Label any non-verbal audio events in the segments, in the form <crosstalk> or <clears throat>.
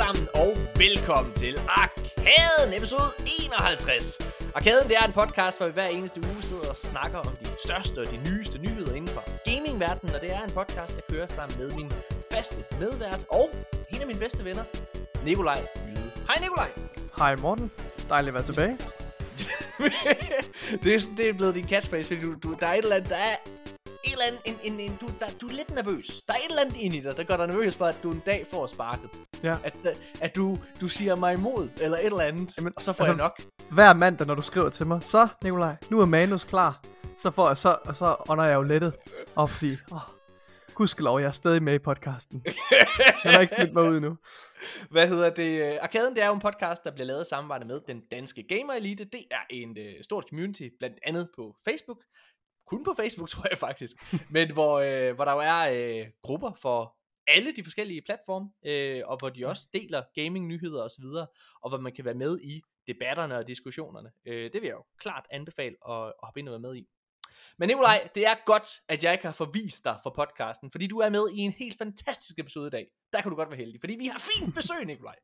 Sammen, og velkommen til Arkaden, episode 51. Arkaden det er en podcast, hvor vi hver eneste uge sidder og snakker om de største og de nyeste nyheder inden for gamingverdenen, og det er en podcast, der kører sammen med min faste medvært og en af mine bedste venner, Nikolaj Jyde. Hej Nikolaj! Hej Morten, dejligt at være tilbage. <laughs> det, er, sådan- det er blevet din catchphrase, fordi du, du, der er et eller andet, der er et eller andet, en, en, en, du, der, du er lidt nervøs. Der er et eller andet ind i dig, der gør dig nervøs for, at du en dag får sparket. Ja. At, at du, du siger mig imod, eller et eller andet, Jamen, og så får altså, jeg nok. Hver mandag, når du skriver til mig, så Nikolaj, nu er manus klar. Så får jeg så, og så ånder jeg jo lettet. Og fordi, åh, gudskelov, jeg er stadig med i podcasten. <laughs> Jeg har ikke smidt mig ud nu. Hvad hedder det? Øh, Arkaden, det er jo en podcast, der bliver lavet i samarbejde med den danske Gamer Elite. Det er en øh, stort community, blandt andet på Facebook. Kun på Facebook, <laughs> tror jeg faktisk. Men hvor, øh, hvor der jo er øh, grupper for alle de forskellige platforme, øh, og hvor de også deler gaming-nyheder osv., og hvor man kan være med i debatterne og diskussionerne. Øh, det vil jeg jo klart anbefale at, at hoppe ind og være med i. Men Nikolaj, det er godt, at jeg ikke har forvist dig fra podcasten, fordi du er med i en helt fantastisk episode i dag. Der kan du godt være heldig, fordi vi har fint besøg, Nikolaj.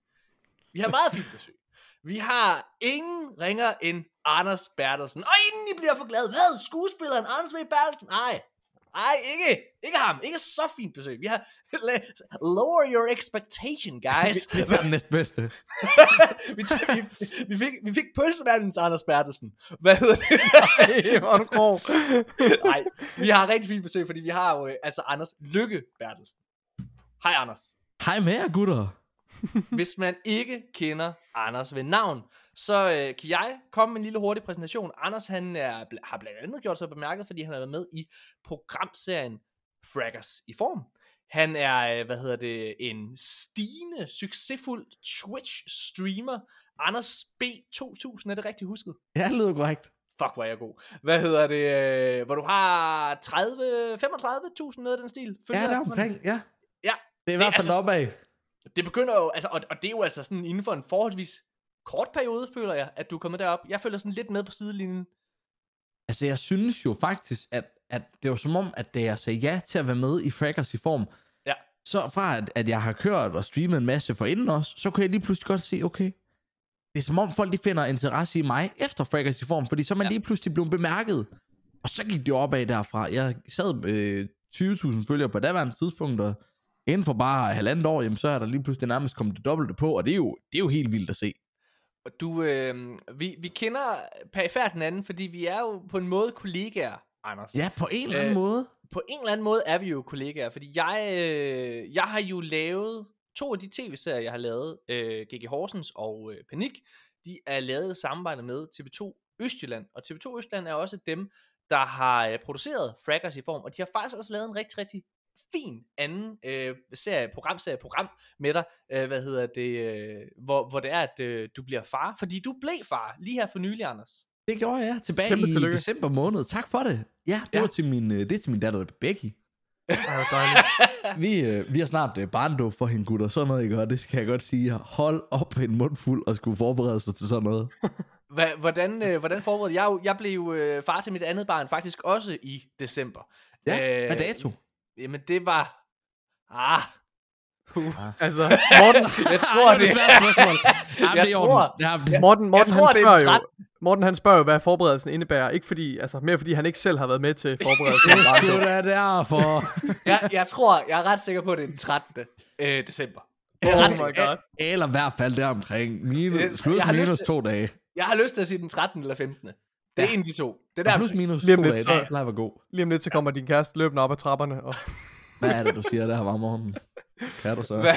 Vi har meget fint besøg. Vi har ingen ringer end Anders Bertelsen. Og inden I bliver for glade, hvad? Skuespilleren Anders V. Bertelsen? Nej. Nej, ikke. Ikke ham. Ikke så fint besøg. Vi har... Lower your expectation, guys. Vi tager den næstbedste. <laughs> vi, vi, vi, fik, vi fik pølsemandens Anders Bertelsen. Hvad hedder det? Ej, hvor du grov. Nej, vi har rigtig fint besøg, fordi vi har jo øh, altså Anders Lykke Bertelsen. Hej Anders. Hej med jer, gutter. Hvis man ikke kender Anders ved navn, så øh, kan jeg komme med en lille hurtig præsentation. Anders han er, har blandt andet gjort sig bemærket, fordi han har været med i programserien Fraggers i form. Han er, øh, hvad hedder det, en stigende, succesfuld Twitch-streamer. Anders B2000, er det rigtigt husket? Ja, det lyder korrekt. Fuck, hvor er jeg god. Hvad hedder det, øh, hvor du har 30, 35.000 noget af den stil? Ja, Følger der dig? omkring, ja. Ja, Det er Det er i hvert fald altså- opad. det begynder jo, altså, og, og det er jo altså sådan inden for en forholdsvis kort periode, føler jeg, at du er kommet derop. Jeg føler sådan lidt med på sidelinjen. Altså, jeg synes jo faktisk, at, at det var som om, at da jeg sagde ja til at være med i Fraggers i form, Ja. så fra at, at jeg har kørt og streamet en masse for inden også, så kunne jeg lige pludselig godt se, okay, det er som om folk de finder interesse i mig efter Fraggers i form, fordi så er man Ja. lige pludselig blevet bemærket. Og så gik det opad derfra. Jeg sad med 20.000 følgere på daværende tidspunkt, og inden for bare halvandet år, jamen, så er der lige pludselig nærmest kommet det dobbelte på, og det er jo, det er jo helt vildt at se. Og du, øh, vi, vi kender perifært hinanden, fordi vi er jo på en måde kollegaer, Anders. Ja, på en eller anden Øh, måde. På en eller anden måde er vi jo kollegaer, fordi jeg, øh, jeg har jo lavet to af de tv-serier, jeg har lavet, øh, G.G. Horsens og øh, Panik, de er lavet i samarbejde med TV2 Østjylland, og TV2 Østjylland er også dem, der har øh, produceret Fraggers i form, og de har faktisk også lavet en rigtig, rigtig fin anden øh, serie, programserie, program med dig, øh, hvad hedder det, øh, hvor, hvor det er, at øh, du bliver far, fordi du blev far lige her for nylig, Anders. Det gjorde jeg tilbage Kæmpe i tillykke. december måned. Tak for det. Ja, det Ja. var til min, øh, det er til min datter Becky. <laughs> Vi, øh, vi har snart øh, barndåb for hende, gutter. Sådan noget, ikke? Og det skal jeg godt sige. Hold op en mund fuld og skulle forberede sig til sådan noget. <laughs> Hva, hvordan, øh, hvordan forberedte jeg? Jeg blev øh, far til mit andet barn faktisk også i december. Ja, Øh, hvad dato? Jamen det var... Ah, Altså, Morten, <laughs> jeg tror det. <laughs> Jeg er tror-. Ja, det, Morten, Morten, tror, han er spørger jo, Morten han spørger jo, hvad forberedelsen indebærer. Ikke fordi, altså mere fordi han ikke selv har været med til forberedelsen. <laughs> det er derfor. jeg, jeg tror, jeg er ret sikker på, at det er den 13. Øh, december. Jeg er Oh ret my sikker- god. Eller i hvert fald deromkring. Minus, jeg lyst minus til- to dage. Jeg har lyst til at sige den 13. eller 15. Det er Ja. en af de to. Det er Der der. plus minus Lige to om lidt, så- at være god. Lige om lidt, så kommer din kæreste løbende op ad trapperne. Og... <laughs> Hvad er det, du siger der var morgen? Kan du så? Hvad,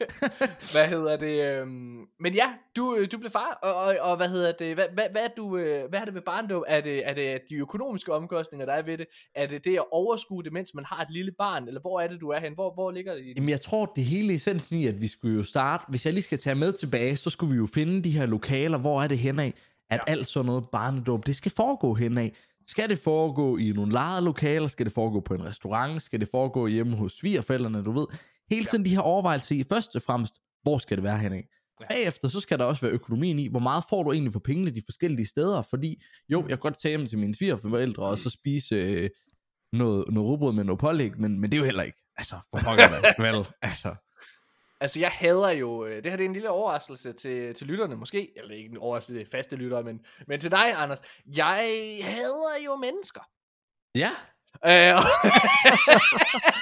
<laughs> hvad hedder det? Øhm, men ja, du, øh, du blev far, og, og, og hvad hedder det? Hvad, hvad, hvad, er du, øh, hvad er det med barndåb? Er det, er det de økonomiske omkostninger, der er ved det? Er det det at overskue det, mens man har et lille barn? Eller hvor er det, du er hen? Hvor, hvor ligger det? Jamen jeg tror, det hele essensen i, at vi skulle jo starte, hvis jeg lige skal tage med tilbage, så skulle vi jo finde de her lokaler, hvor er det henad, at ja. alt sådan noget barnedåb, det skal foregå henad. Skal det foregå i nogle lejede lokaler? Skal det foregå på en restaurant? Skal det foregå hjemme hos svigerforældrene? Du ved, hele tiden de her overvejelser i, først og fremmest, hvor skal det være henad? Ja. Bagefter, så skal der også være økonomien i, hvor meget får du egentlig for pengene de forskellige steder, fordi jo, jeg kan godt tage hjem til mine svigerforældre, og så spise øh, noget, noget rugbrød med noget pålæg, men, men det er jo heller ikke, altså, for pokker da, <laughs> vel, altså. Altså, jeg hader jo... øh, Det her det er en lille overraskelse til, til lytterne, måske. Eller ikke en overraskelse til faste lyttere, men, men til dig, Anders. Jeg hader jo mennesker. Ja. Øh, <laughs>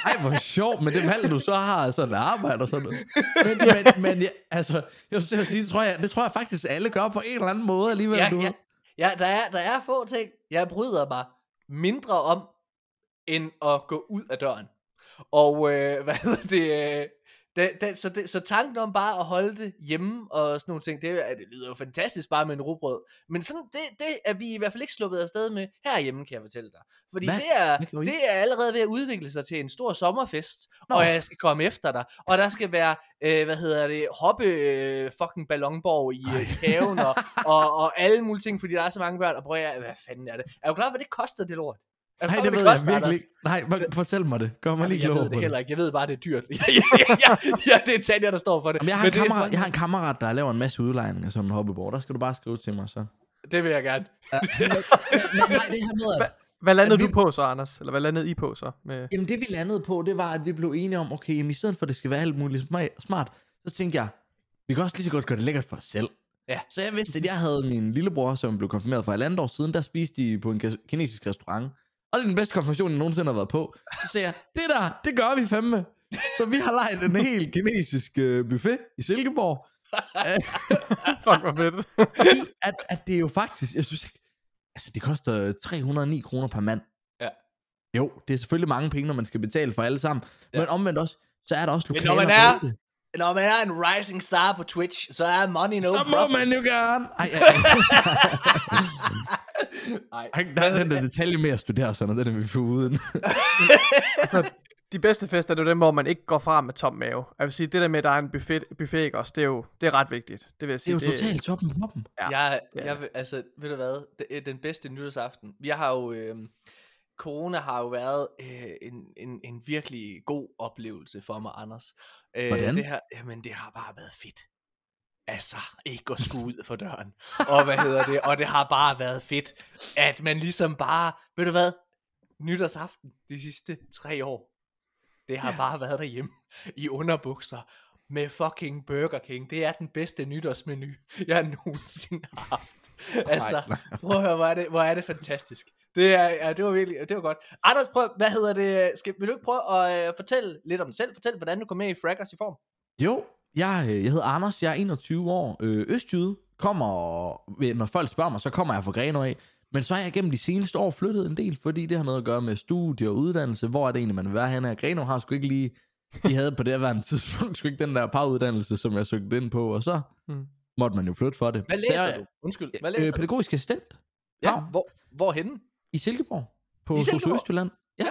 Ej, hvor sjovt, men det valg, du så har, sådan arbejde og sådan noget. Men, men, men ja, altså, jeg vil sige, det tror, jeg, det tror jeg faktisk, alle gør på en eller anden måde alligevel. ja, du ja, ja der, er, der er få ting, jeg bryder mig mindre om, end at gå ud af døren. Og øh, <laughs> hvad hedder det... Det, det, så, det, så tanken om bare at holde det hjemme og sådan nogle ting, det, det lyder jo fantastisk bare med en rugbrød. Men sådan, det, det er vi i hvert fald ikke sluppet afsted med herhjemme, kan jeg fortælle dig. Fordi Hvad? det er, det er allerede ved at udvikle sig til en stor sommerfest, Nå. og jeg skal komme efter dig. Og der skal være, øh, hvad hedder det, hoppe øh, fucking ballonborg i, øh, haven, og, <laughs> og, og alle mulige ting, fordi der er så mange børn, og prøv at, hvad fanden er det? Er du klar, hvad det koster, det lort? Nej, det hvad ved jeg virkelig ikke. Nej, fortæl mig det. Gør mig lige Jamen, jeg ved klogere det på det. heller ikke. Jeg ved bare, det er dyrt. <laughs> ja, ja, ja, ja, det er Tanja, der står for det. Jamen, jeg, har Men en det er kammerat, fandme- jeg har en kammerat, der laver en masse udlejning af sådan en hoppeborg. Der skal du bare skrive til mig, så. Det vil jeg gerne. <laughs> Nej, det her med, at, Hvad landede vi- du på så, Anders? Eller hvad landede I på så? Med... Jamen det vi landede på, det var, at vi blev enige om, okay, jamen, i stedet for, at det skal være alt muligt sma- smart, så tænkte jeg, vi kan også lige så godt gøre det lækkert for os selv. Ja. Så jeg vidste, at jeg havde min lillebror, som blev konfirmeret for et andet år siden, der spiste de på en kinesisk restaurant. Og det er den bedste konfirmation, jeg nogensinde har været på. Så sagde jeg, det der, det gør vi fandme. Så vi har lejet en helt kinesisk øh, buffet i Silkeborg. <laughs> Fuck, hvor fedt. Fordi at, at det er jo faktisk, jeg synes ikke, altså det koster 309 kroner per mand. Ja. Jo, det er selvfølgelig mange penge, når man skal betale for alle sammen. Ja. Men omvendt også, så er der også Men lokaler når man er-. Når man er en rising star på Twitch, så er money no så må problem. man jo gerne. Ej, ej, Ej, <laughs> ej, der er den der detalje med at studere sådan, og den er vi for uden. <laughs> De bedste fester, det er jo dem, hvor man ikke går fra med tom mave. Jeg vil sige, det der med, at der er en buffet, buffet ikke også, det er jo det er ret vigtigt. Det vil jeg Det er sige. jo totalt toppen på toppen. Ja, jeg, det jeg, vil- altså, ved du hvad, det er den bedste nytårsaften. Jeg har jo, øh, corona har jo været øh, en, en, en virkelig god oplevelse for mig, Anders. Øh, Hvordan? Det her, jamen, det har bare været fedt. Altså, ikke at skulle ud for døren. Og hvad hedder det? Og det har bare været fedt, at man ligesom bare, ved du hvad, nytårsaften de sidste tre år, det har bare været derhjemme i underbukser med fucking Burger King. Det er den bedste nytårsmenu, jeg nogensinde har haft. Altså, prøv at høre, hvor er det, hvor er det fantastisk. Det, er, ja, det var virkelig, det var godt. Anders, prøv, hvad hedder det? Skal, vil du ikke prøve at uh, fortælle lidt om dig selv? Fortæl, hvordan du kom med i Fraggers i form. Jo, jeg, øh, jeg hedder Anders, jeg er 21 år, øh, østjyde, kommer, når folk spørger mig, så kommer jeg fra Grenaa af, men så er jeg gennem de seneste år flyttet en del, fordi det har noget at gøre med studie og uddannelse, hvor er det egentlig, man vil være henne? Grenaa har sgu ikke lige, de havde på det her <laughs> tidspunkt sgu ikke den der paruddannelse, som jeg søgte ind på, og så Mm. måtte man jo flytte for det. Hvad læser jeg, du? Undskyld, hvad læser Øh, du? pædagogisk assistent Ja, Pau. hvor, hvorhenne? i Silkeborg, på I Silkeborg? Østjylland. Ja.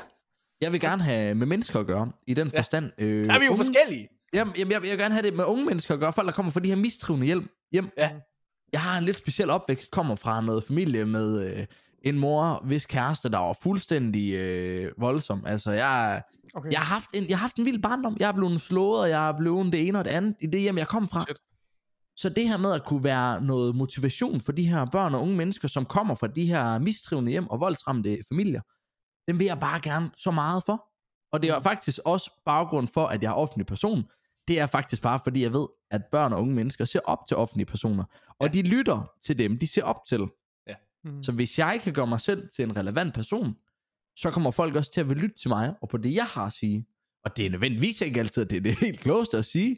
Jeg vil gerne have med mennesker at gøre, i den Ja. forstand. Øh, Der er vi jo unge- forskellige. Jamen, jamen jeg, jeg vil gerne have det med unge mennesker at gøre. Folk, der kommer fra de her mistrivende hjem. hjem. Ja. Jeg har en lidt speciel opvækst, kommer fra noget familie med øh, en mor, hvis kæreste, der var fuldstændig øh, voldsom. Altså, jeg, Okay. jeg, har haft en, jeg har haft en vild barndom. Jeg er blevet slået, og jeg er blevet det ene og det andet i det hjem, jeg kom fra. Shit. Så det her med at kunne være noget motivation for de her børn og unge mennesker, som kommer fra de her mistrivende hjem og voldsramte familier, dem vil jeg bare gerne så meget for. Og det er faktisk også baggrund for, at jeg er offentlig person. Det er faktisk bare fordi, jeg ved, at børn og unge mennesker ser op til offentlige personer. Og Ja. de lytter til dem, de ser op til. Mm. Så hvis jeg kan gøre mig selv til en relevant person, så kommer folk også til at vil lytte til mig, og på det, jeg har at sige. Og det er nødvendigvis ikke altid, at det er det <laughs> helt klogeste at sige,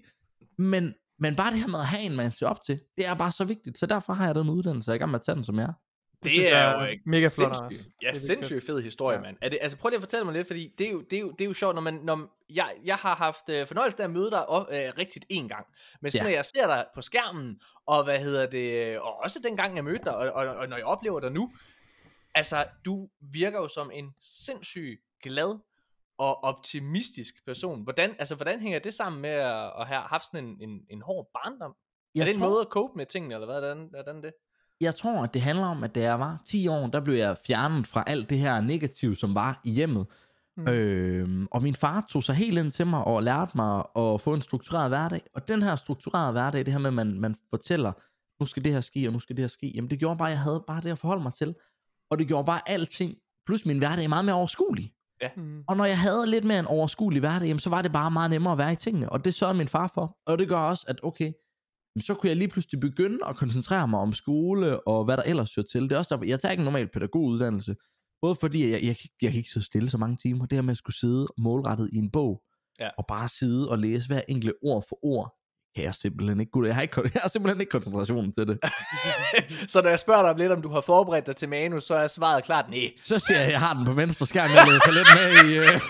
men, men bare det her med at have en, man ser op til, det er bare så vigtigt. Så derfor har jeg den uddannelse, jeg er i gang med at tage den, som jeg er. Det jeg er er jo ikke mega flot, sindssygt. Anders. Ja, Det er sindssygt fed historie, Ja. mand. Er det, altså prøv lige at fortælle mig lidt, fordi det er jo, det er jo, det er jo sjovt, når man, når jeg, jeg har haft øh, fornøjelsen af at møde dig øh, rigtigt en gang. Men sådan, Ja. når jeg ser dig på skærmen, og hvad hedder det, og også den gang jeg mødte dig, og, og, og når jeg oplever dig nu, altså du virker jo som en sindssygt glad og optimistisk person. Hvordan, altså, hvordan hænger det sammen med at, at have haft sådan en, en, en hård barndom? Jeg er det en tror- måde at cope med tingene, eller hvad? Hvordan, hvordan er det? Jeg tror, at det handler om, at da jeg var 10 år, der blev jeg fjernet fra alt det her negativ, som var i hjemmet. Mm. Øhm, og min far tog sig helt ind til mig og lærte mig at få en struktureret hverdag. Og den her strukturerede hverdag, det her med, at man, man fortæller, nu skal det her ske, og nu skal det her ske. Jamen det gjorde bare, at jeg havde bare det at forholde mig til. Og det gjorde bare alting, plus min hverdag, meget mere overskuelig. Ja. Mm. Og når jeg havde lidt mere en overskuelig hverdag, jamen, så var det bare meget nemmere at være i tingene. Og det sørgede min far for. Og det gør også, at okay, så kunne jeg lige pludselig begynde at koncentrere mig om skole og hvad der ellers hører til. Det er også derfor, jeg tager ikke en normal pædagoguddannelse. Både fordi, jeg, jeg, jeg, kan ikke sidde stille så mange timer. Det her med at skulle sidde målrettet i en bog, Ja. og bare sidde og læse hver enkelt ord for ord, kan jeg simpelthen ikke. Gud, jeg har, ikke, <laughs> jeg har simpelthen ikke koncentrationen til det. <laughs> så når jeg spørger dig om lidt, om du har forberedt dig til manus, så er svaret klart nej. Så siger jeg, at jeg har den på venstre skærm, jeg læser lidt med i... Øh...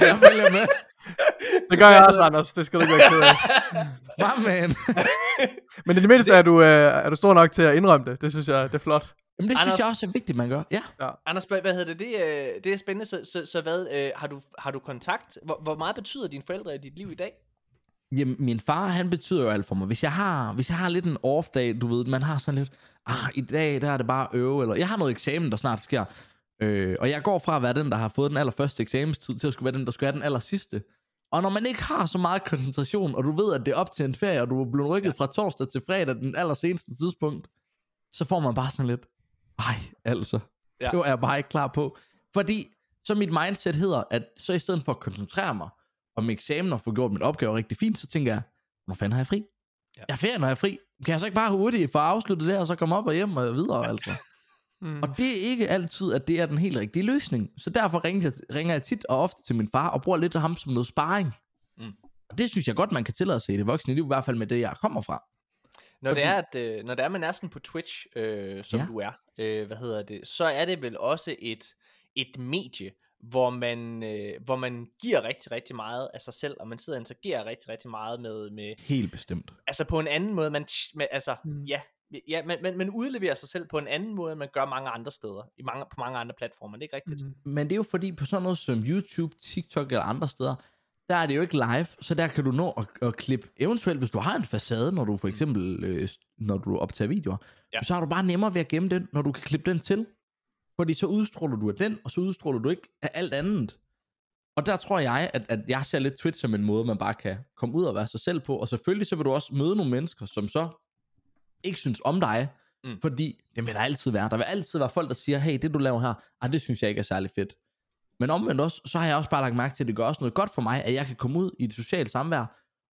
<laughs> jeg med. <laughs> Det gør jeg også, Anders. Det skal du ikke være ked af. <laughs> Man? <laughs> Men i det mindste er du, øh, er du stor nok til at indrømme det. Det synes jeg, det er flot. Jamen, det synes Anders- jeg også er vigtigt, man gør. Ja. Anders, hvad hedder det? Det, øh, det er spændende. Så, så, så hvad, øh, har, du, har du kontakt? Hvor, hvor meget betyder dine forældre i dit liv i dag? Jamen, min far, han betyder jo alt for mig. Hvis jeg har, hvis jeg har lidt en off-dag, du ved, man har sådan lidt, ah, i dag, der er det bare at øve, eller jeg har noget eksamen, der snart sker. Øh, og jeg går fra at være den, der har fået den allerførste eksamenstid, til at skulle være den, der skal have den aller sidste. Og når man ikke har så meget koncentration, og du ved, at det er op til en ferie, og du er blevet rykket fra torsdag til fredag, den allerseneste tidspunkt, så får man bare sådan lidt, ej, altså, Ja. ja. det var jeg bare ikke klar på. Fordi, så mit mindset hedder, at så i stedet for at koncentrere mig om eksamen og få gjort min opgave rigtig fint, så tænker jeg, hvor fanden har jeg fri? Ja. Ja. Jeg er ferie, når jeg er fri. Kan jeg så ikke bare hurtigt få afsluttet det, og så komme op og hjem og videre, ja. altså? Mm. Og det er ikke altid, at det er den helt rigtige løsning. Så derfor ringer jeg, ringer jeg tit og ofte til min far, og bruger lidt af ham som noget sparring. Mm. Og det synes jeg godt, man kan tillade sig i det voksne liv, i hvert fald med det, jeg kommer fra. Når det Fordi- er, at, øh, når det er, man er sådan på Twitch, øh, som ja. Du er, øh, hvad hedder det, så er det vel også et, et medie, hvor man, øh, hvor man giver rigtig, rigtig meget af sig selv, og man sidder og interagerer rigtig, rigtig meget med, med Helt bestemt. altså på en anden måde, man, med, altså. Mm. ja, ja man, man, man udleverer sig selv på en anden måde, end man gør mange andre steder, i mange, på mange andre platformer, det er ikke rigtigt? Mm. Men det er jo fordi, på sådan noget som YouTube, TikTok eller andre steder, der er det jo ikke live, så der kan du nå at, at klippe, eventuelt hvis du har en facade, når du for eksempel, øh, når du optager videoer, Ja. ja. så har du bare nemmere ved at gemme den, når du kan klippe den til. Fordi så udstråler du af den, og så udstråler du ikke af alt andet. Og der tror jeg, at, at jeg ser lidt Twitch som en måde, man bare kan komme ud og være sig selv på. Og selvfølgelig så vil du også møde nogle mennesker, som så ikke synes om dig. Mm. Fordi det vil der altid være. Der vil altid være folk, der siger, hey, det du laver her, ej, det synes jeg ikke er særlig fedt. Men omvendt også, så har jeg også bare lagt mærke til, at det gør også noget godt for mig, at jeg kan komme ud i et socialt samvær.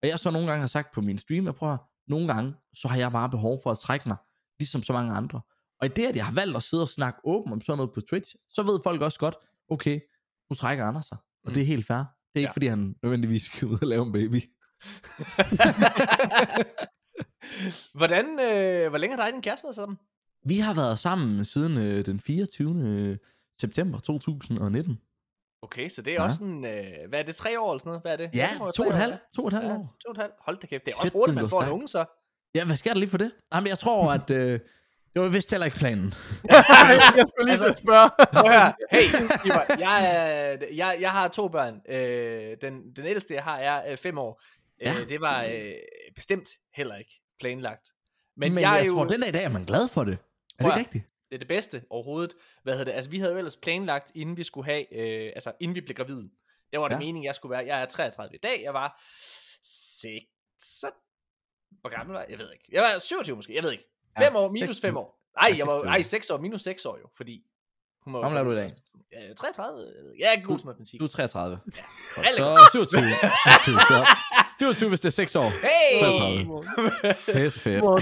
Og jeg så nogle gange har sagt på min stream, jeg prøver, nogle gange, så har jeg bare behov for at trække mig, ligesom så mange andre. Og i det, at jeg har valgt at sidde og snakke åben om sådan noget på Twitch, så ved folk også godt, okay, nu trækker Anders sig. Og Mm. det er helt fair. Det er ikke, Ja. fordi han nødvendigvis skal ud og lave en baby. <laughs> Hvordan, øh, hvor længe har dig og din kæreste været sammen? Vi har været sammen siden øh, den 24. september 2019. Okay, så det er Ja. også sådan, øh, hvad er det, tre år eller sådan noget? Hvad er det? Ja, år, to og et halvt, to og et halvt Ja, år. to og et halvt. Hold da kæft, det er Shit, også hurtigt, man får en unge så. Ja, hvad sker der lige for det? Jamen, jeg tror, at øh, det var vist heller ikke planen. <laughs> jeg skulle lige så spørge. <laughs> Hey, Ivar, jeg, jeg, jeg har to børn. Øh, den, den ældste, jeg har, er øh, fem år. Ja. Øh, det var øh, bestemt heller ikke planlagt. Men, Men, jeg, jeg, er jo, tror, den dag i dag er man glad for det. Er det rigtigt? det er det bedste overhovedet. Hvad hedder det? Altså, vi havde jo ellers planlagt, inden vi skulle have, øh, altså inden vi blev gravide. Det var det ja. Ja. meningen, jeg skulle være. Jeg er 33 i dag. Jeg var 6... Så... Hvor gammel var jeg? Jeg ved ikke. Jeg var 27 måske. Jeg ved ikke. 5 Ja, år minus seks- 5 år. Nej, jeg var, 26. ej, 6 år minus 6 år jo, fordi hun var Hvor gammel er du i dag? Ja, 33. Jeg, er ikke god til matematik. Du er 33. Ja. Og så 27. 27, <laughs> godt. 27, hvis det er 6 år. Hey! 33. Pisse fedt. Er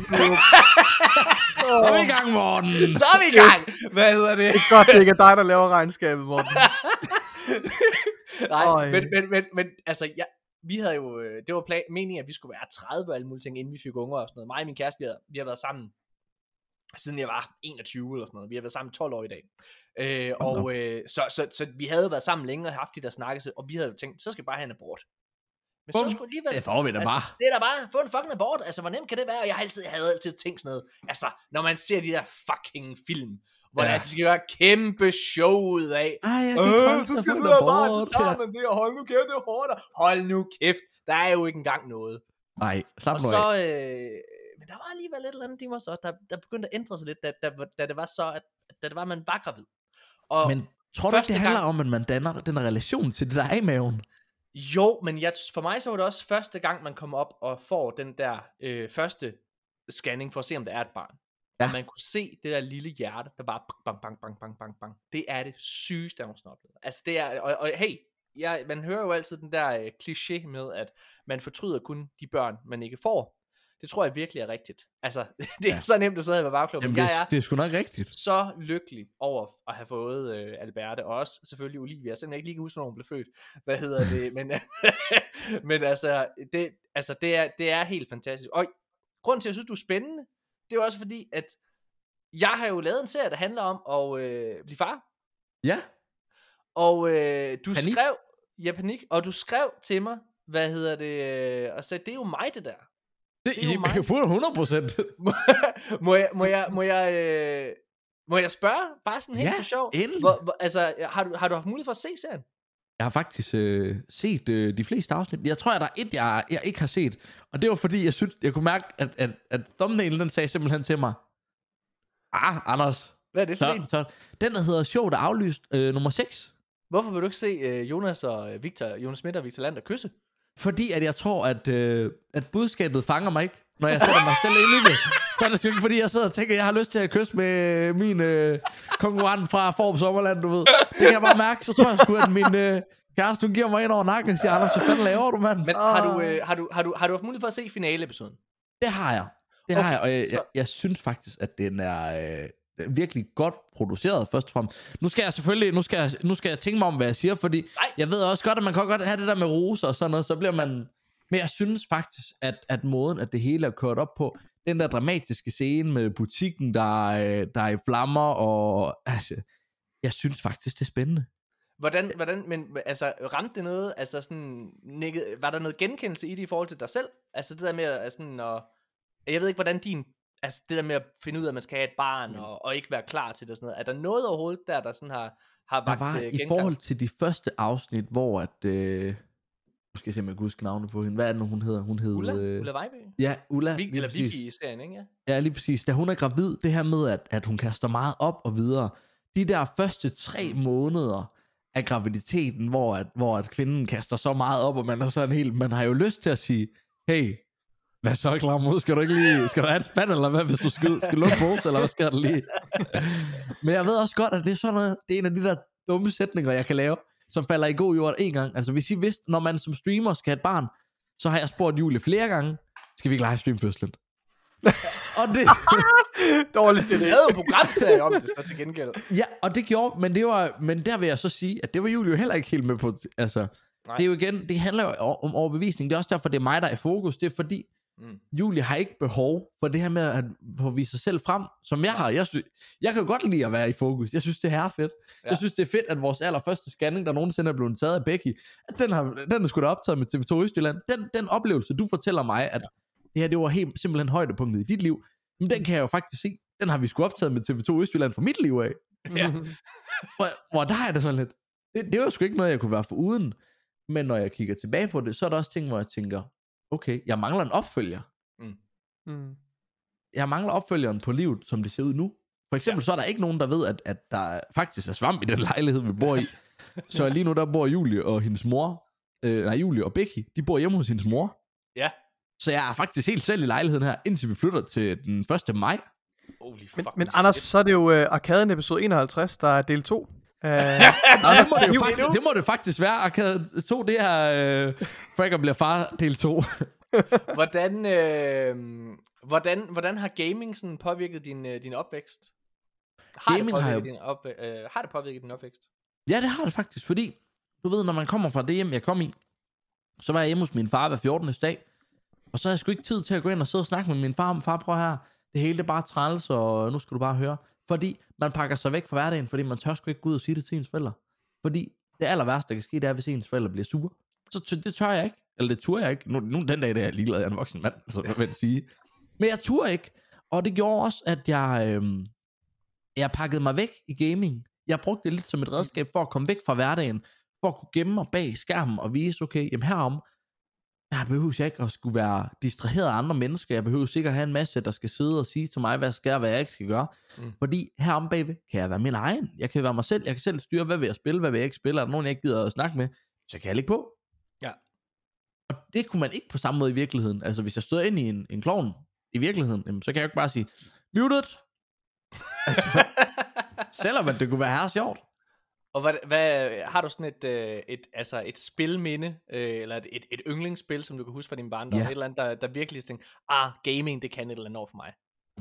Så er vi i gang, Morten. Så er vi i gang! Hvad hedder det? det er godt, det ikke er dig, der laver regnskabet, Morten. <laughs> Nej, men, men, men, men altså, ja, vi havde jo, øh, det var plan, meningen, at vi skulle være 30 og alle mulige ting, inden vi fik unger og sådan noget. Mig og min kæreste, vi har, vi har været sammen, siden jeg var 21 eller sådan noget. Vi har været sammen 12 år i dag. Øh, og øh, så, så, så, vi havde været sammen længe og haft de der snakke, og vi havde jo tænkt, så skal vi bare have en abort. Men så Bum. skulle alligevel... Det får vi da Altså, bare. det er da bare, få en fucking abort. Altså, hvor nemt kan det være? Og jeg har altid, jeg havde altid tænkt sådan noget. Altså, når man ser de der fucking film, hvor ja. De skal gøre kæmpe show ud af. Ej, jeg Øh, så skal du da bare, så tager man det, og hold nu kæft, det er hårdt. Hold nu kæft, der er jo ikke engang noget. Nej, slap Og nu så, af. øh, men der var alligevel et eller andet i mig så, der, der begyndte at ændre sig lidt, da, da, da det var så, at da det var, at man var gravid. Og Men tror du ikke, det handler gang- om, at man danner den relation til det, der er i maven? Jo, men jeg, for mig så var det også første gang, man kommer op og får den der øh, første scanning for at se, om der er et barn. Ja. Og man kunne se det der lille hjerte, der bare bang, bang, bang, bang, bang, bang. Det er det sygeste, jeg nogensinde. Altså det er, og, og hey, jeg, man hører jo altid den der øh, kliché med, at man fortryder kun de børn, man ikke får. Det tror jeg virkelig er rigtigt. Altså, <laughs> det er ja. så nemt at sidde ved bagklubben. Jamen, det, Jeg er, det er sgu nok rigtigt. så lykkelig over at have fået øh, Alberte, og også selvfølgelig Olivia, selvom jeg ikke lige kan huske, når hun blev født. Hvad hedder det? <laughs> Men, <laughs> men altså, det, altså det, er, det er helt fantastisk. Og grunden til, at jeg synes, du er spændende, det er også fordi, at jeg har jo lavet en serie, der handler om at øh, blive far. Ja. Og øh, du Panik. skrev, ja panik, og du skrev til mig, hvad hedder det, øh, og sagde, det er jo mig det der. Det, Det er jo mig. er fuld 100 procent. <laughs> må jeg, må jeg, må jeg, øh, må jeg spørge, bare sådan helt Ja, for sjov, endelig. hvor, hvor, altså, har du, har du haft mulighed for at se serien? Jeg har faktisk øh, set øh, de fleste afsnit. Jeg tror, at der er et, jeg, jeg ikke har set. Og det var fordi, jeg synes, jeg kunne mærke, at, at, at thumbnailen, den sagde simpelthen til mig, ah, Anders, Hvad er det for så, en? så, den der hedder der er aflyst øh, nummer 6. Hvorfor vil du ikke se øh, Jonas og øh, Victor, Jonas Schmidt og Victor Lander kysse? Fordi at jeg tror, at, øh, at budskabet fanger mig ikke, når jeg sætter mig selv ind i det. Så er det sgu ikke, fordi jeg sidder og tænker, at jeg har lyst til at kysse med min øh, konkurrent fra Form Sommerland, du ved. Det kan jeg bare mærke, så tror jeg sgu, at min øh, kæreste, hun giver mig ind over nakken og siger, Anders, hvad fanden laver du, mand? Men har, du, øh, har, du, har, du, har du haft mulighed for at se finaleepisoden? Det har jeg. Det Okay, har jeg, og jeg, jeg, jeg synes faktisk, at den er øh, virkelig godt produceret, først og fremmest. Nu skal jeg selvfølgelig, nu skal jeg, nu skal jeg tænke mig om, hvad jeg siger, fordi Nej. jeg ved også godt, at man kan godt have det der med roser og sådan noget, så bliver man... Men jeg synes faktisk, at, at måden, at det hele er kørt op på, den der dramatiske scene med butikken, der, er, øh, der er i flammer, og altså, jeg synes faktisk, det er spændende. Hvordan, hvordan, men altså, ramte det noget, altså sådan, nikket, var der noget genkendelse i det i forhold til dig selv? Altså det der med at sådan, og, jeg ved ikke, hvordan din, altså det der med at finde ud af, at man skal have et barn, og, og ikke være klar til det og sådan noget, er der noget overhovedet der, der sådan har, har Der vagt var øh, i genklang? forhold til de første afsnit, hvor at... Øh, nu skal jeg se, om jeg kan huske navnet på hende. Hvad er det nu, hun hedder? Hun hed... Ulla? øh, Ulla Vejby? Ja, Ulla. Vi, lige eller. Vicky i serien, ikke? Ja. Ja, lige præcis. Da hun er gravid, det her med, at, at hun kaster meget op og videre. De der første tre måneder af graviditeten, hvor, at, hvor at kvinden kaster så meget op, og man er sådan helt, man har jo lyst til at sige, hey, hvad så, Klamrud? Skal du ikke lige, skal du have et spand, eller hvad, hvis du skal, skal lukke pose, eller hvad skal der lige? <laughs> Men jeg ved også godt, at det er sådan noget, det er en af de der dumme sætninger, jeg kan lave, som falder i god jord en gang. Altså hvis I vidste, når man som streamer skal have et barn, så har jeg spurgt Julie flere gange, skal vi ikke livestream fødslen? <laughs> og det, <laughs> Dårligt en programserie om det, så til gengæld. Ja, og det gjorde, men det var, men der vil jeg så sige, at det var Julie jo heller ikke helt med på, altså, Nej. Det er jo igen, det handler jo om overbevisning, det er også derfor, det er mig, der er i fokus, det er fordi, Mm. Julie har ikke behov for det her med at få vise sig selv frem, som jeg har. Jeg, sy- jeg kan jo godt lide at være i fokus, jeg synes, det her er fedt. Ja. Ja. Jeg synes, det er fedt, at vores allerførste scanning, der nogensinde er blevet taget af Becky, at den, har, den er sgu da optaget med TV2 Østjylland. Den, den oplevelse, du fortæller mig, at det her, det var helt simpelthen højdepunktet i dit liv, men den kan jeg jo faktisk se. Den har vi sgu optaget med TV2 Østjylland for mit liv af. Ja. <laughs> Hvor, hvor der er det sådan lidt, det, det var sgu ikke noget, jeg kunne være for uden. Men når jeg kigger tilbage på det, så er der også ting, hvor jeg tænker, okay, jeg mangler en opfølger. Mm. Jeg mangler opfølgeren på livet, som det ser ud nu. For eksempel, ja. så er der ikke nogen, der ved, at, at der faktisk er svamp i den <laughs> lejlighed, vi bor i. <laughs> så lige nu, der bor Julie og hendes mor, øh, nej, Julie og Becky, de bor hjemme hos hendes mor. Ja. Så jeg er faktisk helt selv i lejligheden her, indtil vi flytter til den 1. maj. Holy Men, fuck. men Anders, så er det jo uh, Arkaden episode 51, der er del 2. Uh, <laughs> Nå, det, må det, jo faktisk, det må det faktisk være. Arcade 2, det er øh, Fracker bliver far del 2. <laughs> Hvordan, øh, hvordan, hvordan har gaming sådan påvirket din, øh, din opvækst? Har Gaming det har påvirket jo- din op, øh, har det påvirket din opvækst? Ja, det har det faktisk, fordi du ved, når man kommer fra det hjem, jeg kom i, så var jeg hjemme hos min far hver 14. dag, og så har jeg sgu ikke tid til at gå ind og sidde og snakke med min far. Far, prøv her, det hele det er bare træls, og nu skal du bare høre. Fordi man pakker sig væk fra hverdagen, fordi man tør sgu ikke gå ud og sige det til ens forældre. Fordi det aller værste, der kan ske, det er, hvis ens forældre bliver sure. Så t- det tør jeg ikke. Eller det turde jeg ikke. Nu, nu den dag, der er jeg ligeglad, jeg er en voksen mand, så hvad vil jeg sige. Men jeg turde ikke. Og det gjorde også, at jeg, øh, jeg pakkede mig væk i gaming. Jeg brugte det lidt som et redskab for at komme væk fra hverdagen. For at kunne gemme mig bag skærmen og vise, okay, jamen herom, der behøver jeg ikke at skulle være distraheret af andre mennesker. Jeg behøver sikkert have en masse, der skal sidde og sige til mig, hvad jeg skal og hvad jeg ikke skal gøre. Mm. Fordi herom bagved kan jeg være min egen. Jeg kan være mig selv. Jeg kan selv styre, hvad vil jeg spille, hvad vil jeg ikke spille. Er der nogen, jeg ikke gider at snakke med, så kan jeg lægge på. Ja. Og det kunne man ikke på samme måde i virkeligheden. Altså hvis jeg stod ind i en, en klovn i virkeligheden, jamen, så kan jeg jo ikke bare sige, muted, Altså, <laughs> selvom det kunne være her sjovt. Og hvad, hvad, har du sådan et, øh, et, altså et spilminde, øh, eller et, et, et yndlingsspil, som du kan huske fra din barndom? Ja. Et eller andet, der, der virkelig tænker, ah, gaming, det kan et eller andet over for mig.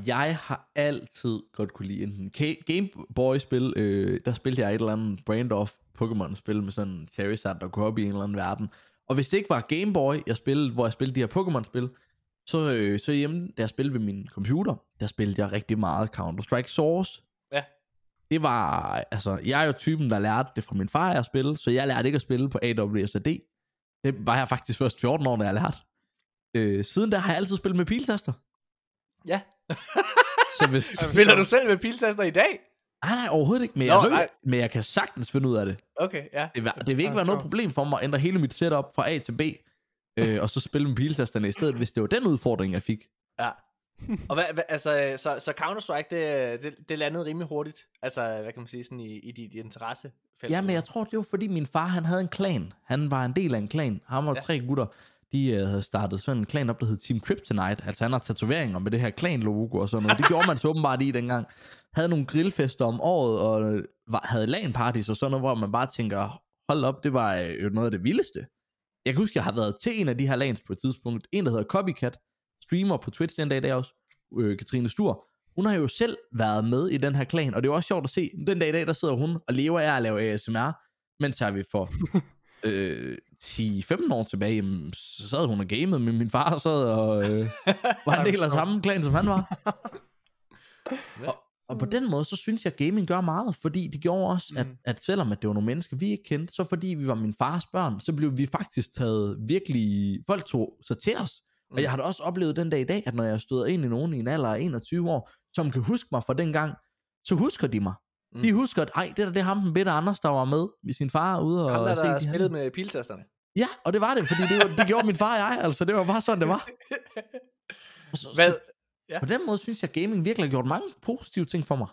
Jeg har altid godt kunne lide enten Ga- Game Boy-spil, øh, der spillede jeg et eller andet brand of Pokémon-spil med sådan Charizard, der kunne op i en eller anden verden. Og hvis det ikke var Game Boy, jeg spillede, hvor jeg spillede de her Pokémon-spil, så, øh, så hjemme, da jeg spillede ved min computer, der spillede jeg rigtig meget Counter-Strike Source. Det var, altså, jeg er jo typen, der lærte det fra min far at spille, så jeg lærte ikke at spille på AWSD. Det var jeg faktisk først 14 år, da jeg lærte. Øh, siden der har jeg altid spillet med piltaster. Ja. <laughs> Så hvis, <laughs> Spiller du selv med piltaster i dag? Nej, nej, overhovedet ikke. Men Nå, jeg, ved, men jeg kan sagtens finde ud af det. Okay, ja. Det, vil- det vil ikke være noget problem for mig at ændre hele mit setup fra A til B, øh, og så spille med piltasterne i stedet, hvis det var den udfordring, jeg fik. Ja. Og hvad, hvad, altså, så, så Counter-Strike, det, det, det landede rimelig hurtigt. Altså, hvad kan man sige, sådan i, i dit interesse. Ja, men jeg tror, det var fordi min far, han havde en klan. Han var en del af en klan. Ham og Ja. tre gutter, de øh, havde startet sådan en klan op, der hed Team Kryptonite. Altså han har tatoveringer med det her klan-logo og sådan noget. Det gjorde man så åbenbart i dengang. Havde nogle grillfester om året, og øh, var, havde LAN-parties og sådan noget, hvor man bare tænker, hold op, det var øh, jo noget af det vildeste. Jeg kan huske, jeg har været til en af de her LANs på et tidspunkt. En, der hedder Copycat, streamer på Twitch den dag, der også, øh, Katrine Stur. Hun har jo selv været med i den her klan, og det er jo også sjovt at se, den dag i dag, der sidder hun og lever af at lave ASMR, men tager vi for <laughs> øh, 10-15 år tilbage, jamen, så sad hun og gamede med min far, og sad og øh, <laughs> var en del af samme klan, som han var. <laughs> og, og på den måde, så synes jeg, at gaming gør meget, fordi det gjorde også, at, Mhm. at selvom at det var nogle mennesker, vi ikke kendte, så fordi vi var min fars børn, så blev vi faktisk taget virkelig, folk tog sig til os. Og Mm. jeg har da også oplevet den dag i dag, at når jeg støder ind i nogen i en alder af 21 år, som kan huske mig fra den gang, så husker de mig. Mm. De husker, at ej, det der, det er ham, den bitte Anders, der var med med sin far ude og Ham der, der spillede med piltasterne. Ja, og det var det, fordi det, var, det gjorde min far og jeg, altså det var bare sådan, det var. <laughs> Og så, Hvad? Så, på den måde synes jeg, at gaming virkelig har gjort mange positive ting for mig.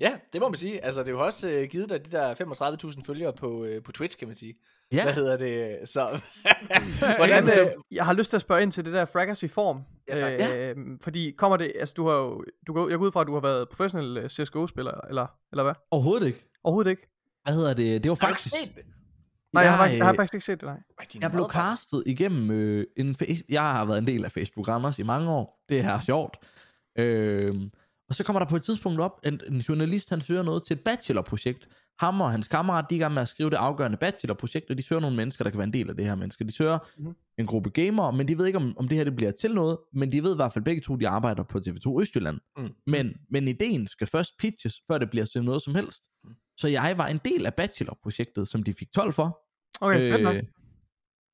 Ja, det må man sige. Altså, det er jo også øh, givet dig de der 35.000 følgere på, øh, på Twitch, kan man sige. Ja, Hvad hedder det? Så, <laughs> <laughs> Hvordan, hvordan, øh, jeg har lyst til at spørge ind til det der fraggers i form. Ja, tak. Øh, fordi kommer det, altså du har jo, du går, jeg går ud fra, at du har været professionel øh, CSGO-spiller, eller, eller hvad? overhovedet ikke. Overhovedet ikke. Hvad hedder det? Det var har du faktisk... set det? Nej, jeg, har, Jeg, faktisk- jeg har øh, faktisk ikke set det, nej. Jeg blev castet igennem øh, en face- Jeg har været en del af Facebook Randers i mange år. Det er her sjovt. Øh, og så kommer der på et tidspunkt op, en, en journalist, han søger noget til et bachelorprojekt. Ham og hans kammerat, de er i gang med at skrive det afgørende bachelorprojekt, og de søger nogle mennesker, der kan være en del af det her mennesker. De søger mm-hmm. en gruppe gamere, men de ved ikke, om, om det her det bliver til noget, men de ved i hvert fald begge to, de arbejder på TV2 Østjylland. Mm. Men, men ideen skal først pitches, før det bliver til noget som helst. Mm. Så jeg var en del af bachelorprojektet, som de fik 12 for. Okay, fedt nok. Øh,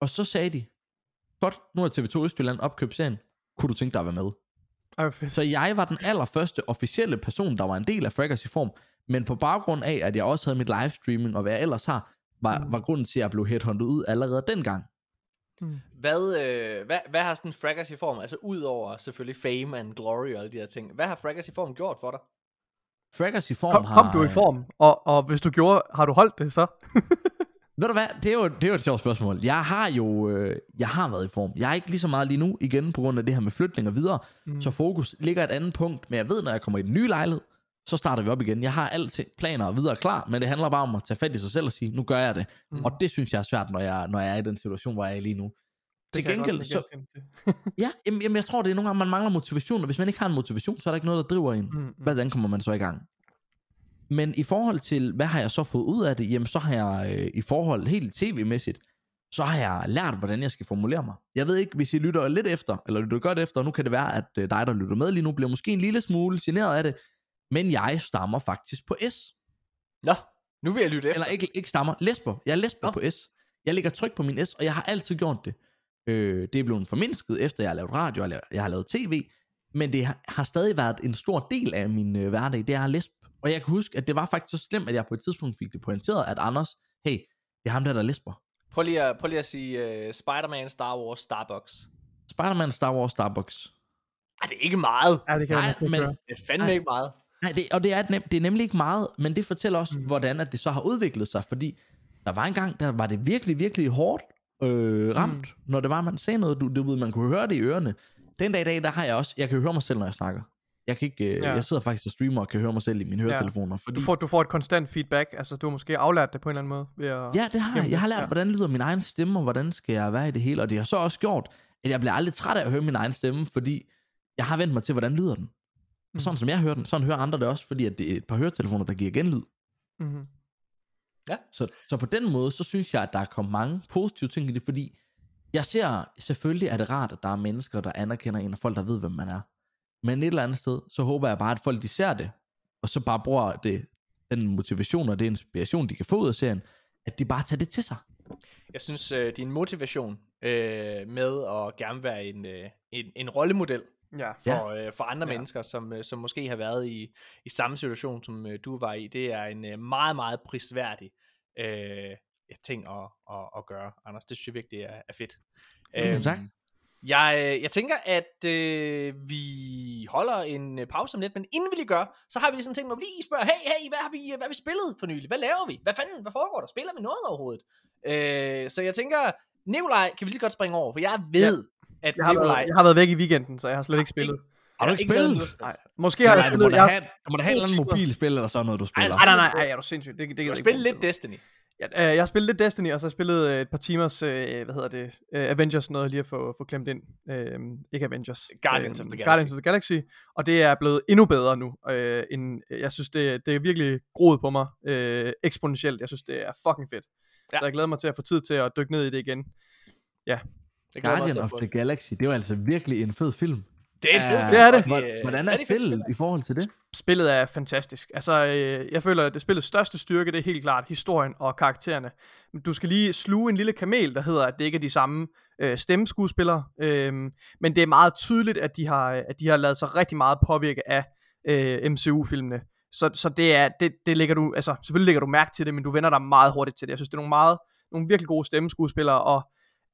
og så sagde de, godt, nu har TV2 Østjylland opkøbt serien. Kunne du tænke dig at være med? Ej. Så jeg var den allerførste officielle person, der var en del af Fraggers i form. Men på baggrund af, at jeg også havde mit livestreaming og hvad jeg ellers har, var, Mm. var grunden til, at jeg blev headhunted ud allerede dengang. Mm. Hvad, øh, hvad, hvad har sådan Fraggers i form, altså ud over selvfølgelig fame and glory og alle de her ting, hvad har Fraggers i form gjort for dig? Fraggers i form Kom, har... kom du i form? Og, og hvis du gjorde, har du holdt det så? <laughs> Ved du hvad, det er jo, det er jo et sjovt spørgsmål. Jeg har jo øh, jeg har været i form. Jeg er ikke lige så meget lige nu, igen på grund af det her med flytning og videre. Mm. Så fokus ligger et andet punkt, men jeg ved, når jeg kommer i den nye lejlighed, så starter vi op igen. Jeg har alt planer og videre klar, men det handler bare om at tage fat i sig selv og sige, nu gør jeg det. Mm. Og det synes jeg er svært, når jeg, når jeg er i den situation, hvor jeg er lige nu. Til jeg godt gengæld, nikke så, til. <laughs> ja, jamen, jamen, jeg tror, det er nogle gange, man mangler motivation, og hvis man ikke har en motivation, så er der ikke noget, der driver en. Mm, mm. Hvordan kommer man så i gang? Men i forhold til, hvad har jeg så fået ud af det? Jamen, så har jeg øh, i forhold helt tv-mæssigt, så har jeg lært, hvordan jeg skal formulere mig. Jeg ved ikke, hvis I lytter lidt efter, eller lytter godt efter, nu kan det være, at øh, dig, der lytter med lige nu, bliver måske en lille smule generet af det, men jeg stammer faktisk på S. Nå, nu vil jeg lytte efter. Eller ikke, ikke stammer, lesber. Jeg er lesber Nå. på S. Jeg lægger tryk på min S, og jeg har altid gjort det. Øh, det er blevet formindsket, efter jeg har lavet radio, og jeg har lavet tv, men det har, stadig været en stor del af min øh, hverdag, det er lesb. Og jeg kan huske, at det var faktisk så slemt, at jeg på et tidspunkt fik det pointeret, at Anders, hey, det er ham der, der er lesber. Prøv lige at, prøv lige at sige uh, Spider-Man, Star Wars, Starbucks. Spider-Man, Star Wars, Starbucks. Ej, det er ikke meget. Ja, det kan Nej, men-. Det er fandme Ej. ikke meget. Nej, det, og det er, nem, det er nemlig ikke meget, men det fortæller også, Mm. hvordan at det så har udviklet sig, fordi der var en gang, der var det virkelig, virkelig hårdt øh, ramt, mm. når det var, man sagde noget, du, du ved, man kunne høre det i ørerne. Den dag i dag, der har jeg også, jeg kan høre mig selv, når jeg snakker. Jeg, kan ikke, øh, Ja. jeg sidder faktisk og streamer og kan høre mig selv i mine høretelefoner. Fordi, Du får, du får et konstant feedback, altså du har måske aflært det på en eller anden måde. Ved at... Ja, det har jeg. Jeg har lært, ja. hvordan lyder min egen stemme, og hvordan skal jeg være i det hele. Og det har så også gjort, at jeg bliver aldrig træt af at høre min egen stemme, fordi jeg har vendt mig til, hvordan lyder den. Mm. Sådan som jeg hører den, sådan hører andre det også, fordi at det er et par høretelefoner, der giver genlyd. Mm-hmm. Så, så på den måde, så synes jeg, at der er kommet mange positive ting i det, fordi jeg ser, selvfølgelig er det rart, at der er mennesker, der anerkender en, og folk, der ved, hvem man er. Men et eller andet sted, så håber jeg bare, at folk de ser det, og så bare bruger det, den motivation og det inspiration, de kan få ud af serien, at de bare tager det til sig. Jeg synes, øh, din motivation øh, med at gerne være en, øh, en, en rollemodel Ja. for, øh, for andre Ja. mennesker, som, øh, som måske har været i, i samme situation, som øh, du var i, det er en øh, meget, meget prisværdig øh, ting at, at, at gøre, Anders. Det synes jeg virkelig er, er fedt. Tusind tak. Jeg, øh, jeg tænker, at øh, vi holder en øh, pause om lidt, men inden vi lige gør, så har vi lige sådan ting, hvor vi lige spørger, hey, hey, hvad har vi, hvad har vi spillet for nylig? Hvad laver vi? Hvad fanden, hvad foregår der? Spiller vi noget overhovedet? Øh, så jeg tænker, Nikolaj kan vi lige godt springe over, for jeg ved, at Jeg har, Nikolaj... været, jeg har været væk i weekenden, så jeg har slet ikke spillet. Har du ikke spillet? Nej, måske har jeg Nej, du må spillet... da Jeg, have, du må da have et eller andet mobilspil eller sådan noget, du spiller. altså, nej, nej, nej, ej, er du sindssygt. Det, det, det Du har spillet lidt Destiny. Ja, øh, jeg har spillet lidt Destiny, og så har jeg spillet øh, et par timers, øh, hvad hedder det, øh, Avengers noget lige at få, få klemt ind. Øh, ikke Avengers. Guardians øh, of the Galaxy. Guardians of the Galaxy. Og det er blevet endnu bedre nu. Øh, end, jeg synes, det, det er virkelig groet på mig øh, eksponentielt. Jeg synes, det er fucking fedt. Ja. Så jeg glæder mig til at få tid til at dykke ned i det igen. Det glæder mig Guardian også of the. Galaxy, det er jo altså virkelig en fed film. Det er en fed Ja, film, det er det. Hvordan er fedt spillet spil. i forhold til det? Spillet er fantastisk. Altså, øh, jeg føler, at det spillets største styrke, det er helt klart historien og karaktererne. Men du skal lige sluge en lille kamel, der hedder, at det ikke er de samme øh, stemmeskuespillere. Øh, men det er meget tydeligt, at de har, at de har lavet sig rigtig meget påvirke af øh, MCU-filmene. Så, så det er, det, det lægger du, altså selvfølgelig lægger du mærke til det, men du vender dig meget hurtigt til det. Jeg synes, det er nogle meget, nogle virkelig gode stemmeskuespillere, og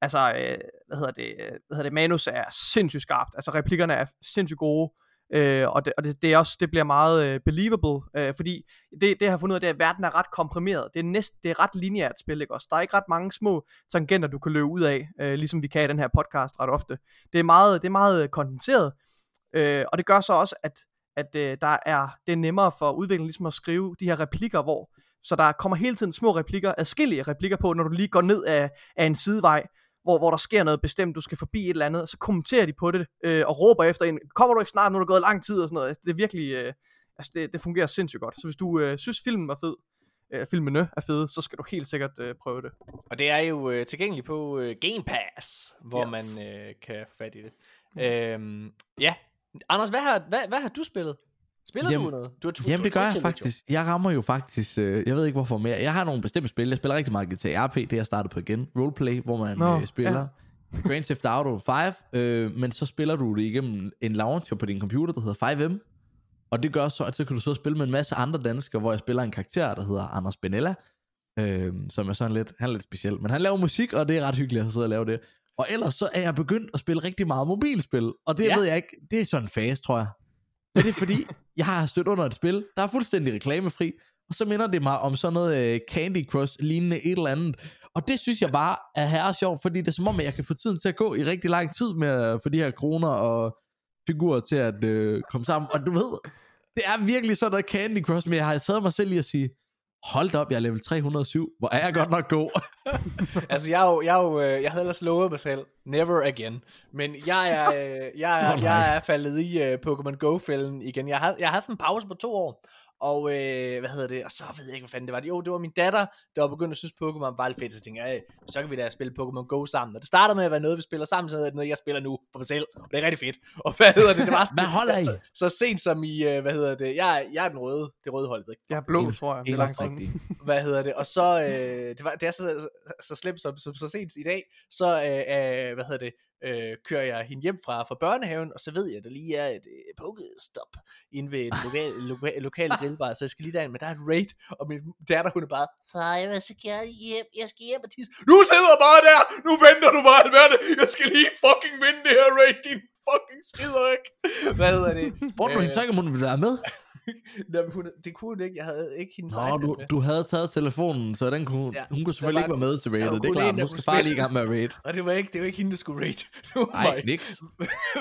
altså, øh, hvad hedder det, øh, hvad hedder det, manus er sindssygt skarpt. Altså, replikkerne er sindssygt gode. Øh, og det, og det, det, er også, det bliver meget øh, believable, øh, fordi det, det jeg har fundet ud af, det er, at verden er ret komprimeret. Det er, næst, det er ret lineært spil, ikke også? Der er ikke ret mange små tangenter, du kan løbe ud af, øh, ligesom vi kan i den her podcast ret ofte. Det er meget, det er meget øh, kondenseret, øh, og det gør så også, at, at øh, der er, det er nemmere for udviklingen ligesom at skrive de her replikker, hvor så der kommer hele tiden små replikker, adskillige replikker på, når du lige går ned af, af en sidevej, hvor, hvor der sker noget bestemt, du skal forbi et eller andet, så kommenterer de på det, øh, og råber efter en, kommer du ikke snart, nu er der gået lang tid, og sådan noget. Altså, Det er virkelig, øh, altså det, det fungerer sindssygt godt. Så hvis du øh, synes, filmen var fed, øh, filmene er fede, så skal du helt sikkert øh, prøve det. Og det er jo øh, tilgængeligt på øh, Game Pass, hvor yes. man øh, kan få fat i det. Mm. Øhm, ja, Anders, hvad har, hvad, hvad har du spillet? Spiller Jamen- du noget? Du har tu- Jamen du det gør jeg faktisk. Jeg rammer jo faktisk, øh, jeg ved ikke hvorfor mere. Jeg har nogle bestemte spil. Jeg spiller rigtig meget GTA RP, det er jeg startet på igen. Roleplay, hvor man Nå, øh, spiller. Grand Theft Auto 5, øh, men så spiller du det igennem en launcher på din computer, der hedder 5M. Og det gør så, at så kan du så spille med en masse andre danskere, hvor jeg spiller en karakter, der hedder Anders Benella, øh, som er sådan lidt, han er lidt speciel. Men han laver musik, og det er ret hyggeligt at sidde og lave det. Og ellers så er jeg begyndt at spille rigtig meget mobilspil, og det Ja. ja. ved jeg ikke, det er sådan en fase, tror jeg. Men det er fordi, jeg har stødt under et spil, der er fuldstændig reklamefri, og så minder det mig om sådan noget uh, Candy Crush lignende et eller andet. Og det synes jeg bare er herre sjovt, fordi det er som om, at jeg kan få tiden til at gå i rigtig lang tid med at få de her kroner og figurer til at øh, komme sammen. Og du ved, det er virkelig sådan noget Candy Crush, men jeg har taget mig selv i at sige, hold da op, jeg er level 307, hvor er jeg godt nok god. <laughs> Altså, jeg, er jo, jeg, er jo, øh, jeg havde ellers lovet mig selv, never again. Men jeg er, øh, jeg er, <laughs> jeg er faldet i uh, Pokémon Go-fælden igen. Jeg har, jeg har haft en pause på to år. Og øh, hvad hedder det? Og så ved jeg ikke, hvad fanden det var. Jo, det var min datter, der var begyndt at synes, Pokémon var lidt fedt. Så tænkte jeg, "Ej, så kan vi da spille Pokémon Go sammen. Og det startede med at være noget, vi spiller sammen, så er det noget, jeg spiller nu på mig selv. Og det er rigtig fedt. <laughs> Og hvad hedder det? det var sådan, Hvad holder I? Så, så sent som i, øh, hvad hedder det? Jeg, er- jeg er den røde, det røde hold, ikke? Jeg er blå, tror jeg. Det er langt <laughs> hvad hedder det, og så, øh, det, var, det er så, så, så slemt som, som så sent i dag, så, øh, øh, hvad hedder det, øh, kører jeg hende hjem fra, fra børnehaven, og så ved jeg, at der lige er et øh, pokestop inde ved en lokal, <laughs> loka, lokal grillbar, så jeg skal lige derind, men der er et raid, og min datter, hun er bare, far, jeg vil så gerne hjem, jeg skal hjem og tisse. Du sidder bare der, nu venter du bare, Alberte, jeg skal lige fucking vinde det her raid, din fucking skider ikke. Hvad hedder det? Spurgte du hende Øh, så ikke, om hun ville være med? <laughs> Nå, men hun, det kunne hun ikke. Jeg havde ikke hendes Nå, du, med. du havde taget telefonen, så den kunne, Ja, ja, hun kunne selvfølgelig ikke være med til rated. Det er klart, nu skal spille. lige i gang med at rate. Og det var ikke, det var ikke hende, der skulle rate. <laughs> Var Nej, niks.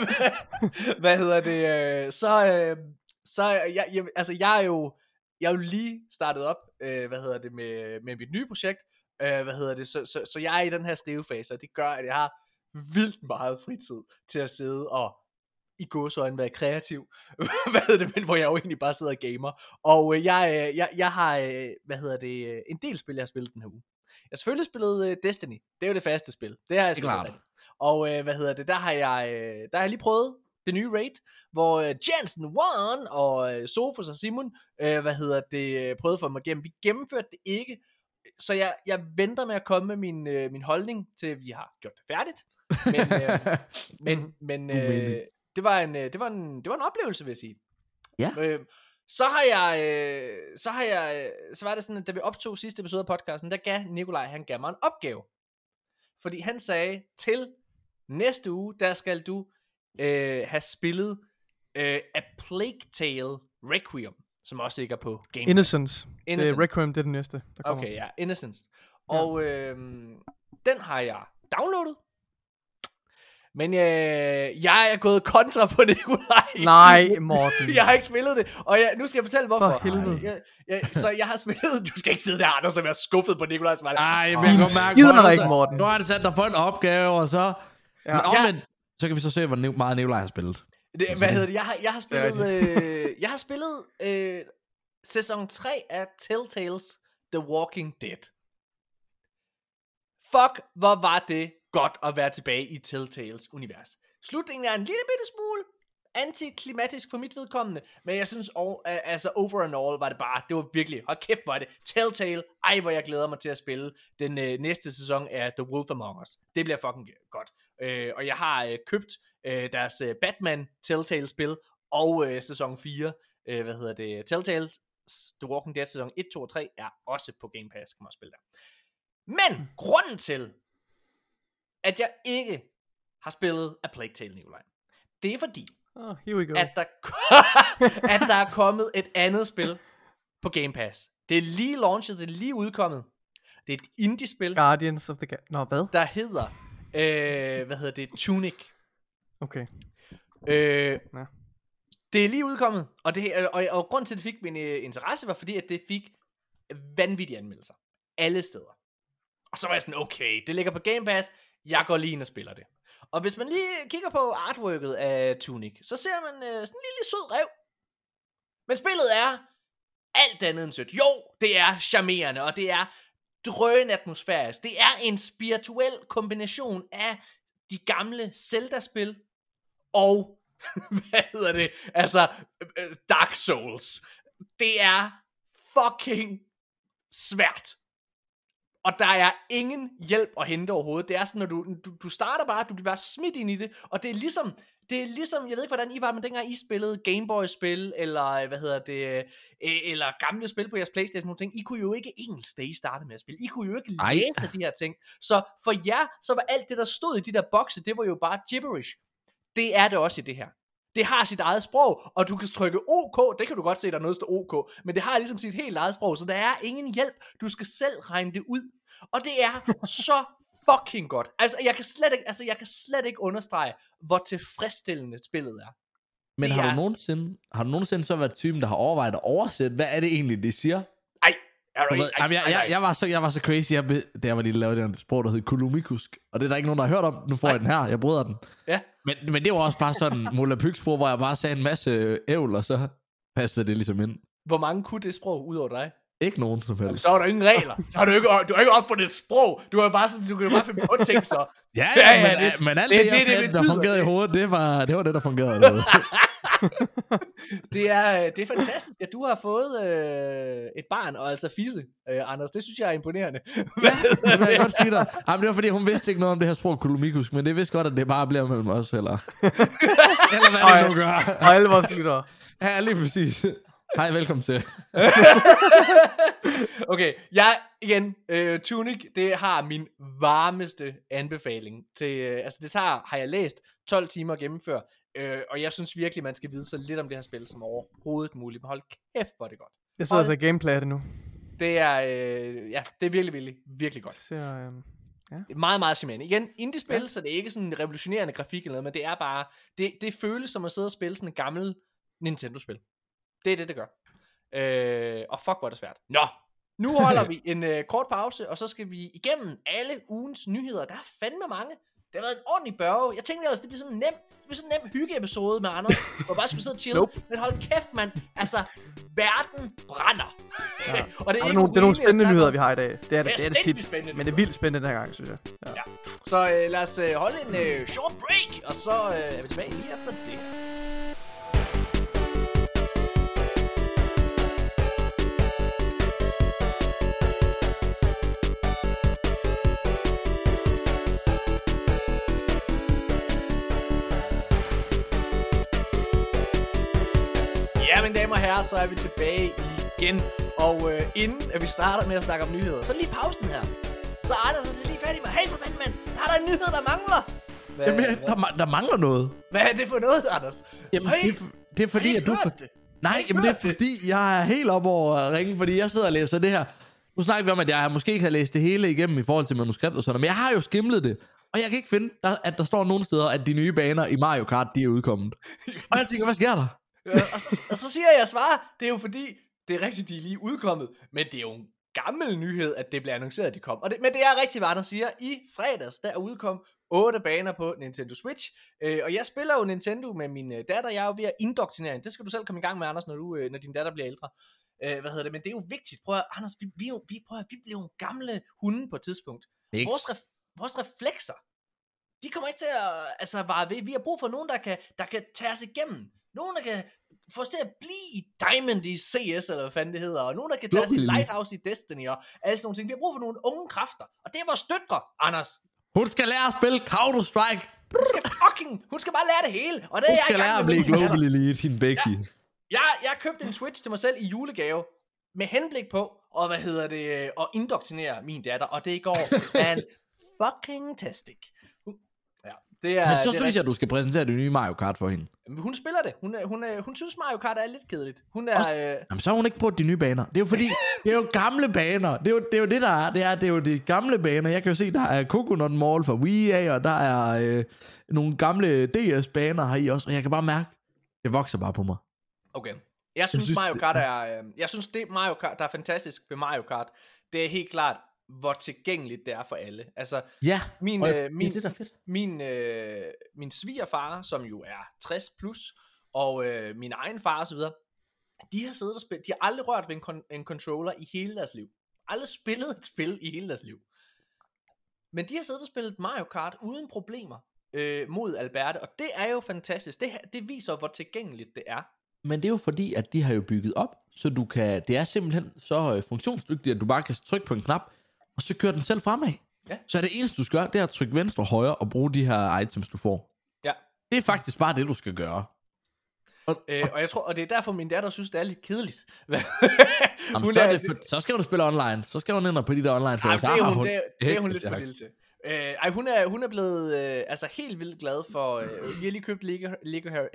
<laughs> hvad hedder det? øh, Så, øh, så jeg, jeg, altså jeg er jo, jeg er jo lige startet op, øh, hvad hedder det, med, med mit nye projekt, øh, hvad hedder det, så, så, så jeg er i den her skrivefase, og det gør, at jeg har vildt meget fritid til at sidde og i gåsøjne være kreativ, <laughs> hvad hedder det, men hvor jeg jo egentlig bare sidder og gamer, og øh, jeg, øh, jeg, jeg har, øh, hvad hedder det, øh, en del spil, jeg har spillet den her uge. Jeg har selvfølgelig spillet øh, Destiny, det er jo det faste spil, det har jeg Det spillet klart. Og øh, hvad hedder det, der har jeg, øh, der har jeg lige prøvet det nye raid, hvor øh, Jensen One og øh, Sofus og Simon, øh, hvad hedder det, prøvede for mig igennem. Vi gennemførte det ikke, så jeg, jeg venter med at komme med min, øh, min holdning til, vi har gjort det færdigt. Men, øh, <laughs> men, men øh. Det, var en, øh, det, var en, det var en oplevelse, vil jeg sige. Ja. Øh, så har jeg, øh, så har jeg, øh, så var det sådan, at da vi optog sidste episode af podcasten, der gav Nikolaj, han gav mig en opgave. Fordi han sagde, til næste uge, der skal du øh, have spillet øh, A Plague Tale Requiem, som også ligger på Game Pass. Innocence. Det Innocence. er Requiem, det er den næste, der kommer. Okay, ja, Innocence. Og øh, den har jeg downloadet. Men øh, jeg er gået kontra på Nikolaj. Nej, Morten. <laughs> Jeg har ikke spillet det, og jeg, nu skal jeg fortælle hvorfor. For helvede. Jeg, jeg, så jeg har spillet, <laughs> du skal ikke sidde der, Anders, og være skuffet på Nikolajs vej. Ej, men jeg kan mærke, skider er ikke, Morten. Nu har det sat dig for en opgave, og så... Ja. Men omvendt, så kan vi så se, hvor meget Nikolaj har spillet. Det, hvad hedder det? Jeg har, jeg har spillet, øh, jeg har spillet øh, sæson 3 af Telltales The Walking Dead. Fuck, hvor var det godt at være tilbage i Telltales univers. Slutningen er en lille bitte smule antiklimatisk for mit vedkommende, men jeg synes, og, altså over and all var det bare, det var virkelig, hold kæft var det, Telltale, ej hvor jeg glæder mig til at spille den øh, næste sæson af The Wolf Among Us. Det bliver fucking godt. Øh, og jeg har øh, købt øh, deres øh, Batman Telltale spil, og øh, sæson 4, øh, hvad hedder det, Telltale The Walking Dead sæson 1, 2 og 3 er også på Game Pass, kan man spille der. Men grunden til, at jeg ikke har spillet A Plague Tale, Nikolaj, det er fordi, Oh, here we go. at der, <laughs> at der er kommet et andet spil på Game Pass. Det er lige launchet, det er lige udkommet. Det er et indie-spil, Guardians of the Ga- Nå, hvad? der hedder, øh, hvad hedder det, Tunic. Okay. Øh, Ja. Det er lige udkommet, og, det, og, og grund til, at det fik min øh, interesse, var fordi, at det fik vanvittige anmeldelser. Alle steder. Og så var jeg sådan, okay, det ligger på Game Pass, jeg går lige ind og spiller det. Og hvis man lige kigger på artworket af Tunic, så ser man øh, sådan en lille sød rev. Men spillet er alt andet end sødt. Jo, det er charmerende, og det er drøn atmosfærisk. Det er en spirituel kombination af de gamle Zelda-spil og, <laughs> hvad hedder det, altså øh, øh, Dark Souls. Det er fucking svært. Og der er ingen hjælp at hente overhovedet. Det er sådan, når du, du, du starter bare, du bliver bare smidt ind i det, og det er ligesom, det er ligesom, jeg ved ikke, hvordan I var, men dengang I spillede Gameboy-spil, eller hvad hedder det, øh, eller gamle spil på jeres Playstation, nogle ting, I kunne jo ikke engelsk, da I startede med at spille. I kunne jo ikke Ej. læse de her ting. Så for jer, så var alt det, der stod i de der bokse, det var jo bare gibberish. Det er det også i det her. Det har sit eget sprog, og du kan trykke OK, det kan du godt se, der er noget, der står OK, men det har ligesom sit helt eget sprog, så der er ingen hjælp. Du skal selv regne det ud. Og det er <laughs> så fucking godt. Altså, jeg kan slet ikke, altså, jeg kan slet ikke understrege, hvor tilfredsstillende spillet er. Men Det har er- du, nogensinde, har du nogensinde så været typen, der har overvejet at oversætte, hvad er det egentlig, de siger? Ej, er du ved, Ej, jamen, jeg, ej, jeg, ej. jeg, var så, jeg var så crazy, jeg, da jeg var lille, lavede den sprog, der hed Kulumikusk. Og det er der ikke nogen, der har hørt om. Nu får Nej. jeg den her, jeg bryder den. Ja. Men, men det var også bare sådan <laughs> Mola sprog, hvor jeg bare sagde en masse ævl, og så passede det ligesom ind. Hvor mange kunne det sprog ud over dig? Ikke nogen som helst. Så er der ingen regler. Så har du ikke, du har ikke opfundet et sprog. Du har bare sådan, du kan bare finde på ting så. <laughs> Ja, Ja, ja, ja, men, det- men alt det- det, det- jeg det sagde, der fungerede i det. hovedet, det var det, var det der fungerede. <laughs> Det er, det er fantastisk, at du har fået øh, et barn, og altså fisse, øh, Anders. Det synes jeg er imponerende. <laughs> Hvad Det vil jeg godt sige dig. Jamen, det var fordi, hun vidste ikke noget om det her sprog Kulumikusk, men det vidste godt, at det bare bliver mellem os, eller... eller hvad det nu gør. Og alle vores lyttere. Ja, lige præcis. Hej, velkommen til. <laughs> Okay, jeg igen, øh, Tunic, det har min varmeste anbefaling til, øh, altså det tager, har jeg læst, 12 timer at gennemføre. Øh, og jeg synes virkelig, man skal vide så lidt om det her spil som overhovedet muligt. Men hold kæft, hvor er det godt. Jeg sidder Hold- så i gameplay af det nu. Det er, øh, ja, det er virkelig, virkelig, virkelig godt. Ser, øh, Det er meget, meget charmerende. Igen, indie-spil, ja. så det er ikke sådan en revolutionerende grafik eller noget, men det er bare, det, det føles som at sidde og spille sådan en gammel Nintendo-spil. Det er det, det gør. Øh, og fuck, hvor er det svært. Nå, nu <laughs> holder vi en øh, kort pause, og så skal vi igennem alle ugens nyheder. Der er fandme mange. Det har været en ordentlig børge. Jeg tænkte også, det bliver sådan en nem, det bliver sådan en nem hyggeepisode med Anders, <laughs> hvor bare skulle sidde og chill. Nope. Men hold kæft, mand. Altså, verden brænder. Ja. <laughs> og det er, der ikke nogle, det er nogle spændende nyheder, vi har i dag. Det er det, Det er det, er det tit. spændende Men det er vildt spændende den her gang, synes jeg. Ja. Ja. Så øh, lad os øh, holde en øh, short break, og så øh, er vi tilbage lige efter det. Mine damer og herrer, så er vi tilbage igen. Og øh, inden at vi starter med at snakke om nyheder, så lige pausen her. Så er Anders så lige færdig med, hey for fanden, mand, der er der en nyhed, der mangler. Hvad, Jamen, hvad, der, ma- der mangler noget. hvad er det for noget, Anders? Jamen, Har I det, er det er fordi, at du... For... det? Nej, jamen, det er fordi, jeg er helt op over at ringe, fordi jeg sidder og læser det her. Nu snakker vi om, at jeg måske ikke har læst det hele igennem i forhold til manuskript og sådan noget, men jeg har jo skimlet det. Og jeg kan ikke finde, at der står nogle steder, at de nye baner i Mario Kart, de er udkommet. <laughs> Og jeg tænker, hvad sker der? Øh, og, så, og så siger jeg svar, det er jo fordi, det er rigtigt, de er lige udkommet, men det er jo en gammel nyhed, at det bliver annonceret, at de kom. Og det, men det er rigtigt, hvad Anders siger. I fredags, der udkom otte baner på Nintendo Switch. Øh, og jeg spiller jo Nintendo med min øh, datter. Jeg er jo ved at indoktrinere hende. Det skal du selv komme i gang med, Anders, når, du, øh, når din datter bliver ældre. Øh, hvad hedder det? Men det er jo vigtigt. Prøv at, Anders, vi, vi, vi, prøv at, vi bliver jo gamle hunde på et tidspunkt. Ikke. Vores, ref, vores reflekser, de kommer ikke til at altså, vare ved. Vi har brug for nogen, der kan, der kan tage os igennem. Nogen, der kan få os til at blive i Diamond i CS, eller hvad fanden det hedder. Og nogen, der kan tage os i. Lighthouse i Destiny, og alle sådan nogle ting. Vi har brug for nogle unge kræfter. Og det er vores døtre, Anders. Hun skal lære at spille Counter-Strike. Hun skal fucking, hun skal bare lære det hele. Og det er Hun jeg i skal lære at blive global elite, hende Becky. Jeg, jeg købte en Switch til mig selv i julegave, med henblik på, og hvad hedder det, øh, at indoktrinere min datter, og det går <laughs> fan fucking tastic. Ja, det er, Men så det synes jeg, du skal præsentere det nye Mario Kart for hende. Hun spiller det. Hun, hun, er- hun synes Mario Kart er lidt kedeligt. Hun er... Også- Øh, Jamen, så har hun ikke brugt de nye baner. Det er jo fordi, <laughs> det er jo gamle baner. Det er jo det, er jo det der er. Det er, det er jo de gamle baner. Jeg kan jo se, der er Coconut Mall fra Wii af, og der er øh, nogle gamle DS-baner her i også. Og jeg kan bare mærke, det vokser bare på mig. okay. Jeg synes, synes, Mario Kart er... Øh, jeg synes, det Mario Kart, der er fantastisk ved Mario Kart, det er helt klart, hvor tilgængeligt det er for alle. Altså, Ja, min, øh, det er min, det, der er fedt. min, øh, min svigerfar, som jo er 60 plus, og øh, min egen far osv., de har siddet og spillet, de har aldrig rørt ved en, kon- en controller i hele deres liv. Aldrig spillet et spil i hele deres liv. Men de har siddet og spillet Mario Kart uden problemer øh, mod Alberte, og det er jo fantastisk. Det, det viser, hvor tilgængeligt det er. Men det er jo fordi, at de har jo bygget op, så du kan, det er simpelthen så øh, funktionsdygtigt, at du bare kan trykke på en knap, og så kører den selv fremad. Ja. Så er det eneste, du skal gøre, det er at trykke venstre og højre og bruge de her items, du får. Ja. Det er faktisk bare det, du skal gøre. Og, Øh, og jeg tror, og det er derfor, min datter synes, det er lidt kedeligt. <laughs> Jamen, Hun så, er det for, så skal du spille online. Så skal hun ind på de der online server. det er har hun, det, er, det er hun lidt for lille til. Øh, ej, hun er, hun er blevet øh, altså helt vildt glad for, øh, vi har lige købt Lego, Lego Harry,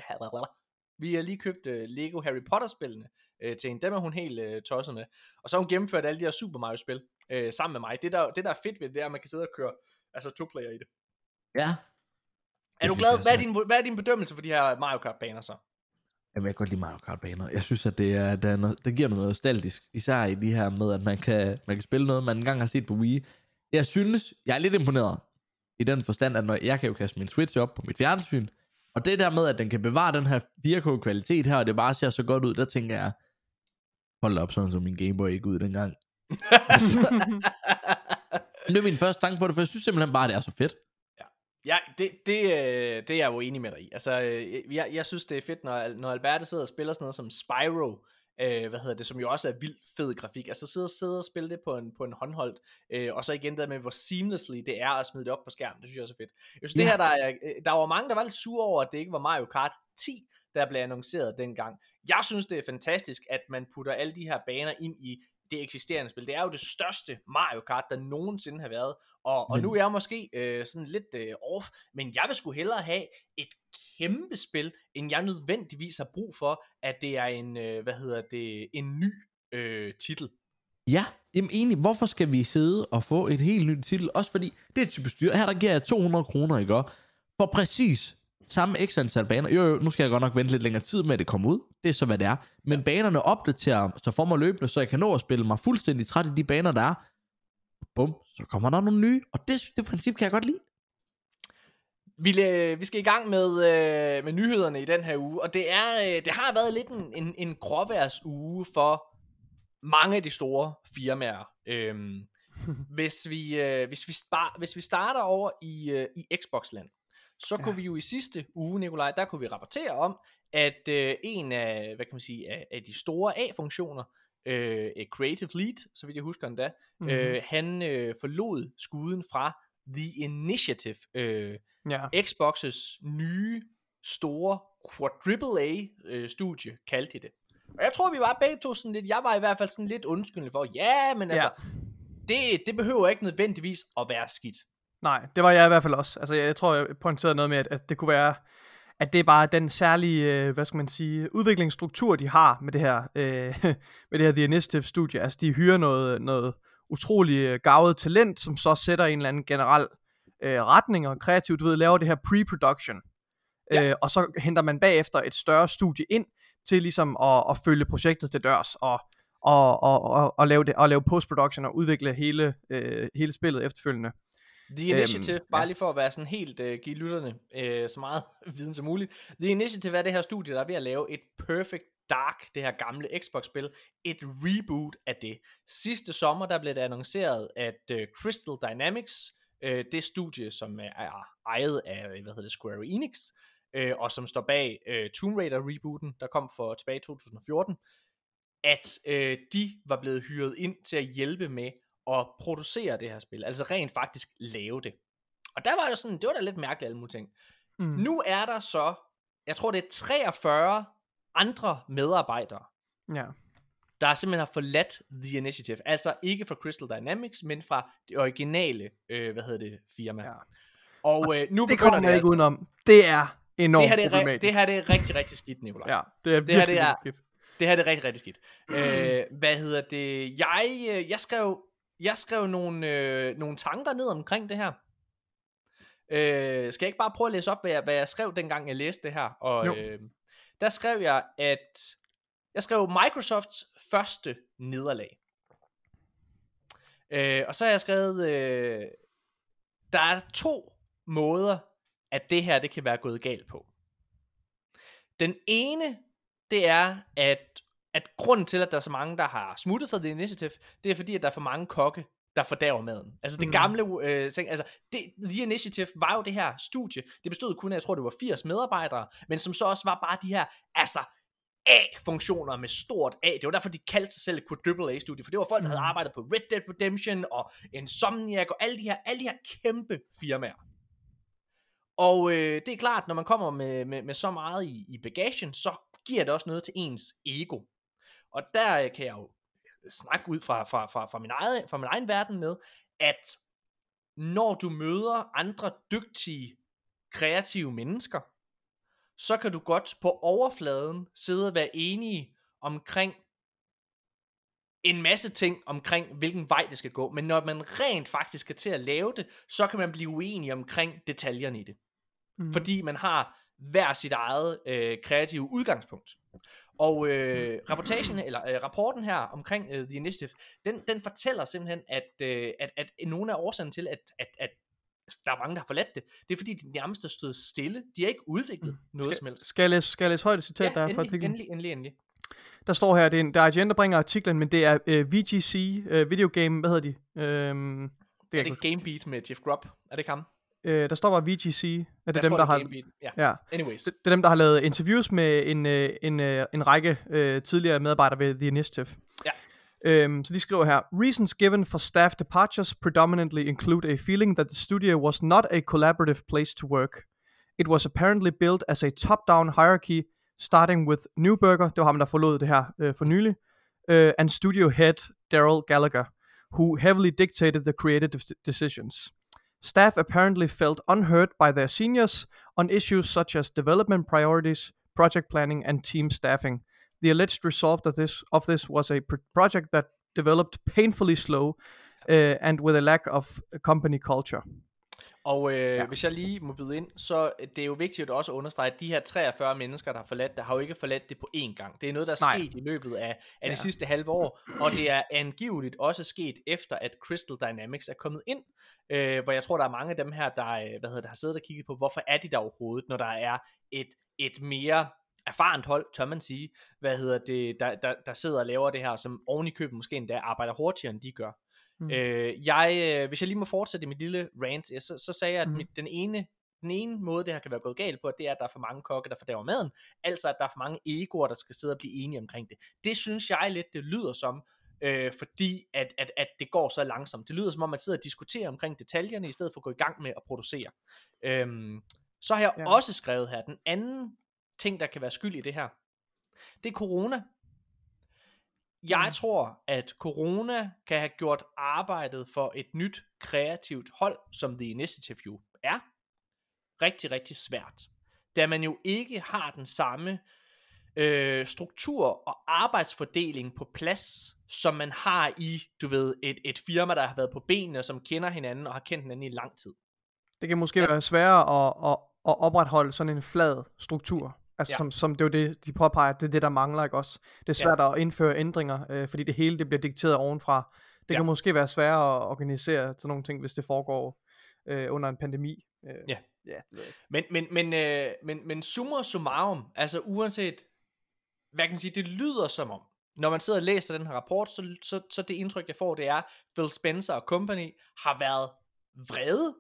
vi har lige købt øh, Lego Harry Potter spillene øh, til hende, dem er hun helt øh, tosset med. Og så har hun gennemført alle de her Super Mario spil øh, sammen med mig. Det der, det der er fedt ved det, det er, at man kan sidde og køre altså to player i det. Ja. Er du glad? Hvad er, din, hvad er din bedømmelse for de her Mario Kart baner så? Jamen, jeg kan godt lide Mario Kart baner. Jeg synes, at det, er, det, er noget, det giver noget nostalgisk. Især i de her med, at man kan, man kan spille noget, man engang har set på Wii. Jeg synes, jeg er lidt imponeret. I den forstand, at når jeg kan jo kaste min Switch op på mit fjernsyn. Og det der med, at den kan bevare den her 4K-kvalitet her, og det bare ser så godt ud, der tænker jeg, hold op, sådan så min Gameboy ikke ud dengang. <laughs> Det er min første tanke på det, for jeg synes simpelthen bare, det er så fedt. Ja, det, det, øh, det er jeg jo enig med dig i. Altså, øh, jeg, jeg synes, det er fedt, når, når Alberte sidder og spiller sådan noget som Spyro, øh, hvad hedder det, som jo også er vildt fed grafik. Altså sidde og, sidde og spille det på en, på en håndholdt, øh, og så igen der med, hvor seamlessly det er at smide det op på skærmen. Det synes jeg også er fedt. Jeg synes, Ja. det her, der, er, øh, der var mange, der var lidt sure over, at det ikke var Mario Kart 10, der blev annonceret dengang. Jeg synes, det er fantastisk, at man putter alle de her baner ind i det eksisterende spil. Det er jo det største Mario Kart, der nogensinde har været. Og, og nu er jeg måske øh, sådan lidt øh, off, men jeg vil sgu hellere have et kæmpe spil, end jeg nødvendigvis har brug for, at det er en, øh, hvad hedder det, en ny øh, titel. Ja, jamen egentlig, hvorfor skal vi sidde og få et helt nyt titel? Også fordi, det er typisk dyrt. Her der giver jeg 200 kroner, ikke? For præcis samme x antal baner. Jo, jo, nu skal jeg godt nok vente lidt længere tid med, at det kommer ud. Det er så, hvad det er. Men banerne opdaterer så får mig løbende, så jeg kan nå at spille mig fuldstændig træt i de baner, der er. Bum, så kommer der nogle nye. Og det, det princip kan jeg godt lide. Vi, øh, vi skal i gang med, øh, med nyhederne i den her uge, og det er øh, det har været lidt en, en, en gråværs uge for mange af de store firmaer. Øhm, <laughs> hvis, vi, øh, hvis, vi spar, hvis vi starter over i, øh, i Xbox-land, så ja. kunne vi jo i sidste uge, Nikolaj, der kunne vi rapportere om, at øh, en af, hvad kan man sige, af, af de store A-funktioner, øh, Creative Lead, så vidt jeg husker endda, mm-hmm. øh, han øh, forlod skuden fra The Initiative, øh, ja. Xbox's nye, store quadruple A øh, studie, kaldte de det. Og jeg tror, vi var begge to sådan lidt, jeg var i hvert fald sådan lidt undskyldende for, ja, men altså, ja. Det, det behøver ikke nødvendigvis at være skidt. Nej, det var jeg i hvert fald også. Altså, jeg, jeg tror, jeg pointerede noget med, at, at det kunne være, at det er bare den særlige, øh, hvad skal man sige, udviklingsstruktur, de har med det her, øh, <laughs> med det her The Initiative studie. Altså, de hyrer noget, noget utrolig øh, gavet talent, som så sætter en eller anden generel øh, retning og kreativt, du ved, laver det her pre-production. Ja. Øh, og så henter man bagefter et større studie ind, til ligesom at, at følge projektet til dørs, og, og, og, og, og lave, det, og lave post-production og udvikle hele, øh, hele spillet efterfølgende. The Initiative, øhm, bare ja. lige for at være sådan helt, uh, give lytterne uh, så meget <laughs> viden som muligt. The Initiative er det her studie, der er ved at lave et Perfect Dark, det her gamle Xbox-spil, et reboot af det. Sidste sommer, der blev det annonceret, at uh, Crystal Dynamics, uh, det studie, som er ejet af, hvad hedder det, Square Enix, uh, og som står bag uh, Tomb Raider rebooten, der kom for tilbage i 2014, at uh, de var blevet hyret ind til at hjælpe med at producere det her spil, altså rent faktisk lave det. Og der var jo sådan, det var da lidt mærkeligt alle mulige ting. Mm. Nu er der så, jeg tror det er 43 andre medarbejdere, ja. der simpelthen har forladt The Initiative. Altså ikke fra Crystal Dynamics, men fra det originale, øh, hvad hedder det, firma. Ja. Og øh, nu det kommer man ikke altså, udenom. Det er enormt det her, det er, problematisk. Det her det er rigtig, rigtig skidt, Nicolaj. Ja, det er det her, det er, skidt. Det her det er rigtig, rigtig skidt. øh, hvad hedder det? Jeg, øh, jeg skrev jeg skrev nogle, øh, nogle tanker ned omkring det her. Øh, skal jeg ikke bare prøve at læse op, hvad jeg, hvad jeg skrev dengang jeg læste det her? Og øh, der skrev jeg, at jeg skrev Microsofts første nederlag. Øh, og så har jeg skrevet, øh, der er to måder, at det her det kan være gået galt på. Den ene, det er, at at grunden til, at der er så mange, der har smuttet fra The Initiative, det er fordi, at der er for mange kokke, der fordæver maden. Altså det mm. gamle, øh, altså det, The Initiative var jo det her studie, det bestod kun af, jeg tror det var 80 medarbejdere, men som så også var bare de her, altså A-funktioner med stort A. Det var derfor, de kaldte sig selv et quadruple A-studie, for det var folk, der havde mm. arbejdet på Red Dead Redemption og Insomniac og alle de her, alle de her kæmpe firmaer. Og øh, det er klart, når man kommer med, med, med så meget i, i bagagen, så giver det også noget til ens ego. Og der øh, kan jeg jo snakke ud fra, fra, fra, fra, min, eget, fra min egen verden med, at når du møder andre dygtige, kreative mennesker, så kan du godt på overfladen sidde og være enige omkring en masse ting omkring, hvilken vej det skal gå. Men når man rent faktisk skal til at lave det, så kan man blive uenig omkring detaljerne i det. Mm. Fordi man har hver sit eget øh, kreative udgangspunkt. Og øh, rapportagen, eller øh, rapporten her omkring øh, The Initiative, den, den fortæller simpelthen, at, øh, at, at nogle af årsagerne til, at, at, at der er mange, der har forladt det, det er fordi, de nærmest har stået stille. De har ikke udviklet mm. noget skal, som helst. Skal jeg læse, skal jeg læse højt citat, ja, der er fra artiklen? endelig, endelig, endelig. Der står her, det er, en, der er IGN, der bringer artiklen, men det er uh, VGC, uh, Video Game, hvad hedder de? Uh, det er, er det Gamebeat med Jeff Grubb? Er det ikke ham? Øh, der står bare VGC. Er det dem, der har, ja. ja. Anyways. Det, det, er dem, der har lavet interviews med en, øh, en, øh, en række øh, tidligere medarbejdere ved The Initiative. Ja. Um, så de skriver her, Reasons given for staff departures predominantly include a feeling that the studio was not a collaborative place to work. It was apparently built as a top-down hierarchy, starting with Newberger, det var ham, der forlod det her uh, for nylig, uh, and studio head Daryl Gallagher, who heavily dictated the creative decisions. Staff apparently felt unheard by their seniors on issues such as development priorities, project planning, and team staffing. The alleged result of this of this was a pr- project that developed painfully slow uh, and with a lack of company culture. Og øh, ja. hvis jeg lige må byde ind, så det er jo vigtigt at også understrege, at de her 43 mennesker, der har forladt det, har jo ikke forladt det på én gang. Det er noget, der er Nej. sket i løbet af, af ja. de sidste halve år, og det er angiveligt også sket efter, at Crystal Dynamics er kommet ind, øh, hvor jeg tror, der er mange af dem her, der, øh, hvad hedder det, har siddet og kigget på, hvorfor er de der overhovedet, når der er et, et mere erfarent hold, tør man sige, hvad hedder det, der, der, der sidder og laver det her, som oven i købet måske endda arbejder hurtigere, end de gør. Mm. Øh, jeg, øh, hvis jeg lige må fortsætte mit lille rant, ja, så, så sagde jeg, at mm. mit, den ene den ene måde, det her kan være gået galt på, det er, at der er for mange kokke, der fordæver maden. Altså, at der er for mange egoer, der skal sidde og blive enige omkring det. Det synes jeg lidt, det lyder som, øh, fordi at, at, at det går så langsomt. Det lyder som om, man sidder og diskuterer omkring detaljerne, i stedet for at gå i gang med at producere. Øhm, så har jeg ja. også skrevet her, den anden ting, der kan være skyld i det her, det er corona. Jeg mm. tror, at corona kan have gjort arbejdet for et nyt kreativt hold, som The Initiative jo er, rigtig, rigtig svært. Da man jo ikke har den samme øh, struktur og arbejdsfordeling på plads, som man har i, du ved, et, et firma, der har været på benene, som kender hinanden og har kendt hinanden i lang tid. Det kan måske ja. være sværere at, at, at opretholde sådan en flad struktur. Altså, ja. som, som det er jo det, de påpeger, det er det, der mangler, ikke også? Det er svært ja. at indføre ændringer, øh, fordi det hele det bliver dikteret ovenfra. Det ja. kan måske være sværere at organisere sådan nogle ting, hvis det foregår øh, under en pandemi. Øh, ja. ja det men, men, men, øh, men, men summa summarum, altså uanset, hvad kan man sige, det lyder som om, når man sidder og læser den her rapport, så, så, så det indtryk, jeg får, det er, Phil Spencer og company har været vrede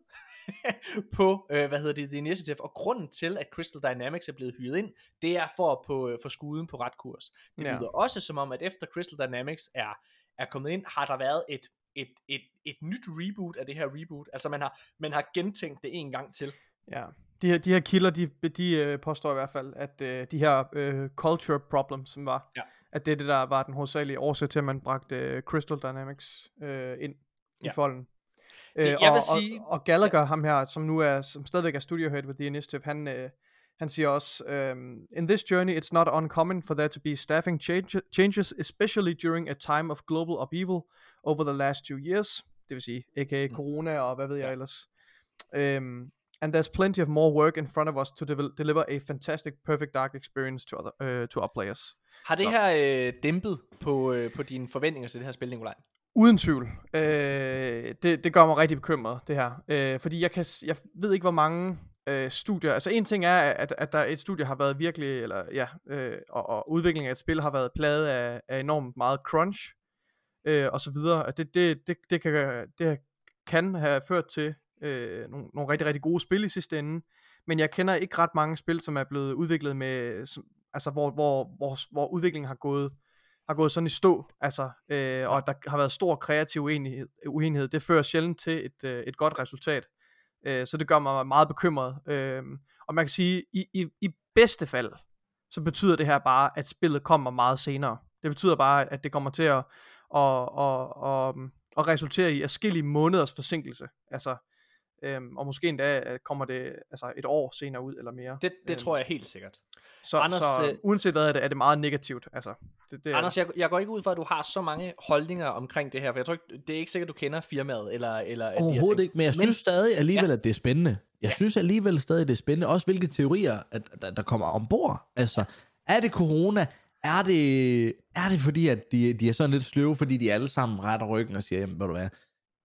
<laughs> på, øh, hvad hedder det, The Initiative, og grunden til, at Crystal Dynamics er blevet hyret ind, det er for at på, øh, få skuden på ret kurs. Det ja. lyder også som om, at efter Crystal Dynamics er, er kommet ind, har der været et, et, et, et nyt reboot af det her reboot, altså man har, man har gentænkt det en gang til. Ja, de her, de her kilder, de, de øh, påstår i hvert fald, at øh, de her øh, culture problems, som var, ja. at det er det, der var den hovedsagelige årsag til, at man bragte øh, Crystal Dynamics øh, ind i ja. folden. Det, øh, jeg og, vil sige... Og, og Gallagher, ja. ham her, som nu er, som stadigvæk er studio head with The Initiative, han, øh, han siger også, um, In this journey, it's not uncommon for there to be staffing change, changes, especially during a time of global upheaval over the last two years. Det vil sige, aka mm. corona og hvad ved jeg ellers. Um, and there's plenty of more work in front of us to de- deliver a fantastic Perfect Dark experience to, other, uh, to our players. Har det Så. her øh, dæmpet på, øh, på dine forventninger til det her spil, Nikolaj? Uden tvivl. Øh, det, det gør mig rigtig bekymret, det her. Øh, fordi jeg, kan, jeg ved ikke, hvor mange øh, studier... Altså en ting er, at, at der et studie har været virkelig... Eller, ja, øh, og, og udviklingen af et spil har været plaget af, af enormt meget crunch, øh, og så videre. Det, det, det, det, kan, det kan have ført til øh, nogle, nogle rigtig, rigtig gode spil i sidste ende. Men jeg kender ikke ret mange spil, som er blevet udviklet med... Som, altså hvor, hvor, hvor, hvor udviklingen har gået har gået sådan i stå, altså, øh, og der har været stor kreativ uenighed, uenighed. Det fører sjældent til et, øh, et godt resultat. Øh, så det gør mig meget bekymret. Øh, og man kan sige, i, i, i bedste fald, så betyder det her bare, at spillet kommer meget senere. Det betyder bare, at det kommer til at, at, at, at, at resultere i afskillige måneders forsinkelse. Altså, Øhm, og måske endda øh, kommer det altså et år senere ud eller mere. Det, det øhm, tror jeg helt sikkert. Så, Anders, så øh, uanset hvad er det, er det meget negativt. Altså, det, det Anders, jeg, jeg går ikke ud for, at du har så mange holdninger omkring det her, for jeg tror ikke, det er ikke sikkert, du kender firmaet. Eller, eller Overhovedet ikke, men jeg men, synes stadig alligevel, ja. at det er spændende. Jeg ja. synes alligevel stadig, det er spændende. Også hvilke teorier, at, der, der kommer ombord. Altså, er det corona? Er det, er det fordi, at de, de er sådan lidt sløve, fordi de alle sammen retter ryggen og siger, jamen, ved du hvad,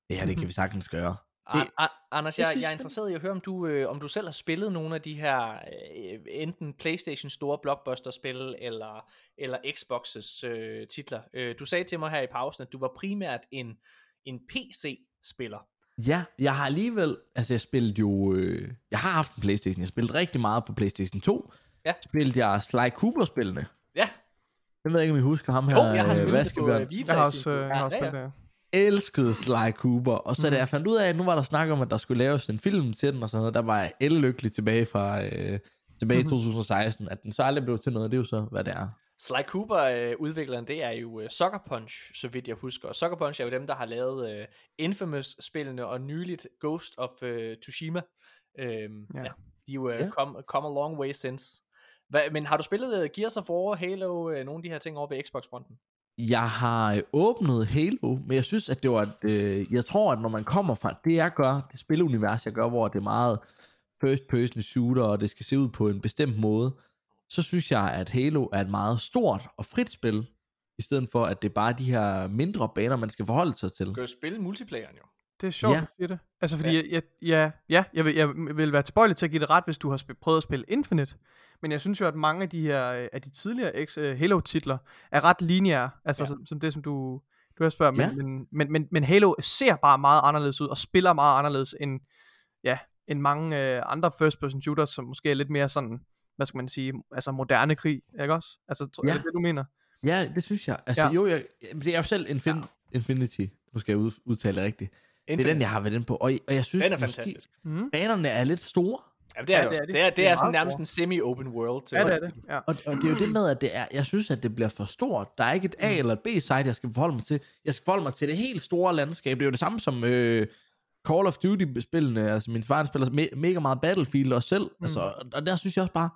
det her, det kan vi sagtens gøre. Det, Anders, jeg, jeg er interesseret i at høre, om du, øh, om du selv har spillet nogle af de her, øh, enten Playstation store blockbuster-spil, eller, eller Xbox's øh, titler. Øh, du sagde til mig her i pausen, at du var primært en, en PC-spiller. Ja, jeg har alligevel, altså jeg spillede jo, øh, jeg har haft en Playstation, jeg spillede rigtig meget på Playstation 2. Ja. Spillede jeg Sly Cooper-spillene. Ja. Jeg ved ikke, om I husker ham her. Jo, jeg har spillet det på uh, Vita. Jeg har også, øh, jeg har også spillet det elskede Sly Cooper. Og så mm. da jeg fandt ud af, at nu var der snak om, at der skulle laves en film til den og sådan noget, der var jeg ellykkelig tilbage fra øh, tilbage i 2016, at den så aldrig blev til noget. Det er jo så, hvad det er. Sly Cooper øh, udvikleren, det er jo øh, Sucker Punch, så vidt jeg husker. Og Sucker Punch er jo dem, der har lavet øh, Infamous-spillene og nyligt Ghost of øh, Tsushima. Øhm, ja. Ja. ja. De er jo øh, Ja. come, come a long way since. Hva, men har du spillet øh, Gears of War, Halo, øh, nogle af de her ting over ved Xbox-fronten? Jeg har øh, åbnet Halo, men jeg synes, at det var... Et, øh, jeg tror, at når man kommer fra det, jeg gør, det spilunivers, jeg gør, hvor det er meget first-person shooter, og det skal se ud på en bestemt måde, så synes jeg, at Halo er et meget stort og frit spil, i stedet for, at det er bare de her mindre baner, man skal forholde sig til. Du kan jo spille multiplayeren jo. Det er sjovt, Ja. du siger det. Altså, fordi Ja. Jeg, jeg, ja, ja, jeg, vil, jeg vil være tilbøjelig til at give det ret, hvis du har sp- prøvet at spille Infinite. Men jeg synes jo, at mange af de her øh, af de tidligere X, uh, Halo-titler er ret lineære. Altså, Ja. som, som det, som du, du har spørget. Ja. Men, men, men, men, men Halo ser bare meget anderledes ud, og spiller meget anderledes end, ja, end mange øh, andre first-person shooters, som måske er lidt mere sådan, hvad skal man sige, altså moderne krig, ikke også? Altså, tror, Ja. er det det, du mener? Ja, det synes jeg. Altså, ja. Ja. jo, jeg, det er jo selv Infin- ja. Infinity. Nu skal jeg ud, udtale det rigtigt. Det er den, jeg har været inde på. Og, og jeg synes, Den er måske, fantastisk. Mm. banerne er lidt store. Jamen, det er Ja, det, er det. Det er, det Det er, er sådan nærmest en semi-open world. Til Ja, det er det. Ja. Og, og det er jo det med, at det er, jeg synes, at det bliver for stort. Der er ikke et A eller et B-site, jeg skal forholde mig til. Jeg skal forholde mig til det helt store landskab. Det er jo det samme som øh, Call of Duty-spillene. Altså, min far spiller me- mega meget Battlefield også selv. Mm. Altså, og- og der synes jeg også bare,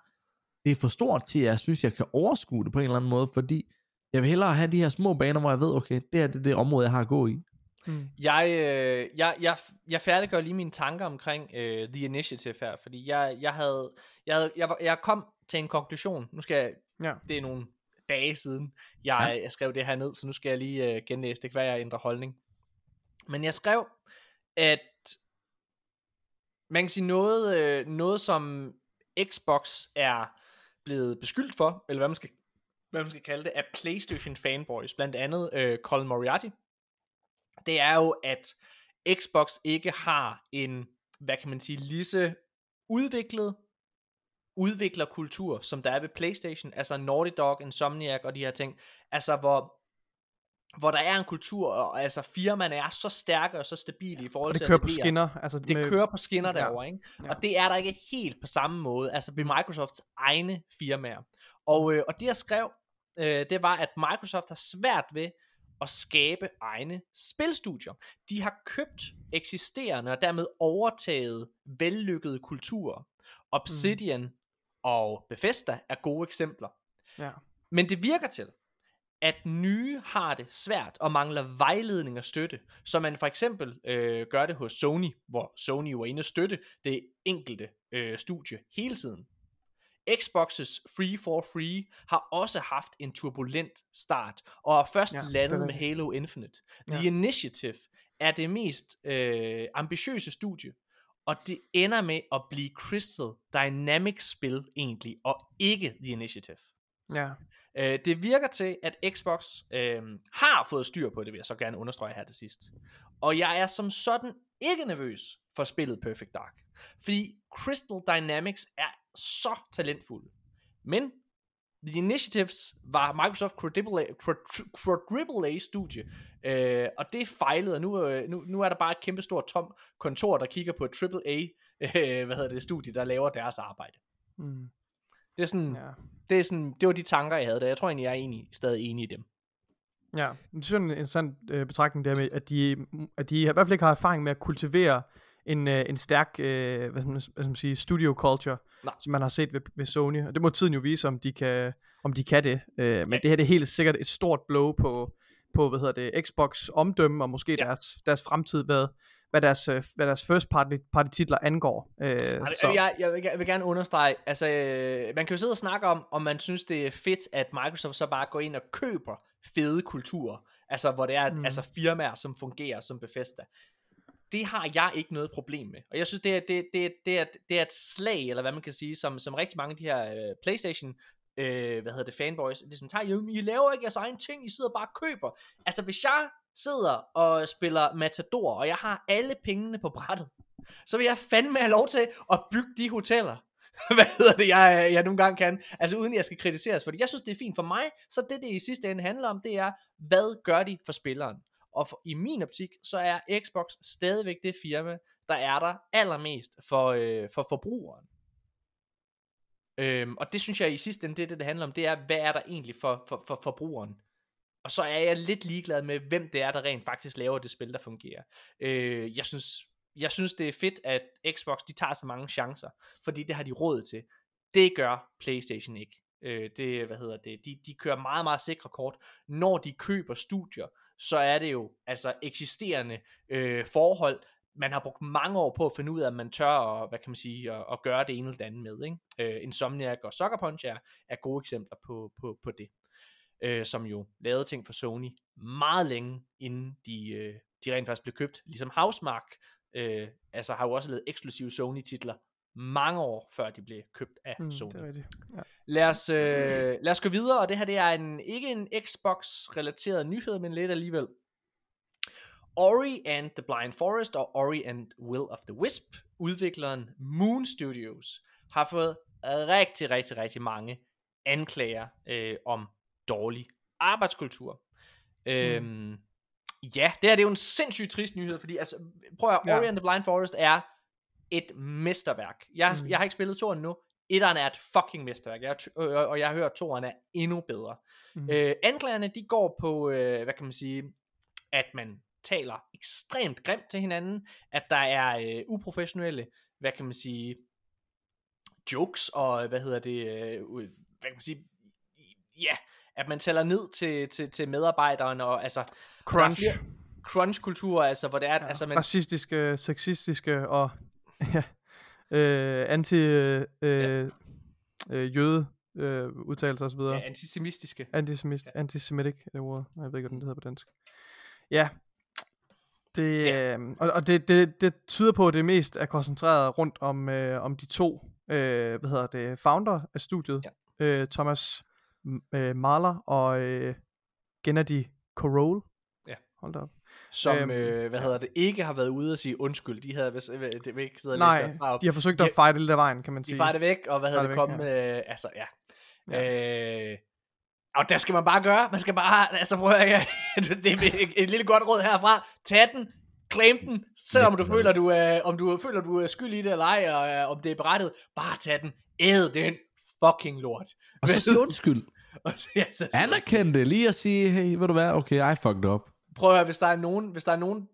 det er for stort til, at jeg synes, jeg kan overskue det på en eller anden måde, fordi jeg vil hellere have de her små baner, hvor jeg ved, okay, det er det, det område, jeg har at gå i. Mm. Jeg, øh, jeg, jeg, jeg færdiggør lige mine tanker omkring øh, The Initiative her, fordi jeg, jeg havde, jeg, havde jeg, jeg kom til en konklusion. Nu skal jeg, Ja. det er nogle dage siden, jeg, Ja. jeg skrev det her ned, så nu skal jeg lige øh, genlæse det, hvad jeg ændrer holdning. Men jeg skrev, at man kan sige noget, øh, noget som Xbox er blevet beskyldt for, eller hvad man skal, hvad man skal kalde det, af PlayStation fanboys, blandt andet øh, Colin Moriarty, det er jo, at Xbox ikke har en, hvad kan man sige, lige så udviklet udviklerkultur, som der er ved PlayStation, altså Naughty Dog, Insomniac og de her ting, altså hvor hvor der er en kultur, og altså firmaerne er så stærke og så stabile i forhold Og det til kører at på skinner. Altså Det med, kører på skinner Ja. derovre, ikke? Ja. Og det er der ikke helt på samme måde, altså ved Microsofts egne firmaer. Og, øh, og det jeg skrev, øh, det var, at Microsoft har svært ved at skabe egne spilstudier. De har købt eksisterende og dermed overtaget vellykkede kulturer. Obsidian mm. og Bethesda er gode eksempler. Ja. Men det virker til, at nye har det svært og mangler vejledning og støtte. Så man for eksempel øh, gør det hos Sony, hvor Sony er inde og støtte det enkelte øh, studie hele tiden. Xbox's Free for Free har også haft en turbulent start, og er først Ja, ja, det landet med Halo Infinite. Ja. The Initiative er det mest øh, ambitiøse studie, og det ender med at blive Crystal Dynamics spil egentlig, og ikke The Initiative. Ja. Øh, det virker til, at Xbox øh, har fået styr på det, vil jeg så gerne understrege her til sidst. Og jeg er som sådan ikke nervøs for spillet Perfect Dark. Fordi Crystal Dynamics er så talentfuld. Men The Initiatives var Microsoft Quadruple A, Quadru- Quadruple A studie, øh, og det fejlede, og nu, øh, nu, nu er der bare et kæmpe stort tom kontor, der kigger på et Triple A, øh, hvad hedder det, studie, der laver deres arbejde. Mm. Det er sådan, ja. det, er sådan, det var de tanker, jeg havde der. Jeg tror egentlig, jeg er enig, stadig enig i dem. Ja, det er en interessant øh, betragtning der med, at de, at de i hvert fald ikke har erfaring med at kultivere en, øh, en stærk øh, hvad, skal man, hvad skal man sige, studio culture, Nej. som man har set ved, ved Sony. Og det må tiden jo vise, om de kan, om de kan det. Øh, men det her det er helt sikkert et stort blow på, på hvad hedder det, Xbox omdømme, og måske Ja. ja. deres, deres fremtid, hvad, hvad, deres, øh, hvad deres first party, party titler angår. Øh, Så. så, Jeg, jeg, vil, jeg vil gerne understrege, altså øh, man kan jo sidde og snakke om, om man synes det er fedt, at Microsoft så bare går ind og køber fede kulturer, altså hvor det er. Mm. altså firmaer, som fungerer som Bethesda. Det har jeg ikke noget problem med. Og jeg synes, det er, det, det, det er, det er et slag, eller hvad man kan sige, som, som rigtig mange af de her øh, Playstation øh, hvad hedder det, fanboys, det er sådan, tager, "Jamen, I laver ikke jeres egen ting, I sidder bare og køber. Altså, hvis jeg sidder og spiller Matador, og jeg har alle pengene på brættet, så vil jeg fandme have lov til at bygge de hoteller, <laughs> hvad hedder det, jeg, jeg nogle gange kan, altså uden jeg skal kritiseres, fordi jeg synes, det er fint for mig, så det, det i sidste ende handler om, det er, hvad gør de for spilleren? Og for, i min optik, så er Xbox stadigvæk det firma, der er der allermest for, øh, for forbrugeren. Øhm, og det synes jeg i sidste ende, det er det, det handler om, det er, hvad er der egentlig for, for, for forbrugeren? Og så er jeg lidt ligeglad med, hvem det er, der rent faktisk laver det spil, der fungerer. Øh, jeg synes, jeg synes, det er fedt, at Xbox, de tager så mange chancer, fordi det har de råd til. Det gør PlayStation ikke. Øh, det, hvad hedder det, de, de kører meget, meget sikre kort. Når de køber studier, så er det jo altså eksisterende øh, forhold, man har brugt mange år på at finde ud af, at man tør at, hvad kan man sige, at, at gøre det ene eller det andet med. Ikke? Øh, Insomniac og Sucker Punch er, er gode eksempler på, på, på det. Øh, som jo lavede ting for Sony meget længe, inden de, øh, de rent faktisk blev købt. Ligesom Housemark, øh, altså har jo også lavet eksklusive Sony-titler mange år før de blev købt af Mm, Sony. det er rigtigt. Ja. Lad os, øh, lad os gå videre, og det her det er en, ikke en Xbox-relateret nyhed, men lidt alligevel. Ori and the Blind Forest og Ori and Will of the Wisp, udvikleren Moon Studios, har fået rigtig, rigtig, rigtig mange anklager øh, om dårlig arbejdskultur. Mm. Øhm, ja, det her det er jo en sindssygt trist nyhed, fordi altså, prøv at høre, Ja. Ori and the Blind Forest er et mesterværk. Jeg, har, Mm. jeg har ikke spillet toren nu. Etteren er et fucking mesterværk, jeg, øh, og jeg hørt, at toeren er endnu bedre. Mm. Øh, anklagerne, de går på, øh, hvad kan man sige, at man taler ekstremt grimt til hinanden, at der er øh, uprofessionelle, hvad kan man sige, jokes, og hvad hedder det, øh, hvad kan man sige, ja, at man tæller ned til, til, til medarbejderen, og altså, Crunch. crunch-kultur, altså, hvor det er, Ja, altså, man, Racistiske, sexistiske og <laughs> ja, øh, anti øh, øh, øh, jøde øh, udtalelser osv. ja, antisemitiske. Antisemit, Ja. antisemitic er det ord. Jeg ved ikke, hvordan det hedder på dansk. Ja. Det, Ja. øh, og, og det, det, det tyder på, at det mest er koncentreret rundt om, øh, om de to, øh, hvad hedder det, founder af studiet. Ja. Øh, Thomas øh, Mahler og øh, Gennady Korol. Ja. Hold da op. som, Øhm, øh, hvad hedder det, ikke har været ude og sige undskyld. De havde, hvis, øh, det ikke sidde og læse Nej, op. de har forsøgt De- at fight lidt af vejen, kan man De sige. farer det væk, og hvad hedder Farer det, det væk, komme, øh, altså, ja. ja. Øh, og der skal man bare gøre, man skal bare, altså prøv at høre, <laughs> det er et, et lille godt råd herfra, tag den, claim den, selvom du føler, du er, om du føler, du er skyld i det eller ej, og øh, om det er berettet, bare tag den, æd den fucking lort. Og så undskyld. <laughs> Og så- ja, så- Anerkend det lige at sige, hey, ved du hvad, okay, I fucked up. Prøv at høre, hvis der er nogen, hvis der er nogen,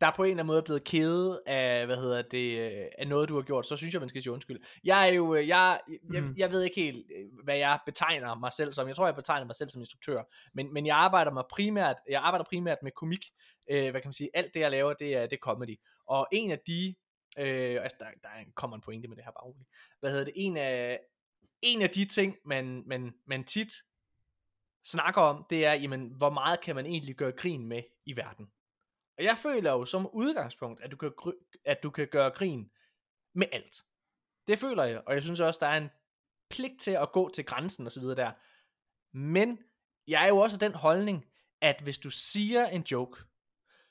der på en eller anden måde er blevet kede af, hvad hedder det, øh, af noget, du har gjort, så synes jeg, man skal sige undskyld. Jeg er jo, øh, jeg, jeg, Mhm. jeg ved ikke helt, øh, hvad jeg betegner mig selv som. Jeg tror, jeg betegner mig selv som instruktør. Men, men jeg arbejder mig primært, jeg arbejder primært med komik. Øh, hvad kan man sige, alt det, jeg laver, det er, det er comedy. Og en af de, øh, altså der, der kommer en pointe med det her, bare roligt. Hvad hedder det, en af, en af de ting, man, man, man tit snakker om, det er, jamen, hvor meget kan man egentlig gøre grin med i verden? Og jeg føler jo som udgangspunkt, at du kan, at du kan gøre grin med alt. Det føler jeg, og jeg synes også, der er en pligt til at gå til grænsen og så videre der. Men jeg er jo også den holdning, at hvis du siger en joke,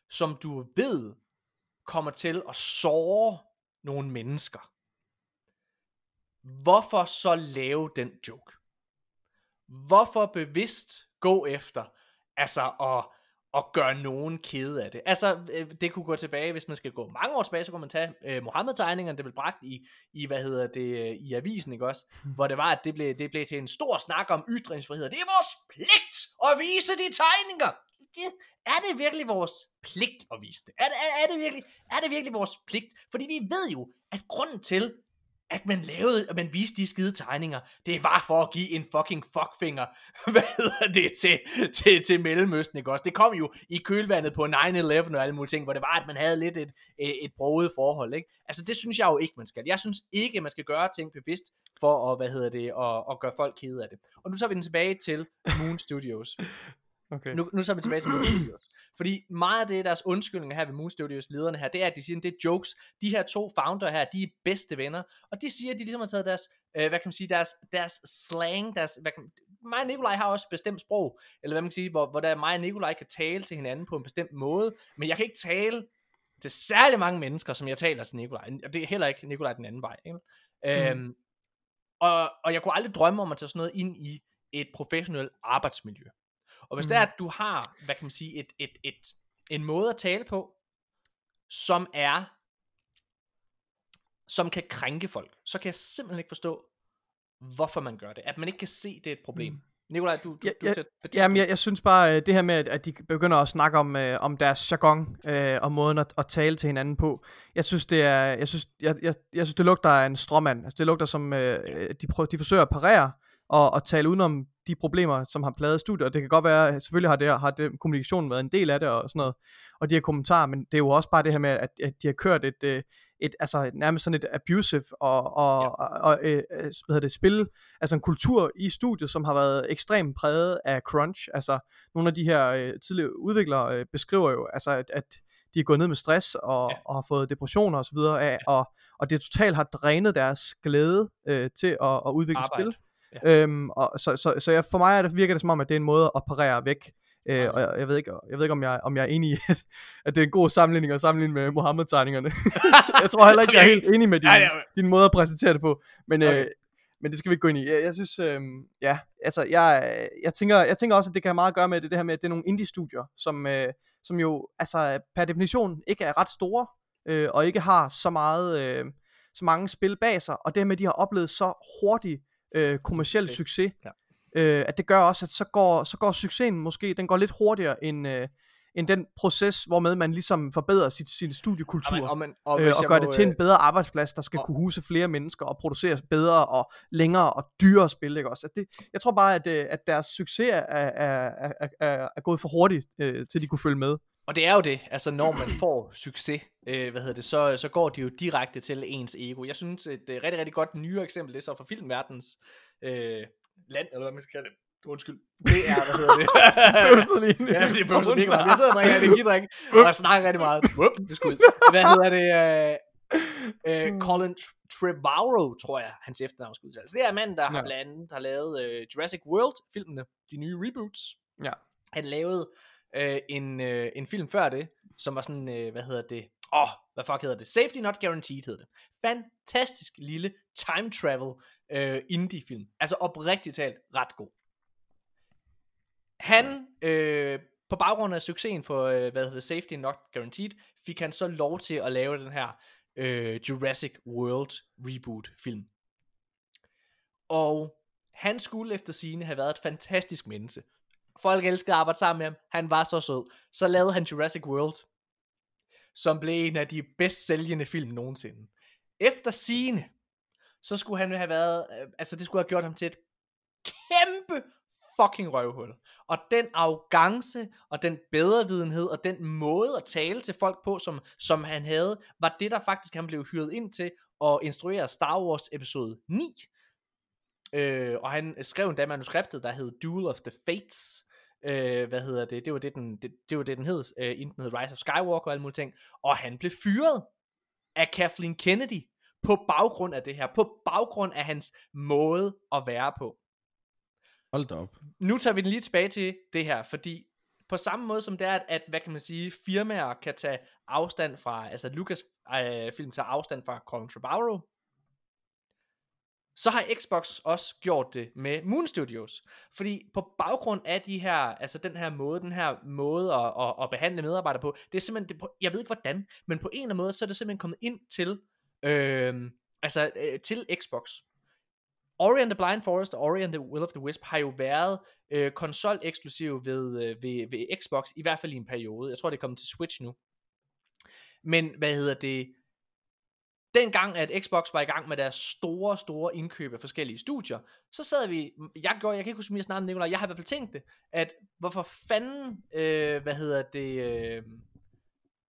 som du ved kommer til at såre nogle mennesker, hvorfor så lave den joke? Hvorfor bevidst gå efter, altså at, at gøre nogen kede af det? Altså, øh, det kunne gå tilbage, hvis man skal gå mange år tilbage, så kunne man tage øh, Mohammed-tegningerne, det blev bragt i, i, hvad hedder det, øh, i avisen, ikke også? <laughs> Hvor det var, at det blev, det blev til en stor snak om ytringsfrihed. Det er vores pligt at vise de tegninger! Det, er det virkelig vores pligt at vise det? Er det, er, er, det virkelig, er det virkelig vores pligt? Fordi vi ved jo, at grunden til, at man lavede, at man viste de skide tegninger, det var for at give en fucking fuckfinger, <laughs> hvad hedder det, til, til, til Mellemøsten, ikke også? Det kom jo i kølvandet på 9-11 og alle mulige ting, hvor det var, at man havde lidt et, et, et broget forhold, ikke? Altså, det synes jeg jo ikke, man skal. Jeg synes ikke, man skal gøre ting bevidst for at, hvad hedder det, at, at gøre folk kede af det. Og nu tager vi den tilbage til Moon Studios. <laughs> Okay. Nu, nu så er vi tilbage til Moon Studios. Fordi meget af det, deres undskyldninger her ved Moon Studios lederne her, det er, at de siger, det er jokes. De her to founder her, de er bedste venner. Og de siger, at de ligesom har taget deres, øh, hvad kan man sige, deres, deres slang, deres, hvad kan, mig og Nikolaj har også et bestemt sprog, eller hvad man kan sige, hvor, hvor der mig og Nikolaj kan tale til hinanden på en bestemt måde, men jeg kan ikke tale til særlig mange mennesker, som jeg taler til Nikolaj. Og det er heller ikke Nikolaj den anden vej. Ikke? Mm. Øhm, og, og jeg kunne aldrig drømme om at tage sådan noget ind i et professionelt arbejdsmiljø. Og hvis mm. det er, at du har, hvad kan man sige, et, et, et, en måde at tale på, som er, som kan krænke folk, så kan jeg simpelthen ikke forstå, hvorfor man gør det. At man ikke kan se, det er et problem. Mm. Nikolaj, du, du, Ja, du ja, Jamen, jeg, jeg synes bare, øh, det her med, at, at de begynder at snakke om, øh, om deres jargon øh, og måden at, at tale til hinanden på. Jeg synes, det er, jeg synes, jeg, jeg, jeg synes, det lugter af en stråmand. Altså, det lugter som, øh, de, prøver, de forsøger at parere og, og tale udenom de problemer, som har pladet studiet. Og det kan godt være, selvfølgelig har, det, har det, kommunikationen været en del af det og sådan noget, og de her kommentarer, men det er jo også bare det her med, at, at de har kørt et, øh, et altså nærmest sådan et abusive og, og, Ja. ja. og, og øh, hvad hedder det, spil, altså en kultur i studiet, som har været ekstremt præget af crunch. Altså nogle af de her øh, tidligere udviklere øh, beskriver jo, altså at, at de er gået ned med stress og, Ja. ja. og har fået depressioner og så videre af, og, og det totalt har drænet deres glæde øh, til at, at udvikle Arbejde. spil. Øhm, og så, så, så jeg, for mig er det, virker det som om, at det er en måde at parere væk. Øh, og jeg, jeg, ved ikke, jeg ved ikke, om jeg, om jeg er enig i, <laughs> at, at det er en god sammenligning at sammenligne med Mohammed-tegningerne. <laughs> jeg tror heller ikke, jeg er helt enig med din, Ja, ja. din måde at præsentere det på. Men, Okay. øh, men det skal vi ikke gå ind i. Jeg, jeg synes, øh, ja, altså, jeg, jeg, tænker, jeg tænker også, at det kan have meget at gøre med det, det her med, at det er nogle indie-studier, som, øh, som jo altså, per definition ikke er ret store, øh, og ikke har så meget, øh, så mange spil bag sig, og det her med, at de har oplevet så hurtig øh, kommersiel Succes. succes, Ja. øh, at det gør også, at så går, så går succesen måske, den går lidt hurtigere end, øh, end den proces, hvormed man ligesom forbedrer sit, sin studiekultur. Og, man, og, man, og, øh, og gør må, det til en øh, bedre arbejdsplads, der skal og- kunne huse flere mennesker og producere bedre og længere og dyrere spil, ikke også? Altså det, jeg tror bare, at, øh, at deres succes er, er, er, er, er, er gået for hurtigt, øh, til de kunne følge med. Og det er jo det, altså når man får succes, øh, hvad hedder det, så, så går det jo direkte til ens ego. Jeg synes, et øh, rigtig, rigtig godt nyere eksempel, det er så fra filmverdens øh, land, eller hvad man skal kalde det. Undskyld. Det er, hvad hedder det? <laughs> Bøvsede lige. ja, det er bøvset mega meget. Jeg sidder og drikker en energidrik, og jeg snakker rigtig meget. Whoop, det skulle Hvad hedder det? Øh, øh, Colin Tr- Trevorrow, tror jeg, hans efternavn skulle udtales. Det er manden, der har Ja. blandt andet har lavet øh, Jurassic World-filmene, de nye reboots. Ja. Han lavede øh, en, øh, en film før det, som var sådan, øh, hvad hedder det? Åh, oh, hvad fuck hedder det? Safety Not Guaranteed hed det. Fantastisk lille time travel øh, indie film. Altså oprigtigt talt ret god. Han, øh, på baggrund af succesen for, øh, hvad hedder det, Safety Not Guaranteed, fik han så lov til at lave den her øh, Jurassic World reboot film. Og han skulle efter sine have været et fantastisk menneske. Folk elskede at arbejde sammen med ham. Han var så sød. Så lavede han Jurassic World, som blev en af de bedst sælgende film nogensinde. Efter sine, så skulle han have været, øh, altså det skulle have gjort ham til et kæmpe fucking røvhul. Og den arrogance, og den bedrevidenhed, og den måde at tale til folk på, som, som han havde, var det, der faktisk han blev hyret ind til at instruere Star Wars episode 9. Øh, og han skrev endda manuskriptet, der hed Duel of the Fates. Øh, hvad hedder det? Det var det, den, det, det, var det, den hed, øh, inden den hed Rise of Skywalker og alle mulige ting. Og han blev fyret af Kathleen Kennedy på baggrund af det her. På baggrund af hans måde at være på Hold da op. nu tager vi den lige tilbage til det her, fordi på samme måde som det er, at, at hvad kan man sige, firmaer kan tage afstand fra, altså Lucas øh, film tager afstand fra Colin Trevorrow, så har Xbox også gjort det med Moon Studios. Fordi på baggrund af de her, altså den her måde, den her måde at, at, at behandle medarbejdere på, det er simpelthen, det, jeg ved ikke hvordan, men på en eller anden måde, så er det simpelthen kommet ind til, øh, altså øh, til Xbox. Ori and the Blind Forest og Ori and the Will of the Wisp har jo været øh, konsol eksklusiv ved, øh, ved, ved Xbox, i hvert fald i en periode. Jeg tror, det er kommet til Switch nu. Men hvad hedder det? Dengang, at Xbox var i gang med deres store, store indkøb af forskellige studier, så sad vi, jeg gjorde, jeg kan ikke huske, snakkede om Nicolaj, jeg har i hvert fald tænkt det, at hvorfor fanden, øh, hvad hedder det, øh,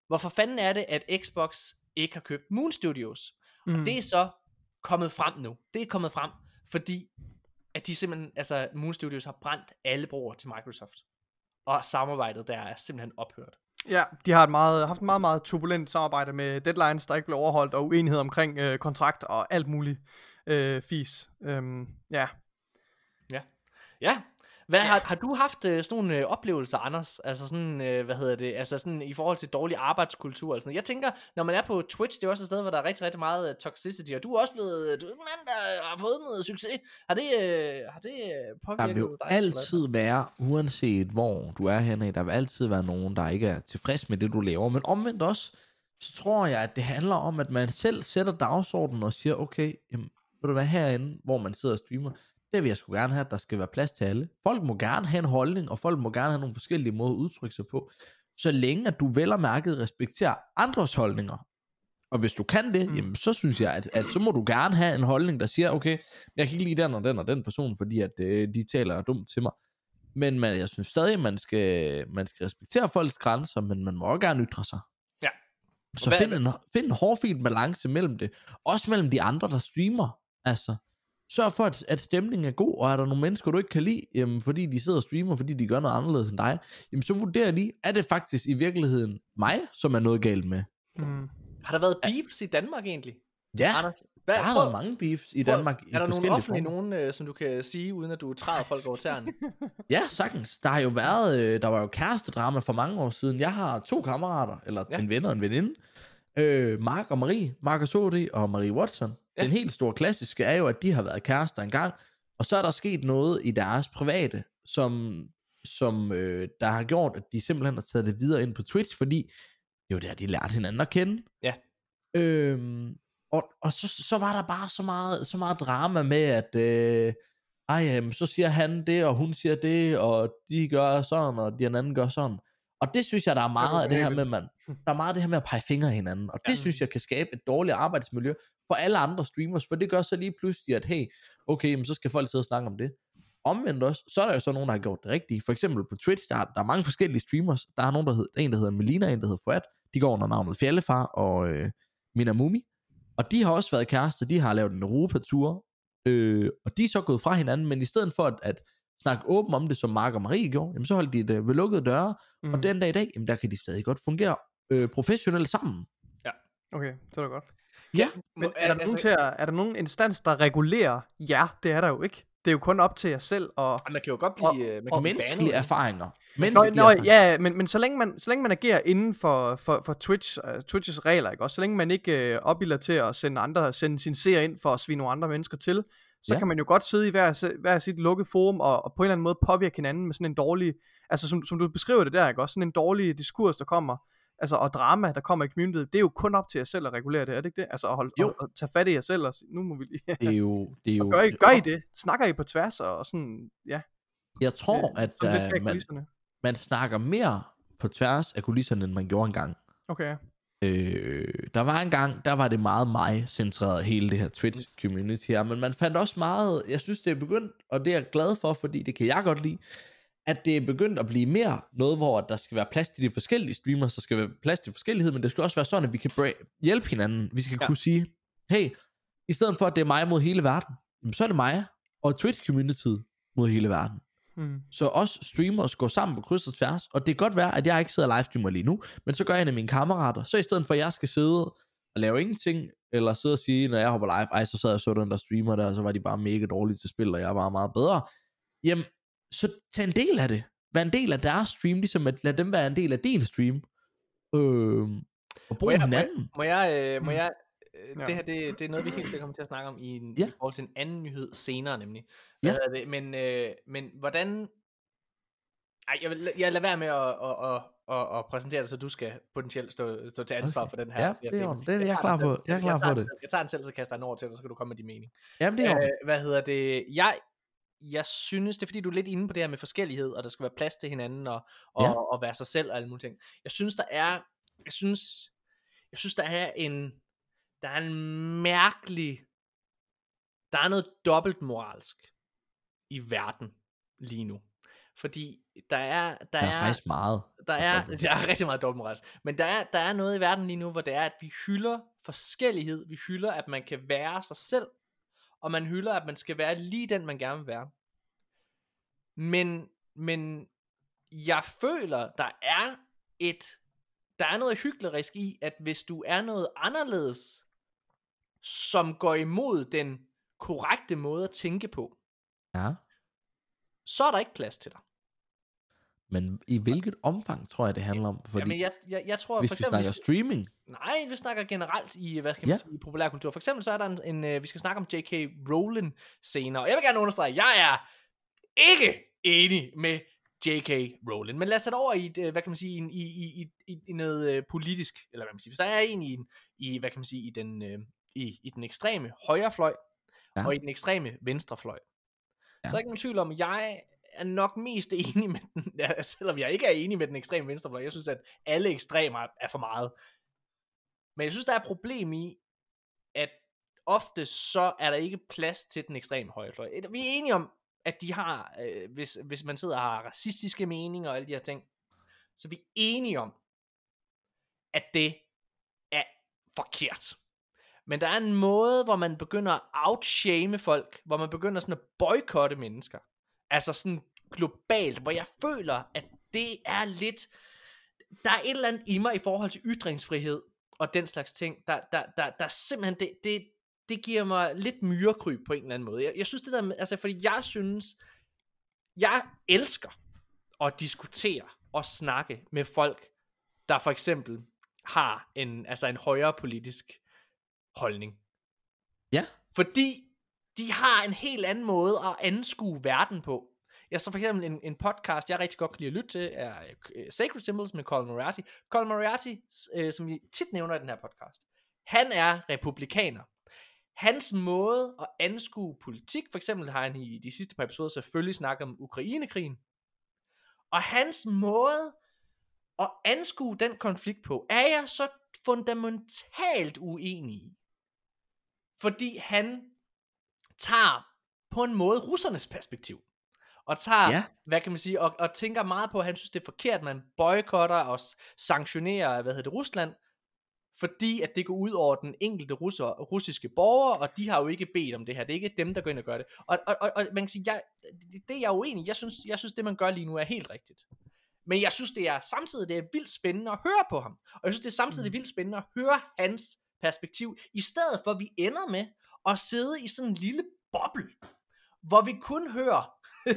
hvorfor fanden er det, at Xbox ikke har købt Moon Studios? Mm. Og det er så kommet frem nu. Det er kommet frem, fordi at de simpelthen, altså Moon Studios har brændt alle broer til Microsoft. Og samarbejdet der er simpelthen ophørt. Ja, de har et meget, haft et meget, meget turbulent samarbejde med deadlines, der ikke blev overholdt, og uenighed omkring øh, kontrakt og alt muligt øh, fis. Øhm, ja. Ja. Hvad, har, har du haft øh, sådan nogle øh, oplevelser, Anders? Altså sådan, øh, hvad hedder det, altså sådan i forhold til dårlig arbejdskultur og sådan noget. Jeg tænker, når man er på Twitch, det er også et sted, hvor der er rigtig, rigtig meget øh, toxicity, og du er også blevet, du er en mand, der har fået noget succes. Har det, øh, har det øh, Der påvirket vil jo dig? eller altid være, uanset hvor du er henne, der vil altid være nogen, der ikke er tilfreds med det, du laver. Men omvendt også, så tror jeg, at det handler om, at man selv sætter dagsordenen og siger, okay, jamen, ved du hvad, herinde, hvor man sidder og streamer, det vil jeg sgu gerne have, at der skal være plads til alle. Folk må gerne have en holdning, og folk må gerne have nogle forskellige måder at udtrykke sig på, så længe at du vel og mærket respekterer andres holdninger. Og hvis du kan det, Mm. jamen, så synes jeg, at, at så må du gerne have en holdning, der siger, okay, jeg kan ikke lide den og den og den person, fordi at øh, de taler dumt til mig. Men man, jeg synes stadig, at man skal, man skal respektere folks grænser, men man må også gerne ytre sig. Ja. Så Hvad- find en, find en hårfin balance mellem det. Også mellem de andre, der streamer. Altså, sørg for, at, at stemningen er god, og er der nogle mennesker, du ikke kan lide, jamen, fordi de sidder og streamer, fordi de gør noget anderledes end dig, jamen, så vurder lige, er det faktisk i virkeligheden mig, som er noget galt med? Mm. Har der været beefs i Danmark egentlig? Ja, Anders, hvad, der har prøv- været mange beefs i prøv- Danmark. i Er der nogle offentlige nogen, øh, som du kan sige, uden at du træder folk over tæerne? <laughs> Ja, sagtens. Der har jo været, øh, der var jo kærestedrama for mange år siden. Jeg har to kammerater, eller Ja. en ven og en veninde. Øh, Mark og Marie, Marcus H.D. og Marie Watson. Ja. Den helt store klassiske er jo, at de har været kærester engang, og så er der sket noget i deres private, som, som øh, der har gjort, at de simpelthen har taget det videre ind på Twitch, fordi det var der, de lærte hinanden at kende. Ja. Øhm, og og så, så var der bare så meget, så meget drama med, at øh, ej, jamen, så siger han det, og hun siger det, og de gør sådan, og den anden gør sådan. Og det synes jeg, der er meget af det her med, man, der er meget af det her med at pege fingre af hinanden, og det Ja. synes jeg kan skabe et dårligt arbejdsmiljø for alle andre streamers, for det gør så lige pludselig, at hey, okay, men så skal folk sidde og snakke om det. Omvendt også, så er der jo så nogen, der har gjort det rigtige. For eksempel på Twitch, der, er- der er mange forskellige streamers. Der er nogen, der hedder, en, der hedder Melina, en, der hedder Fuad. De går under navnet Fjallefar og øh, Minamumi. Og de har også været kærester. De har lavet en Europa-tur. Øh, og de er så gået fra hinanden, men i stedet for at, at snakke åben om det, som Mark og Marie gjorde, jamen, så holdt de det ved lukkede døre. Mm. Og den dag i dag, jamen, der kan de stadig godt fungere øh, professionelt sammen. Okay, så er det godt. Ja, Men er der, nogen til at, er der nogen instans, der regulerer jer? Det er der jo ikke. Det er jo kun op til jer selv. Og, Man kan jo godt Og- blive, øh, man Og kan blive menneskelige banet. erfaringer. Menneskelige nå, erfaringer. ja, men, men så, længe man, så længe man agerer inden for, for, for Twitch, uh, Twitches regler, ikke? også så længe man ikke uh, opbilder til at sende, andre, sende sin seer ind for at svine nogle andre mennesker til, så Ja. kan man jo godt sidde i hver, hver sit lukket forum og, og på en eller anden måde påvirke hinanden med sådan en dårlig, altså som, som du beskriver det der, ikke? også sådan en dårlig diskurs, der kommer, altså og drama, der kommer i communityet, det er jo kun op til jer selv at regulere det, er det ikke det? Altså at, holde, Jo. at, at tage fat i jer selv og nu må vi lige... Det er jo... Det er jo gør, I, gør I det? Snakker I på tværs og sådan, ja, Jeg tror, det- at uh, man, man snakker mere på tværs af kulisserne, end man gjorde engang. Okay, Øh, der var en gang, der var det meget mig-centreret, hele det her Twitch-community her, men man fandt også meget, jeg synes det er begyndt, og det er jeg glad for, fordi det kan jeg godt lide, at det er begyndt at blive mere noget, hvor der skal være plads til de forskellige streamers, der skal være plads til forskellighed, men det skal også være sådan, at vi kan hjælpe hinanden. Vi skal Ja. kunne sige, hey, i stedet for at det er mig mod hele verden, så er det mig og Twitch-communityet mod hele verden. hmm. Så os streamers går sammen på kryds og tværs, og det kan godt være, at jeg ikke sidder og livestreamer lige nu, men så gør jeg en af mine kammerater, så i stedet for at jeg skal sidde og lave ingenting, eller sidde og sige, når jeg hopper live, ej, så sad jeg og så den der streamer der, og så var de bare mega dårlige til spil, og jeg var meget bedre. Jamen, så tag en del af det. Vær en del af deres stream, ligesom at lad dem være en del af din stream. Øh, og Må brug jeg- hinanden. Må jeg, øh, må Mm. jeg øh, Ja. det her, det, det er noget, vi helt sikkert kommer til at snakke om i, en, Ja. i forhold til en anden nyhed senere, nemlig. Hvad Ja. det? Men, øh, men hvordan... Ej, jeg, vil, jeg lader være med at, at, at, at, at præsentere det, så du skal potentielt stå, stå til ansvar Okay. for den her. Ja, det er. Det er jeg tager klar den selv. på. Jeg er klar tager på det. Jeg tager den selv, så kaster jeg den over til dig, så kan du komme med din mening. Jamen, det er. Øh, hvad hedder det? Jeg, jeg synes, det er fordi, du er lidt inde på det her med forskellighed, og der skal være plads til hinanden, og, og, Ja. og være sig selv og alle mulige ting. Jeg synes, der er, jeg synes, jeg synes, der er en, der er en mærkelig, der er noget dobbeltmoralsk i verden lige nu. Fordi der er, der, Der er faktisk meget. der er, dobbelt. der er rigtig meget dobbeltmoralsk. Men der er, der er noget i verden lige nu, hvor det er, at vi hylder forskellighed. Vi hylder, at man kan være sig selv. Og man hylder, at man skal være lige den, man gerne vil være. Men, men jeg føler, der er et, der er noget hyklerisk i, at hvis du er noget anderledes, som går imod den korrekte måde at tænke på, Ja. så er der ikke plads til dig. Men i hvilket omfang, tror jeg, det handler om? Fordi Jamen, jeg, jeg, jeg tror, hvis for vi eksempel, snakker streaming, Nej, vi snakker generelt i, hvad kan man Ja. sige, i populærkultur. For eksempel så er der en, en øh, vi skal snakke om J.K. Rowling senere. Og jeg vil gerne understrege, jeg er ikke enig med J.K. Rowling. Men lad os det over i, et, øh, hvad kan man sige, i, i, i, i, i, noget øh, politisk, eller hvad man siger. Hvis der er en i, i hvad kan man sige, i den, i, i den ekstreme højrefløj, ja. Og i den ekstreme venstrefløj. Ja. Ja. Så er der ikke nogen tvivl om, at jeg er nok mest enig med den, ja, selvom jeg ikke er enig med den ekstreme venstrefløj. Jeg synes, at alle ekstremer er for meget. Men jeg synes, der er et problem i, at ofte så er der ikke plads til den ekstreme højrefløj. Vi er enige om, at de har, øh, hvis, hvis man sidder og har racistiske meninger og alle de her ting, så vi er enige om, at det er forkert. Men der er en måde, hvor man begynder at outshame folk, hvor man begynder sådan at boykotte mennesker. Altså sådan globalt, hvor jeg føler, at det er lidt... Der er et eller andet i mig i forhold til ytringsfrihed og den slags ting, der, der, der, der simpelthen, det, det, det giver mig lidt myrekryb på en eller anden måde. Jeg, jeg synes det der med, altså fordi jeg synes, jeg elsker at diskutere og snakke med folk, der for eksempel har en, altså en højere politisk holdning. Ja. Fordi de har en helt anden måde at anskue verden på. Jeg så for eksempel en, en podcast, jeg rigtig godt kan lide at lytte til, er øh, Sacred Symbols med Colin Moriarty. Colin Moriarty, øh, som vi tit nævner i den her podcast, han er republikaner. Hans måde at anskue politik, for eksempel har han i de sidste par episoder selvfølgelig snakket om Ukrainekrigen, og hans måde at anskue den konflikt på, er jeg så fundamentalt uenig i. Fordi han tager på en måde russernes perspektiv. Og tager, Ja. hvad kan man sige, og, og tænker meget på, at han synes, det er forkert, at man boykotter og sanktionerer, hvad hedder det, Rusland, fordi at det går ud over den enkelte russer, russiske borger, og de har jo ikke bedt om det her. Det er ikke dem, der går ind og gør det. Og, og, og, og man kan sige, jeg, det, er jeg uenig i. Jeg synes, jeg synes, det man gør lige nu er helt rigtigt. Men jeg synes, det er samtidig det er vildt spændende at høre på ham. Og jeg synes, det er samtidig vildt spændende at høre hans perspektiv, i stedet for at vi ender med at sidde i sådan en lille boble, hvor vi kun hører Vi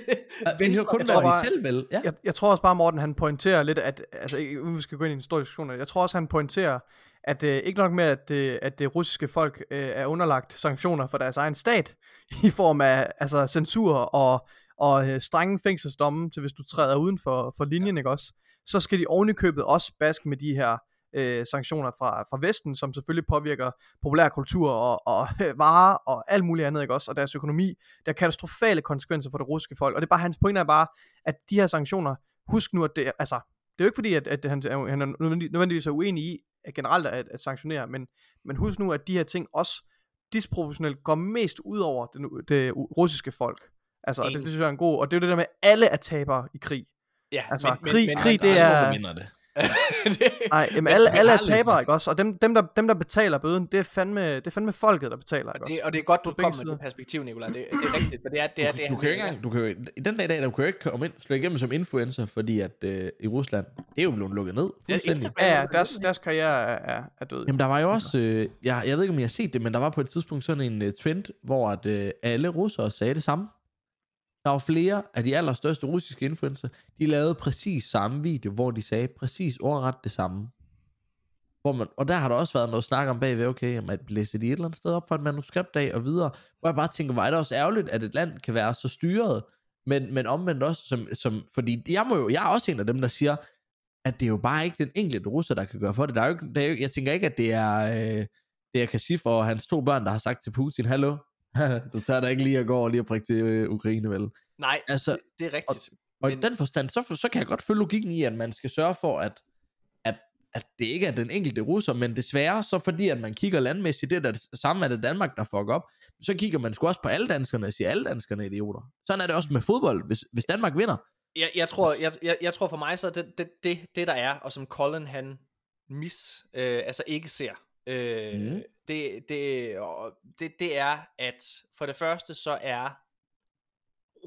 hører kun, jeg hvad tror bare- selv vil. Ja. Jeg, jeg tror også bare, Morten, han pointerer lidt, at, altså uden vi skal gå ind i en stor diskussion, jeg tror også, han pointerer, at øh, ikke nok med, at, øh, at det russiske folk øh, er underlagt sanktioner for deres egen stat, <laughs> i form af altså, censur og, og øh, strenge fængselsdomme til, hvis du træder uden for, for linjen, ikke også? Så skal de ovenikøbet også baske med de her øh, sanktioner fra, fra Vesten, som selvfølgelig påvirker populærkultur og, og øh, varer og alt muligt andet, ikke også? Og deres økonomi, der er katastrofale konsekvenser for det russiske folk. Og det er bare, hans pointe er bare, at de her sanktioner, husk nu, at det, altså, det er jo ikke fordi, at, at han, er- han er nødvendig- nødvendigvis er uenig i at generelt at, at sanktionere, men, men husk nu, at de her ting også disproportionelt går mest ud over det, det russiske folk. Altså, og det, det synes jeg er en god, og det er jo det der med, at alle er tabere i krig. Ja, Altså, krig- krig- det Der er- nogen, der vinder det. <laughs> Nej, jamen Men alle, alle er tabere, ikke også? Og dem, dem, der, dem, der betaler bøden, det er fandme, det er fandme folket, der betaler, ikke og, det, også? og det er godt, du På begge kom med det perspektiv, Nicolaj. Det, det er rigtigt, men det er det, er, det, er, Du, du kan jo ikke engang, du kan jo, i den dag i dag, du kan jo ikke komme ind, slå igennem som influencer, fordi at øh, i Rusland, det er jo blevet lukket ned, fuldstændig. Ja, ja, deres, deres karriere er, er, er død. Jamen der var jo også, øh, jeg, jeg ved ikke om jeg har set det, men der var på et tidspunkt sådan en uh, trend, hvor at, øh, alle russere sagde det samme. Der var flere af de allerstørste russiske influencer, de lavede præcis samme video, hvor de sagde præcis ordret det samme. Hvor man, og der har der også været noget snak om bagved, okay, jamen, at læse de et eller andet sted op for et manuskript af og videre, hvor jeg bare tænker, hvor er det også ærgerligt, at et land kan være så styret, men, men omvendt også, som, som, fordi jeg, må jo, jeg er også en af dem, der siger, at det er jo bare ikke den enkelte russer, der kan gøre for det. Der er jo, ikke- der er jo, jeg tænker ikke, at det er, øh, det er Kasif og hans to børn, der har sagt til Putin, hallo, <laughs> du tager da ikke lige at gå over lige og prikke til øh, Ukraine, vel? Nej, Altså, det er rigtigt. og Men- i den forstand, så, så kan jeg godt følge logikken i, at man skal sørge for, at, at, at det ikke er den enkelte russer, men desværre, så fordi at man kigger landmæssigt, det er det samme er det Danmark, der fucker op, så kigger man sgu også på alle danskerne og siger, alle danskerne er idioter. Sådan er det også med fodbold. Hvis, hvis Danmark vinder, Jeg, jeg, tror, jeg, jeg, jeg tror for mig, så det, det, det, det der er, og som Colin han mis, øh, altså ikke ser, øh, mm. det, det, og det, det er, at for det første, så er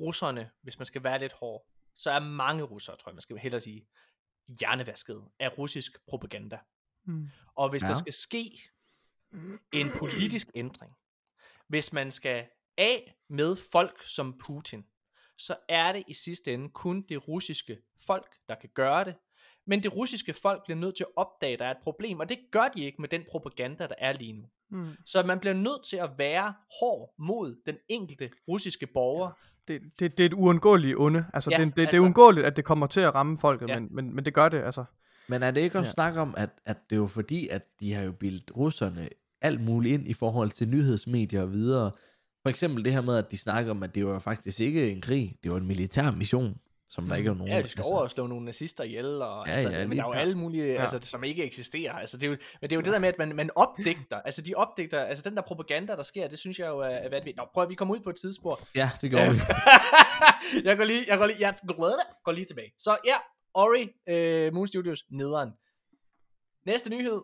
russerne, hvis man skal være lidt hård, så er mange russere, tror jeg, man skal hellere sige, hjernevasket af russisk propaganda. Mm. Og hvis. Ja. der skal ske en politisk ændring, hvis man skal af med folk som Putin, så er det i sidste ende kun det russiske folk, der kan gøre det. Men det russiske folk bliver nødt til at opdage, at der er et problem, og det gør de ikke med den propaganda, der er lige nu. Mm. Så man bliver nødt til at være hård mod den enkelte russiske borger. Det, det, det er et uundgåeligt onde. Altså, Ja, det, det, det er altså- uundgåeligt, at det kommer til at ramme folket, Ja. men, men, men det gør det, altså. Men er det ikke også Ja. ja. snak om, at, at det er jo fordi, at de har jo bildt russerne alt muligt ind i forhold til nyhedsmedier og videre, For eksempel det her med, at de snakker om, at det var faktisk ikke en krig, det var en militær mission, som der ikke er nogen... Ja, de skal over og slå nogle nazister ihjel, og, Ja, altså, ja, men lige der er jo alle mulige, ja. altså, som ikke eksisterer. Altså, det er jo, men det er jo det der med, at man, man opdigter, altså de opdigter, altså den der propaganda, der sker, det synes jeg jo er, er vanvittigt. Nå, prøv at vi kommer ud på et tidsspor. Ja, det gjorde vi. <laughs> jeg går lige, jeg går lige, jeg går lige tilbage. Så ja, Ori, øh, Moon Studios, nederen. Næste nyhed.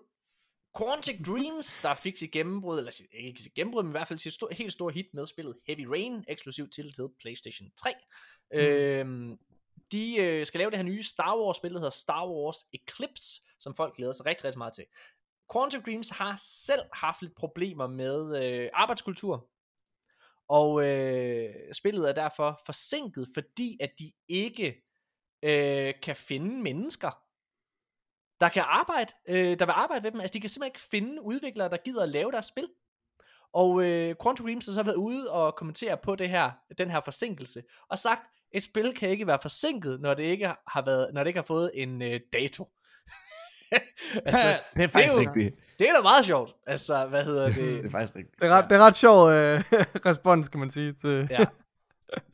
Quantic Dreams, der fik sit gennembrud, eller sit, ikke sit gennembrud, men i hvert fald sit stor, helt store hit med spillet Heavy Rain, eksklusivt til til PlayStation 3. Mm. Øhm, de øh, skal lave det her nye Star Wars spil, der hedder Star Wars Eclipse, som folk glæder sig rigtig, rigtig meget til. Quantum Dreams har selv haft lidt problemer med øh, arbejdskultur, og øh, spillet er derfor forsinket, fordi at de ikke øh, kan finde mennesker, der kan arbejde, øh, der vil arbejde ved dem. Altså de kan simpelthen ikke finde udviklere, der gider at lave deres spil. Og øh, Quantum Dreams har så været ude og kommentere på det her, den her forsinkelse, og sagt, et spil kan ikke være forsinket, når det ikke har, været, når det ikke har fået en øh, dato. <laughs> altså, det er faktisk jo- rigtigt. det er da meget sjovt. Altså, hvad hedder <laughs> Det det? er faktisk rigtigt. Det er ret, det er ret sjov øh, <laughs> respons, kan man sige. Til, ja.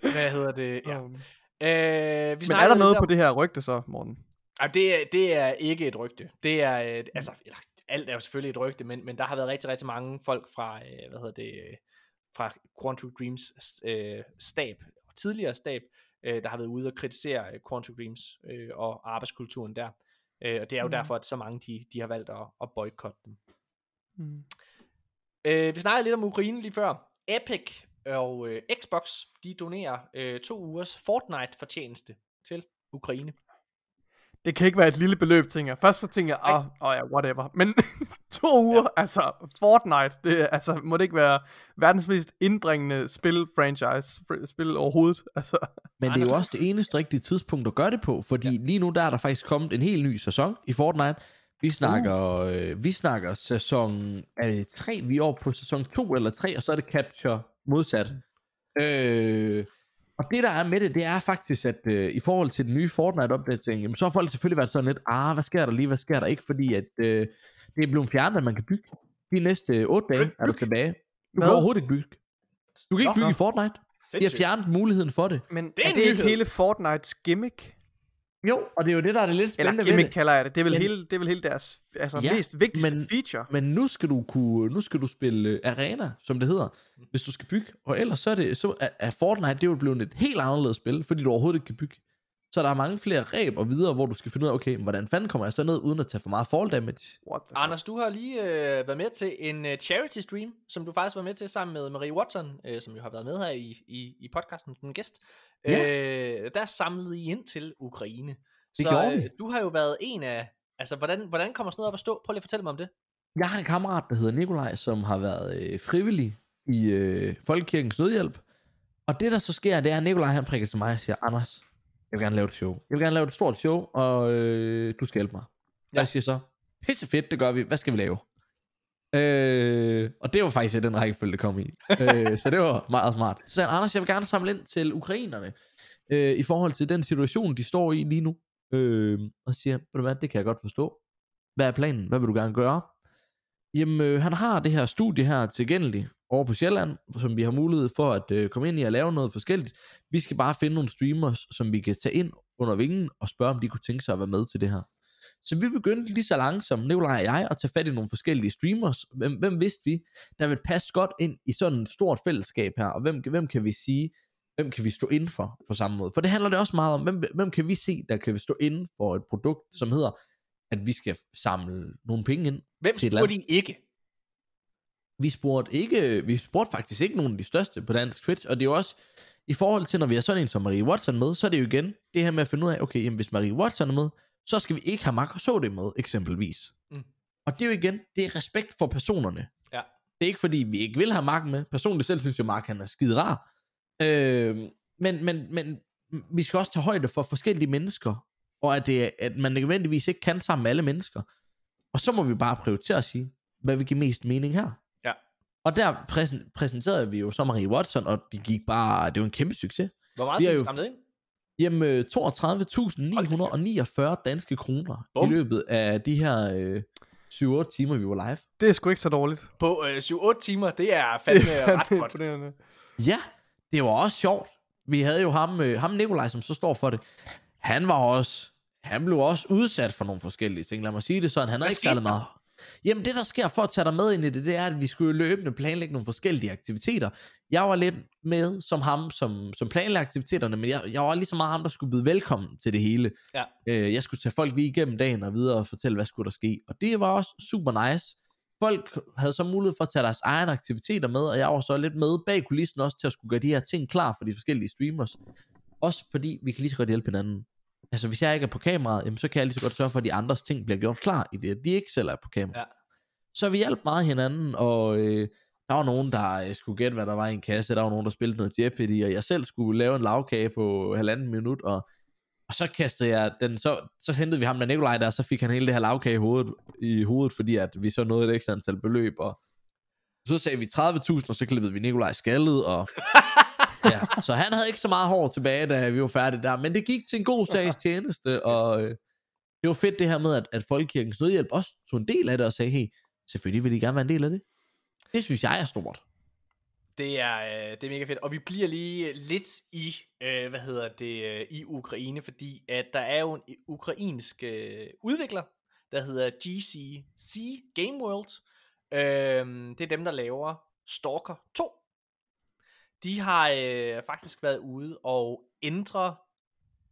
Hvad hedder det? Ja. Um, Øh, vi Men er der lidt noget om- på det her rygte så, Morten? Ej, det, er, det er ikke et rygte. Det er, øh, altså, eller, alt er jo selvfølgelig et rygte, men, men der har været rigtig, rigtig mange folk fra, øh, hvad hedder det, øh, fra Quantum Dreams øh, stab, tidligere stab, øh, der har været ude og kritisere øh, Quantum Dreams øh, og arbejdskulturen der. Øh, og det er jo Mm. derfor, at så mange de, de har valgt at, at boykotte dem. Mm. Øh, vi snakkede lidt om Ukraine lige før. Epic og øh, Xbox, de donerer øh, to ugers Fortnite-fortjeneste til Ukraine. Det kan ikke være et lille beløb, tænker jeg. Først så tænker jeg, åh, oh, oh ja, whatever. Men <laughs> to uger, ja. altså Fortnite, det er- altså, må det ikke være verdens mest indbringende spil-franchise, fr- spil overhovedet? <laughs> Altså, Men det er jo også det eneste rigtige tidspunkt at gøre det på, fordi ja. lige nu der er der faktisk kommet en helt ny sæson i Fortnite. Vi snakker, øh, vi snakker sæson er det 3, vi er over på sæson 2 eller 3, og så er det Capture modsat. Øh, og det der er med det, det er faktisk, at øh, i forhold til den nye Fortnite-opdatering, jamen, så har folk selvfølgelig været sådan lidt, ah, hvad sker der lige, hvad sker der ikke, fordi at øh, det er blevet fjernet, at man kan bygge. De næste 8 dage er du tilbage. Du kan Hvad? overhovedet ikke bygge. Du kan ikke Nå, bygge nå. i Fortnite. De har fjernet muligheden for det. men Det er er, det ikke hele Fortnites gimmick? Jo, og det er jo det, der er det lidt spændende Eller ved gimmick det. kalder jeg det. Det er vel, Men- hele, det er vel hele deres altså, Ja, mest vigtigste men- feature. Men nu skal du kunne, nu skal du spille øh, arena, som det hedder, hvis du skal bygge. Og ellers så er det, så er, er Fortnite, det er jo blevet et helt anderledes spil, fordi du overhovedet ikke kan bygge. Så der er mange flere ræb og videre, hvor du skal finde ud af, okay, hvordan fanden kommer jeg så ned, uden at tage for meget fall damage. Anders, du har lige øh, været med til en øh, charity stream, som du faktisk var med til sammen med Marie Watson, øh, som jo har været med her i, i, i podcasten, den gæst. Ja. Øh, der samlede I ind til Ukraine. Det så gjorde vi. øh, du har jo været en af, altså hvordan, hvordan kommer sådan noget op at stå? Prøv lige at fortælle mig om det. Jeg har en kammerat, der hedder Nikolaj, som har været øh, frivillig i øh, Folkekirkens Nødhjælp. Og det, der så sker, det er, at Nikolaj han prikker til mig og siger, Anders, jeg vil gerne lave et show. Jeg vil gerne lave et stort show, og øh, du skal hjælpe mig. Ja. Ja. Jeg siger så, pisse fedt, det gør vi. Hvad skal vi lave? Øh, og det var faktisk i den rækkefølge, det kom i. øh, så det var meget smart. Så sagde han, Anders, jeg vil gerne samle ind til ukrainerne, øh, i forhold til den situation, de står i lige nu. Øh, og så siger jeg, ved du hvad, det kan jeg godt forstå. Hvad er planen? Hvad vil du gerne gøre? Jamen, øh, han har det her studie her tilgængeligt over på Sjælland, som vi har mulighed for at øh, komme ind i og lave noget forskelligt. Vi skal bare finde nogle streamers, som vi kan tage ind under vingen og spørge, om de kunne tænke sig at være med til det her. Så vi begyndte lige så langsomt, Nikolaj og jeg, at tage fat i nogle forskellige streamers. Hvem, hvem vidste vi, der vil passe godt ind i sådan et stort fællesskab her, og hvem, hvem kan vi sige, hvem kan vi stå inden for på samme måde? For det handler det også meget om, hvem, hvem kan vi se, der kan stå inden for et produkt, som hedder, at vi skal samle nogle penge ind Hvem spurgte I ikke? vi spurgte ikke, vi spurgte faktisk ikke nogen af de største på dansk Twitch, og det er jo også, i forhold til, når vi har sådan en som Marie Watson med, så er det jo igen det her med at finde ud af, okay, jamen, hvis Marie Watson er med, så skal vi ikke have Mark og det med, eksempelvis. Mm. Og det er jo igen, det er respekt for personerne. Ja. Det er ikke fordi, vi ikke vil have Mark med. Personligt selv synes jeg, Mark han er skide rar. Øh, men, men, men vi skal også tage højde for forskellige mennesker, og at, det, at man nødvendigvis ikke kan sammen med alle mennesker. Og så må vi bare prioritere at sige, hvad vil give mest mening her. Ja. Og der præsen, præsenterede vi jo så Marie Watson, og det gik bare, det var en kæmpe succes. Hvor meget Vi I jo- ind? Jamen øh, 32.949 danske kroner Bum. i løbet af de her øh, 7-8 timer, vi var live. Det er sgu ikke så dårligt. På øh, 7-8 timer, <laughs> det er fandme ret godt. Ja, det var også sjovt. Vi havde jo ham, øh, ham Nikolaj, som så står for det. Han var også, han blev også udsat for nogle forskellige ting. Lad mig sige det sådan. Han havde ikke særlig meget. Jamen det, der sker for at tage dig med ind i det, det er, at vi skulle løbende planlægge nogle forskellige aktiviteter. Jeg var lidt med som ham, som, som planlagde aktiviteterne, men jeg, jeg var lige så meget ham, der skulle byde velkommen til det hele. Ja. Øh, jeg skulle tage folk lige igennem dagen og videre og fortælle, hvad skulle der ske. Og det var også super nice. Folk havde så mulighed for at tage deres egne aktiviteter med, og jeg var så lidt med bag kulissen også til at skulle gøre de her ting klar for de forskellige streamers. Også fordi vi kan lige så godt hjælpe hinanden. Altså hvis jeg ikke er på kameraet, jamen, så kan jeg lige så godt sørge for, at de andres ting bliver gjort klar i det, at de ikke selv er på kamera. Ja. Så vi hjalp meget hinanden, og øh, der var nogen, der øh, skulle gætte, hvad der var i en kasse, der var nogen, der spillede noget Jeopardy, og jeg selv skulle lave en lavkage på halvanden minut, og, og så kastede jeg den, så, så hentede vi ham med Nikolaj der, og så fik han hele det her lavkage i hovedet, i hovedet fordi at vi så nåede et ekstra antal beløb, og så sagde vi 30.000, og så klippede vi Nikolaj skaldet, og <laughs> ja, så han havde ikke så meget hår tilbage, da vi var færdige der, men det gik til en god sags tjeneste, og øh, det var fedt det her med, at, at Folkekirkens Nødhjælp også tog en del af det, og sagde, hey, selvfølgelig vil de gerne være en del af det. Det synes jeg er stort. Det er, øh, det er mega fedt. Og vi bliver lige lidt i, øh, hvad hedder det, øh, i Ukraine, fordi at der er jo en øh, ukrainsk øh, udvikler, der hedder GCC Game World. Øh, det er dem, der laver Stalker 2. De har øh, faktisk været ude og ændre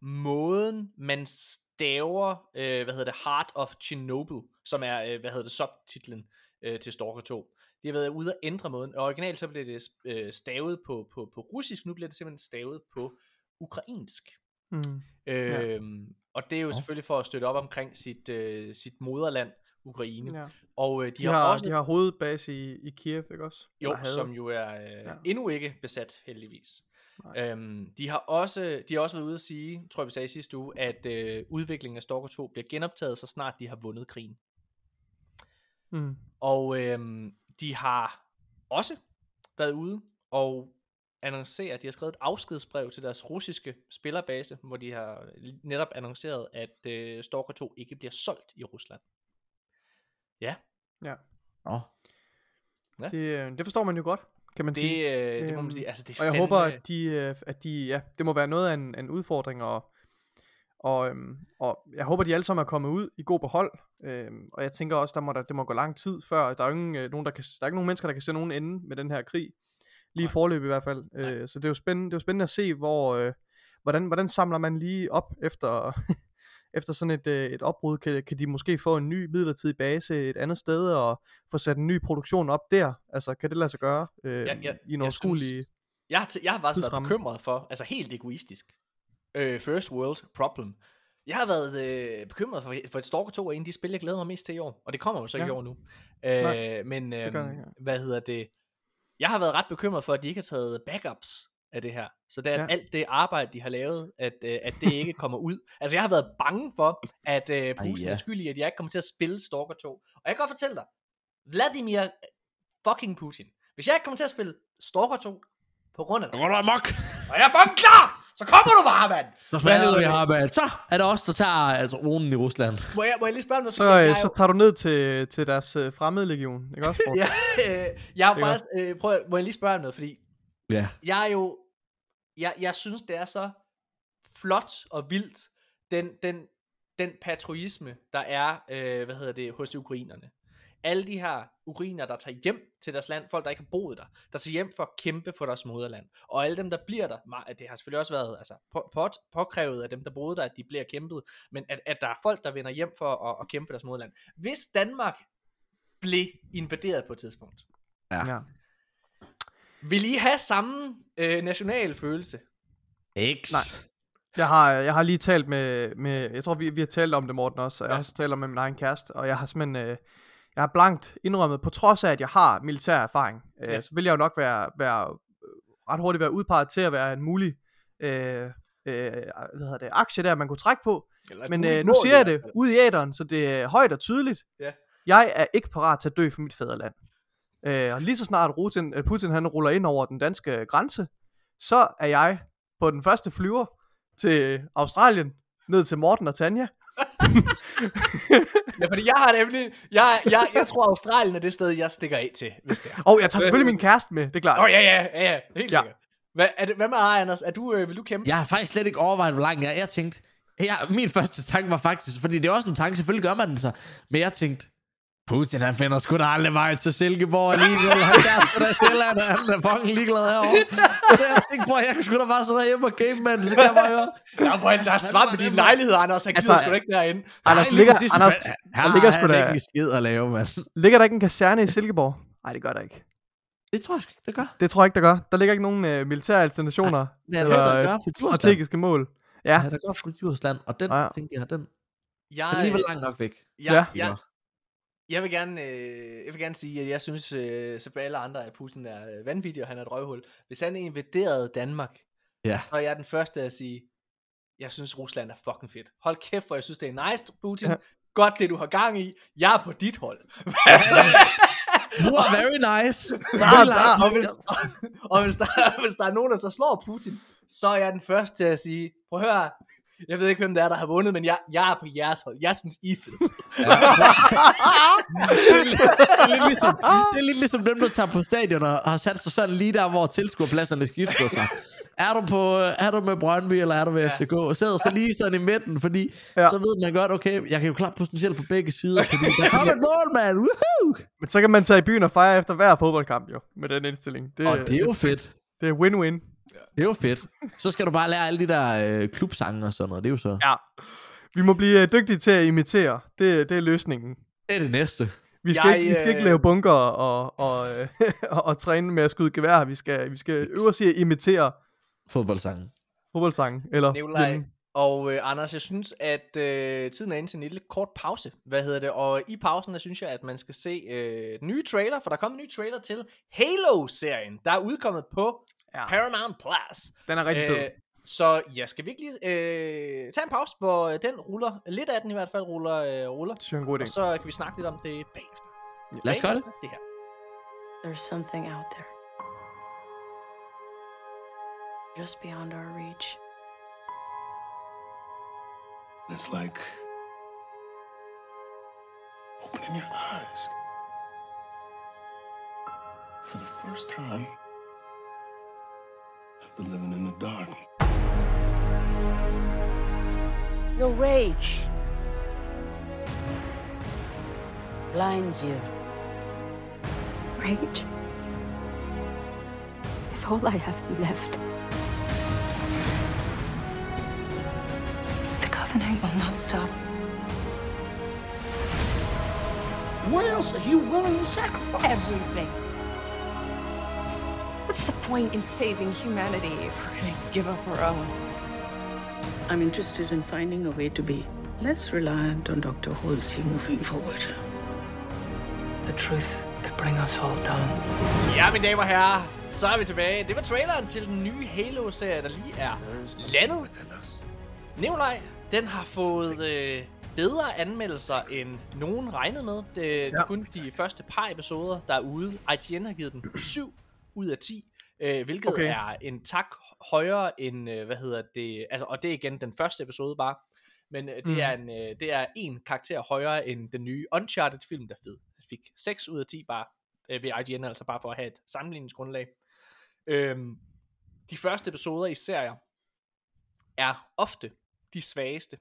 måden, man staver, øh, hvad hedder det, Heart of Chernobyl, som er, øh, hvad hedder det, subtitlen øh, til Stalker 2. De har været ude at ændre måden. Og originalt så blev det øh, stavet på, på, på russisk, nu bliver det simpelthen stavet på ukrainsk. Mm. Øhm, Og det er jo Nå. selvfølgelig for at støtte op omkring sit, øh, sit moderland, Ukraine. Ja. Og øh, de, De, har, har, også, de har hovedbase i, i Kiev, ikke også? jo, Eller som jo er øh, Ja. endnu ikke besat, heldigvis. Nej. Øhm, de har også de har også været ude at sige, tror jeg vi sagde sidste uge, at øh, udviklingen af Stalker 2 bliver genoptaget, så snart de har vundet krigen. Mm. Og øhm, de har også været ude og annoncere, at de har skrevet et afskedsbrev til deres russiske spillerbase, hvor de har netop annonceret, at øh, Stalker 2 ikke bliver solgt i Rusland. Ja. Nå, Ja. Det, øh, det forstår man jo godt, kan man sige. Det, øh, det må man Øhm, sige. Altså, det Og jeg fandme, håber, at de, øh, at de, ja, det må være noget af en, en udfordring, og, og, øhm, og jeg håber, de alle sammen er kommet ud i god behold, øhm, og jeg tænker også, der må der, det må gå lang tid før, der er ingen, øh, nogen, der, kan, der er ikke nogen mennesker, der kan se nogen ende med den her krig, lige i forløb i hvert fald, øh, så det er jo spændende, det er jo spændende at se, hvor, øh, hvordan, hvordan samler man lige op efter, efter sådan et, øh, et opbrud, kan, kan de måske få en ny midlertidig base et andet sted, og få sat en ny produktion op der, altså kan det lade sig gøre øh, Ja, ja, i overskuelig... synes- jeg, har, jeg har faktisk været bekymret for, altså helt egoistisk, øh, first world problem. Jeg har været øh, bekymret for, for et Stalker 2 er en af de spil, jeg glæder mig mest til i år. Og det kommer jo så ikke Ja. i år nu. Nej, Øh, men øh, gør det ikke, ja. hvad hedder det? Jeg har været ret bekymret for, at de ikke har taget backups af det her. Så det er Ja. ja. alt det arbejde, de har lavet, at, øh, at det ikke kommer ud. Altså jeg har været bange for, at øh, Putin ja. er skyldig, at jeg ikke kommer til at spille Stalker 2. Og jeg kan godt fortælle dig, Vladimir fucking Putin. Hvis jeg ikke kommer til at spille Stalker 2, på grund af dig, går du amok. og jeg er fucking klar, så kommer du bare, mand! Så hedder vi har, mand. Så er det os, der tager altså ronen i Rusland. Må jeg, må jeg lige spørge om noget? Så, øh, så tager du ned til, til deres øh, fremmede legion, ikke også? <laughs> Ja, øh, jeg har faktisk, øh, prøv, må jeg lige spørge om noget, fordi Ja. jeg er jo, jeg, jeg synes, det er så flot og vildt, den, den, den patriotisme, der er, øh, hvad hedder det, hos de ukrainerne. Alle de her ukrainer, der tager hjem til deres land, folk, der ikke har boet der, der tager hjem for at kæmpe for deres moderland. Og alle dem, der bliver der, det har selvfølgelig også været altså, på, på, påkrævet af dem, der boede der, at de bliver kæmpet, men at, at der er folk, der vender hjem for at, at kæmpe for deres moderland. Hvis Danmark blev invaderet på et tidspunkt, ja. Vil I have samme øh, national følelse? X. Nej. Jeg har, jeg har lige talt med, med jeg tror vi, vi har talt om det Morten også, og jeg Ja. har også talt om med min egen kæreste, og jeg har simpelthen, øh, jeg har blankt indrømmet, på trods af at jeg har militær erfaring, øh, Ja. så vil jeg jo nok være, være øh, ret hurtigt være udpeget til at være en mulig øh, øh, hvad hedder det, aktie der, man kunne trække på, Eller men øh, nu siger jeg det ud i æderen, så det er højt og tydeligt. Ja. Jeg er ikke parat til at dø for mit fædreland. Øh, og lige så snart Putin, øh, Putin han ruller ind over den danske grænse, så er jeg på den første flyver til Australien, ned til Morten og Tanja, ja, fordi jeg har nemlig, jeg, jeg, jeg tror Australien er det sted, jeg stikker af til, hvis det er. Og jeg tager selvfølgelig min kæreste med, det er klart. Åh, oh, ja, ja, ja, ja, helt Ja. sikkert. Hvad, er det, hvad med dig, Anders? Er du, øh, vil du kæmpe? Jeg har faktisk slet ikke overvejet, hvor lang jeg er. Jeg tænkte, ja, min første tanke var faktisk, fordi det er også en tanke, selvfølgelig gør man den så, men jeg tænkte, Putin, han finder sgu da aldrig vej til Silkeborg alligevel. Han er sgu da Sjælland, og han er fucking ligeglad herovre. Så jeg tænkte, prøv, jeg kan sgu da bare sidde hjemme og game, mand. Så kan jeg bare høre. Der, hvor, der er svamp i din lejlighed, Anders. Han gider Altså, sgu da ikke derinde. Anders, Ej, lige ligger, præcis, Anders, der ligger Her sgu da, ikke en skid at lave, mand. ligger der ikke en kaserne i Silkeborg? Nej, det gør der ikke. Det tror jeg ikke, det gør. Det tror jeg ikke, der gør. Der ligger ikke nogen øh, militære installationer Det er eller der øh, gør strategiske mål. Ja, Ja, der gør for Djursland, og den, Ja. ja. tænkte jeg, den Jeg, er alligevel langt nok væk. jeg, Ja. jeg, jeg, vil gerne, øh, jeg vil gerne sige, at jeg synes, øh, så for alle andre, at Putin er øh, vanvittig, og han er et røvhul. Hvis han invaderede Danmark, Ja. så er jeg den første at sige, jeg synes, Rusland er fucking fedt. Hold kæft, for jeg synes, det er nice, Putin. Ja. Godt det, du har gang i. Jeg er på dit hold. <laughs> You are very nice. <laughs> der, der, og hvis, og hvis, der, hvis der er nogen, der så slår Putin, så er jeg den første til at sige, prøv at høre, jeg ved ikke, hvem det er, der har vundet, men jeg, jeg er på jeres hold. Jeg synes, I er fede. det, er lidt ligesom, det er lidt ligesom dem, der tager på stadion og har sat sig sådan lige der, hvor tilskuerpladserne skifter sig. Er du, på, er du med Brøndby, eller er du ved Ja. FCK? Og sidder så lige sådan i midten, fordi Ja. ja. så ved man godt, okay, jeg kan jo klart potentielt på begge sider, fordi der <laughs> kommer et mål, mand. Woohoo! Men så kan man tage i byen og fejre efter hver fodboldkamp jo, med den indstilling. Det, Og det er jo fedt. det er win-win. Det er jo fedt. Så skal du bare lære alle de der øh, klubsange og sådan noget. Det er jo så. Ja. Vi må blive øh, dygtige til at imitere. Det, det er løsningen. Det er det næste. Vi skal, Jeg, ikke, vi skal ikke øh, lave bunker og, og, øh, og, <laughs> og træne med at skyde gevær. Vi skal, vi skal øve os i at imitere Fodboldsange. fodboldsange. Eller Nikolaj og øh, Anders, jeg synes, at øh, tiden er inde til en lille kort pause. Hvad hedder det? Og i pausen, der synes jeg, at man skal se øh, den nye trailer, for der kommer en ny trailer til Halo-serien, der er udkommet på Ja. ja. Paramount Plus. Den er rigtig fed. Øh, så ja, skal vi ikke lige øh, tage en pause, hvor øh, den ruller, lidt af den i hvert fald ruller, øh, ruller. Det synes jeg er en god idé. Og så kan vi snakke lidt om det bagefter. Lad os gøre det. Det her. There's something out there. Just beyond our reach. It's like opening your eyes. For the first time after living in the dark. Your rage blinds you. Rage is all I have left. The Covenant will not stop. What else are you willing to sacrifice? Everything. What's the point in saving humanity if we're gonna give up our own? I'm interested in finding a way to be less reliant on Dr. Halsey moving forward. The truth could bring us all down. Ja, mine damer og herrer, så er vi tilbage. Det var traileren til den nye Halo-serie, der lige er landet. Nikolaj, den har fået øh, bedre anmeldelser, end nogen regnede med. Det er ja. kun de første par episoder, der er ude. IGN har givet den 7 ud af 10, øh, hvilket Okay. er en tak højere end, øh, hvad hedder det, altså, og det er igen den første episode bare. Men øh, det, Mm. er en, øh, det er en karakter højere end den nye Uncharted-film, der fed, fik 6 ud af 10 bare øh, ved IGN, altså bare for at have et sammenligningsgrundlag. Øhm, de første episoder i serier er ofte de svageste,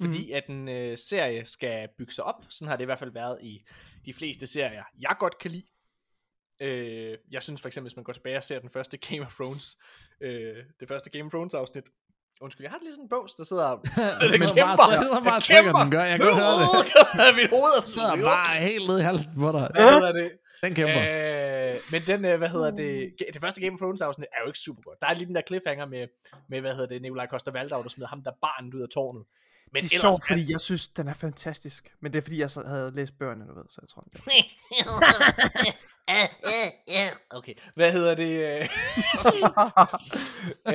fordi mm. at en øh, serie skal bygge sig op. Sådan har det i hvert fald været i de fleste serier, jeg godt kan lide. Øh, jeg synes for eksempel, hvis man går tilbage og ser den første Game of Thrones, øh, det første Game of Thrones afsnit, Undskyld, jeg har lige sådan en bås, der sidder <laughs> og sidder bare- det sidder bare og trykker, den gør. Jeg kan høre det. Mit hoved er Så sidder bare helt nede i halsen på dig. Hvad hedder det? Den kæmper. Øh, men den, øh, hvad hedder det, det første Game of Thrones afsnit er jo ikke super godt. Der er lige den der cliffhanger med, med hvad hedder det, Nikolaj Koster Valdau, der smider ham der barnet ud af tårnet. Men Det er sjovt, fordi jeg synes, den er fantastisk. Men det er fordi, jeg så havde læst bøgerne, du ved, så jeg tror... Det. <laughs> Okay, hvad hedder det? øh,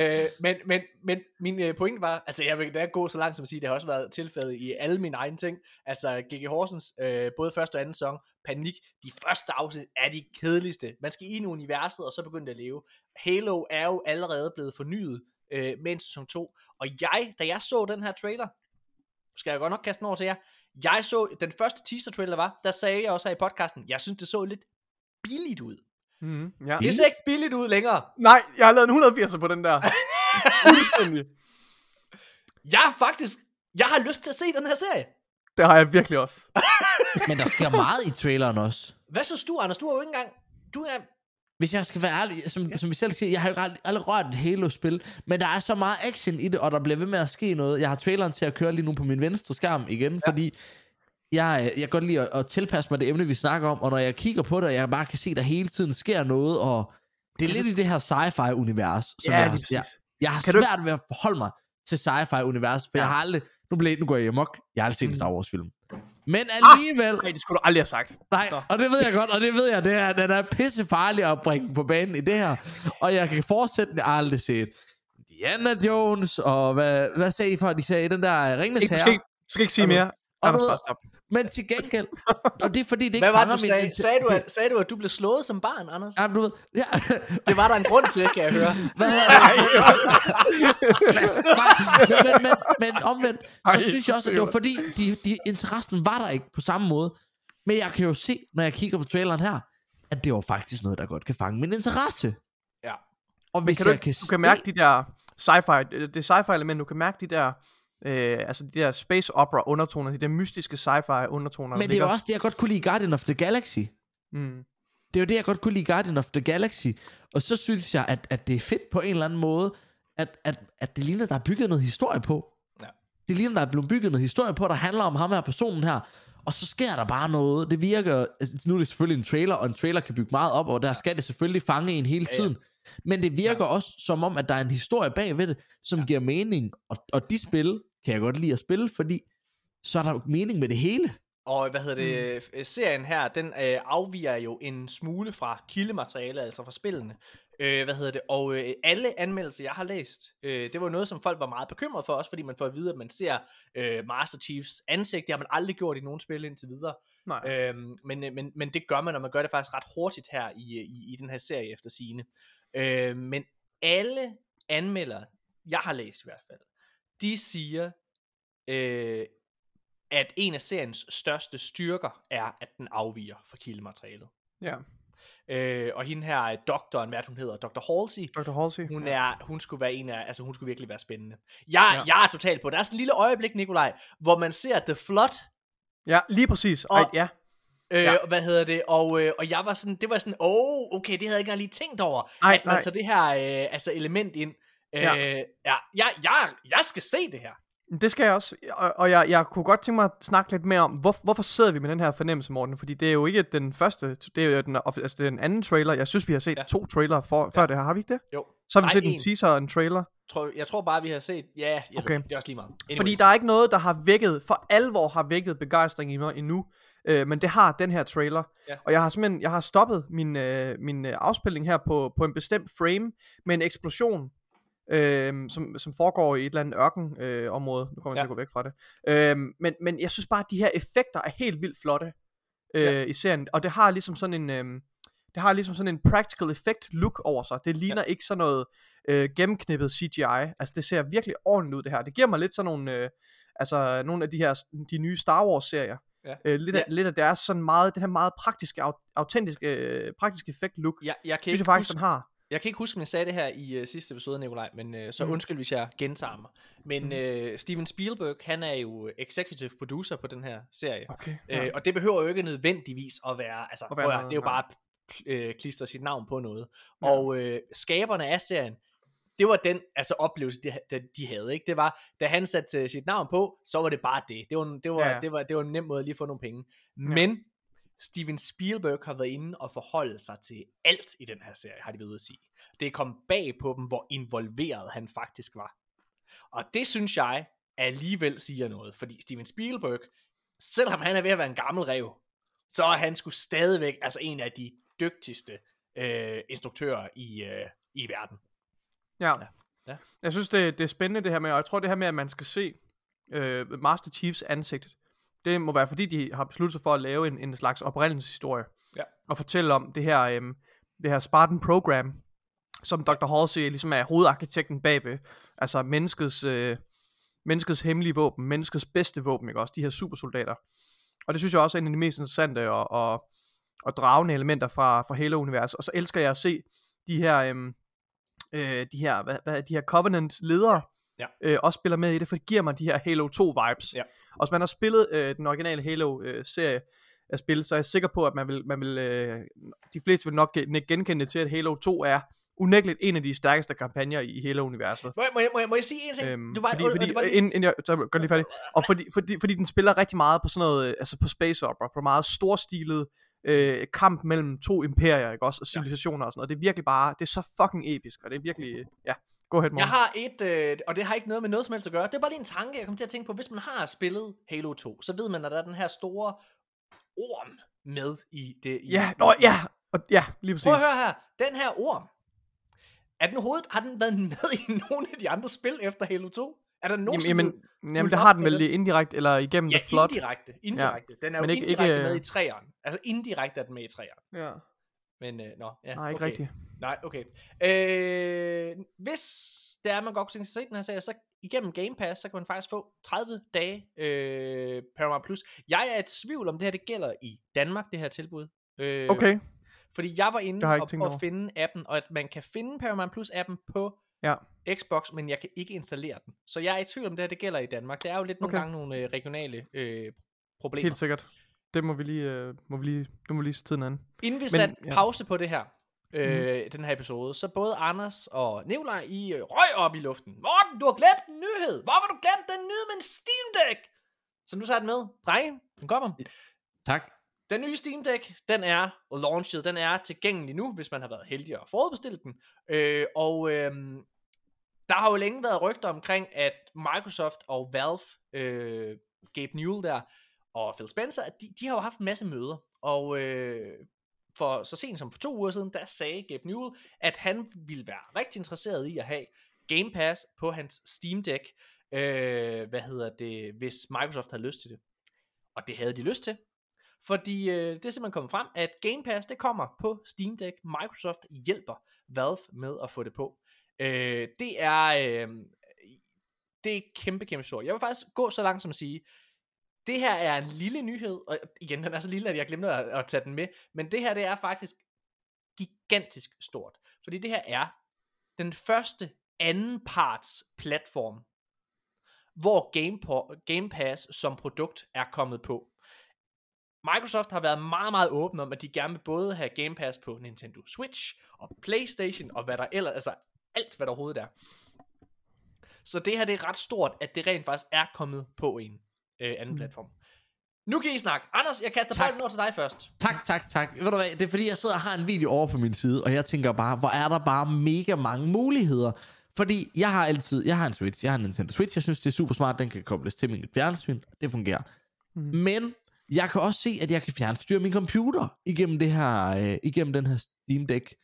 <laughs> øh men, men, men min øh, pointe var, altså jeg vil da gå så langt som at sige, det har også været tilfældet i alle mine egne ting. Altså G.G. Horsens, øh, både første og anden sæson, Panik, de første afsnit er de kedeligste. Man skal ind i universet, og så begynde at leve. Halo er jo allerede blevet fornyet øh, med en sæson 2, og jeg, da jeg så den her trailer, skal jeg godt nok kaste den over til jer. Jeg så, den første teaser trailer var, der sagde jeg også her i podcasten, jeg synes det så lidt billigt ud. Mm, ja. Det ser ikke billigt ud længere. Nej, jeg har lavet en 180 på den der. <laughs> Fuldstændig. Jeg har faktisk, jeg har lyst til at se den her serie. Det har jeg virkelig også. <laughs> Men der sker meget i traileren også. Hvad så du, Anders? Du har jo ikke engang, du er, Hvis jeg skal være ærlig, som, som vi selv siger, jeg har jo aldrig, aldrig rørt et Halo-spil, men der er så meget action i det, og der bliver ved med at ske noget. Jeg har traileren til at køre lige nu på min venstre skærm igen, ja. fordi jeg, jeg kan godt lide at, at tilpasse mig det emne, vi snakker om, og når jeg kigger på det, og jeg bare kan se, at der hele tiden sker noget, og det er lidt i det her sci-fi-univers, som Ja, jeg, præcis. jeg, jeg har Kan du- svært ved at forholde mig til sci-fi-univers, for ja. jeg har aldrig, nu, blev, nu går jeg amok, jeg har aldrig set en Star Wars-film. Men alligevel, Nej, det skulle du aldrig have sagt. Nej, Så. og det ved jeg godt, og det ved jeg, det er, den er pisse farlig at bringe på banen i det her. Og jeg kan fortsætte, den jeg aldrig set. Diana Jones, og hvad, hvad sagde I for, at de sagde den der Ringnes Ikke, du, skal Herre? ikke, du skal ikke sige du- mere. og du- stop. Men til gengæld, <laughs> og det er fordi, det ikke hvad var det, du sagde? Sagde du, at, sagde du, at du blev slået som barn, Anders? Ja, du ved, ja, Det var der en grund til, kan jeg høre. <laughs> hvad hedder det? Men, men, men, omvendt, så synes jeg også, at det var for fordi, de, de, interessen var der ikke på samme måde. Men jeg kan jo se, når jeg kigger på traileren her, at det var faktisk noget, der godt kan fange min interesse. Ja. Og hvis Kan du, jeg ikke, kan, du kan mærke de der sci-fi, det sci-fi element, du kan mærke de der, øh, altså de der space opera undertoner, de der mystiske sci-fi undertoner. Men det er jo også det, jeg godt kunne lide i Guardian of the Galaxy. Mm. Det er jo det, jeg godt kunne lide i Guardian of the Galaxy. Og så synes jeg, at, at det er fedt på en eller anden måde, at, at, at det ligner, der er bygget noget historie på. Ja. Det ligner, der er blevet bygget noget historie på, der handler om ham her personen her. Og så sker der bare noget. Det virker... Altså, nu er det selvfølgelig en trailer, og en trailer kan bygge meget op, og der skal det selvfølgelig fange en hele Ja, ja. Men det virker også som om, at der er en historie bagved det, som giver mening. Og, og de spil kan jeg godt lide at spille, fordi så er der mening med det hele. Og hvad hedder det, mm. serien her, den øh, afviger jo en smule fra kildemateriale, altså fra spillene. Øh, hvad hedder det, og øh, alle anmeldelser, jeg har læst, øh, det var noget, som folk var meget bekymret for, også fordi man får at vide, at man ser øh, Master Chiefs ansigt, det har man aldrig gjort i nogen spil indtil videre. Nej. Øhm, men, øh, men, men det gør man, og man gør det faktisk ret hurtigt her i, i, i den her serie efter sine. Øh, men alle anmeldere, jeg har læst i hvert fald, de siger, øh, at en af seriens største styrker er, at den afviger fra kildematerialet. Ja. Øh, og hende her, øh, doktoren, hvad er hun hedder, Dr. Halsey, Dr. Halsey. hun, ja. er, hun skulle være en af, altså hun skulle virkelig være spændende. Jeg, Ja. ja. jeg er totalt på, der er sådan en lille øjeblik, Nikolaj, hvor man ser The Flood, Ja, lige præcis. Og- Ej, ja. Øh, Ja. ja. hvad hedder det? Og, øh, og jeg var sådan, det var sådan, åh, oh, okay, det havde jeg ikke engang lige tænkt over. Nej, at man nej. tager det her øh, altså element ind. Øh, Ja. ja. ja, jeg, jeg, jeg skal se det her. Det skal jeg også. Og, og jeg, jeg kunne godt tænke mig at snakke lidt mere om, hvor, hvorfor sidder vi med den her fornemmelse, Morten? Fordi det er jo ikke den første, det er jo den, altså det er den anden trailer. Jeg synes, vi har set ja. Ja. to trailer for, før det her. Har vi ikke det? Jo. Så har vi Nej, set en en. teaser og en trailer. Tror, jeg tror bare, vi har set, ja, jeg Okay. ved, det er også lige meget. Anyways. Fordi der er ikke noget, der har vækket, for alvor har vækket begejstring i mig endnu. Øh, men det har den her trailer. Ja. Og jeg har simpelthen, jeg har stoppet min, øh, min øh, afspilning her på, på en bestemt frame med en eksplosion. Øh, som, som foregår i et eller andet ørken øh, område. Nu kommer jeg Ja. til at gå væk fra det. Øh, men, men jeg synes bare, at de her effekter er helt vildt flotte øh, Ja. i serien. Og det har ligesom sådan en... Øh, det har ligesom sådan en practical effect look over sig. Det ligner ja. ikke sådan noget øh, gennemknippet CGI. Altså det ser virkelig ordentligt ud det her. Det giver mig lidt sådan nogle, øh, altså nogle af de her de nye Star Wars serier. Ja. Øh, lidt, af, Ja. lidt af deres sådan meget, den her meget praktiske, au- autentiske, øh, praktiske effekt look. jeg, jeg, kan synes jeg faktisk, huske, den har. jeg kan ikke huske, om jeg sagde det her i uh, sidste episode, Nikolaj, men uh, så Mm. mm. undskyld, hvis jeg gentager mig. Men uh, Steven Spielberg, han er jo executive producer på den her serie. Okay. Øh, og det behøver jo ikke nødvendigvis at være, altså, At være prøv noget, det er jo nej. bare øh, klister sit navn på noget. Ja. Og øh, skaberne af serien, det var den altså oplevelse, de, de, de havde. Ikke? Det var, da han satte øh, sit navn på, så var det bare det. Det var, det var, Ja, ja, ja. ja. Det var, det var en nem måde lige at få nogle penge. Men Steven Spielberg har været inde og forholde sig til alt i den her serie, har de ved at sige. Det kom bag på dem, hvor involveret han faktisk var. Og det synes jeg alligevel siger noget, fordi Steven Spielberg, selvom han er ved at være en gammel rev, så er han sgu stadigvæk altså en af de dygtigste øh, instruktører i, øh, i verden. Ja. Ja. Jeg synes, det, det er spændende det her med, og jeg tror det her med, at man skal se øh, Master Chiefs ansigt, det må være fordi, de har besluttet sig for at lave en, en slags oprindelseshistorie. Ja. Og fortælle om det her, øh, det her Spartan Program, som Dr. Halsey ligesom er hovedarkitekten bagved. Altså menneskets, øh, menneskets hemmelige våben, menneskets bedste våben, ikke også? De her supersoldater. Og det synes jeg også er en af de mest interessante og, og, og dragende elementer fra, fra Halo-universet. Og så elsker jeg at se de her, øhm, øh, de her, hvad, hvad, de her Covenant ledere, Ja. øh, også spiller med i det, for det giver mig de her Halo 2 vibes. Ja. Og hvis man har spillet øh, den originale Halo-serie af spil, så er jeg sikker på, at man vil, man vil øh, de fleste vil nok gen- genkende det til, at Halo 2 er unægteligt en af de stærkeste kampagner i Halo-universet. Må jeg, må, jeg, må, jeg, må jeg sige en ting? Øhm, du var, fordi, fordi, det var lige- inden, inden jeg så gør lige færdig. Og fordi, fordi, fordi den spiller rigtig meget på sådan noget, øh, altså på space opera, på meget storstilet øh, kamp mellem to imperier, ikke også, og civilisationer og sådan noget. Det er virkelig bare, det er så fucking episk, og det er virkelig, ja, go ahead, Morten. Jeg har et, øh, og det har ikke noget med noget som helst at gøre. Det er bare lige en tanke, jeg kom til at tænke på. Hvis man har spillet Halo 2, så ved man, at der er den her store orm med i det. I, Ja, nå, ja, og, ja, lige præcis. Prøv at høre her. Den her orm, er den overhovedet, har den været med i <laughs> nogle af de andre spil efter Halo 2? Er der nogen, Jamen, jamen, jamen det op har den med vel indirekte, eller igennem Ja, The Flood. indirekte. indirekte. Den er Men jo ikke- indirekte ikke, med øh, i træeren. Altså indirekte er den med i træeren. Ja. Men, øh, nå, ja, Nej, ikke okay. rigtigt. Nej, okay. Øh, hvis det er, man godt kunne at se den her serie, så igennem Game Pass, så kan man faktisk få 30 dage øh, Paramount Plus. Jeg er i tvivl om det her, det gælder i Danmark, det her tilbud. Øh, Okay, Fordi jeg var Det inde jeg og, og over. finde appen, og at man kan finde Paramount Plus appen på ja. Xbox, men jeg kan ikke installere den. Så jeg er i tvivl om det her, det gælder i Danmark. Det er jo lidt nogle Okay. gange nogle øh, regionale øh, problemer. Helt sikkert. Det må vi lige, øh, må vi lige, det må vi lige se tiden an. Inden vi satte ja. pause på det her, øh, mm. den her episode, så både Anders og Nikolaj, I øh, røg op i luften. Morten, du har glemt en nyhed. Hvorfor har du glemt den nyhed med en Steam Deck? Så nu tager den med. Drenge, den kommer. Tak. Den nye Steam Deck, den er launchet, den er tilgængelig nu, hvis man har været heldig at forudbestille den. Øh, og øh, der har jo længe været rygter omkring, at Microsoft og Valve, øh, Gabe Newell der, og Phil Spencer, at de, de har jo haft en masse møder. Og øh, for så sent som for to uger siden, der sagde Gabe Newell, at han ville være rigtig interesseret i at have Game Pass på hans Steam Deck, øh, hvad hedder det, hvis Microsoft havde lyst til det. Og det havde de lyst til. Fordi øh, det er simpelthen kommet frem, at Game Pass, det kommer på Steam Deck. Microsoft hjælper Valve med at få det på. Øh, det er øh, det er kæmpe, kæmpe stort. Jeg vil faktisk gå så langt som at sige, det her er en lille nyhed, og igen, den er så lille, at jeg glemte at, at tage den med, men det her, det er faktisk gigantisk stort. Fordi det her er den første anden parts platform, hvor Game, Game Pass som produkt er kommet på. Microsoft har været meget, meget åben om, at de gerne vil både have Game Pass på Nintendo Switch og Playstation og hvad der ellers, altså alt hvad der overhovedet er. Så det her det er ret stort, at det rent faktisk er kommet på en øh, anden mm. platform. Nu kan I snakke. Anders, jeg kaster Tak. bolden over til dig først. Tak, tak, tak. Ved du hvad, det er fordi, jeg sidder og har en video over på min side, og jeg tænker bare, hvor er der bare mega mange muligheder. Fordi jeg har altid, jeg har en Switch, jeg har en Nintendo Switch, jeg synes det er super smart, den kan kobles til min fjernsyn, det fungerer. Mm. Men jeg kan også se, at jeg kan fjernstyre min computer igennem det her, øh, igennem den her Steam Deck.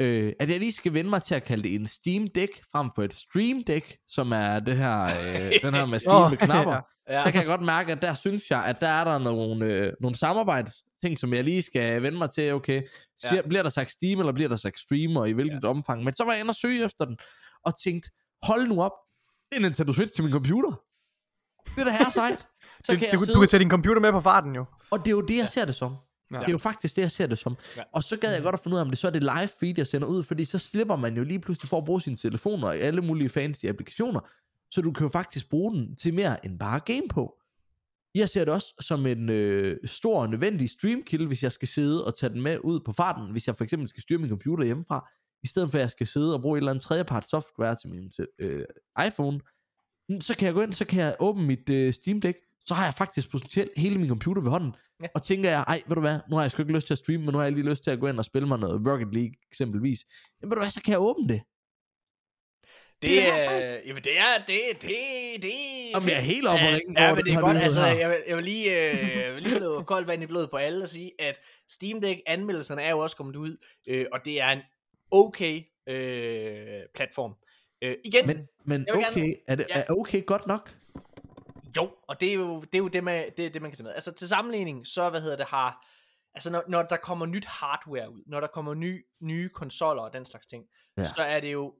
Øh, at jeg lige skal vende mig til at kalde det en Steam Deck, frem for et Stream Deck, som er det her, øh, den her maskine Åh, med knapper. ja. Ja. Der kan jeg godt mærke, at der synes jeg, at der er der nogle, øh, nogle samarbejdsting, som jeg lige skal vende mig til. Okay, Ja. ja. bliver der sagt Steam, eller bliver der sagt Stream, og i hvilket ja. omfang. Men så var jeg inde og søge efter den, og tænkte, hold nu op, det er Nintendo Switch til min computer. Det er da her sejt. Så Du, kan du, jeg du sidde, kan tage din computer med på farten jo. og det er jo det, jeg ser det som. Ja. Det er jo faktisk det, jeg ser det som. Ja. Og så gad jeg godt at finde ud af, om det så er det live feed, jeg sender ud, fordi så slipper man jo lige pludselig for at bruge sine telefoner i alle mulige fancy applikationer, så du kan jo faktisk bruge den til mere end bare game på. Jeg ser det også som en øh, stor og nødvendig streamkilde, hvis jeg skal sidde og tage den med ud på farten, hvis jeg for eksempel skal styre min computer hjemmefra, i stedet for at jeg skal sidde og bruge et eller andet tredjepart software til min øh, iPhone, så kan jeg gå ind, så kan jeg åbne mit øh, Steam Deck, så har jeg faktisk potentielt hele min computer ved hånden, Ja. og tænker jeg, ej, ved du hvad, nu har jeg sgu ikke lyst til at streame, men nu har jeg lige lyst til at gå ind og spille mig noget Rocket League eksempelvis. Jamen ved du hvad, så kan jeg åbne det. Det, Det er sejt. jamen det er, det, det, det Jamen, jeg er helt oppe ja, ja, men det er godt, altså, jeg vil, jeg vil lige, øh, jeg vil lige slå koldt vand i blodet på alle og sige, at Steam Deck anmeldelserne er jo også kommet ud, øh, og det er en okay øh, platform. Øh, igen, Men, men vil gerne- okay, er det Ja. er okay godt nok? Jo, og det er jo det, er jo det, man, det, det, man kan tage med. Altså til sammenligning, så hvad hedder det, har... Altså når, når der kommer nyt hardware ud, når der kommer ny, nye konsoller og den slags ting, ja. så er det jo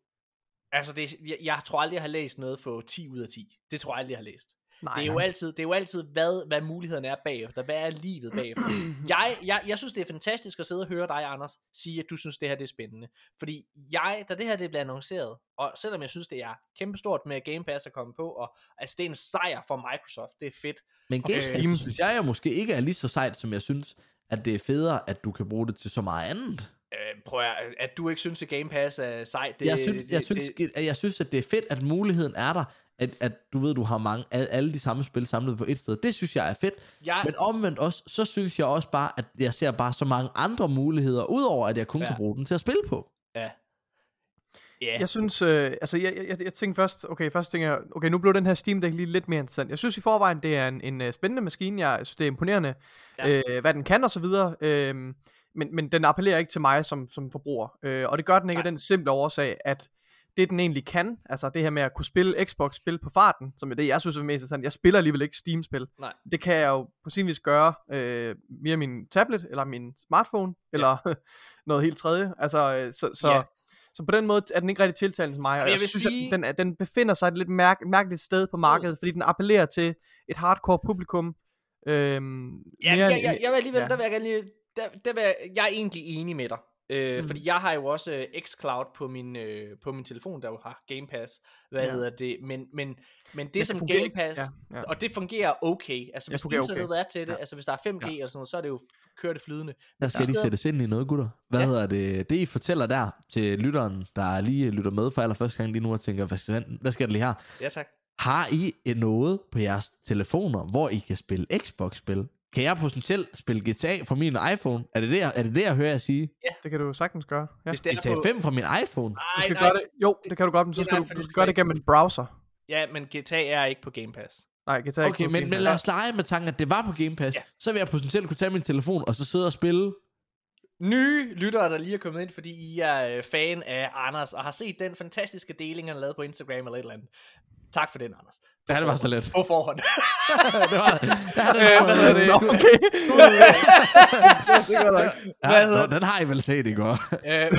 Altså, det, jeg, jeg tror aldrig, jeg har læst noget for 10 ud af 10. Det tror jeg aldrig, jeg har læst. Nej, det er jo altid, det er jo altid hvad, hvad mulighederne er bagefter. Hvad er livet bagefter? <clears throat> jeg, jeg, jeg synes, det er fantastisk at sidde og høre dig, Anders, sige, at du synes, det her det er spændende. Fordi jeg, da det her det bliver annonceret, og selvom jeg synes, det er kæmpestort med Game Pass at komme på, og altså, det er en sejr for Microsoft, det er fedt. Men Game Pass Øh, synes jeg jo måske ikke er lige så sejt, som jeg synes, at det er federe, at du kan bruge det til så meget andet. Øh, prøv at, at du ikke synes, at Game Pass er sejt. Det, jeg, synes, jeg, det, synes, det, at jeg synes, at det er fedt, at muligheden er der, at, at du ved, du har mange, alle, de samme spil samlet på et sted. Det synes jeg er fedt. Jeg- Men omvendt også, så synes jeg også bare, at jeg ser bare så mange andre muligheder, udover at jeg kun Ja. kan bruge den til at spille på. ja. Ja, Jeg synes, øh, altså jeg, jeg, jeg tænkte først, okay, først tænker jeg, okay, nu blev den her Steam Deck lige lidt mere interessant. Jeg synes i forvejen, det er en, en uh, spændende maskine, jeg synes, det er imponerende, ja. øh, hvad den kan og så videre, øh, men, men den appellerer ikke til mig som, som forbruger, øh, og det gør den ikke af den simple årsag, at det den egentlig kan, altså det her med at kunne spille Xbox-spil på farten, som er det, jeg synes er mest interessant, jeg spiller alligevel ikke Steam-spil, Nej. det kan jeg jo på sin vis gøre øh, via min tablet, eller min smartphone, eller <laughs> noget helt tredje, altså, øh, så, så Ja. så på den måde er den ikke rigtig tiltalende til mig, og jeg, jeg vil synes, sige- at den, den befinder sig et lidt mærk, mærkeligt sted på markedet, fordi den appellerer til et hardcore publikum. Øhm, Ja, mere jeg, jeg, jeg vil alligevel, ja. der vil jeg gerne lige, der, der vil jeg, jeg er egentlig enig med dig. Øh, Mm. Fordi jeg har jo også øh, xCloud på min, øh, på min telefon, der jo har Game Pass. Hvad Ja. ja. hedder det? Men, men, men det det som fungerer Game. Pass, Ja, ja. og det fungerer okay. Altså Det hvis fungerer okay. internettet er til det, Ja. altså hvis der er 5G eller sådan noget, så er det jo, kører det flydende. Der skal lige steder- sættes ind i noget, gutter. Hvad Ja. ja. hedder det? Det, I fortæller der til lytteren, der lige lytter med for allerførste gang lige nu og tænker, hvad, skal- hvad sker der lige her? Ja tak. Har I noget på jeres telefoner, hvor I kan spille Xbox-spil? Kan jeg potentielt spille GTA fra min iPhone? Er det det, jeg, er det, det, jeg hører jer sige? Det kan du sagtens gøre. Ja. Hvis det er GTA på, 5 fra min iPhone? nej, Du skal nej, gøre det, jo, det kan du godt, men så skal nej, du, du skal gøre det gennem en browser. Ja, men GTA er ikke på Game Pass. Nej, GTA er ikke Okay, på men, Game men lad os lege med tanken, at det var på Game Pass. Ja. Ja. Så vil jeg potentielt kunne tage min telefon og så sidde og spille. Nye lyttere, der lige er kommet ind, fordi I er øh, fan af Anders, og har set den fantastiske deling, han lavede på Instagram eller et eller andet. Tak for den, Anders. På Ja, det var så let. På forhånd. <laughs> det var det. Det Øh, var det? Nå, okay. <laughs> det. Ja, Hvad hedder nå, den har I vel set i går. Øh,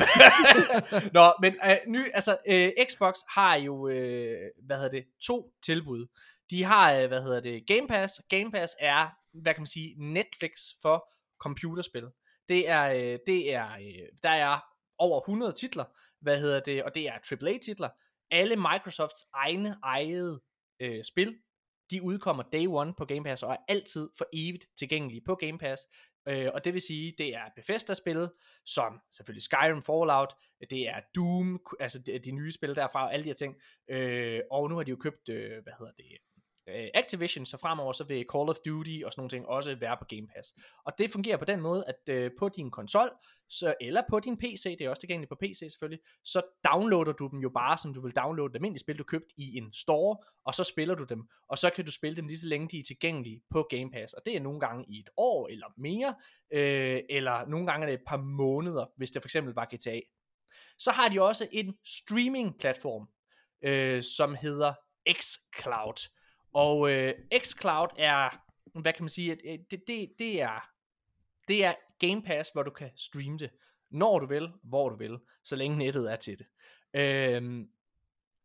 <laughs> Nå, men øh, ny, altså, øh, Xbox har jo, øh, hvad hedder det, to tilbud. De har, øh, hvad hedder det, Game Pass. Game Pass er, hvad kan man sige, Netflix for computerspil. Det er, øh, det er, øh, der er over 100 titler, hvad hedder det, og det er AAA-titler. Alle Microsofts egne ejede øh, spil, de udkommer day one på Game Pass, og er altid for evigt tilgængelige på Game Pass. Øh, og det vil sige, det er Bethesda-spil, som selvfølgelig Skyrim, Fallout, det er Doom, altså de, de nye spil derfra, og alle de her ting. Øh, og nu har de jo købt, øh, hvad hedder det, øh, Activision, så fremover så vil Call of Duty og sådan nogle ting også være på Game Pass. Og det fungerer på den måde, at øh, på din konsol, så, eller på din PC, det er også tilgængeligt på PC selvfølgelig, så downloader du dem jo bare, som du vil downloade et almindeligt spil, du købt i en store, og så spiller du dem, og så kan du spille dem lige så længe de er tilgængelige på Game Pass, og det er nogle gange i et år eller mere, øh, eller nogle gange er det et par måneder, hvis det for eksempel var GTA. Så har de også en streaming-platform, øh, som hedder xCloud. Og øh, xCloud er, hvad kan man sige, at, øh, det, det, det er det er Game Pass, hvor du kan streame det, når du vil, hvor du vil, så længe nettet er til det. Øhm,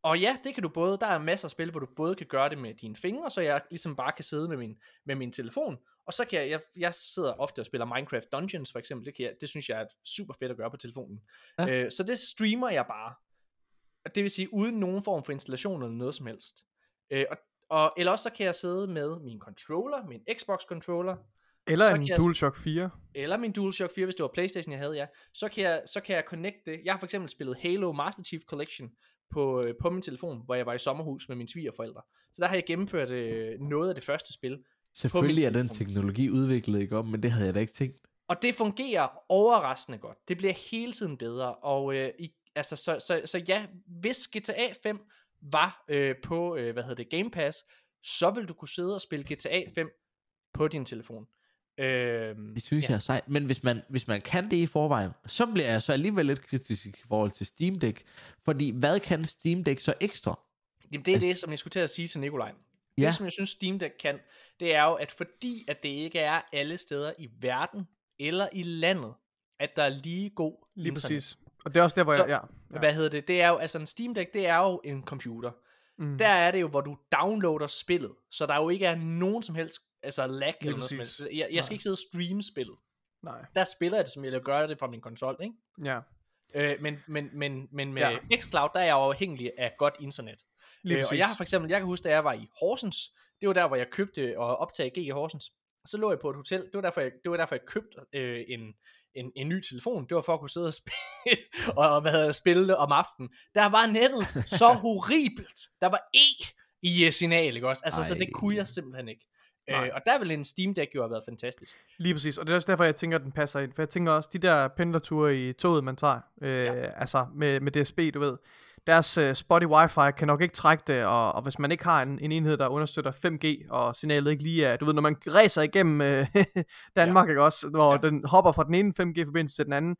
og ja, det kan du både, der er masser af spil, hvor du både kan gøre det med dine fingre, så jeg ligesom bare kan sidde med min, med min telefon, og så kan jeg, jeg, jeg sidder ofte og spiller Minecraft Dungeons for eksempel, det, kan jeg, det synes jeg er super fedt at gøre på telefonen. Ja. Øh, så det streamer jeg bare. Det vil sige, uden nogen form for installation eller noget som helst. Øh, og, og, eller også så kan jeg sidde med min controller, min Xbox controller, Eller Så en jeg- DualShock 4. eller min DualShock 4, hvis det var Playstation, jeg havde, ja, så kan jeg, så kan jeg connecte det. Jeg har for eksempel spillet Halo Master Chief Collection på, øh, på min telefon, hvor jeg var i sommerhus med mine svigerforældre. Så der har jeg gennemført øh, noget af det første spil. Selvfølgelig er den teknologi udviklet, ikke om, men det havde jeg da ikke tænkt. Og det fungerer overraskende godt. Det bliver hele tiden bedre. Og øh, i, altså, så, så, så ja, hvis GTA 5 var øh, på, øh, hvad hedder det, Game Pass, så vil du kunne sidde og spille GTA 5 på din telefon. Øh, Det synes ja. jeg er sejt. Men hvis man, hvis man kan det i forvejen, så bliver jeg så alligevel lidt kritisk i forhold til Steam Deck. Fordi hvad kan Steam Deck så ekstra? Jamen det er Altså- det, som jeg skulle til at sige til Nikolaj. Det, Ja. som jeg synes Steam Deck kan, det er jo, at fordi at det ikke er alle steder i verden eller i landet, at der er lige god Lige internet. præcis. Og det er også der, hvor Så- jeg... Ja, Ja. Hvad hedder det? Det er jo, altså en Steam Deck, det er jo en computer. Mm. Der er det jo, hvor du downloader spillet, så der jo ikke er nogen som helst, altså lag eller noget som helst. Jeg, jeg skal Nej. ikke sidde og streame spillet. Nej. Der spiller jeg det, som jeg gør det fra min konsol, ikke? Ja, Øh, men, men, men, men med Ja. xCloud, der er jeg jo afhængig af godt internet. lige Øh, præcis. og jeg har for eksempel, jeg kan huske, da jeg var i Horsens, det var der, hvor jeg købte og optag G i Horsens, så lå jeg på et hotel, det var derfor, jeg, det var derfor, jeg købte øh, en, en, en ny telefon, det var for at kunne sidde og spille, <laughs> og hvad hedder, spille det om aftenen. Der var nettet så <laughs> horribelt, der var E i uh, signal, ikke også? Altså, Ej. så det kunne jeg simpelthen ikke. Nej. Øh, og der ville en Steam Deck jo have været fantastisk. Lige præcis, og det er også derfor, jeg tænker, at den passer ind. For jeg tænker også, de der pendlerture i toget, man tager, øh, ja. altså med, med DSB, du ved, deres uh, spotty wifi kan nok ikke trække det, og, og hvis man ikke har en, en enhed, der understøtter 5G, og signalet ikke lige er, du ved, når man ræser igennem øh, <laughs> Danmark, ja. ikke også, hvor ja. den hopper fra den ene 5G-forbindelse til den anden,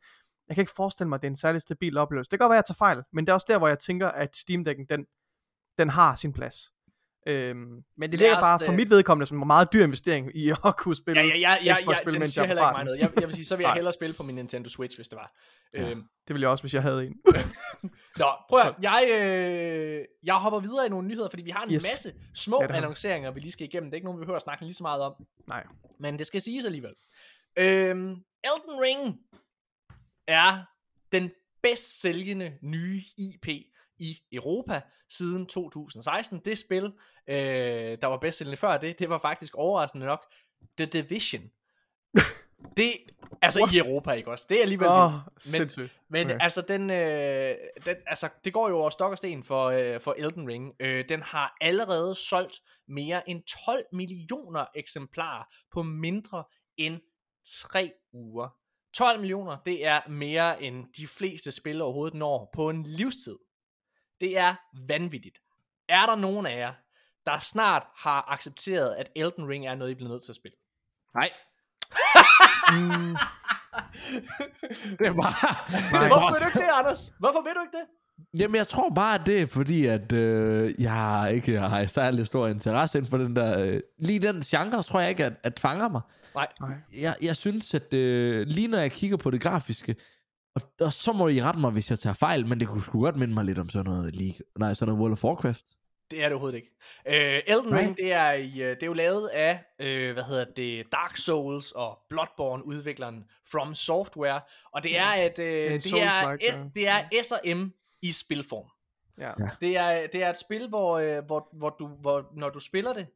jeg kan ikke forestille mig, at det er en særlig stabil oplevelse. Det kan godt være, at jeg tager fejl, men det er også der, hvor jeg tænker, at Steam Deck'en, den, den har sin plads. Øhm, men det os bare for mit vedkommende som en meget dyr investering i at <laughs> kunne spille Ja, ja, ja, ja, Xbox-spil, ja mens jeg er på farten. Jeg, jeg vil sige, så vil jeg hellere spille på min Nintendo Switch, hvis det var. Ja. Øhm, Det ville jeg også, hvis jeg havde en. <laughs> Nå, prøv at, jeg, øh, jeg hopper videre i nogle nyheder, fordi vi har en Yes. masse små Ja, annonceringer, vi lige skal igennem. Det er ikke nogen, vi behøver at snakke lige så meget om, Nej. men det skal siges alligevel. Øhm, Elden Ring er den bedst sælgende nye IP i Europa siden 2016. Det spil, øh, der var bedst sælgende før det, det var faktisk overraskende nok The Division. <laughs> Det, altså What? i Europa, ikke også? Det er alligevel vildt. Men, sindssygt. men okay. altså, den, øh, den, altså, det går jo over stok og sten for, øh, for Elden Ring. Øh, den har allerede solgt mere end 12 millioner eksemplarer på mindre end 3 uger. 12 millioner, det er mere end de fleste spil overhovedet når på en livstid. Det er vanvittigt. Er der nogen af jer, der snart har accepteret, at Elden Ring er noget, I bliver nødt til at spille? Nej. Mm, <laughs> Det er bare... Nej. Hvorfor vil du ikke det, Anders? Hvorfor vil du ikke det? Jamen, jeg tror bare, at det er fordi, at øh, jeg ikke har særlig stor interesse inden for den der... Øh, lige den genre, tror jeg ikke, at, at fanger mig. Nej. nej. Jeg, jeg synes, at øh, lige når jeg kigger på det grafiske, og, og så må I rette mig, hvis jeg tager fejl, men det kunne sgu godt minde mig lidt om sådan noget League, nej, sådan noget World of Warcraft. Det er det overhovedet ikke. Øh, Elden. Ring, det er, i, øh, det er jo lavet af, øh, hvad hedder det, Dark Souls og Bloodborne udvikleren From Software, og det er et, øh, En det er, et, det er S&M i spilform. Ja. Ja. Det er, det er et spil, hvor, øh, hvor, hvor, du, hvor når du spiller det,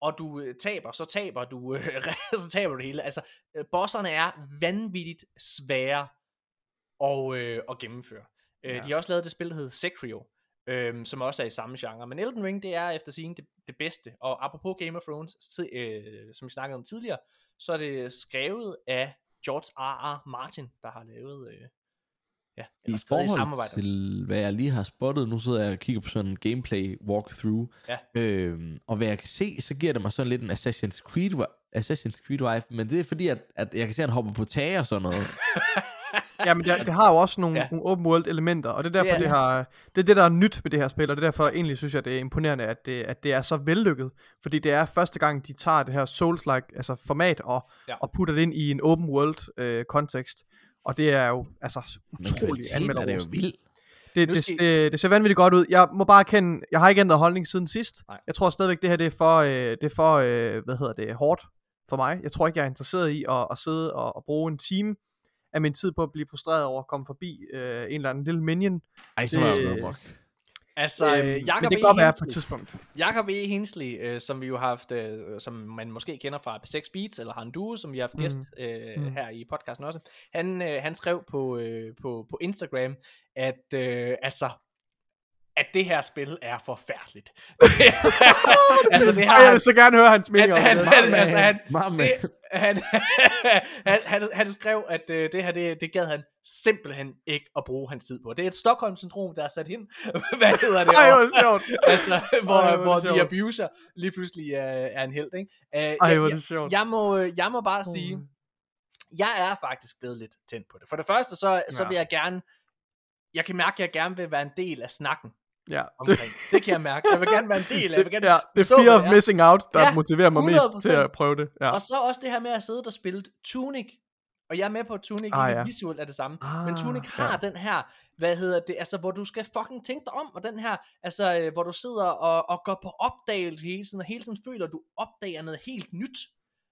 og du øh, taber, så taber du, øh, <laughs> så taber du det hele. Altså, øh, bosserne er vanvittigt svære at, øh, at gennemføre. Øh, Ja. De har også lavet det spil, der hedder Sekiro, øh, som også er i samme genre. Men Elden Ring, det er efter sigende det, det bedste. Og apropos Game of Thrones, øh, som vi snakkede om tidligere, så er det skrevet af George R. R. Martin, der har lavet... Øh, ja, I skrevet i forhold samarbejde. til, hvad jeg lige har spottet, nu sidder jeg og kigger på sådan en gameplay walkthrough, Ja. øhm, og hvad jeg kan se, så giver det mig sådan lidt en Assassin's Creed, Assassin's Creed vibe, men det er fordi, at, at jeg kan se, at han hopper på tage og sådan noget. <laughs> Ja, men det, det har jo også nogle, Ja. ja. nogle open world elementer, og det er derfor, Det er det, det, har, det er det, der er nyt ved det her spil, og det er derfor egentlig synes jeg, det er imponerende, at det, at det er så vellykket, fordi det er første gang, de tager det her Souls-like altså format og, Ja. ja. og putter det ind i en open world øh, kontekst, og det er jo altså Men utrolig kvaliteten er det jo anmelderrost. vild. Det, det, skal det, det ser vanvittigt godt ud. Jeg må bare erkende, jeg har ikke ændret holdning siden sidst. Nej. Jeg tror stadigvæk, det her det er for, øh, det er for øh, hvad hedder det, hårdt for mig. Jeg tror ikke, jeg er interesseret i at, at sidde og, og bruge en time af min tid på at blive frustreret over at komme forbi øh, en eller anden lille minion. Ej, så var jeg Det- noget mok. Altså, Øhm, øh, men Jacob det E. kan godt være på et tidspunkt. Jakob E. Hensley, øh, som vi jo har haft, øh, som man måske kender fra P6 Beats, eller Han Duo, som vi har haft gæst øh, Mm. her i podcasten også, han, øh, han skrev på, øh, på, på Instagram, at øh, altså, at det her spil er forfærdeligt. <laughs> altså, det Ej, har jeg han, vil så gerne høre hans mening han, om han, det. han, altså, han, det, han, <laughs> han, han, han skrev, at øh, det her, det, det gad han simpelthen ikke at bruge hans tid på. Det er et Stockholm-syndrom, der er sat ind. <laughs> Hvad hedder det? Ej, hvor sjovt. altså, hvor, Ej, hvor hvor det The sjovt. Abuser lige pludselig er, er en held, ikke? Uh, Ej, jeg, hvor jeg, det sjovt. jeg, må, øh, jeg må bare sige, Mm. jeg er faktisk blevet lidt tændt på det. For det første, så, så Ja. vil jeg gerne, jeg kan mærke, at jeg gerne vil være en del af snakken Ja, det, omkring. Det kan jeg mærke. Jeg vil gerne være en del af, jeg vil gerne ja, det er fear of det er. missing out, der Ja, motiverer mig mest 100%. til at prøve det. Ja. Og så også det her med at sidde og spille Tunic Og jeg er med på, at Tunic Ah, ja. visuelt er det samme. Ah, men Tunic har ja. den her, hvad hedder det, altså hvor du skal fucking tænke dig om, og den her, altså øh, hvor du sidder og, og går på opdagelse hele tiden, og hele tiden føler, at du opdager noget helt nyt.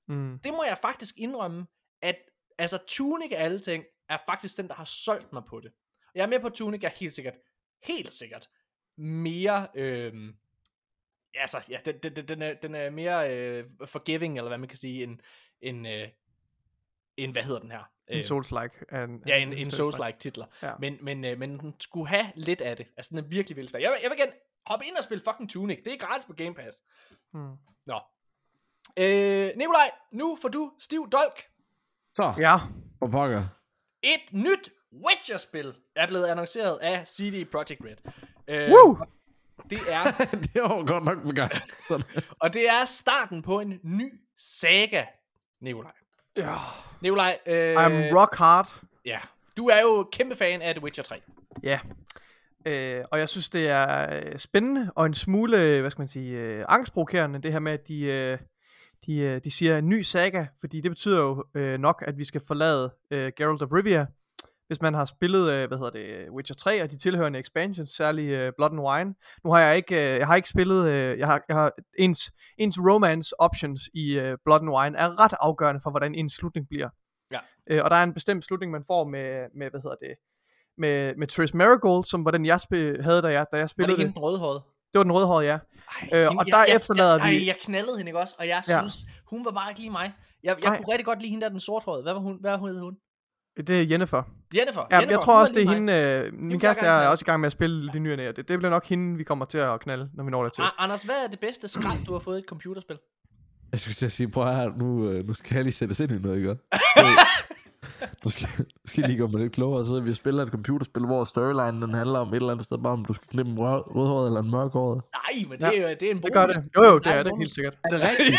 Mm. Det må jeg faktisk indrømme, at altså Tunic af alle ting, er faktisk den, der har solgt mig på det. Jeg er med på, Tunic er helt sikkert, helt sikkert, mere, øh, altså, ja, den, den, den, er, den er mere øh, forgiving, eller hvad man kan sige, end, end, øh, end hvad hedder den her? En Øh, Souls-like. En, Ja, en, en Souls-like titler. Ja. Men, men, øh, men den skulle have lidt af det. Altså, den er virkelig, virkelig svær. Jeg, vil- jeg vil gerne hoppe ind og spille fucking Tunic. Det er gratis på Game Pass. Hmm. Nå. Øh, Nikolaj, nu får du stiv dolk. Så, Ja. for pokker. Et nyt Witcher-spil er blevet annonceret af CD Projekt Red. Øh, Woo! Det er, <laughs> det var godt nok gang. <laughs> og det er starten på en ny saga, Nikolaj. ja. Nikolaj, øh, I'm rock hard. ja, du er jo kæmpe fan af The Witcher 3. Ja. Øh, og jeg synes, det er øh, spændende og en smule, hvad skal man sige, øh, angstprovokerende, det her med, at de, øh, de, øh, de siger en ny saga, fordi det betyder jo øh, nok, at vi skal forlade øh, Geralt of Rivia. Hvis man har spillet, øh, hvad hedder det, Witcher 3 og de tilhørende expansions, særligt øh, Blood and Wine. Nu har jeg ikke, øh, jeg har ikke spillet, øh, jeg har, jeg har ens, ens romance options i øh, Blood and Wine er ret afgørende for, hvordan en slutning bliver. Ja. Øh, og der er en bestemt slutning, man får med, med hvad hedder det, med, med Triss Marigold, som var den, jeg spil, havde, da jeg, da jeg Var spillede det det. hende den rødhårede? Det var den rødhårede, ja. Ej, Øh, og der efterlader jeg, vi- Ej, jeg knaldede hende ikke også, og jeg Ja. synes, hun var bare ikke lige mig. Jeg, jeg Ej. kunne rigtig godt lide hende der, den sorthårede. Hvad var hun? Hvad hed hun? Det er Jennifer. Jennifer. Ja, Jennifer, jeg tror også, det er hende, øh, min jeg kæreste er også i gang med at spille det nye nære. Det, det bliver nok hende, vi kommer til at knalde, når vi når der til. A- Anders, hvad er det bedste skrald, du har fået i et computerspil? Jeg skulle til at sige, prøv her, nu, øh, nu skal jeg lige sætte os ind i noget, ikke? <laughs> Så, nu, skal, nu skal lige mig lidt klogere, så vi spiller et computerspil, hvor storyline den handler om et eller andet sted, bare om du skal knippe en rød, rødhåret eller en mørkhåret. Nej, men det, er, jo- det er en bonus. Det gør det. Jo, jo, det Nej, er det helt sikkert. Er det rigtigt?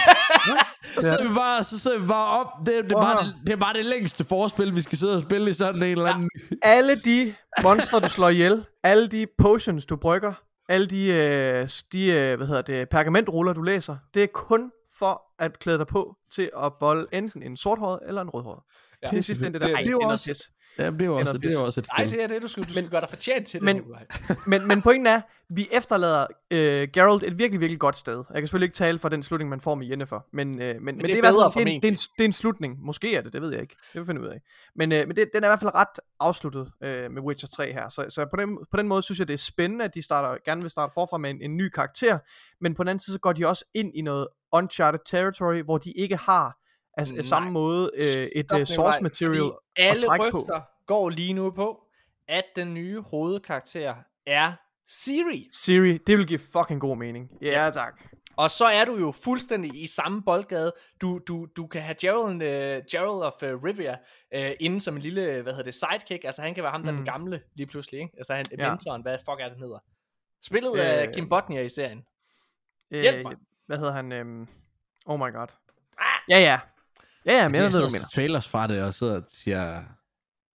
<laughs> så, sidder vi bare, så sidder vi bare op. Det, det, er bare det, det er bare det længste forspil, vi skal sidde og spille i sådan en eller anden... Alle de monstre, du slår ihjel, alle de potions, du brygger, alle de, øh, de øh, hvad hedder det, pergamentruller, du læser, det er kun for at klæde dig på til at bolle enten en sorthåret eller en rødhåret. Ja. Det er sidste ende det der. Det- Ej, det er også- pis. Jamen, det er også, det er også et Nej, det er det, du skal, du skal gøre dig fortjent til men- det, <laughs> men, men pointen er, vi efterlader øh, Geralt et virkelig, virkelig godt sted. Jeg kan selvfølgelig ikke tale for den slutning, man får med Jennifer, men, øh, men, men, det det er er, bedre det, er en, det, er en, det er en slutning. Måske er det, det ved jeg ikke. Det vil vi finde ud af. Men, øh, men det, den er i hvert fald ret afsluttet øh, med Witcher 3 her. Så, så på, den, på den måde synes jeg, det er spændende, at de starter, gerne vil starte forfra med en, en ny karakter. Men på den anden side, så går de også ind i noget uncharted territory, hvor de ikke har altså, Nej. samme måde øh, et Stop, øh, source Nikolaj, material alle trække på. rygter går lige nu på, at den nye hovedkarakter er Siri. Siri, det vil give fucking god mening. Ja, tak. Og så er du jo fuldstændig i samme boldgade. Du, du, du kan have Gerald, uh, Gerald of uh, Rivia uh, inde som en lille, hvad hedder det, sidekick. Altså han kan være ham, der mm. den gamle lige pludselig, ikke? Altså han, Ja. mentoren, hvad fuck er det, hedder? Spillet af Øh, Kim Botnia i serien. Øh, Hjælp mig. hvad hedder han? Øhm, oh my god. Ja, ja. Ja, ja, men jeg ved, hvad du mener. trailers fra det, og så siger...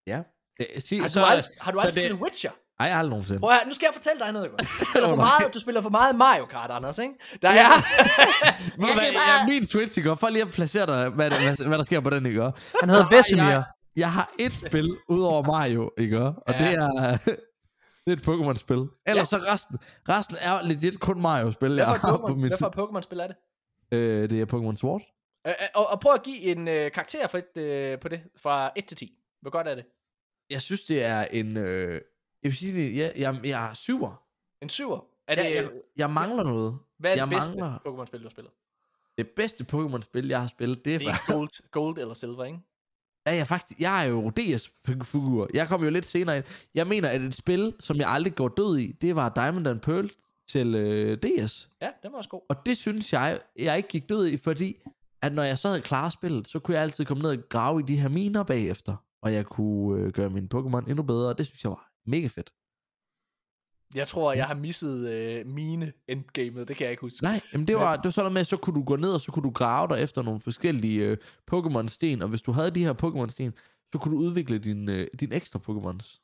Ja. Det, sig, Har du så, aldrig, har du aldrig det- spillet Witcher? Ej, jeg har aldrig nogensinde. Prøv at, nu skal jeg fortælle dig noget? <laughs> Du spiller for nej. meget, du spiller for meget Mario Kart, Anders, ikke? Der er... <laughs> <laughs> Ved du Jeg hvad, ja, min Switch, ikke? For lige at placere dig, hvad, der- hvad, hvad der sker på den, ikke? Han hedder Vesemir. Jeg, jeg har et spil ud over Mario, ikke? Og Ja. det er... Det er et Pokémon-spil. Ellers så resten, resten er legit kun Mario-spil, jeg har på min... hvad for et Pokémon-spil er det? Øh, det er Pokémon Sword. Øh, øh, og, og prøv at give en øh, karakter for et, øh, på det, fra 1 til 10. Hvor godt er det? Jeg synes, det er en... Øh, jeg vil sige, det, jeg, jeg, jeg er syver. En 7'er? Er det, Jeg, jeg, jeg mangler noget. hvad er det jeg bedste mangler- Pokémon-spil, du har spillet? Det bedste Pokémon-spil, jeg har spillet, det er, Det er gold, gold eller silver, ikke? Ja, jeg, faktisk, jeg er jo DS-figur. Jeg kom jo lidt senere ind. Jeg mener, at et spil, som jeg aldrig går død i, det var Diamond and Pearl til øh, DS. Ja, den var også god. Og det synes jeg, jeg ikke gik død i, fordi at når jeg så havde klaret spillet, så kunne jeg altid komme ned og grave i de her miner bagefter. Og jeg kunne øh, gøre min Pokémon endnu bedre, og det synes jeg var mega fedt. Jeg tror, jeg har misset øh, mine endgamet, det kan jeg ikke huske. Nej, jamen det var, det var sådan noget med, at så kunne du gå ned, og så kunne du grave dig efter nogle forskellige øh, Pokémon-sten, og hvis du havde de her Pokémon-sten, så kunne du udvikle din, øh, din ekstra Pokémons.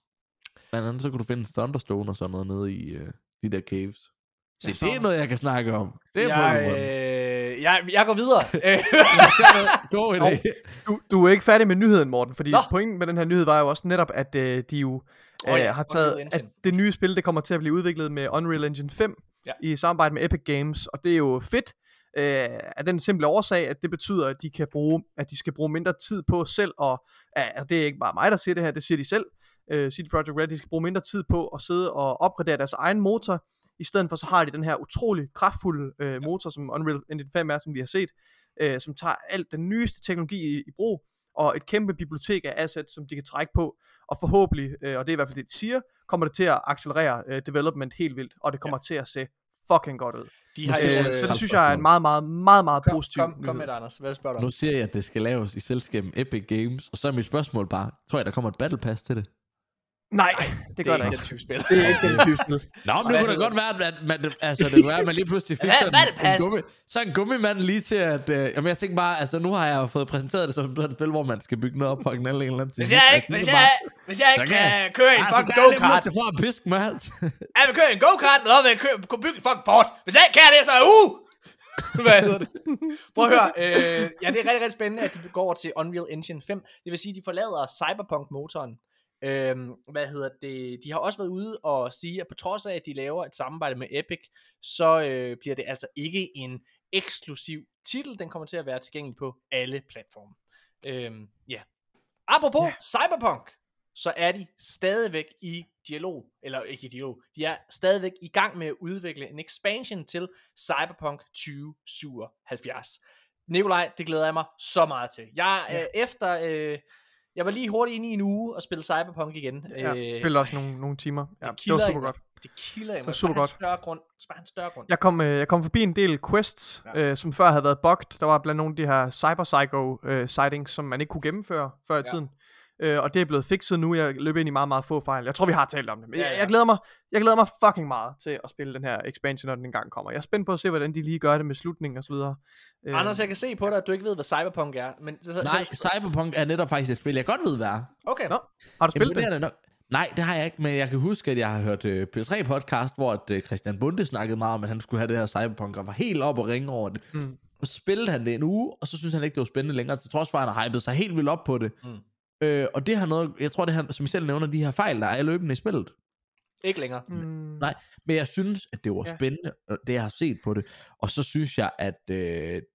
Blandt andet så kunne du finde Thunderstone og sådan noget nede i øh, de der caves. Se, det er noget, jeg kan snakke om. Det er jeg, Pokémon. øh, jeg, jeg går videre. <laughs> God idé. Du, du er ikke færdig med nyheden, Morten, fordi Nå. pointen med den her nyhed var jo også netop, at øh, de jo øh, ja, har taget, at det nye spil, det kommer til at blive udviklet med Unreal Engine 5 Ja. i samarbejde med Epic Games, og det er jo fedt øh, af den simple årsag, at det betyder, at de kan bruge, at de skal bruge mindre tid på selv, og ja, det er ikke bare mig, der siger det her, det siger de selv, øh, CD Projekt Red, de skal bruge mindre tid på at sidde og opgradere deres egen motor, i stedet for så har de den her utrolig kraftfulde øh, motor, som Unreal Engine 5 er, som vi har set, øh, som tager alt den nyeste teknologi i, i brug, og et kæmpe bibliotek af assets, som de kan trække på, og forhåbentlig, øh, og det er i hvert fald det, de siger, kommer det til at accelerere øh, development helt vildt, og det kommer ja. til at se fucking godt ud. de har Øh, jo, så det synes jeg er en meget, meget, meget, meget kom, positiv kom, kom med det, Anders. Hvad spørger du om? Nu siger jeg, at det skal laves i selskabet Epic Games, og så er mit spørgsmål bare, tror jeg, der kommer et Battle Pass til det? Nej, det gør er der ikke den type spil. Det er ikke den type spil. <laughs> Nå, men Hvad det kunne da godt være, at man, altså, det kunne være, at man lige pludselig fik <laughs> Hvad- sådan hvad det en, pas? gummi, så en gummimand lige til at... Øh, jamen, jeg tænkte bare, altså, nu har jeg jo fået præsenteret det som et spil, hvor man skal bygge noget op på en eller anden til Hvis sidst. jeg ikke, hvis jeg, hvis jeg ikke kan- køre en altså, fucking der er lidt go-kart, for at piske med alt. <laughs> jeg vil køre en go-kart, eller vil jeg kunne bygge en fucking Ford. Hvis jeg ikke kan det, så er uh! Hvad hedder det? Prøv at høre. Øh, ja, det er rigtig, rigtig spændende, at de går over til Unreal Engine 5. Det vil sige, at de forlader Cyberpunk-motoren. Øhm, hvad hedder det? De har også været ude og sige, at på trods af, at de laver et samarbejde med Epic, så øh, bliver det altså ikke en eksklusiv titel. Den kommer til at være tilgængelig på alle platforme. Øhm, ja. Apropos yeah. Cyberpunk, så er de stadigvæk i dialog, eller ikke i dialog, de er stadigvæk i gang med at udvikle en expansion til Cyberpunk 2077. Nikolaj, det glæder jeg mig så meget til. Jeg øh, efter, øh, jeg var lige hurtigt inde i en uge og spille Cyberpunk igen. Ja, øh, spiller også nogle, nogle timer. Ja, det, kilder var super godt. Det kilder i mig. var super Bare en godt. større grund. Bare en større grund. Jeg kom, øh, jeg kom forbi en del quests, ja. øh, som før havde været bugged. Der var blandt nogle af de her Cyber Psycho øh, sightings, som man ikke kunne gennemføre før i Ja. tiden. Øh, og det er blevet fikset nu. Jeg løb ind i meget, meget få fejl. Jeg tror, vi har talt om det. Men Ja, jeg, ja. jeg, glæder mig, jeg glæder mig fucking meget til at spille den her expansion, når den engang kommer. Jeg er spændt på at se, hvordan de lige gør det med slutningen og så videre. Øh, Anders, jeg kan se på dig, at du ikke ved, hvad Cyberpunk er. Men, så, så, Nej, så, Cyberpunk er netop faktisk et spil, jeg godt ved, hvad er. okay. Nå, har du spillet det? Nok. Nej, det har jeg ikke, men jeg kan huske, at jeg har hørt uh, P3-podcast, hvor at, uh, Christian Bunde snakkede meget om, at han skulle have det her Cyberpunk, og var helt op og ringe over det. Mm. Og spillede han det en uge, og så synes han ikke, det var spændende længere, til trods for, at han har hypet sig helt vildt op på det. Mm. Øh, og det har noget, jeg tror, det har, som I selv nævner, de her fejl, der er løbende i spillet. Ikke længere. Mm. Nej, men jeg synes, at det var Ja. spændende, og det jeg har set på det. Og så synes jeg, at øh,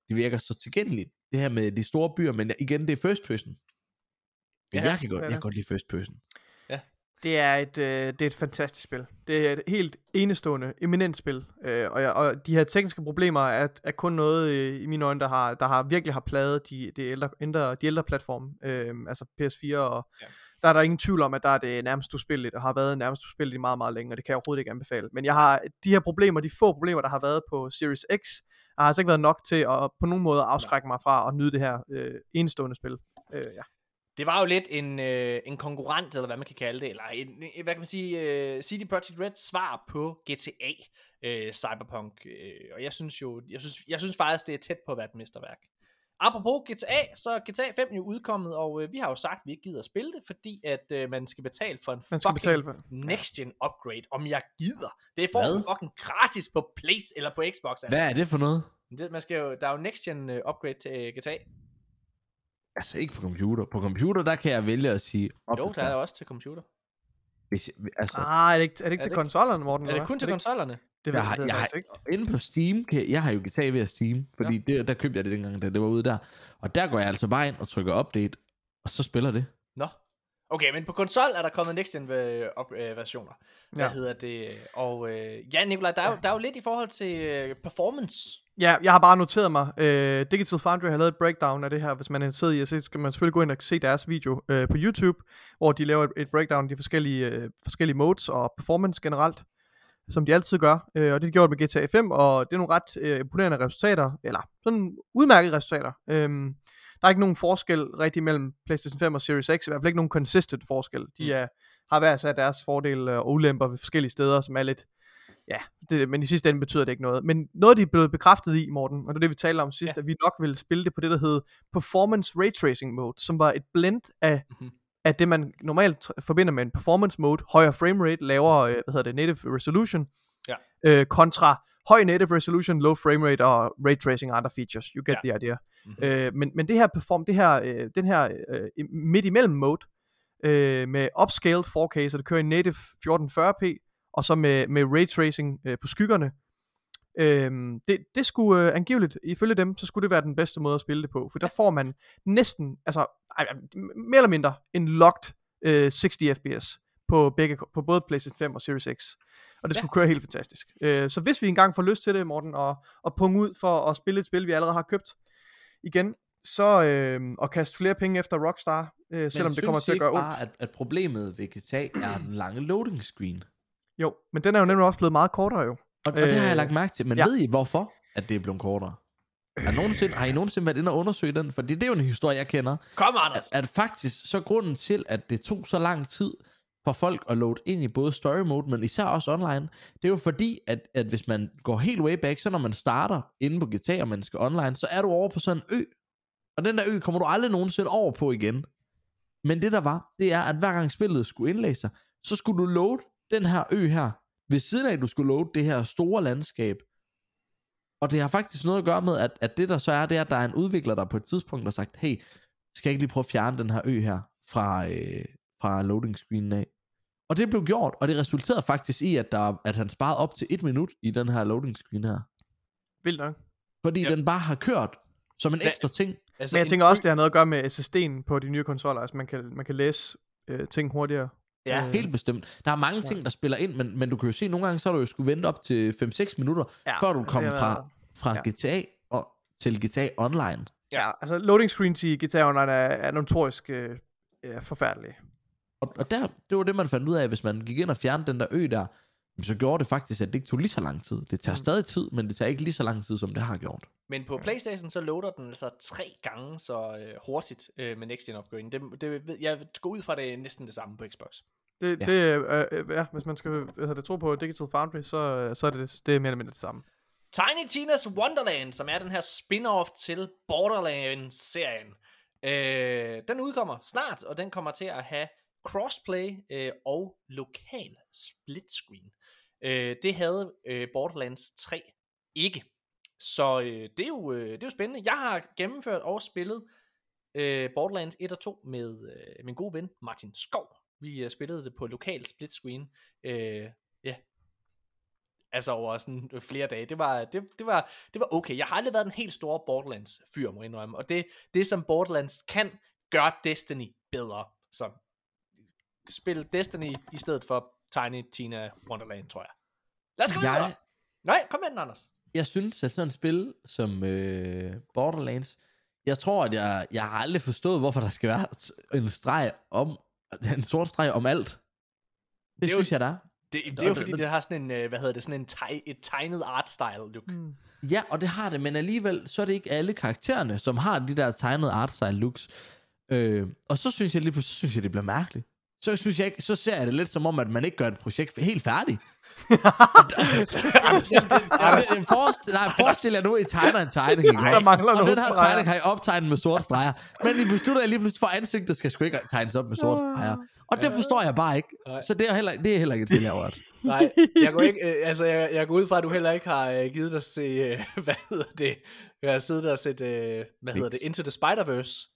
det virker så tilgængeligt, det her med de store byer, men igen, det er first person. Men Ja, jeg kan godt, jeg kan godt lide first person. Det er et, øh, det er et fantastisk spil. Det er et helt enestående, eminent spil. Øh, og, og de her tekniske problemer er, er kun noget øh, i mine øjne, der har, der har virkelig har plaget de, de, ældre, ældre, de ældre platforme. Øh, altså PS4 og... Ja. Der er der ingen tvivl om, at der er det nærmest uspilligt, og har været nærmest uspilligt i meget, meget længe, og det kan jeg overhovedet ikke anbefale. Men jeg har de her problemer, de få problemer, der har været på Series X, har altså ikke været nok til at på nogen måde afskrække mig fra at nyde det her øh, enestående spil. Øh, ja. Det var jo lidt en, øh, en konkurrent, eller hvad man kan kalde det, eller en, en- hvad kan man sige, øh, CD Projekt Red svar på GTA øh, Cyberpunk. Øh, og jeg synes jo, jeg synes, jeg synes faktisk, det er tæt på at være et mesterværk. Apropos GTA, så er GTA 5 jo udkommet, og øh, vi har jo sagt, at vi ikke gider at spille det, fordi at øh, man skal betale for en Man skal fucking betale for next gen upgrade, om jeg gider. Det får man fucking gratis på Place eller på Xbox. Altså. Hvad er det for noget? Det, man skal jo, der er jo next gen øh, upgrade til øh, GTA. Altså ikke på computer. På computer, der kan jeg vælge at sige... Jo, der er der også til computer. Hvis, jeg- altså, Ah, er det ikke, er det ikke Er til det- konsollerne, Morten? Er det kun til konsollerne? Det ved jeg har, ved jeg faktisk har, ikke. inde på Steam, kan, jeg har jo GTA via Steam, fordi ja. det, der købte jeg det dengang, da det var ude der. Og der går jeg altså bare ind og trykker update, og så spiller det. Nå. Okay, men på konsol er der kommet next gen øh, op, øh, versioner. Hvad Ja. hedder det? Og øh, ja, Nikolaj, der er, jo, der er jo lidt i forhold til øh, performance. Ja, jeg har bare noteret mig. Øh, Digital Foundry har lavet et breakdown af det her. Hvis man er interesseret i at se, så skal man selvfølgelig gå ind og se deres video øh, på YouTube, hvor de laver et, et breakdown af de forskellige, øh, forskellige modes og performance generelt, som de altid gør. Øh, og det har de gjort med GTA 5, og det er nogle ret øh, imponerende resultater, eller sådan udmærkede resultater. Øhm, der er ikke nogen forskel rigtig mellem PlayStation 5 og Series X, i hvert fald ikke nogen consistent forskel. De Mm. er, har hver sat deres fordele og ulemper ved forskellige steder, som er lidt ja, det, men i sidste ende betyder det ikke noget. Men noget, de er blevet bekræftet i, Morten, og det er det, vi talte om sidst, Ja. at vi nok ville spille det på det, der hed Performance Ray Tracing Mode, som var et blend af, Mhm. mm-hmm. af det, man normalt forbinder med en performance mode, højere frame rate, lavere, øh, hvad hedder det, native resolution, Ja. øh, kontra høj native resolution, low frame rate og ray tracing og andre features. You get Ja. the idea. Mhm. Øh, men, men det her perform, det her, øh, den her øh, midt imellem mode, øh, med upscaled 4K, så det kører i native 1440p, og så med, med ray tracing øh, på skyggerne. Øhm, det, det skulle øh, angiveligt, ifølge dem, så skulle det være den bedste måde at spille det på, for der får man næsten, altså ej, mere eller mindre, en locked øh, 60 fps på, begge, på både PlayStation 5 og Series X. Og det Ja. skulle køre helt fantastisk. Øh, så hvis vi engang får lyst til det, Morten, og, og punge ud for at spille et spil, vi allerede har købt igen, så øh, og kaste flere penge efter Rockstar, øh, selvom det kommer til at gøre ondt. bare, at, at problemet ved GTA er den lange loading screen? Jo, men den er jo nemlig også blevet meget kortere jo. Og, og det har jeg Øh, lagt mærke til. Men ja. ved I, hvorfor at det er blevet kortere? Har, nogensinde, har I nogensinde været inde og undersøge den? For det er jo en historie, jeg kender. Kom, At, Anders! at faktisk, så grunden til, at det tog så lang tid for folk at load ind i både story mode, men især også online, det er jo fordi, at, at hvis man går helt way back, så når man starter inde på GTA, og man skal online, så er du over på sådan en ø. Og den der ø kommer du aldrig nogensinde over på igen. Men det der var, det er, at hver gang spillet skulle indlæse sig, så skulle du load den her ø her, ved siden af, at du skulle load det her store landskab. Og det har faktisk noget at gøre med, at, at det der så er, det er, at der er en udvikler, der på et tidspunkt har sagt, hey, skal jeg ikke lige prøve at fjerne den her ø her fra, øh, fra loading screenen af? Og det blev gjort, og det resulterede faktisk i, at, der, at han sparede op til et minut i den her loading screen her. Vildt nok. Fordi Ja. den bare har kørt som en Hva- ekstra ting. Altså, Men jeg tænker også, det har noget at gøre med SSD'en på de nye konsoller. Altså man kan, man kan læse øh, ting hurtigere. Ja, Øh, Helt bestemt. Der er mange ting, der spiller ind, men, men du kan jo se, nogle gange, så har du jo skulle vente op til 5-6 minutter, Ja, før du kommer er- fra, fra ja. GTA og til GTA Online. Ja, altså loading screens i GTA Online er, er notorisk øh, ja, forfærdelige. Og, og der, det var det, man fandt ud af, hvis man gik ind og fjernede den der ø der, så gjorde det faktisk, at det ikke tog lige så lang tid. Det tager Mm. stadig tid, men det tager ikke lige så lang tid, som det har gjort. Men på Playstation, så loader den altså tre gange så øh, hurtigt øh, med Next Gen Upgrade. Det, det, jeg går ud fra, at det er næsten det samme på Xbox. Det, Ja. det øh, øh, ja, hvis man skal hvad det, tro på Digital Foundry, så, øh, så er det, det er mere eller mindre det samme. Tiny Tina's Wonderland, som er den her spin-off til Borderlands-serien. Øh, den udkommer snart, og den kommer til at have crossplay øh, og lokal split screen. Øh, det havde øh, Borderlands 3 ikke. Så øh, det, er jo, øh, det er jo spændende. Jeg har gennemført og spillet øh, Borderlands 1 og 2 med øh, min gode ven Martin Skov. Vi øh, spillede det på lokal split screen. Øh, ja, altså over sådan øh, flere dage. Det var, det, det, var, det var okay. Jeg har aldrig været den helt store Borderlands-fyr, må jeg indrømme. Og det, det, som Borderlands kan, gør Destiny bedre. Så spil Destiny i stedet for Tiny Tina Wonderland, tror jeg. Lad os gå videre! Jeg, Nej, kom med den, Anders. Jeg synes, at sådan et spil som øh, Borderlands, jeg tror, at jeg, jeg har aldrig forstået, hvorfor der skal være en streg om, en sort streg om alt. Det, det jo- synes jeg, der er. Det, det er jo fordi, det har sådan en, øh, hvad hedder det, sådan en teg, et tegnet art style look. Mm. Ja, og det har det, men alligevel, så er det ikke alle karaktererne, som har de der tegnede artstyle looks. Øh, og så synes jeg lige pludselig, så synes jeg, det bliver mærkeligt. Så, synes jeg ikke, så ser jeg det lidt som om, at man ikke gør et projekt helt færdigt. <laughs> Anders, forestil, nej, forestil jer nu, I tegner en tegning. ikke? Der mangler og den her streger. tegning har I optegnet med sorte streger. Men I beslutter jer lige pludselig for ansigtet, skal sgu ikke tegnes op med sorte streger. Og det forstår jeg bare ikke. Nej. Så det er heller, det er heller ikke et spil, jeg har. <laughs> Nej, jeg går ikke, øh, altså jeg, jeg går ud fra, at du heller ikke har øh, givet dig at se, øh, <laughs> hvad hedder det, jeg har siddet og set, øh, hvad hedder det, Into the Spider-Verse.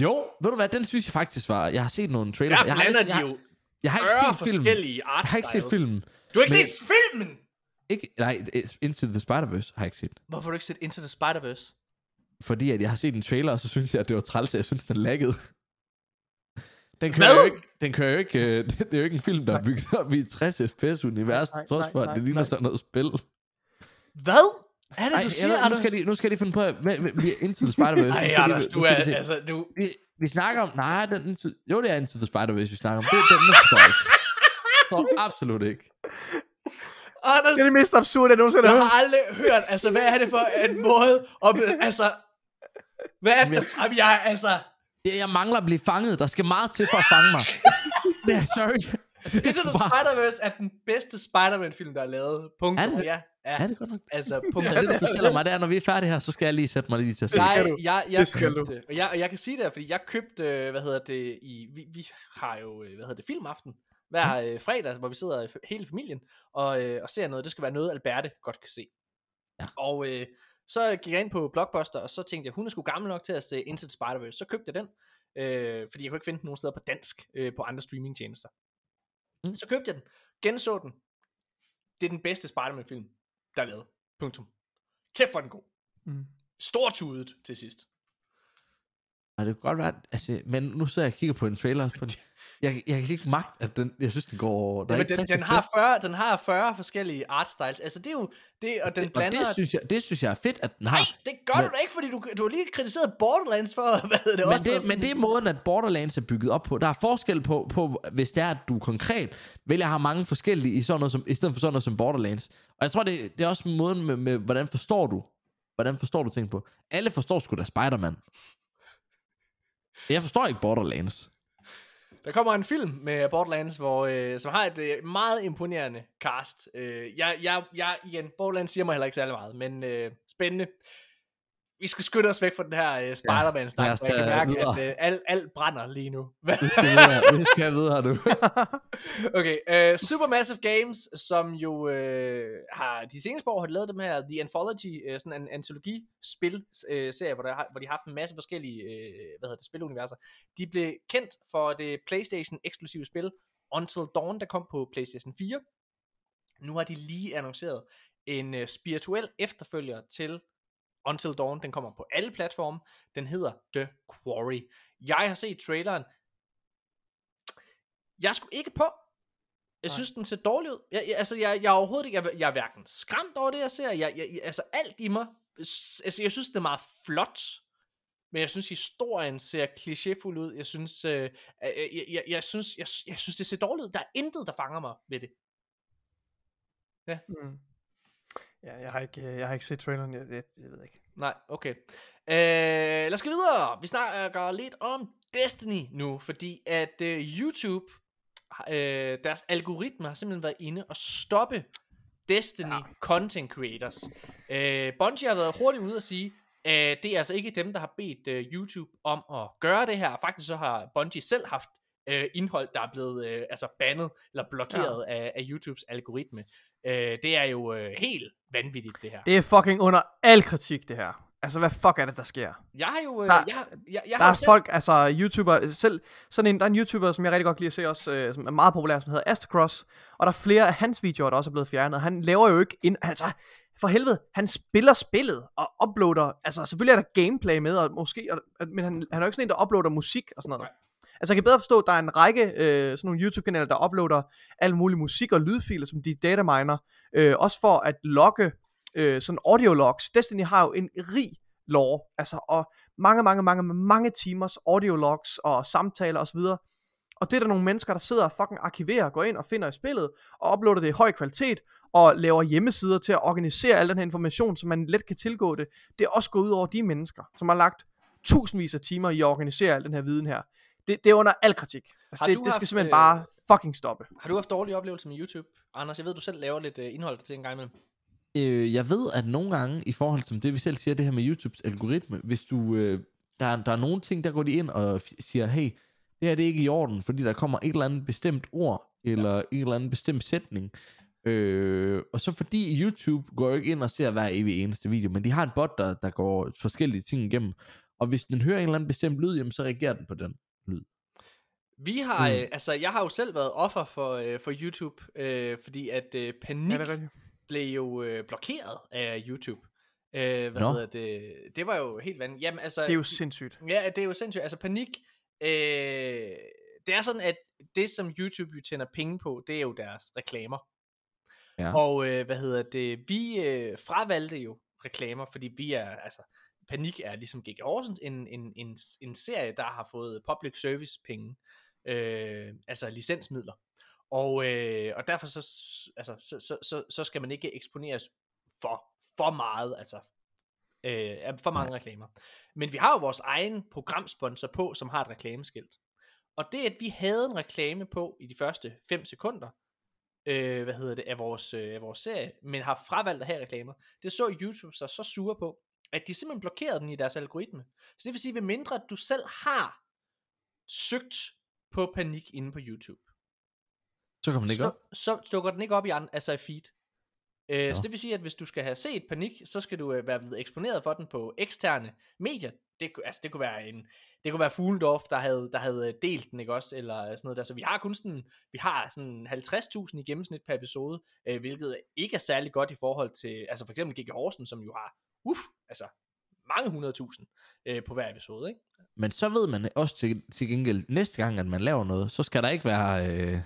Jo, ved du hvad, den synes jeg faktisk var... Jeg har set nogle trailer. Der jeg har, ikke- jeg, de jo jeg har 40 ikke set filmen. forskellige art Jeg har ikke set styles. filmen. Du har ikke Men- set filmen! Ikke, nej, Into the Spider-Verse har jeg ikke set. Hvorfor har du ikke set Into the Spider-Verse? Fordi at jeg har set en trailer, og så synes jeg, at det var træls, at jeg synes, den laggede. Den kører, Hvad? jo ikke, den kører jo ikke, øh, <laughs> det er jo ikke en film, der er bygget op i et 60 fps-univers, Nej, trods nej, for, at nej, det ligner nej. sådan noget spil. Hvad? Er det, Ej, du siger, ved, nu, Anders? skal de, nu skal de finde på, hvad, hvad, vi er Into the Spider-Verse. Nu Ej, de- Anders, nu du skal er, de se. altså, du... Vi, vi snakker om, nej, den, jo, det er Into the Spider-Verse, vi snakker om. Det, den, den forstår jeg ikke. Forstår absolut ikke. Anders, Det er det mest absurde, jeg nogensinde jeg har hørt. har aldrig hørt, altså, hvad er det for en måde, at, altså, hvad er det, Jamen, jeg, altså, Jeg, jeg mangler at blive fanget. Der skal meget til for at fange mig. <laughs> Det er sorry. Det er Into the Spider-Verse er den bedste Spider-Man-film, der er lavet. Punkt. Er det? Ja, ja. Er det godt nok? Altså, <laughs> punkt. Så det, du fortæller mig, det er, når vi er færdige her, så skal jeg lige sætte mig lige til at skal Nej, jeg, jeg Det skal købte, og jeg, og jeg kan sige det, her, fordi jeg købte, øh, hvad hedder det, i, vi, vi har jo, øh, hvad hedder det, filmaften hver øh, fredag, hvor vi sidder hele familien og, øh, og ser noget. Det skal være noget, Alberte godt kan se. Ja. Og øh, så gik jeg ind på Blockbuster, og så tænkte jeg, hun er sgu gammel nok til at se Into the Spider-Verse. Så købte jeg den, øh, fordi jeg kunne ikke finde den nogen steder på dansk øh, på andre streamingtjenester. Mm. Så købte jeg den, genså den. Det er den bedste Spider-Man-film, der er lavet. Punktum. Kæft for den god. Mm. Stortudet til sidst. Og det kunne godt være, altså, men nu sidder jeg og kigger på en trailer på den. <laughs> Jeg, jeg kan ikke magte, at den, jeg synes, den går... Der er Ja, men den, 60 den, har FPS. 40, den har 40 forskellige art styles. Altså det er jo, det, og den og blander... det synes, jeg, det synes jeg er fedt, at den har. Nej, det gør men, du da ikke, fordi du, du har lige kritiseret Borderlands for, <laughs> hvad det men også? det, sådan- men det er måden, at Borderlands er bygget op på. Der er forskel på, på hvis det er, at du konkret vælger at have mange forskellige, i, sådan noget som, i stedet for sådan noget som Borderlands. Og jeg tror, det, det er også måden med, med, hvordan forstår du, hvordan forstår du ting på. Alle forstår sgu da Spider-Man. Jeg forstår ikke Borderlands. Der kommer en film med Borderlands, hvor, øh, som har et øh, meget imponerende cast. Øh, jeg, jeg, jeg, igen, Borderlands siger mig heller ikke særlig meget, men øh, spændende. Vi skal skynde os væk fra den her øh, Spider-Man-snak, ja, jeg kan mærke, videre. at øh, alt, alt brænder lige nu. Vi skal videre, vi skal videre nu. <laughs> okay, øh, Supermassive Games, som jo øh, har de seneste år har lavet dem her The Anthology, øh, sådan en antologi-spil øh, serie, hvor, der, har- hvor de har haft en masse forskellige øh, hvad hedder det, spiluniverser. De blev kendt for det PlayStation eksklusive spil Until Dawn, der kom på PlayStation 4. Nu har de lige annonceret en øh, spirituel efterfølger til Until Dawn. Den kommer på alle platforme. Den hedder The Quarry. Jeg har set traileren. Jeg skulle ikke på. Jeg Nej. synes, den ser dårlig ud. Jeg, jeg, altså, jeg, jeg er overhovedet ikke, jeg, jeg er hverken skræmt over det, jeg ser. Jeg, jeg, altså, alt i mig, altså, jeg synes, det er meget flot. Men jeg synes, historien ser klichéfuld ud. Jeg synes, øh, jeg, jeg, jeg, jeg, synes, jeg, jeg synes, det ser dårligt ud. Der er intet, der fanger mig ved det. Mm. Ja, jeg har ikke, øh, jeg har ikke set traileren, jeg, jeg, jeg ved ikke. Nej, okay. Øh, lad os gå videre. Vi snakker lidt om Destiny nu, fordi at øh, YouTube, øh, deres algoritme har simpelthen været inde og stoppe Destiny ja. content creators. Øh, Bungie har været hurtigt ude at sige, at det er altså ikke dem, der har bedt øh, YouTube om at gøre det her. Faktisk så har Bungie selv haft øh, indhold, der er blevet øh, altså bandet eller blokeret ja. af, af YouTubes algoritme. Øh, det er jo øh, helt vanvittigt, det her. Det er fucking under al kritik, det her. Altså, hvad fuck er det, der sker? Jeg har jo, øh, Der- jeg, har- jeg, jeg der har er selv, folk, altså YouTuber, selv, sådan en, der er en YouTuber, som jeg rigtig godt kan lide at se også, øh, som er meget populær, som hedder Astacross, og der er flere af hans videoer, der også er blevet fjernet. Han laver jo ikke, ind, altså, for helvede, han spiller spillet og uploader, altså selvfølgelig er der gameplay med, og måske, og, men han, han er jo ikke sådan en, der uploader musik og sådan noget. Nej. Altså jeg kan bedre forstå, at der er en række øh, sådan nogle YouTube-kanaler, der uploader al mulig musik og lydfiler, som de dataminer, øh, også for at logge øh, sådan audio logs. Destiny har jo en rig lore, altså og mange, mange, mange, mange timers audio logs og samtaler osv. Og det er der nogle mennesker, der sidder og fucking arkiverer, går ind og finder i spillet, og uploader det i høj kvalitet, og laver hjemmesider til at organisere al den her information, så man let kan tilgå det. Det er også gået ud over de mennesker, som har lagt tusindvis af timer i at organisere al den her viden her. Det, det er under al kritik. Altså det, du det skal haft, simpelthen øh, bare fucking stoppe. har du haft dårlige oplevelser med YouTube? Anders, jeg ved, du selv laver lidt øh, indhold til en gang imellem. Øh, jeg ved, at nogle gange, i forhold til det, vi selv siger, det her med YouTubes algoritme, hvis du, øh, der, er- der er nogle ting, der går de ind og siger, hey, det her det er ikke i orden, fordi der kommer et eller andet bestemt ord, eller ja. en eller anden bestemt sætning. Øh, og så fordi YouTube går jo ikke ind og ser hver evig eneste video, men de har en bot, der, der går forskellige ting igennem. Og hvis den hører en eller anden bestemt lyd, jamen, så reagerer den på den. Vi har, Mm. øh, altså jeg har jo selv været offer for, øh, for YouTube, øh, fordi at øh, Panik Ja, det blev jo øh, blokeret af YouTube. Øh, hvad Nå. hedder det? Det var jo helt vanvittigt. Jamen altså, Det er jo sindssygt. Ja, det er jo sindssygt. Altså panik, øh, det er sådan, at det som YouTube jo tjener penge på, det er jo deres reklamer. Ja. Og øh, hvad hedder det, vi øh, fravalgte jo reklamer, fordi vi er, altså, Panik er ligesom G.G. Horsens, en, en, en, en serie, der har fået public service penge, øh, altså licensmidler. Og, øh, og derfor så, altså, så, så, så, så skal man ikke eksponeres for, for meget, altså øh, for mange reklamer. Men vi har jo vores egen programsponsor på, som har et reklameskilt. Og det, at vi havde en reklame på i de første 5 sekunder, øh, hvad hedder det, af vores, øh, af vores serie, men har fravalgt at have reklamer, det så YouTube sig så sure på, at de simpelthen blokerede den i deres algoritme. Så det vil sige, at mindre du selv har søgt på panik inde på YouTube, Så kommer den ikke så, op. så dukker den ikke op i, an, altså i feed. Øh, så det vil sige, at hvis du skal have set panik, så skal du øh, være blevet eksponeret for den på eksterne medier. Det, altså, det kunne være en, det kunne være Fuglendorf, der havde, der havde øh, delt den, ikke også? Eller sådan noget der. Så vi har kun sådan, vi har sådan 50.000 i gennemsnit per episode, øh, hvilket ikke er særlig godt i forhold til, altså for eksempel G.G. Horsen, som jo har, uff, altså mange hundredtusind øh, på hver episode, ikke? Men så ved man også til, til gengæld, næste gang, at man laver noget, så skal der ikke være... Øh,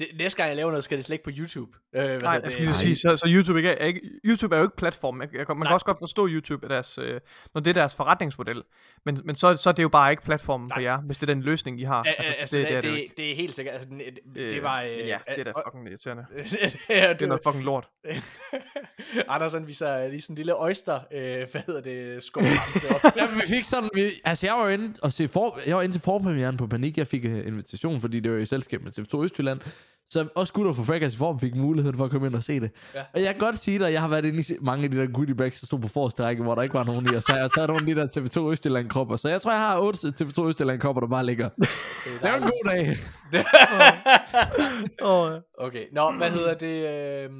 det, næste gang jeg laver noget, skal det slet ikke på YouTube. Øh, hvad Nej, jeg det? skulle lige sige, så, så YouTube, ikke er, ikke, YouTube er jo ikke platform. Jeg, jeg, man Nej. kan også godt forstå YouTube, er deres, øh, når det er deres forretningsmodel. Men, men så, så er det jo bare ikke platformen for jer, hvis det er den løsning, I har. Altså, altså, det, det, er det, det, er helt sikkert. Altså, det, det, Øh, det var... Øh, ja, det er da og- fucking irriterende. <laughs> ja, Det er det noget fucking lort. <laughs> Andersen viser lige sådan en lille oyster, øh, hvad hedder det, skål <laughs> ja, vi fik sådan... Vi, altså, jeg var inde, og se for, jeg var inde til forpremieren på Panik. Jeg fik uh, invitation, fordi det var i selskab med TV2 Østjylland. Så også gutter fra Fraggers i form fik muligheden for at komme ind og se det. Ja. Og jeg kan godt sige dig, jeg har været inde i mange af de der goodie bags, der stod på forreste række, hvor der ikke var nogen i. Og så har jeg taget nogle af de der TV2 Østjylland kopper. Så jeg tror, jeg har otte TV2 Østjylland kopper, der bare ligger. Det er jo en god dag. <laughs> Okay, nå, hvad hedder det? Øh,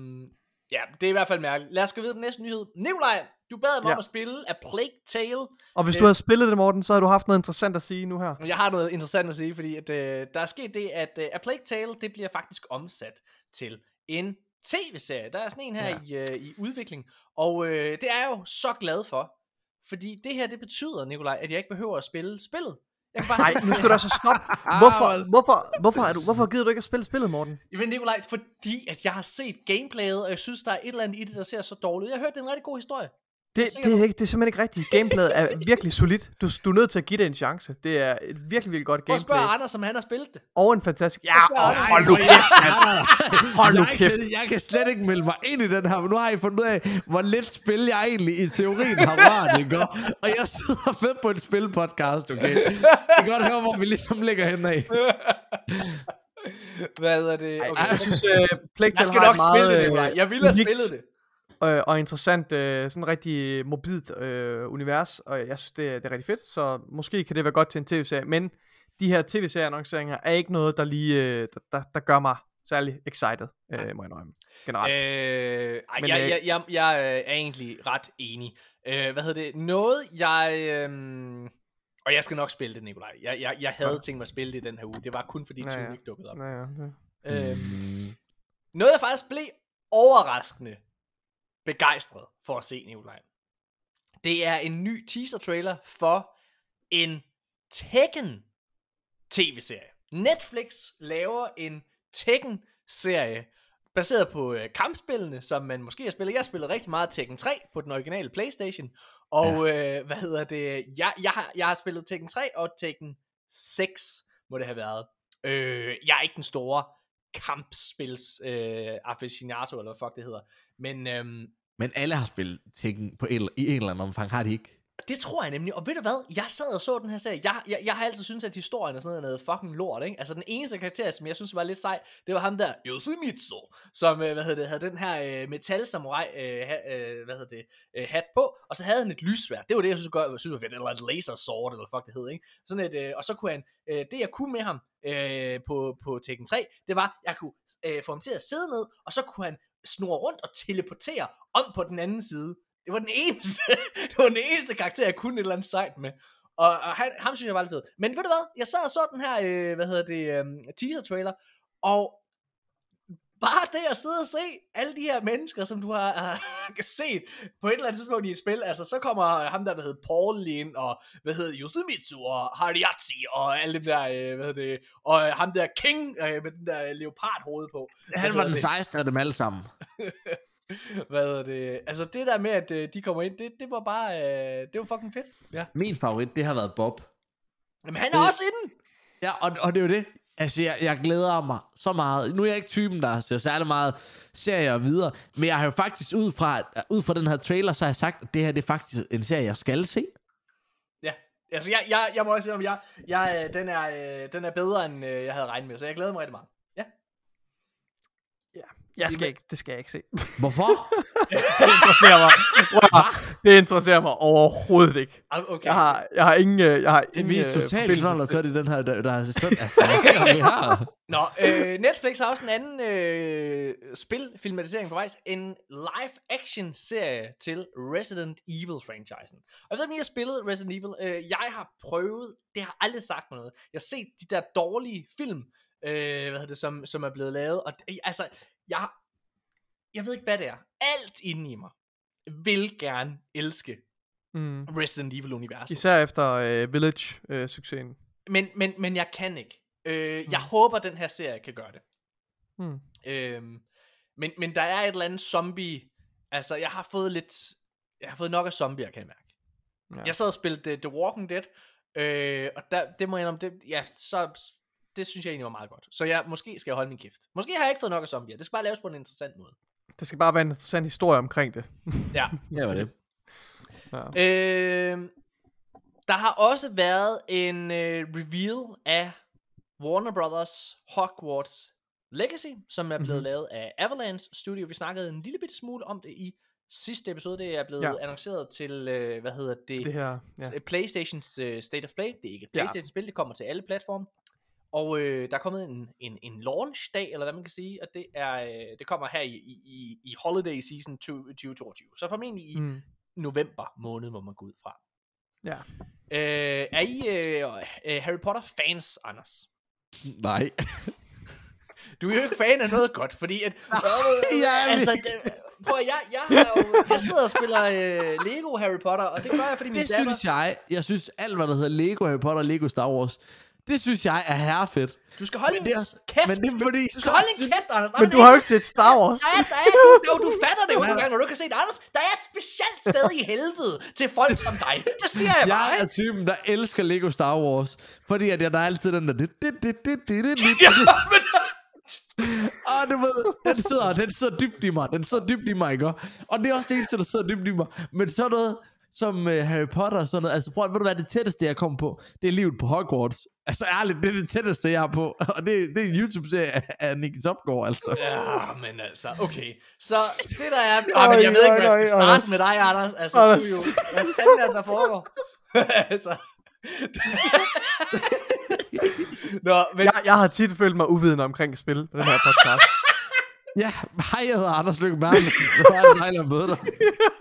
ja, det er i hvert fald mærkeligt. Lad os gå videre til den næste nyhed. Nikolaj, du bad mig Ja. om at spille A Plague Tale. og hvis Øh, du havde spillet det, Morten, så havde du haft noget interessant at sige nu her. Jeg har noget interessant at sige, fordi at, øh, der er sket det, at øh, A Plague Tale, det bliver faktisk omsat til en tv-serie. Der er sådan en her Ja. i, øh, i udvikling, og øh, det er jeg jo så glad for, fordi det her, det betyder, Nikolaj, at jeg ikke behøver at spille spillet. Jeg kan bare Nej, <laughs> nu skal du altså stoppe. <laughs> Hvorfor, hvorfor, hvorfor, er du, hvorfor gider du ikke at spille spillet, Morten? Jamen Nikolaj, fordi at jeg har set gameplayet, og jeg synes, der er et eller andet i det, der ser så dårligt ud. Jeg har hørt, det er en rigtig god historie. Det, det, er ikke, det er simpelthen ikke rigtigt. Gameplayet er virkelig solidt. Du, du er nødt til at give det en chance. Det er et virkelig, virkelig godt Prøv at spørge gameplay. Anders, om han har spillet det. Og en fantastisk... Ja, Anders. hold nu kæft, mand. Hold nu jeg, kæft. Kan, jeg kan slet ikke melde mig ind i den her, men nu har I fundet ud af, hvor lidt spil jeg egentlig i teorien har rørt, ikke? Og- Og jeg sidder fedt på et spilpodcast, okay? I kan godt høre, hvor vi ligesom ligger henad. Hvad er det? Okay. Ej, jeg synes, uh, Plague jeg skal nok spille det, øh, Nikolaj. Jeg ville have unikt, spillet det. Øh, og interessant, øh, sådan rigtig mobilt øh, univers, og jeg synes, det, er- det er rigtig fedt, så måske kan det være godt til en tv-serie, men de her tv-serie-annonceringer er ikke noget, der lige, øh, der, der, der gør mig særlig excited, øh, må jeg indrømme, generelt. Øh, ej, Men, jeg, øh, jeg, jeg, jeg øh, er egentlig ret enig. Øh, hvad hedder det? Noget, jeg... Øh, og jeg skal nok spille det, Nikolaj. Jeg, jeg, jeg havde tænkt mig at spille det i den her uge. Det var kun fordi Ja, ja, ja. ikke dukkede op. Ja, ja, det. Øhm, noget, jeg faktisk blev overraskende begejstret for at se, Nikolaj. Det er en ny teaser-trailer for en Tekken tv-serie. Netflix laver en Tekken-serie, baseret på øh, kampspillene, som man måske har spillet. Jeg har spillet rigtig meget Tekken 3 på den originale Playstation, og ja. øh, hvad hedder det? Jeg, jeg, har, jeg har spillet Tekken 3 og Tekken 6, må det have været. Øh, jeg er ikke den store kampspils øh, aficionado, eller hvad fuck det hedder. Men øhm, men alle har spillet Tekken på et, i en eller anden omfang, har de ikke? det tror jeg nemlig. Og ved du hvad? Jeg sad og så den her serie. Jeg, jeg, jeg har altid syntes, at historien er sådan noget, noget fucking lort, ikke? Altså den eneste karakter, som jeg synes var lidt sej, det var ham der, Yoshimitsu, som, øh, hvad hedder det, havde den her øh, metal samurai, øh, øh, hvad hedder det, øh, hat på, og så havde han et lysvær. Det var det, jeg synes, jeg synes var fedt, eller et laser sword, eller fuck det hed, ikke? Sådan et, øh, og så kunne han, øh, det jeg kunne med ham øh, på, på Tekken 3, det var, jeg kunne øh, få ham til at sidde ned, og så kunne han snurre rundt og teleportere om på den anden side. Det var den eneste, <laughs> det var den eneste karakter, jeg kunne et eller andet sejt med. Og, og han, ham synes jeg var lidt fed. Men ved du hvad? Jeg sad og så den her, øh, hvad hedder det, øh, teaser-trailer, og bare det at sidde og se alle de her mennesker, som du har, har set på et eller andet tidspunkt i et spil, altså så kommer ham der, der hedder Paul ind, og hvad hedder Yoshimitsu, og Hariatsi, og alle dem der, øh, hvad hedder det, og øh, ham der King, øh, med den der leopardhoved på. Hvad Han var den det? 16 af dem alle sammen. <laughs> Hvad hedder det? Altså det der med, at øh, de kommer ind, det, det var bare, øh, det var fucking fedt. Ja. Min favorit, det har været Bob. Men han er Det- også inde. Ja, og, og det er jo det. Altså, jeg, jeg glæder mig så meget. Nu er jeg ikke typen, der ser særlig meget serier og videre, men jeg har jo faktisk ud fra, ud fra den her trailer, så har jeg sagt, at det her det er faktisk en serie, jeg skal se. Ja. Altså jeg, jeg, jeg må også sige, om jeg, jeg, øh, den, er, øh, den er bedre, end øh, jeg havde regnet med, så jeg glæder mig rigtig meget. Jeg skal ikke, det skal jeg ikke se. Hvorfor? <laughs> det interesserer mig. Wow, det interesserer mig overhovedet ikke. Ah, Okay. Jeg har, jeg har ingen, øh, jeg har ingen Vi er øh, totalt knold og tørt i den her, der, der er sådan, altså, <laughs> hvad her? Nå, øh, Netflix har også en anden øh, spilfilmatisering på vej. En live-action-serie til Resident Evil-franchisen. Og jeg ved ikke, om I har spillet Resident Evil. Øh, jeg har prøvet, det har aldrig sagt mig noget. Jeg har set de der dårlige film, øh, hvad hedder det, som, som er blevet lavet. Og det, altså, jeg, jeg ved ikke, hvad det er. Alt inde i mig vil gerne elske Mm. Resident Evil-universet. Især efter øh, Village-succesen. Men, men, men jeg kan ikke. Øh, jeg håber, den her serie kan gøre det. Mm. Øhm, men, men der er et eller andet zombie... Altså, jeg har fået lidt... Jeg har fået nok af zombier, kan jeg mærke. Ja. Jeg sad og spillede uh, The Walking Dead, øh, og der, det må jeg indrømme, det, ja, så, det synes jeg egentlig var meget godt. Så jeg, måske skal jeg holde min kæft. Måske har jeg ikke fået nok af zombier. Det skal bare laves på en interessant måde. Det skal bare være en interessant historie omkring det. <laughs> Ja. Ja, var det. Ja. Øh, der har også været en øh, reveal af Warner Brothers Hogwarts Legacy, som er blevet Mhm. mm-hmm. lavet af Avalanche Studio. Vi snakkede en lille bitte smule om det i sidste episode. Det er blevet Ja. ja. annonceret til, øh, hvad hedder det? Til det her, ja. ja. Playstations uh, State of Play. Det er ikke et Ja. Playstation-spil, det kommer til alle platforme. Og øh, der er kommet en, en, en launch-dag, eller hvad man kan sige, og det, er, øh, det kommer her i, i, i- holiday season 2022. Så formentlig i Mm. november måned, må man gå ud fra. Ja. Øh, er I øh, øh, Harry Potter fans, Anders? Nej. Du er jo ikke fan af noget godt, fordi at... <laughs> jeg er altså, det, prøv, at- jeg, jeg, har jo, jeg sidder og spiller øh, Lego Harry Potter, og det gør jeg, fordi min Det datter... synes jeg, jeg synes alt, hvad der hedder Lego, Harry Potter og Lego Star Wars, det synes jeg er herrefedt. Du skal holde Men det er også- kæft. men det er fordi- Du skal holde din kæft, Anders. Der er Men en du har jo ikke set Star Wars. Der er, der er, du, jo, du fatter det jo ikke engang, når du ikke har set det. Anders. Der er et specielt sted i helvede til folk som dig. Det siger jeg bare. Jeg er typen, der elsker Lego Star Wars, fordi at jeg, der er altid den der... Det, det, det, det, det, det, det. Ja, men, Og <laughs> du ved, den sidder, den sidder dybt i mig. Den sidder dybt i mig, ikke? Og det er også det eneste, der sidder dybt i mig. Men så noget som uh, Harry Potter og sådan noget. Altså prøv at, ved du hvad, det tætteste, jeg kom på, det er livet på Hogwarts. Altså ærligt, det er det tætteste, jeg er på. <laughs> Og det, det er en YouTube-serie af, af Nicky Topgaard, altså. Ja, men altså, okay. Så det der er... Ah, men jeg ved ikke, hvad jeg skal starte med dig, Anders. Altså, Anders. du er jo... Hvad fanden er der foregår? <laughs> altså... <laughs> Nå, men... Jeg, jeg har tit følt mig uvidende omkring spil på den her podcast. Ja, hej, jeg hedder Anders Lykke Bærne. Det var en dejlig at møde dig.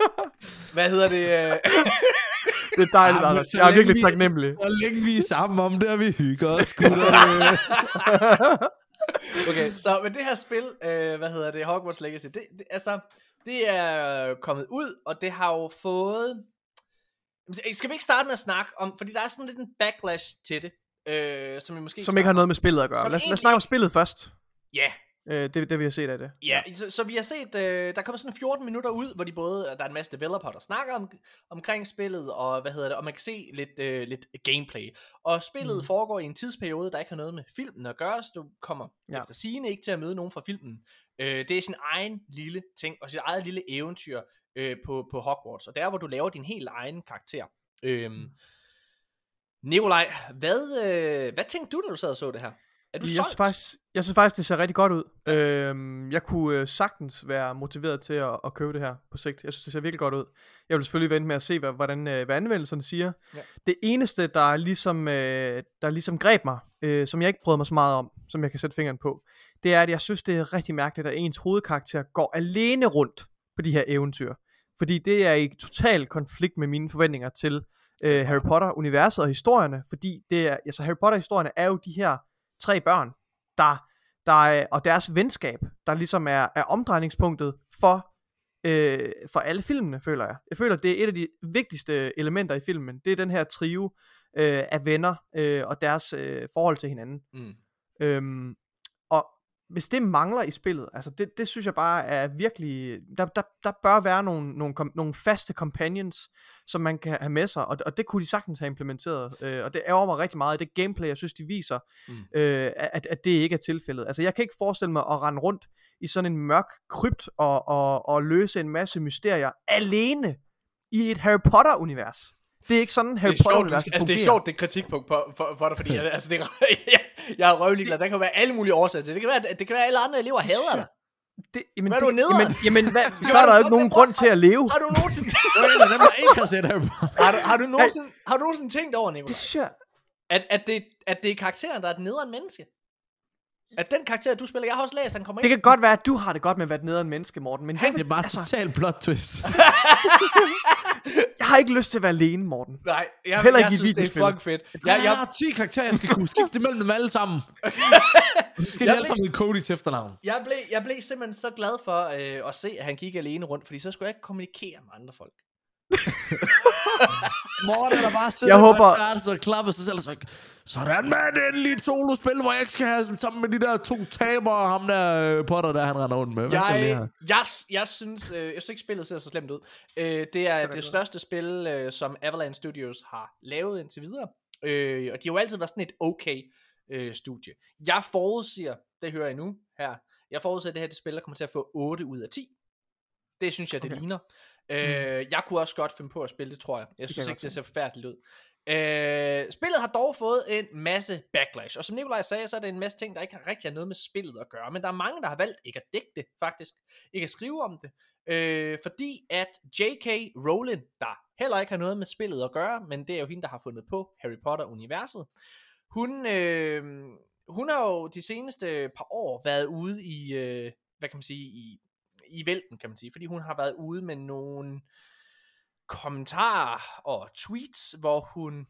<laughs> Hvad hedder det? øh? <laughs> Det er dejligt, Ja, Anders. så Jeg er virkelig vi- taknemmelig. Og længe vi er sammen om det, og vi hygger os. gutter. <laughs> Okay, så med det her spil, øh, hvad hedder det, Hogwarts Legacy, det, det, altså, det er kommet ud, og det har jo fået... Skal vi ikke starte med at snakke om, fordi der er sådan lidt en backlash til det, øh, som vi måske... Som ikke har noget med spillet at gøre. Lad os, lad os egentlig- snakke om spillet først. Ja, Øh, det, det vi har set af det. Ja, så, så vi har set, øh, der kommer sådan 14 minutter ud, hvor de både, der er en masse developer, der snakker om, omkring spillet, og hvad hedder det, og man kan se lidt, øh, lidt gameplay. Og spillet mm. foregår i en tidsperiode, der ikke har noget med filmen at gøre, så du kommer Ja. ja. efter sigende ikke til at møde nogen fra filmen. Øh, det er sin egen lille ting, og sit eget lille eventyr øh, på, på Hogwarts, og der hvor du laver din helt egen karakter. Øhm, Nikolaj, hvad, øh, hvad tænkte du, da du sad og så det her? Er du Jeg solgt? synes, faktisk, jeg synes faktisk, det ser rigtig godt ud. Øhm, jeg kunne øh, sagtens være motiveret til at, at købe det her på sigt. Jeg synes, det ser virkelig godt ud. Jeg vil selvfølgelig vente med at se, hvad, hvordan, øh, hvad anmeldelserne siger. Ja. Det eneste, der er ligesom, øh, der ligesom greb mig, øh, som jeg ikke brød mig så meget om, som jeg kan sætte fingeren på, det er, at jeg synes, det er rigtig mærkeligt, at ens hovedkarakter går alene rundt på de her eventyr. Fordi det er i total konflikt med mine forventninger til øh, Harry Potter-universet og historierne. Fordi det er, altså Harry Potter-historierne er jo de her tre børn, der, der er, og deres venskab, der ligesom er, er omdrejningspunktet for, øh, for alle filmene, føler jeg. Jeg føler, det er et af de vigtigste elementer i filmen. Det er den her trio øh, af venner øh, og deres øh, forhold til hinanden. Mm. Øhm, hvis det mangler i spillet, altså det, det synes jeg bare er virkelig, der, der, der bør være nogle, nogle, nogle faste companions, som man kan have med sig, og, og det kunne de sagtens have implementeret, øh, og det ærger mig rigtig meget i det gameplay, jeg synes de viser, Mm. øh, at, at det ikke er tilfældet. Altså jeg kan ikke forestille mig at rende rundt i sådan en mørk krypt og, og, og løse en masse mysterier alene i et Harry Potter-univers. Det er ikke sådan, Harry er Potter-universet altså, det er sjovt, det kritikpunkt på, for, for dig, fordi <laughs> altså, det er, <laughs> jeg, jeg er røvlig glad. Der kan være alle mulige årsager til det. Det kan være, det kan være, at alle andre elever hader dig. Det, jamen, Hvad er du nederen? jamen, jamen hvad, <laughs> så er der jo ikke nogen grund til at leve. Har du nogensinde, dem, der ikke har set Harry Potter. har du, har du nogensinde, har du nogensinde tænkt over, Nicolaj, Det synes jeg... at, at, det, at det er karakteren, der er et nederen menneske? At den karakter, du spiller, jeg har også læst, han kommer Det ind. kan godt være, at du har det godt med at være et nederen menneske, Morten, men jeg, Det er bare altså, total plot twist. jeg har ikke lyst til at være alene, Morten. Nej, jeg, Heller jeg ikke i synes, det er fucking fedt. Jeg, Jeg, jeg jeg, har 10 karakterer, jeg skal kunne skifte mellem dem alle sammen. <laughs> Så skal Jeg de alle sammen med Cody til efternavn. jeg, blev, jeg blev simpelthen så glad for øh, at se, at han gik alene rundt, fordi så skulle jeg ikke kommunikere med andre folk. Morten er der bare <laughs> sidder Jeg håber- og klapper sig selv og så sådan man, endelig et solospil, hvor jeg ikke skal have sammen med de der to tabere, og ham der øh, Potter, der han render rundt med. Hvad skal jeg lige Jeg, jeg, jeg, synes, øh, jeg synes ikke, spillet ser så slemt ud. Øh, det er det største spil, øh, som Avalanche Studios har lavet indtil videre. Øh, og de har jo altid været sådan et okay øh, studie. Jeg forudsiger, det hører jeg nu her, jeg forudsiger, at det her det spil, der kommer til at få 8 ud af 10. Det synes jeg, det Okay. ligner. Øh, jeg kunne også godt finde på at spille det, tror jeg. Jeg kan synes ikke, det ser forfærdeligt ud. Øh, spillet har dog fået en masse backlash, og som Nikolaj sagde, så er det en masse ting, der ikke har rigtig har noget med spillet at gøre, men der er mange, der har valgt ikke at dække det, faktisk. Ikke at skrive om det, øh, fordi at J.K. Rowling, der heller ikke har noget med spillet at gøre, men det er jo hende, der har fundet på Harry Potter-universet, hun, øh, hun har jo de seneste par år været ude i, øh, hvad kan man sige, i, i vælten, kan man sige, fordi hun har været ude med nogle kommentarer og tweets, hvor hun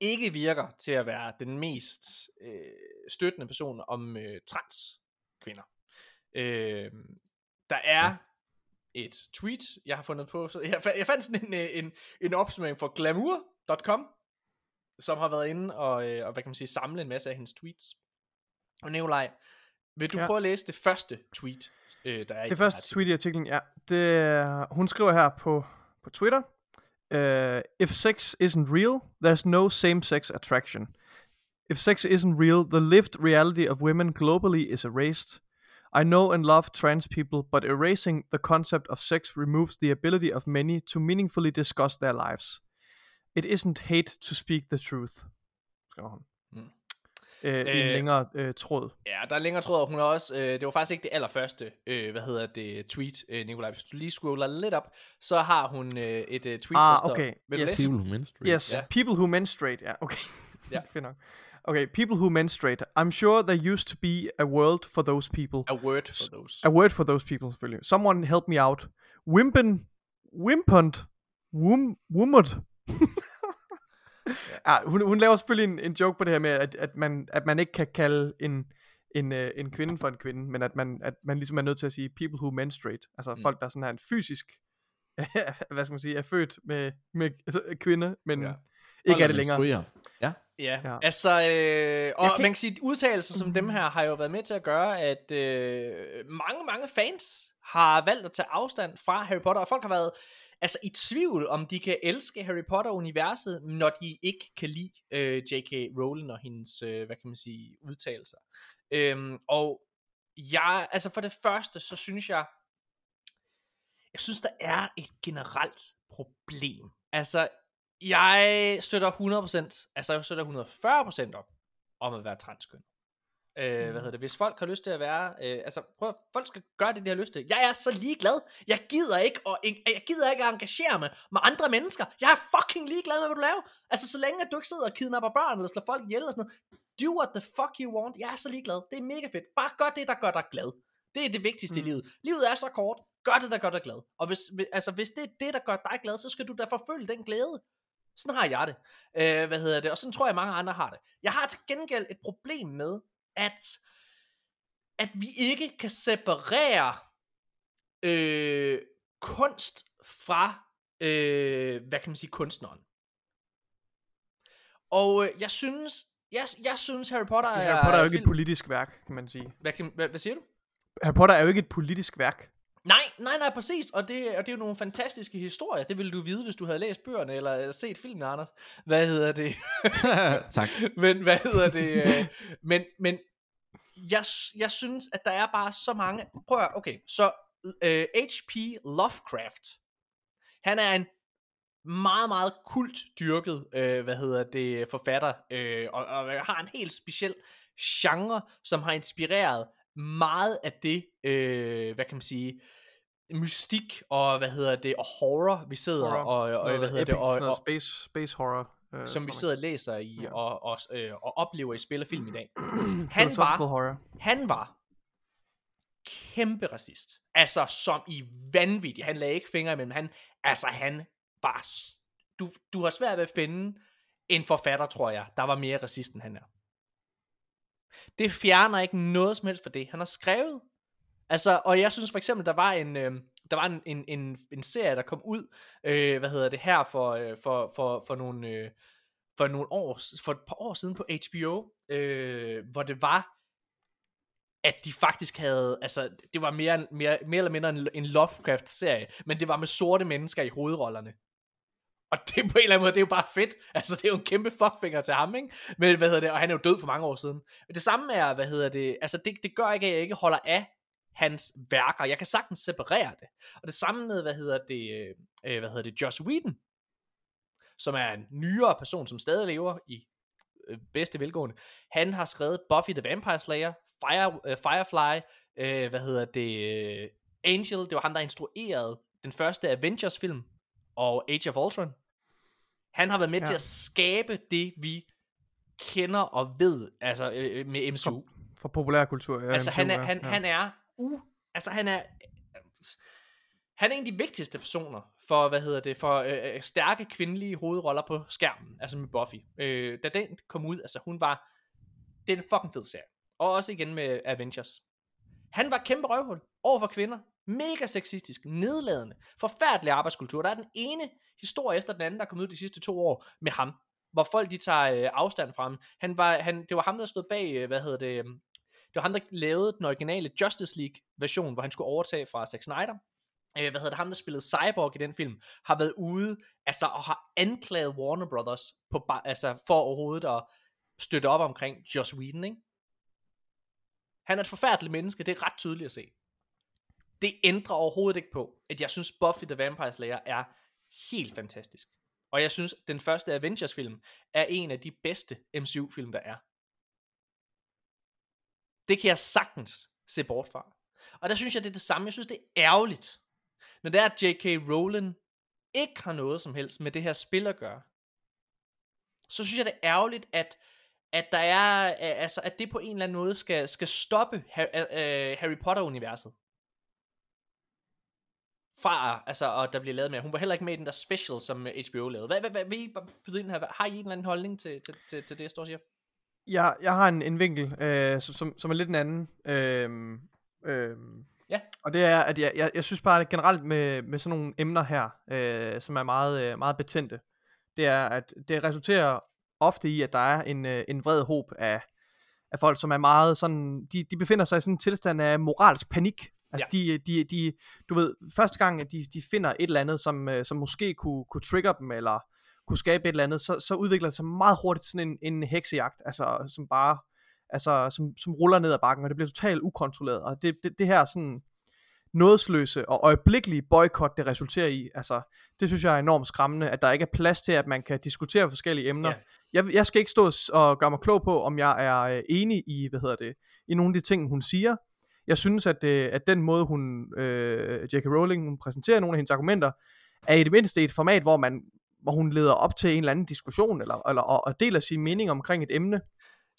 ikke virker til at være den mest øh, støttende person om øh, trans kvinder. Øh, der er ja. et tweet, jeg har fundet på, så jeg, jeg fandt sådan en, øh, en, en opsummering fra glamour.com, som har været inde og, øh, og hvad kan man sige, samle en masse af hendes tweets. Og Nikolaj, vil du ja. Prøve at læse det første tweet, øh, der er i Det første tweet i artiklen, ja. Det hun skriver her på, på Twitter. Uh, if sex isn't real, there's no same-sex attraction. If sex isn't real, the lived reality of women globally is erased. I know and love trans people, but erasing the concept of sex removes the ability of many to meaningfully discuss their lives. It isn't hate to speak the truth, Øh, en Øh, længere øh, tråd. Ja, der er længere tråd, og hun har også, øh, det var faktisk ikke det allerførste, øh, hvad hedder det, tweet, øh, Nikolaj. Hvis du lige scroller lidt op, så har hun øh, et øh, tweet, Ah, der står, okay. Du Yes. People who menstruate. Yes, yeah. people who menstruate. Ja, okay. <laughs> Ja. <laughs> Fedt nok. Okay, people who menstruate. I'm sure there used to be a world for those people. A word for those. A word for those people, selvfølgelig. Someone help me out. Wimpen, wimpant, wum, wummert. <laughs> ja, hun, hun laver selvfølgelig en, en joke på det her med, at, at, man, at man ikke kan kalde en, en, øh, en kvinde for en kvinde, men at man, at man ligesom er nødt til at sige people who menstruate. Altså Mm. folk, der sådan har en fysisk, <laughs> hvad skal man sige, er født med, med altså, kvinde, men Ja. ikke er det længere. Ja, ja. Ja. altså, øh, og kan man kan sige, udtalelser som dem her har jo været med til at gøre, at øh, mange, mange fans har valgt at tage afstand fra Harry Potter, og folk har været altså i tvivl, om de kan elske Harry Potter-universet, når de ikke kan lide øh, J.K. Rowling og hendes, øh, hvad kan man sige, udtalelser. Øhm, og jeg, altså for det første, så synes jeg, jeg synes, der er et generelt problem. Altså, jeg støtter 100%, altså jeg støtter 140% op om at være transkønnet. Øh, hvad hedder det? Hvis folk har lyst til at være, øh, altså prøv, folk skal gøre det, de har lyst til. Jeg er så ligeglad. Jeg gider ikke at, jeg gider ikke at engagere mig med andre mennesker. Jeg er fucking ligeglad med, hvad du laver. Altså så længe at du ikke sidder og kidnapper børn eller slår folk ihjel og sådan noget. Do what the fuck you want. Jeg er så ligeglad. Det er mega fedt. Bare gør det, der gør dig glad. Det er det vigtigste mm. i Mm. livet. Livet er så kort. Gør det, der gør dig glad. Og hvis, hvis- altså, hvis det er det, der gør dig glad, så skal du da forfølge den glæde. Sådan har jeg det. Øh, hvad hedder det? Og sådan tror jeg, mange andre har det. Jeg har til gengæld et problem med, at, at vi ikke kan separere øh, kunst fra, øh, hvad kan man sige, kunstneren. Og øh, jeg synes, jeg, jeg synes Harry Potter er... Harry Potter er jo ikke film- et politisk værk, kan man sige. hvad, kan, hvad, hvad siger du? Harry Potter er jo ikke et politisk værk. Nej, nej, nej, præcis. Og det, og det er jo nogle fantastiske historier. Det ville du vide, hvis du havde læst bøgerne eller øh, set filmen, Anders. Hvad hedder det? <laughs> tak. men hvad hedder det? øh, men men jeg, jeg synes, at der er bare så mange... Prøv at, okay, så øh, H.P. Lovecraft, han er en meget, meget kult dyrket, øh, hvad hedder det, forfatter, øh, og, og har en helt speciel genre, som har inspireret meget af det, øh, hvad kan man sige, mystik og, hvad hedder det, og horror, vi sidder Horror, og, og, noget hvad hedder det, epic, og, sådan noget og, space, space horror. Øh, som vi sidder og læser i, Ja. og, og, øh, og oplever i spil og film i dag. <clears throat> Han var, horror. han var kæmpe racist. Altså, som i vanvittig. Han lagde ikke fingre imellem. Han, altså, han var... Du, du har svært ved at finde en forfatter, tror jeg, der var mere racist, end han er. Det fjerner ikke noget som helst for det, han har skrevet. Altså, og jeg synes for eksempel, der var en, øh, der var en, en, en, en serie, der kom ud, øh, hvad hedder det her, for, øh, for, for, for nogle, øh, for nogle år, for et par år siden på HBO, øh, hvor det var, at de faktisk havde, altså, det var mere, mere, mere eller mindre en, en Lovecraft-serie, men det var med sorte mennesker i hovedrollerne. Og det på en eller anden måde, det er jo bare fedt. Altså, det er jo en kæmpe fuckfinger til ham, ikke? Men, hvad hedder det, og han er jo død for mange år siden. Men det samme er, hvad hedder det, altså, det, det gør ikke, at jeg ikke holder af hans værker. Jeg kan sagtens separere det. Og det samme med, hvad hedder det, øh, øh, hvad hedder det, Joss Whedon, som er en nyere person, som stadig lever i øh, bedste velgående. Han har skrevet Buffy the Vampire Slayer, Fire, øh, Firefly, øh, hvad hedder det, øh, Angel, det var ham, der instruerede den første Avengers film, og Age of Ultron. Han har været med ja. Til at skabe det, vi kender og ved, altså øh, med MCU. For populærkultur. Ja, altså MCU, han er, han, ja. han er, uh, altså han er, han er en af de vigtigste personer for, hvad hedder det, for øh, øh, stærke kvindelige hovedroller på skærmen, altså med Buffy. Øh, da den kom ud, altså hun var, det er en fucking fed serie. Og også igen med Avengers. Han var kæmpe røvhul over for kvinder. Mega sexistisk, nedladende, forfærdelig arbejdskultur. Der er den ene historie efter den anden, der er kommet ud de sidste to år med ham. Hvor folk de tager øh, afstand fra ham. Han var, han, det var ham, der stod bag, øh, hvad hedder det, øh, det var ham, der lavede den originale Justice League version, hvor han skulle overtage fra Zack Snyder. Øh, hvad hedder det, ham, der spillede Cyborg i den film, har været ude, altså, og har anklaget Warner Brothers på, altså, for overhovedet at støtte op omkring Joss Whedon, ikke? Han er et forfærdeligt menneske, det er ret tydeligt at se. Det ændrer overhovedet ikke på, at jeg synes Buffy the Vampire Slayer er helt fantastisk. Og jeg synes, den første Avengers-film er en af de bedste MCU-film, der er. Det kan jeg sagtens se bort fra. Og der synes jeg, det er det samme. Jeg synes, det er ærgerligt, når det er, at J.K. Rowling ikke har noget som helst med det her spil at gøre. Så synes jeg, det er ærgerligt, at, at der er, altså, at det på en eller anden måde skal, skal stoppe Harry, øh, Harry Potter-universet. Fra, altså, og der bliver lavet mere. Hun var heller ikke med i den der special, som HBO lavede. Hvad, hvad, hvad vil I byde ind her? Har I en eller anden holdning til, til, til, til det, jeg står og siger? Jeg, jeg har en, en vinkel, øh, som, som, som er lidt en anden. Øh, øh, Ja. Og det er, at jeg, jeg, jeg synes bare, at generelt med, med sådan nogle emner her, øh, som er meget, øh, meget betændte, det er, at det resulterer ofte i, at der er en, øh, en vred håb af, af folk, som er meget sådan, de, de befinder sig i sådan en tilstand af moralsk panik. Altså Ja. de, de, de, du ved, første gang, at de, de finder et eller andet, som, øh, som måske kunne, kunne trigger dem, eller kunne skabe et eller andet, så, så udvikler det sig meget hurtigt sådan en, en heksejagt, altså som bare, altså som, som ruller ned ad bakken, og det bliver totalt ukontrolleret, og det, det, det her sådan nådesløse og øjeblikkelige boykot, det resulterer i, altså det synes jeg er enormt skræmmende, at der ikke er plads til, at man kan diskutere forskellige emner. Ja. Jeg, jeg skal ikke stå og gøre mig klog på, om jeg er øh, enig i, hvad hedder det, i nogle af de ting, hun siger. Jeg synes, at, øh, at den måde, hun, øh, J.K. Rowling, hun præsenterer nogle af hendes argumenter, er i det mindste et format, hvor man hvor hun leder op til en eller anden diskussion, eller, eller og, og deler sin mening omkring et emne.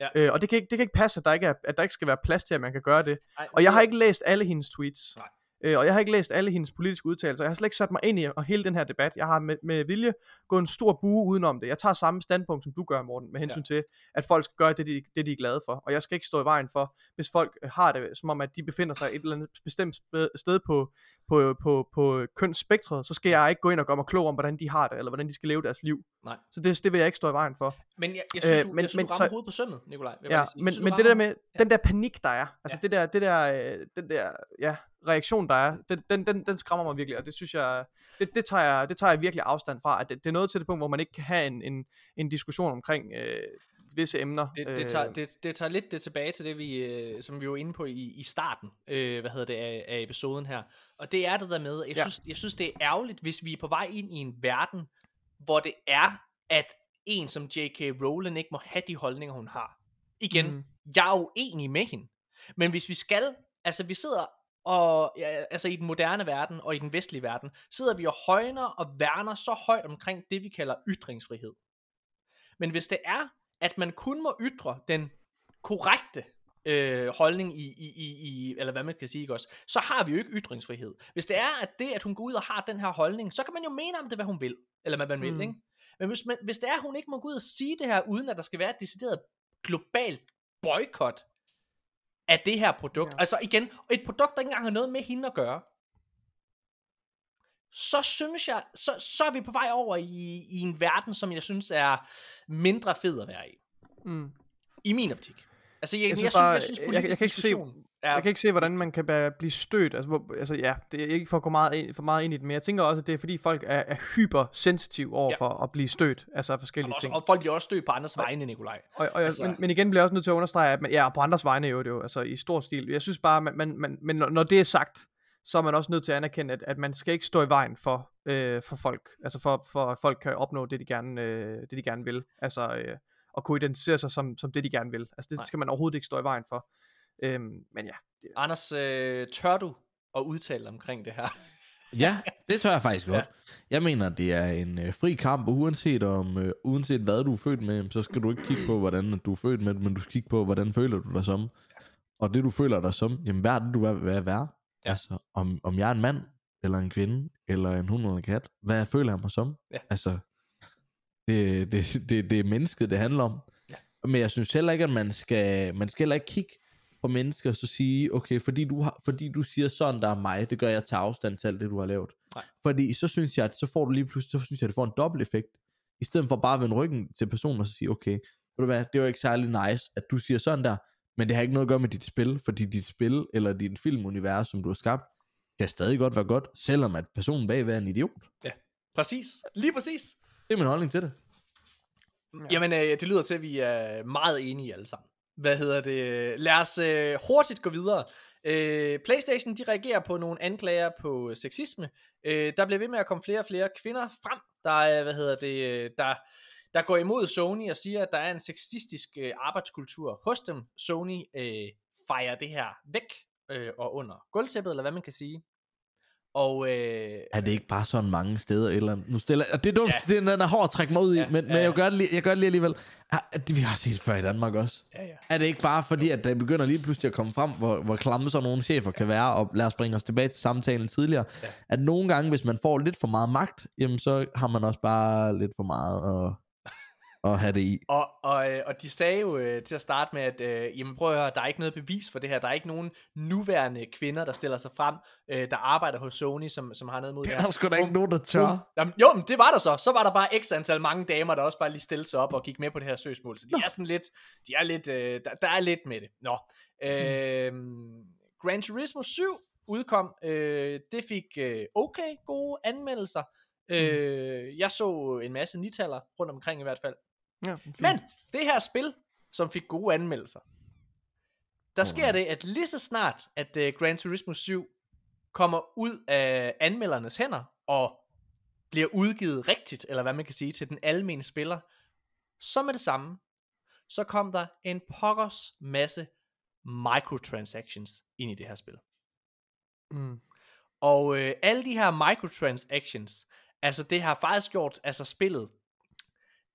Ja. Øh, og det kan, ikke, det kan ikke passe, at der ikke, er, at der ikke skal være plads til, at man kan gøre det. Ej, Og jeg har ikke læst alle hendes tweets. Nej. Øh, og jeg har ikke læst alle hendes politiske udtalelser. Jeg har slet ikke sat mig ind i og hele den her debat. Jeg har med, med vilje gået en stor bue udenom det. Jeg tager samme standpunkt, som du gør, Morten, med hensyn ja. til, at folk skal gøre det de, det, de er glade for. Og jeg skal ikke stå i vejen for, hvis folk har det, som om, at de befinder sig et eller andet bestemt sted på, på, på, på kønsspektret, så skal jeg ikke gå ind og gøre mig klog om, hvordan de har det, eller hvordan de skal leve deres liv. Nej. Så det, det vil jeg ikke stå i vejen for. Men jeg, jeg synes, Øh, du, men- jeg synes, men du rammer så- hovedet på sømmet, Nikolaj. vil jeg Ja, bare sige. Jeg men, synes, men det der med, den der panik, der er, altså Ja. det der, det der, øh, den der, ja, reaktion, der er, den, den, den, den skræmmer mig virkelig, og det synes jeg, det, det, tager jeg, det tager jeg virkelig afstand fra, at det, det er noget til det punkt, hvor man ikke kan have en, en, en diskussion omkring øh, visse emner. Det, det, øh, tager, det, det tager lidt det tilbage til det, vi, øh, som vi var inde på i, i starten øh, hvad hedder det, af, af episoden her. Og det er det der med, jeg, Ja. synes, jeg synes, det er ærgerligt, hvis vi er på vej ind i en verden, hvor det er, at en som J.K. Rowling ikke må have de holdninger, hun har. Igen, mm. jeg er uenig med hende. Men hvis vi skal, altså vi sidder og ja, altså i den moderne verden og i den vestlige verden, sidder vi og højner og værner så højt omkring det, vi kalder ytringsfrihed. Men hvis det er, at man kun må ytre den korrekte øh, holdning i, i, i, i, eller hvad man kan sige, ikke også, så har vi jo ikke ytringsfrihed. Hvis det er, at det, at hun går ud og har den her holdning, så kan man jo mene om det, hvad hun vil, eller hvad man vil, Mm. ikke? Men hvis, man, hvis det er, at hun ikke må gå ud og sige det her, uden at der skal være et decideret globalt boykot af det her produkt, ja. altså igen, et produkt, der ikke engang har noget med hende at gøre, så synes jeg, så, så er vi på vej over i, i en verden, som jeg synes er mindre fed at være i. Mm. I min optik. Altså, jeg, jeg, Jeg jeg, synes synes, bare, jeg synes, jeg- jeg politisk kan ikke se- er, Jeg kan ikke se, hvordan man kan være- blive stødt. Altså, hvor, altså ja, det er ikke for at gå meget ind, for meget ind i det, men jeg tænker også, at det er fordi folk er, er hypersensitive over Ja. for at blive stødt. Altså af forskellige og, ting. og folk bliver også stødt på andres vegne, Nikolaj. Og, og jeg, Altså- men, men igen bliver jeg også nødt til at understrege, at man, ja, på andres vegne jo, det jo, altså i stor stil. Jeg synes bare, man, man, man, men når det er sagt, så er man også nødt til at anerkende, at, at man skal ikke stå i vejen for, øh, for folk. Altså for, for at folk kan opnå det, de gerne, øh, det, de gerne vil. Altså øh, at kunne identificere sig som, som det, de gerne vil. Altså det Nej. skal man overhovedet ikke stå i vejen for. Øhm, men ja, det, Anders, øh, tør du at udtale omkring det her? <laughs> Ja, det tør jeg faktisk godt. Jeg mener, det er en øh, fri kamp, og uanset, om, øh, uanset hvad du er født med, så skal du ikke kigge på, hvordan du er født med men du skal kigge på, hvordan føler du dig som. Og det, du føler dig som, jamen hvad er det, du er være? Ja. Altså, om, om jeg er en mand, eller en kvinde, eller en hund eller en kat, hvad føler jeg mig som? Ja. Altså, det, det, det, det er mennesket, det handler om. Ja. Men jeg synes heller ikke, at man skal, man skal heller ikke kigge på mennesker og så sige, okay, fordi du, har, fordi du siger sådan, der er mig, det gør jeg til afstand til alt det, du har lavet. Nej. Fordi så synes jeg, at så får du lige pludselig, så synes jeg, at det får en dobbelt effekt. I stedet for bare at vende ryggen til personen og så sige, okay, ved du hvad, det var ikke særlig nice, at du siger sådan der, men det har ikke noget at gøre med dit spil, fordi dit spil eller dit filmunivers, som du har skabt, kan stadig godt være godt, selvom at personen bagved er en idiot. Præcis. Lige præcis. Det er min holdning til det. Ja. Jamen, øh, det lyder til, at vi er meget enige alle sammen. Hvad hedder det? Lad os øh, hurtigt gå videre. Øh, PlayStation, de reagerer på nogle anklager på sexisme. Øh, der bliver ved med at komme flere og flere kvinder frem, der, er, hvad hedder det, øh, der, der går imod Sony og siger, at der er en sexistisk øh, arbejdskultur hos dem. Sony øh, fejrer det her væk øh, og under gulvtæppet, eller hvad man kan sige. Og øh, Er det ikke bare sådan mange steder eller andet? Nu stiller, og det er dumt, Ja. ja. det er, den er hård at trække mig ud i, Ja, ja, men, ja, men jeg, ja. gør det, lige- jeg gør det lige alligevel. Er, er det, vi har set før i Danmark også. ja, ja. Er det ikke bare fordi, at der begynder lige pludselig at komme frem, hvor, hvor klamme sådan nogle chefer kan være, og lad os bringe os tilbage til samtalen tidligere, Ja. ja. at nogle gange, hvis man får lidt for meget magt, jamen så har man også bare lidt for meget at, at have det i. Og, og, øh, og de sagde jo øh, til at starte med, at øh, jamen prøv at høre, der er ikke noget bevis for det her. Der er ikke nogen nuværende kvinder, der stiller sig frem, øh, der arbejder hos Sony, som, som har noget imod Det det er her. der sgu da ikke nogen, der tør. Jamen, jo, men det var der så. Så var der bare x antal mange damer, der også bare lige stillede sig op og gik med på det her søgsmål. Så de er sådan lidt, de er lidt, øh, der, der er lidt med det. Nå. Øh, Gran Turismo 7 udkom. Øh, det fik øh, okay gode anmeldelser. Øh, jeg så en masse nitaller rundt omkring i hvert fald. Ja, fint. Men det her spil, som fik gode anmeldelser, der sker det, at lige så snart, at uh, Gran Turismo 7 kommer ud af anmeldernes hænder, og bliver udgivet rigtigt, eller hvad man kan sige, til den almene spiller, så med det samme, så kom der en pokkers masse microtransactions ind i det her spil. Mm. Og øh, alle de her microtransactions, altså det har faktisk gjort altså spillet,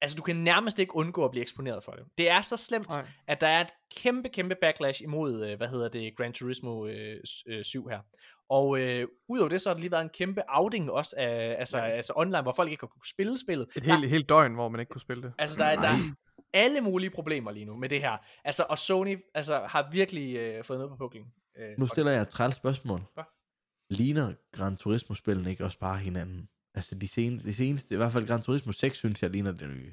altså du kan nærmest ikke undgå at blive eksponeret for det. Det er så slemt, Nej. at der er et kæmpe, kæmpe backlash imod, øh, hvad hedder det, Gran Turismo øh, øh, 7 her. Og øh, udover det, så har der lige været en kæmpe outing også af, altså, ja. altså online, hvor folk ikke har kunne spille spillet. Et Der- helt, helt døgn, hvor man ikke kunne spille det. Altså, der er, der er alle mulige problemer lige nu med det her. Altså, og Sony altså, har virkelig øh, fået noget på puklen. Øh, Nu stiller jeg et træls spørgsmål. Hvad? Ligner Gran Turismo-spillene ikke også bare hinanden? Altså de seneste, de seneste, i hvert fald Gran Turismo 6, synes jeg ligner det nye.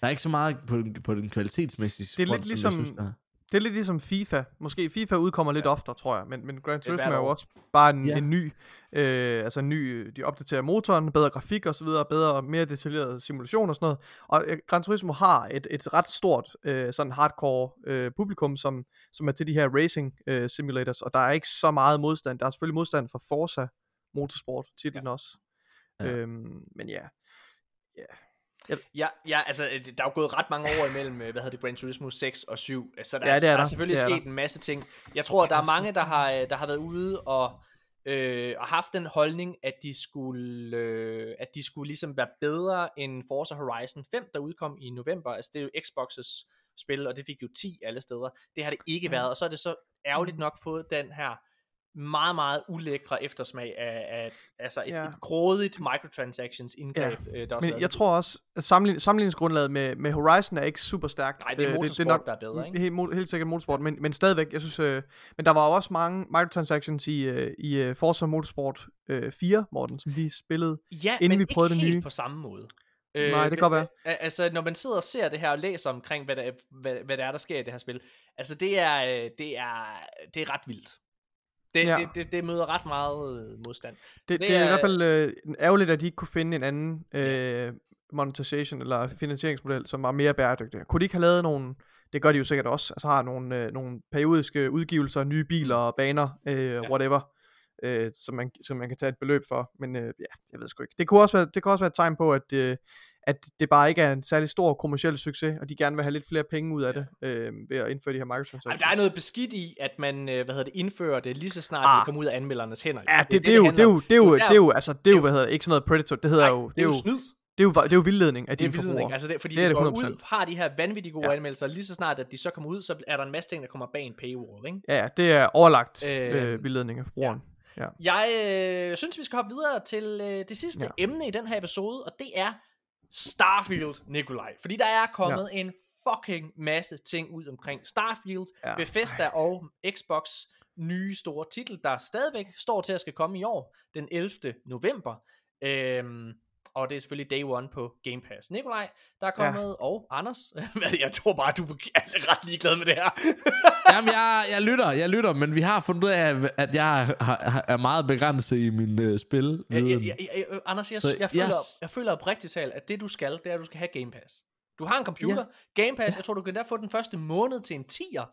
Der er ikke så meget på den, på den kvalitetsmæssige Det er lidt front, som ligesom- jeg synes, der er. Det er lidt ligesom FIFA. Måske FIFA udkommer lidt oftere, tror jeg. Men, men Gran Turismo er jo også bare en, Ja. en ny, øh, altså en ny, de opdaterer motoren, bedre grafik og så videre, bedre, mere detaljeret simulation og sådan noget. Og øh, Gran Turismo har et, et ret stort, øh, sådan hardcore øh, publikum, som, som er til de her racing øh, simulators, og der er ikke så meget modstand. Der er selvfølgelig modstand fra Forza Motorsport titlen ja. også. Ja. Øhm, men ja, ja. Ja, ja, altså, øh, der er jo gået ret mange år imellem, øh, hvad hedder det, Gran Turismo 6 og 7, så der, Ja, er, er der er selvfølgelig Det er sket der. en masse ting. Jeg tror, der er mange, der har, øh, der har været ude og, øh, og haft den holdning, at de skulle, øh, at de skulle ligesom være bedre end Forza Horizon 5, der udkom i november. Altså, det er jo Xbox's spil, og det fik jo 10 alle steder. Det har det ikke været, og så er det så ærgerligt nok fået den her meget, meget ulækre eftersmag af, af altså et, Ja. ja. et grådigt microtransactions indgreb. Ja. Øh, der Men jeg tror også, at sammenlign, sammenligningsgrundlaget med, med Horizon er ikke super stærkt. Nej, det er Øh, motorsport, der er bedre, ikke? Helt, helt sikkert motorsport, men, men stadigvæk, jeg synes, øh, men der var jo også mange microtransactions i, øh, i øh, Forza Motorsport øh, 4, Morten, som de spillede, Ja, inden vi prøvede det helt nye. på samme måde. Nej, det kan godt være. Altså, når man sidder og ser det her og læser omkring, hvad der, er, hvad, hvad der er, der sker i det her spil, altså, det er, øh, det er, det er ret vildt. Det, Ja. det, det, det møder ret meget øh, modstand. Det, det, det er i hvert fald øh, ærgerligt, at de ikke kunne finde en anden øh, monetization eller finansieringsmodel, som var mere bæredygtig. Kunne de ikke have lavet nogle, det gør de jo sikkert også, altså har nogle, øh, nogle periodiske udgivelser, nye biler og baner, øh, ja. whatever, øh, som, man, som man kan tage et beløb for. Men øh, ja, jeg ved sgu ikke. Det kunne også være, det kunne også være et tegn på, at, øh, at det bare ikke er en særlig stor kommersiel succes, og de gerne vil have lidt flere penge ud af det, øh, ved at indføre de her microtransactions. Ej, der er noget beskidt i, at man øh, hvad hedder det, indfører det lige så snart Ah. det kommer ud af anmeldernes hænder. Ja, det, det, det, er jo, det, er jo, det, er jo, det er jo, altså, det er jo, er hvad hedder det, ikke sådan noget predator, det hedder Nej, jo, det er jo snyd. Det er jo, det er jo vildledning af Det er dine vildledning, forbrugere. altså det, fordi det er det går 100%. ud, har de her vanvittige gode Ja. ja. anmeldelser, lige så snart, at de så kommer ud, så er der en masse ting, der kommer bag en paywall, ikke? Ja, ja, det er overlagt øh, Øh, øh, vildledning af forbrugeren. Ja. Jeg øh, synes, vi skal hoppe videre til øh, det sidste Ja. ja. emne i den her episode, og det er Starfield, Nikolaj. Fordi der er kommet ja. en fucking masse ting ud omkring Starfield, Ja. Bethesda og Xbox nye store titel, der stadigvæk står til at skal komme i år, den 11. november. Øhm, og det er selvfølgelig day one på Game Pass. Nikolaj, der er kommet, ja. og Anders, <laughs> jeg tror bare, du er ret ligeglad med det her. Jamen, jeg, jeg lytter, jeg lytter, men vi har fundet ud af, at jeg har, er meget begrænset i min uh, spil. Jeg, jeg, jeg, jeg, øh, Anders, jeg, Så jeg, føler, jeg- jeg føler oprigtigt talt, at det du skal, det er, at du skal have Game Pass. Du har en computer, ja. Game Pass, jeg tror, du kan der få den første måned til en 10'er.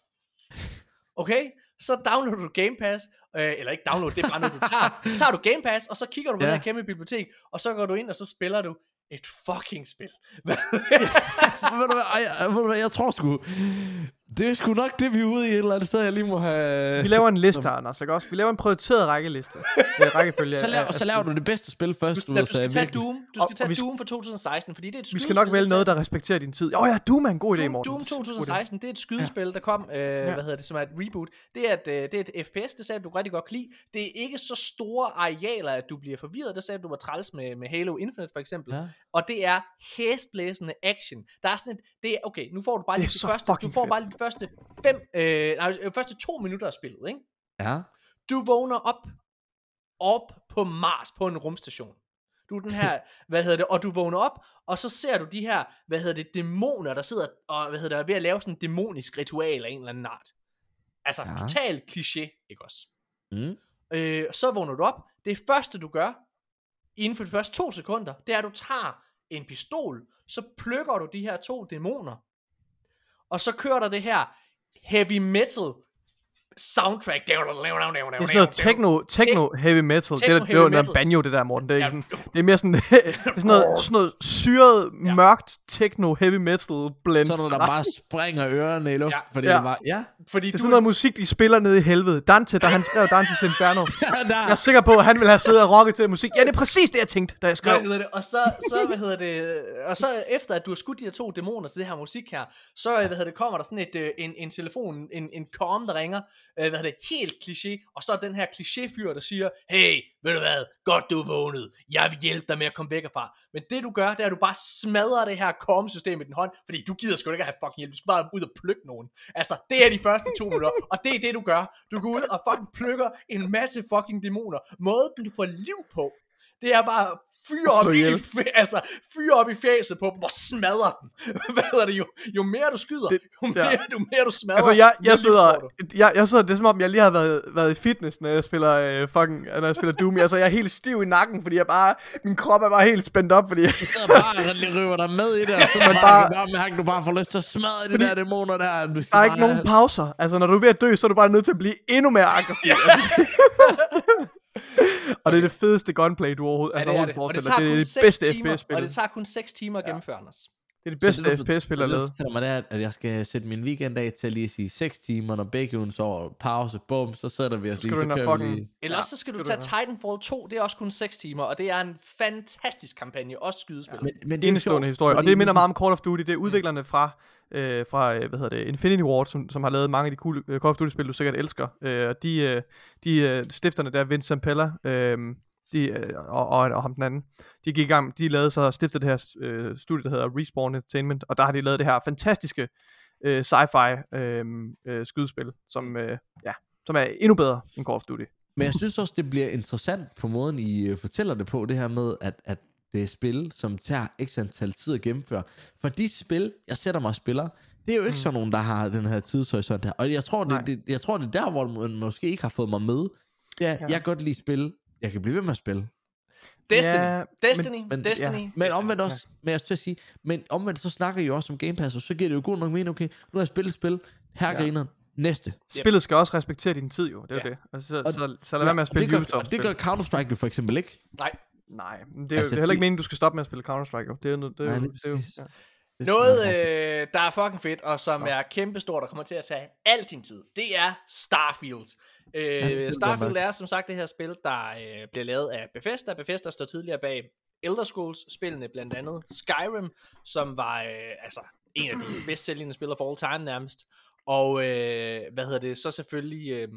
Okay? Så downloader du Game Pass, øh, eller ikke download, det er bare noget, du tager. Så tager du Game Pass, og så kigger du på Ja. ja. det her kæmpe bibliotek, og så går du ind, og så spiller du et fucking spil. <laughs> Ved du hvad, du hvad, jeg tror sgu... Det er sgu nok det, vi er ude i et eller andet sted, jeg lige må have... Vi laver en liste her, Anders, ikke også? Vi laver en prioriteret rækkeliste. <laughs> Rækkefølge. så, laver, af så laver du det bedste spil først, du, Du, du skal tage virkelig- Doom, du Og- skal og tage skal- Doom fra 2016, fordi det er et Vi skal nok skydespil, vælge noget, der respekterer din tid. Åh oh, ja, Doom er en god idé, Morten. Doom God idé. 2016, det er et skydespil, der kom, øh, ja. hvad hedder det, som er et reboot. Det er et, øh, det er et FPS, det sagde du rigtig godt kan lide. Det er ikke så store arealer, at du bliver forvirret. Det sagde du var træls med, med Halo Infinite for eksempel. Ja. Og det er hæsblæsende action. Der er sådan et, det er, okay, nu får du bare Det lige de så første, du får bare lige første fem, øh, nej, øh, første to minutter af spillet, ikke? Ja. Du vågner op, op på Mars på en rumstation. Du er den her, <laughs> hvad hedder det, og du vågner op, og så ser du de her, hvad hedder det, dæmoner, der sidder og, hvad hedder det, er ved at lave sådan en dæmonisk ritual af en eller anden art. Altså, Ja. ja. total kliché, ikke også? Mm. Øh, så vågner du op, det første du gør, inden for de første to sekunder, det er, at du tager en pistol, så plukker du de her to dæmoner, og så kører der det her heavy metal soundtrack. Det Det er sådan noget techno, techno heavy metal. Techno det, er, det er noget banjo, det der, Morten. Det er, ikke Ja. sådan, det er mere sådan, <laughs> det er sådan noget, sådan noget syret, mørkt techno heavy metal blend. Sådan noget, der bare springer ørerne i luften, Ja. fordi Ja. det bare... Ja. Fordi Det er du, sådan noget musik, de spiller nede i helvede. Dante, da han skrev Dante's Inferno. <laughs> der, Jeg er sikker på, at han ville have siddet og rocket til den musik. Ja, det er præcis det, jeg tænkte, da jeg skrev. Hvad det? Og så, så, hvad hedder det, og så efter, at du har skudt de her to dæmoner til det her musik her, så, hvad hedder det, kommer der sådan et, øh, en, en telefon, en, en com, der ringer, øh, hvad er det, helt kliché, og så er den her klichéfyr, der siger, hey, ved du hvad, godt du er vågnet, jeg vil hjælpe dig med at komme væk herfra. Men det du gør, det er, at du bare smadrer det her com-system i din hånd, fordi du gider sgu ikke at have fucking hjælp, du skal bare ud og plukke nogen. Altså, det er de første to minutter, og det er det du gør. Du går ud og fucking plukker en masse fucking dæmoner. Måden du får liv på, det er bare fyre op, i, altså, fyre op i fjeset på dem og smadre dem. <laughs> Hvad hedder det? Jo, jo mere du skyder, Det- jo, ja. mere, jo mere du smadrer, Altså, jeg, jeg sidder, jeg, jeg sidder, det er som om, jeg lige har været, været i fitness, når jeg spiller øh, fucking, når jeg spiller Doom. Altså, jeg er helt stiv i nakken, fordi jeg bare, min krop er bare helt spændt op, fordi Du sidder bare og lige river dig med i det, og så Men <laughs> bare, bare- mærke, at du bare får lyst til at smadre de Fordi- der dæmoner der. Du der er ikke nogen pauser. Altså, når du er ved at dø, så er du bare nødt til at blive endnu mere aggressiv. <laughs> <laughs> Og det er det fedeste gunplay, du overhovedet, Ja, altså, det er overhovedet det. Og det tager dig. Det kun er det 6 bedste timer, FPS-spil. og det tager kun 6 timer at gennemføre, Anders. Det er det bedste Så FPS-spil, der er det, mig, det er, at jeg skal sætte min weekend af til at lige sige 6 timer, når begge ugen sover, pause, bum, så sætter vi os Så skal lige, kører vi fucking- lige. Eller også så skal du tage Titanfall 2, det er også kun 6 timer, og det er en fantastisk kampagne, også skydespil. Men, men det er sjovt, historie. Og det minder meget om Call of Duty. Det er udviklerne fra, øh, fra øh, hvad hedder det, Infinity Ward, som, som har lavet mange af de cool øh, Call of Duty-spil, du sikkert elsker. Øh, og de, øh, de øh, stifterne der, Vince Zampella, øh, de, øh, og, og, og ham den anden, de gik i gang, de lavede så stiftet det her øh, studie, der hedder Respawn Entertainment, og der har de lavet det her fantastiske øh, sci-fi øh, øh, skydespil, som, øh, ja, som er endnu bedre end Call of Duty. Men jeg synes også, det bliver interessant på måden, I øh, fortæller det på, det her med, at, at det er spil, som tager x antal tid at gennemføre. For de spil, jeg sætter mig og spiller, det er jo ikke mm. sådan nogen, der har den her tidshorisont her. Og jeg tror, det, det, jeg tror, det er der, hvor man måske ikke har fået mig med. Er, ja. Ja. jeg kan godt lide spil. Jeg kan blive ved med at spille. Destiny, Ja, Destiny, men- Destiny. ja. Men omvendt også, men jeg skal sige, men omvendt så snakker I jo også om Game Pass, og så giver det jo god nok mening, okay, nu har jeg spillet et spil, her Ja. griner næste. Spillet skal også respektere din tid jo, det er jo Ja. det. Og så, Og- så, så lad være med at og det spille gør, og det gør Counter-Strike jo for eksempel ikke. Nej, Nej, men det er, jo, Altså, det er heller ikke det- meningen, du skal stoppe med at spille Counter-Strike, jo. Det er jo, noget- det er Nej, jo, det er jo ja. Noget, øh, der er fucking fedt, og som er kæmpestort, og kommer til at tage al din tid, det er Starfield. Øh, Starfield er som sagt det her spil, der øh, bliver lavet af Bethesda. Bethesda står tidligere bag Elder Scrolls-spillene, blandt andet Skyrim, som var øh, altså en af de bedst sælgende spillere for all time nærmest. Og øh, hvad hedder det, så selvfølgelig... Øh,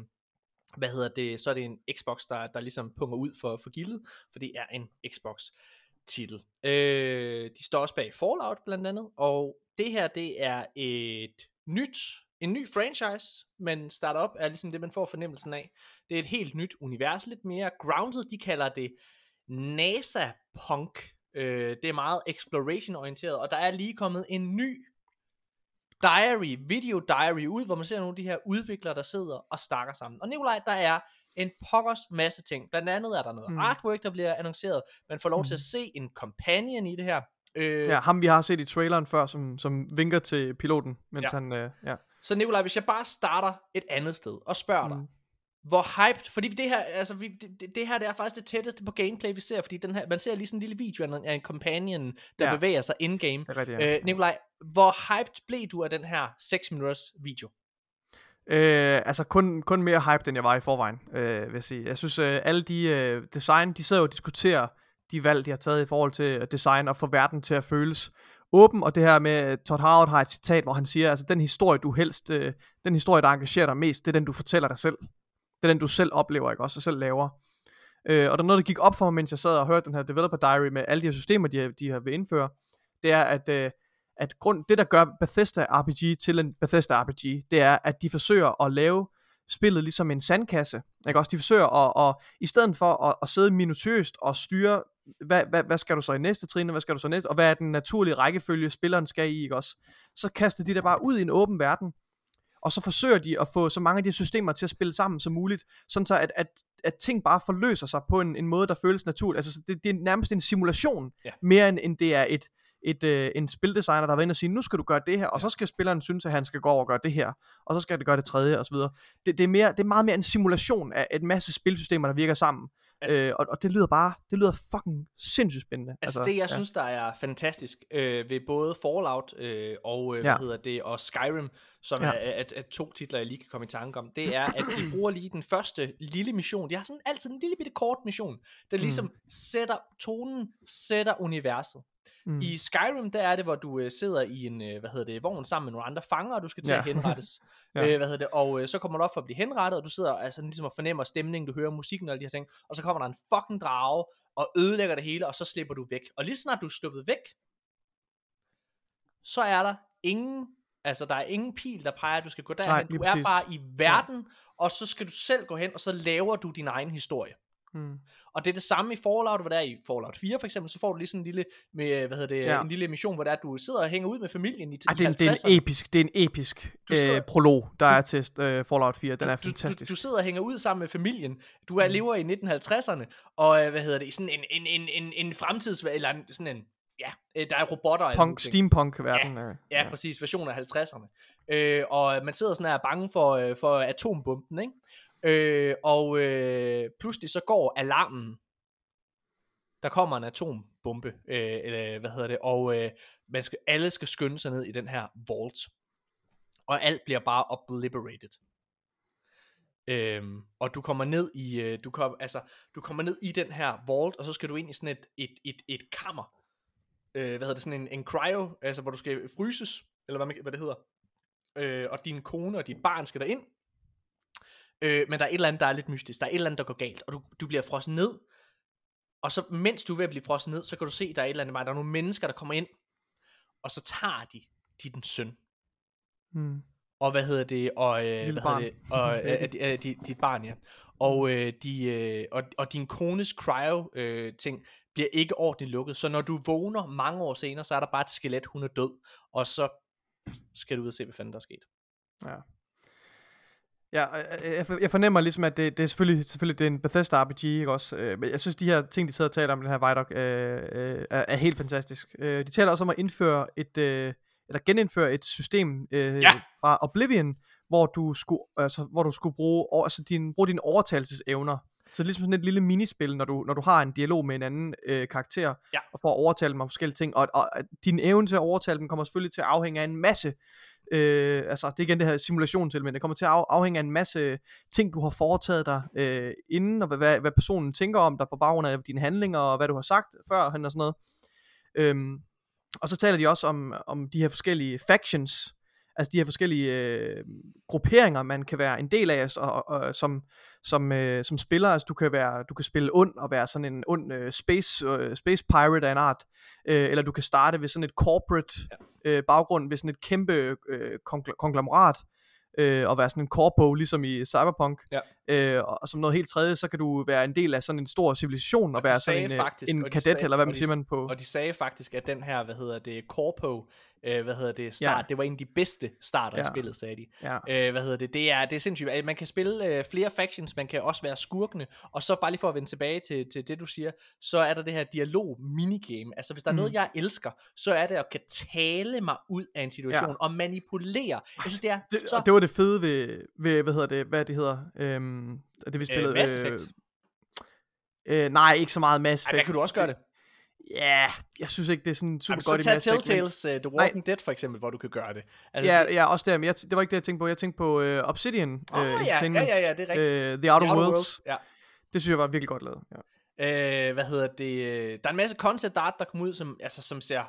hvad hedder det, så er det en Xbox, der, der ligesom punger ud for, for gildet, for det er en Xbox titel. Øh, de står også bag Fallout blandt andet, og det her det er et nyt, en ny franchise, men startup er ligesom det, man får fornemmelsen af. Det er et helt nyt univers, lidt mere grounded, de kalder det NASA-punk. Øh, det er meget exploration-orienteret, og der er lige kommet en ny diary, video diary ud, hvor man ser nogle af de her udviklere, der sidder og snakker sammen. Og Nikolaj, der er en pokkers masse ting. Blandt andet er der noget Mm. mm. artwork, der bliver annonceret. Man får lov mm. til at se en companion i det her. Øh, ja, ham vi har set i traileren før, som, som vinker til piloten, mens Ja. han, øh, ja. Så Nikolaj, hvis jeg bare starter et andet sted og spørger dig, Mm. Hvor hyped, fordi det her, altså, vi, det, det- her det er faktisk det tætteste på gameplay, vi ser, fordi den her, man ser lige sådan en lille video af en, af en companion, der Ja. bevæger sig in-game. Det er rigtigt, ja. Øh, Nikolaj, hvor hyped blev du af den her 6 minutters video? Øh, altså kun, kun mere hype, end jeg var i forvejen, øh, vil jeg sige. Jeg synes, øh, alle de øh, design, de sidder jo og diskuterer de valg, de har taget i forhold til design og få verden til at føles åben, og det her med, Todd Howard har et citat, hvor han siger, altså den historie, du helst, øh, den historie, der engagerer dig mest, det er den, du fortæller dig selv. Det er den, du selv oplever, ikke også, og selv laver. Øh, og der er noget, der gik op for mig, mens jeg sad og hørte den her developer diary med alle de her systemer, de, de har vil indføre, det er, at, øh, at grund, det, der gør Bethesda RPG til en Bethesda RPG, det er, at de forsøger at lave spillet ligesom en sandkasse. Ikke? Også de forsøger at, at i stedet for at, at sidde minutiøst og styre, hvad, hvad, hvad skal du så i næste trin, og hvad skal du så næste, og hvad er den naturlige rækkefølge, spilleren skal i, ikke også? Så kaster de der bare ud i en åben verden, og så forsøger de at få så mange af de systemer til at spille sammen som muligt, sådan så at, at, at ting bare forløser sig på en, en måde, der føles naturligt. Altså så det, det er nærmest en simulation, Ja. mere end, end det er et, et, øh, en spildesigner, der har været inde og sige, nu skal du gøre det her, og så skal spilleren synes, at han skal gå over og gøre det her, og så skal det gøre det tredje, og så videre. Det, det, er, mere, det er meget mere en simulation af en masse spilsystemer, der virker sammen. Altså- øh, og, og det lyder bare, det lyder fucking sindssygt spændende. Altså, det, jeg ja. synes, der er fantastisk øh, ved både Fallout øh, og, øh, Ja. hvad hedder det, og Skyrim, som Ja. er, er, er to titler, jeg lige kan komme i tanke om, det er, at de bruger lige den første lille mission. De har sådan altid en lille bitte kort mission, der ligesom mm. sætter tonen, sætter universet. Mm. I Skyrim, der er det, hvor du øh, sidder i en, øh, hvad hedder det, vogn sammen med nogle andre fanger, og du skal til Ja. at henrettes. Ja. <laughs> ja. øh, hvad hedder det, og øh, så kommer du op for at blive henrettet, og du sidder altså ligesom og fornemmer stemningen, du hører musikken og alle de her ting, og så kommer der en fucking drage, og ødelægger det hele, og så slipper du væk. Og lige snart du er sluppet væk, så er der ingen, altså der er ingen pil, der peger, at du skal gå derhen. Nej, du er præcis. bare i verden, og så skal du selv gå hen, og så laver du din egen historie. Mm. Og det er det samme i Fallout, hvor der er i Fallout 4 for eksempel, så får du lige sådan en lille, med, hvad hedder det, Ja. ja. en lille mission, hvor der er, du sidder og hænger ud med familien i, i det, er en, det er 50'erne. en episk, det er en episk sidder- øh, prolog, der er til øh, Fallout 4. Den er du, fantastisk. Du, du sidder og hænger ud sammen med familien. Du er, lever i 1950'erne, og øh, hvad hedder det, i sådan en, en, en, en, en fremtids, eller sådan en, ja, øh, der er robotter og Punk, steampunk-verden. øh, Ja, præcis, version af 50'erne. Øh, og man sidder sådan her bange for, øh, for atombomben, ikke? Øh, og øh, pludselig så går alarmen. Der kommer en atombombe, øh, eller hvad hedder det, og øh, man skal, alle skal skynde sig ned i den her vault. Og alt bliver bare obliterated. Øhm, og du kommer ned i øh, du kom, altså du kommer ned i den her vault og så skal du ind i sådan et et et, et kammer. Øh, hvad hedder det sådan en en cryo, altså hvor du skal fryses eller hvad, man, hvad det hedder. Øh, og din kone og dit barn skal derind. Øh, men der er et eller andet der er lidt mystisk. Der er et eller andet der går galt, og du du bliver frosset ned. Og så mens du er ved at blive frosset ned, så kan du se der er et eller andet vej. Der er nogle mennesker der kommer ind, og så tager de din søn. Hmm. Og hvad hedder det? Og, øh, Lille hvad barn. hedder det? Og, øh, øh, øh, dit, dit barn, ja. Og, øh, de, øh, og, og din kones cryo øh, ting bliver ikke ordentligt lukket. Så når du vågner mange år senere, så er der bare et skelet, hun er død. Og så skal du ud og se, hvad fanden der er sket. Ja. Ja, jeg, jeg fornemmer ligesom, at det, det er selvfølgelig, selvfølgelig det er en Bethesda RPG, ikke også? Øh, Men jeg synes, de her ting, de sidder og taler om den her Vidoc, øh, øh, er, er helt fantastisk. Øh, de taler også om at indføre et, øh, eller genindføre et system øh, Ja. fra Oblivion, hvor du skulle, altså, hvor du skulle bruge, altså din, bruge dine overtagelsesevner. Så det er ligesom sådan et lille minispil, når du, når du har en dialog med en anden øh, karakter, Ja. og får at overtale dem om forskellige ting. Og, og at din evne til at overtale dem kommer selvfølgelig til at afhænge af en masse Øh, altså, det er igen det her simulationselement. Det kommer til at af, afhænge af en masse ting, du har foretaget dig øh, inden, og hvad, hvad, hvad personen tænker om dig på baggrund af dine handlinger, og hvad du har sagt før, og sådan noget. Øhm, og så taler de også om, om de her forskellige factions, altså de her forskellige øh, grupperinger, man kan være en del af, og, og, som, som, øh, som spiller. Altså du kan, være, du kan spille ond og være sådan en ond øh, space, øh, space pirate af en art, øh, eller du kan starte ved sådan et corporate øh, baggrund, ved sådan et kæmpe øh, kongl- konglomerat, øh, og være sådan en corpo, ligesom i Cyberpunk. Ja. Øh, og, og som noget helt tredje, så kan du være en del af sådan en stor civilisation, og, de være sådan en, faktisk- faktisk, en og de kadet, sagde- eller hvad og man siger man på. Og de sagde faktisk, at den her, hvad hedder det, Corpo, øh, hvad hedder det, start, Ja. det var en af de bedste starter ja. i spillet, sagde de. Ja. Øh, hvad hedder det, det er, det er sindssygt. Øh, Man kan spille øh, flere factions, man kan også være skurkene, og så bare lige for at vende tilbage til, til det, du siger, så er der det her dialog minigame. Altså, hvis der er noget, Mhm. jeg elsker, så er det at kan tale mig ud af en situation, Ja. og manipulere. Jeg synes, det er Det, så... og det var det fede ved, ved, hvad hedder det, hvad det hedder, øhm, det vi spillede. Mass Effect. øh, nej, ikke så meget Mass Ej, Effect. der kan du også gøre det. Ja, jeg synes ikke, det er sådan super Jamen, så godt i tag Mass Effect. men- Telltales uh, The Walking Dead for eksempel, hvor du kan gøre det. Altså, ja, det, ja, også der, men jeg, det var ikke det, jeg tænkte på. Jeg tænkte på uh, Obsidian Åh, uh, ja, ja, Entertainment, ja, ja, det er rigtigt. øh, The Outer, The Worlds. Ja. Det synes jeg var virkelig godt lavet. Ja. Øh, hvad hedder det? øh, Der er en masse concept art, der kommer ud, som, altså, som ser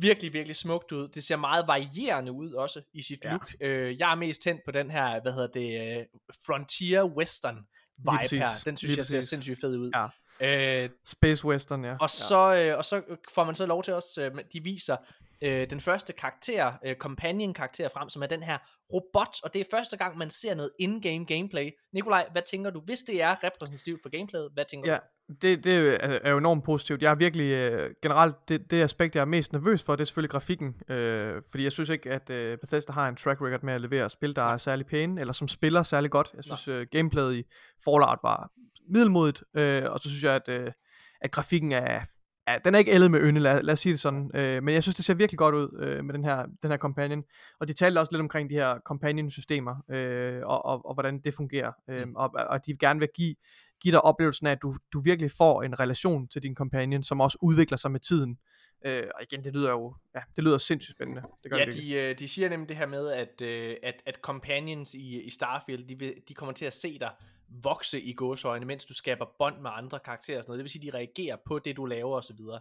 virkelig, virkelig smukt ud. Det ser meget varierende ud også i sit Ja. look. Øh, jeg er mest tændt på den her, hvad hedder det, øh, Frontier Western vibe her. Den synes Lige jeg ser præcis. sindssygt fed ud. Ja. Øh, Space Western, ja. og så, øh, og så får man så lov til også, øh, de viser øh, den første karakter, øh, companion karakter frem, som er den her robot, og det er første gang, man ser noget in-game gameplay. Nikolaj, hvad tænker du, hvis det er repræsentativt for gameplayet, hvad tænker Ja, du? det, det er er jo enormt positivt. Jeg er virkelig, øh, generelt, det, det aspekt, jeg er mest nervøs for, det er selvfølgelig grafikken. Øh, fordi jeg synes ikke, at øh, Bethesda har en track record med at levere spil, der er særlig pæne, eller som spiller særlig godt. Jeg synes, øh, gameplayet i Fallout var middelmodigt, øh, og så synes jeg, at, øh, at grafikken er, er, den er ikke ældet med ynde, lad, lad os sige det sådan. Øh, men jeg synes, det ser virkelig godt ud øh, med den her, den her companion. Og de talte også lidt omkring de her companion-systemer, øh, og, og, og hvordan det fungerer. Øh, og, og de gerne vil give, give dig oplevelsen af, at du, du virkelig får en relation til din companion, som også udvikler sig med tiden. Øh, og igen, det lyder jo, ja, det lyder sindssygt spændende. Det gør Ja, det de, øh, de siger nemlig det her med, at, øh, at, at companions i, i Starfield, de, vil, de kommer til at se dig vokse i gåsøjne, mens du skaber bånd med andre karakterer og sådan noget. Det vil sige, de reagerer på det, du laver og så videre.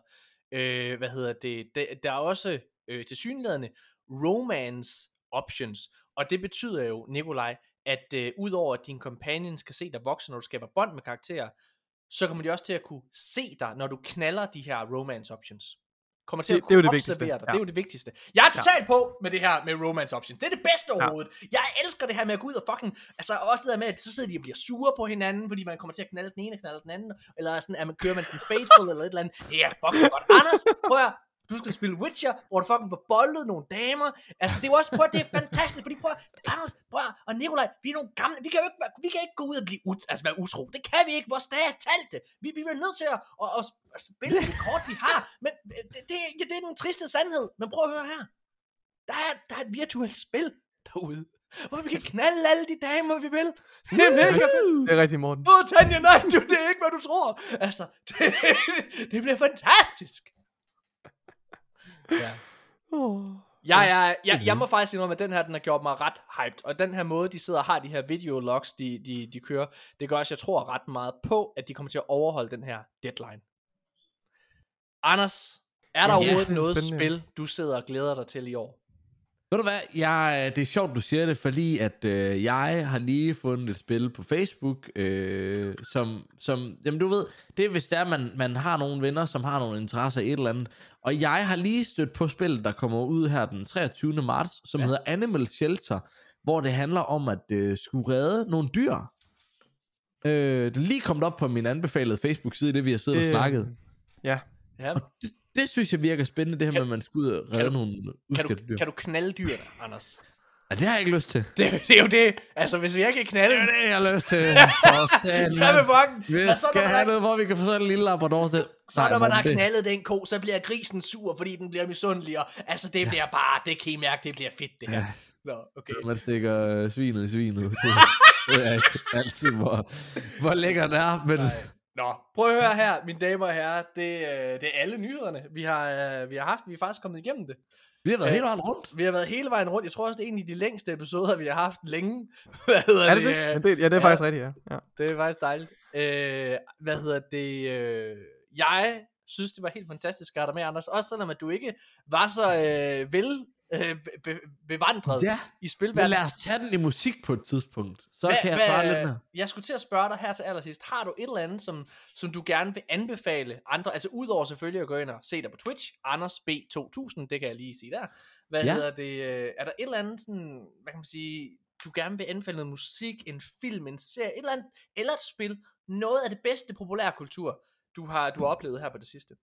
Øh, hvad hedder det? Der, der er også øh, til synligheden romance options, og det betyder jo, Nikolaj, at øh, udover at din companion skal se dig vokse, når du skaber bånd med karakterer, så kommer de også til at kunne se dig, når du knaller de her romance options. Kommer til Det- at det er det vigtigste, dig. ja. Det er jo det vigtigste. Jeg er totalt på med det her med romance options. Det er det bedste overhovedet. Jeg elsker det her med at gå ud og fucking... Altså også det der med, at så sidder de og bliver sure på hinanden, fordi man kommer til at knalde den ene og knalde den anden. Eller sådan, at man kører man den faithful eller et eller andet. Det er fucking godt. Anders, prøv at, du skal spille Witcher, hvor du fucking får boldet nogle damer. Altså, det er jo også, prøv det er fantastisk, fordi prøv Anders, prøv og Nikolaj, vi er nogle gamle, vi kan jo ikke, vi kan ikke gå ud og blive ut, altså være utro. Det kan vi ikke, vores dage er talte. Vi, vi bliver nødt til at, at, at, at spille de kort, vi har. Men øh, det, det, ja, det er den triste sandhed. Men prøv at høre her. Der er, der er et virtuelt spil derude. Hvor vi kan knalde alle de damer, vi vil. Det er mega fedt. Det er rigtigt, Morten. Åh, Tanja, nej, du, det er ikke, hvad du tror. Altså, <laughs> det, det bliver fantastisk. Ja. Oh. Jeg, jeg, jeg, jeg må faktisk indrømme, at den her, den har gjort mig ret hyped. Og den her måde, de sidder og har de her videologs, de, de, de kører, det gør også, jeg tror ret meget på, at de kommer til at overholde den her deadline. Anders, er der Ja, overhovedet det er noget spil, du sidder og glæder dig til i år? Ved du hvad, jeg, det er sjovt, du siger det, fordi at øh, jeg har lige fundet et spil på Facebook, øh, som, som, jamen du ved, det er hvis det er, man, man har nogle venner, som har nogle interesser i et eller andet, og jeg har lige stødt på spillet, der kommer ud her den 23. marts, som ja. hedder Animal Shelter, hvor det handler om at øh, skulle redde nogle dyr. Øh, det er lige kommet op på min anbefalede Facebook-side, det vi har siddet Det, og snakket. Ja. Ja. Det, det synes jeg virker spændende, det her med, at man skal ud og redde du- nogle Kan du, udskilte dyr. kan du knalde dyrene, Anders? Ja, det har jeg ikke lyst til. Det, det er jo det. Altså, hvis jeg kan knalde Det er det, jeg har lyst til. <laughs> For satan, Hvad med fucken? Vi Og så, skal have noget, hvor vi kan få sådan en lille labrador til. så når man har det- knaldet den ko, så bliver grisen sur, fordi den bliver misundelig. Og, altså, det bliver bare, det kan I mærke, det bliver fedt, det her. Nå, okay. Man stikker øh, svinet i svinet. <laughs> Det, er ikke altid, hvor, hvor lækker det er. Men Nå, prøv at høre her, mine damer og herrer. Det, øh, det er alle nyhederne, vi har, øh, vi har haft. Vi er faktisk kommet igennem det. vi har været Øh, helt vejen rundt. Vi har været hele vejen rundt. Jeg tror også, det er en af de længste episoder, vi har haft længe. <laughs> Hvad hedder Er det det? Ja, det, ja, det er ja. faktisk rigtigt, ja. ja. Det er faktisk dejligt. Øh, hvad hedder det? Øh, jeg synes, det var helt fantastisk at have dig med, Anders. Også selvom, at du ikke var så øh, vel øh, be- be- bevandret Ja, i men spilverdenen. lad os tage den i musik på et tidspunkt. Så Hvad- kan jeg svare lidt mere. Jeg skulle til at spørge dig her til allersidst. Har du et eller andet, som, som du gerne vil anbefale andre? Altså udover selvfølgelig at gå ind og se dig på Twitch. Anders B2000, det kan jeg lige sige der. Hvad Ja. hedder det? øh, Er der et eller andet sådan, hvad kan man sige, du gerne vil anbefale noget musik, en film, en serie, et eller andet, eller et spil, noget af det bedste populærkultur, du har, du har oplevet her på det sidste?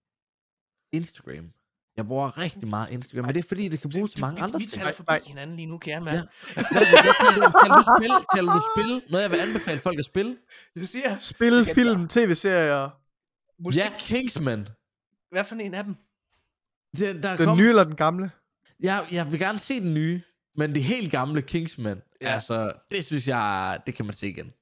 Instagram. Jeg bruger rigtig meget Instagram, men det er fordi, det kan bruges til mange vi, andre vi ting. taler forbi hinanden lige nu, kære Ja. mand. <laughs> Hvad, hvad taler du, taler du spil? <laughs> Taler du spil? Noget, jeg vil anbefale folk at spille? Jeg siger, Spil, Vi film, tv-serier. musik, Ja, Kingsman. hvad for en af dem? Den, der Den kom, nye eller den gamle? Jeg, jeg vil gerne se den nye, men det helt gamle Kingsman, Ja. ja. altså, det synes jeg, det kan man se igen.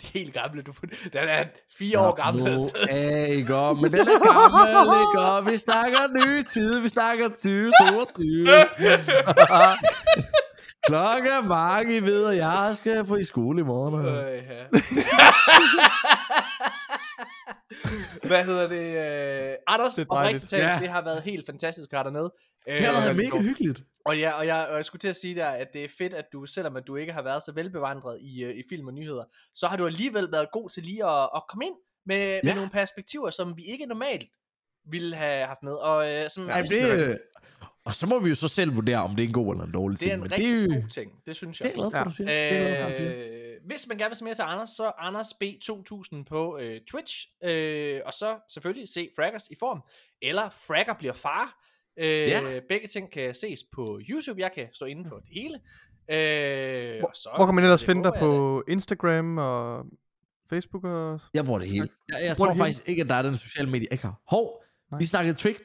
<laughs> Det er helt gamle, du Den er fire år gammel. Nu afsted. er ikke op, men <laughs> den er gammel, ikke op. Vi snakker nye tid, vi snakker 2022. <laughs> Klokken er mange, I ved, og jeg skal på i skole i morgen. Øh, ja. Hvad hedder det? Øh, Anders, Det er det, dejligt. talt, Ja. det har været helt fantastisk at have dig med. Det har været mega hyggeligt. Og, ja, og, jeg, og jeg skulle til at sige der, at det er fedt, at du, selvom at du ikke har været så velbevandret i, øh, i film og nyheder, så har du alligevel været god til lige at, at komme ind med, ja. med nogle perspektiver, som vi ikke normalt ville have haft med. Og øh, som, Ja, det, og så må vi jo så selv vurdere, om det er en god eller en dårlig det er ting. en rigtig det er jo- god ting, det synes Det jeg. er jeg glad for, Ja. du siger. Det er glad for, du siger. Hvis man gerne vil se mere til Anders, så Anders B2000 på øh, Twitch, øh, og så selvfølgelig se Fraggers i form, eller Fragger bliver far. Øh, Ja. Begge ting kan ses på YouTube, jeg kan stå inden for det hele. Øh, og så, Hvor kan man ellers det finde dig på Instagram og Facebook og... Jeg bruger det hele. Jeg, jeg tror det hele? faktisk ikke, at der er den sociale medie, jeg ikke har. Hov, Nej. vi snakkede tricked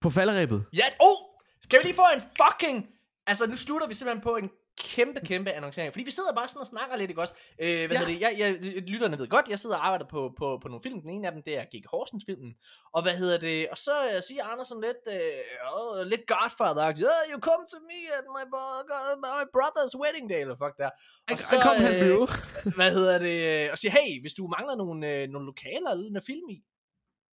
på falderæbet. Ja, oh! Skal vi lige få en fucking... Altså, nu slutter vi simpelthen på en kæmpe, kæmpe annoncering. Fordi vi sidder bare sådan og snakker lidt, ikke også? Øh, hvad Ja. det? Jeg, jeg, lytterne ved godt, jeg sidder og arbejder på, på, på nogle film. Den ene af dem, det er Gig Horsens filmen. Og hvad hedder det? Og så øh, siger Anders sådan lidt, øh, oh, lidt godfather oh, you come to me at my, my brother's wedding day, eller fuck der. Og I come help you. hvad hedder det? øh, Og siger, hey, hvis du mangler nogle, øh, nogle lokaler eller noget film i,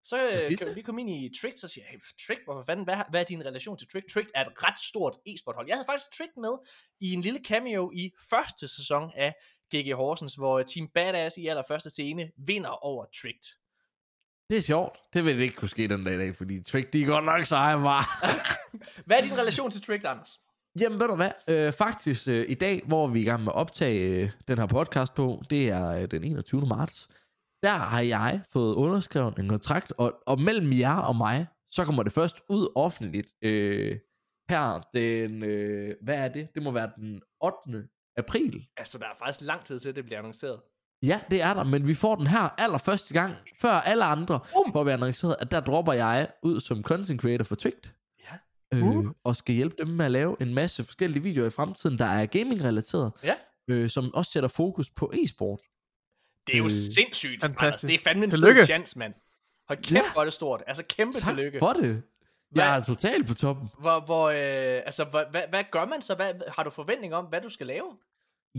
så øh, kan vi lige komme ind i Trick, så siger jeg, hey, Trick, hvorfor fanden, hvad, hvad er din relation til Trick? Trick er et ret stort e-sporthold. Jeg havde faktisk Trick med i en lille cameo i første sæson af GG Horsens, hvor Team Badass i allerførste scene vinder over Tricked. Det er sjovt. Det vil ikke kunne ske den dag i dag, fordi trick, de er godt nok seje, var. <laughs> Hvad er din relation til Tricked, Anders? Jamen, ved du hvad? Øh, faktisk øh, i dag, hvor vi er i gang med at optage øh, den her podcast på, det er øh, den 21. marts, der har jeg fået underskrevet en kontrakt, og, og mellem jer og mig, så kommer det først ud offentligt øh, her den, øh, hvad er det? Det må være den 8. april. Altså, der er faktisk lang tid til, at det bliver annonceret. Ja, det er der, men vi får den her allerførste gang, før alle andre, Um! at være annonceret, at der dropper jeg ud som content creator for Tricked. Ja. øh, Uh. og skal hjælpe dem med at lave en masse forskellige videoer i fremtiden, der er gaming-relateret, Ja. øh, som også sætter fokus på e-sport. Det er jo Øh, sindssygt, Anders. fantastisk. Det er fandme en Tillykke. fed chance, mand. Hold kæft, Ja. hvor er det stort. Altså, kæmpe Tak tillykke. for det. Hvad- Jeg er totalt på toppen. Hvor, hvor, øh, altså, hvad, hvad, hvad gør man så? Hvad, har du forventning om, hvad du skal lave?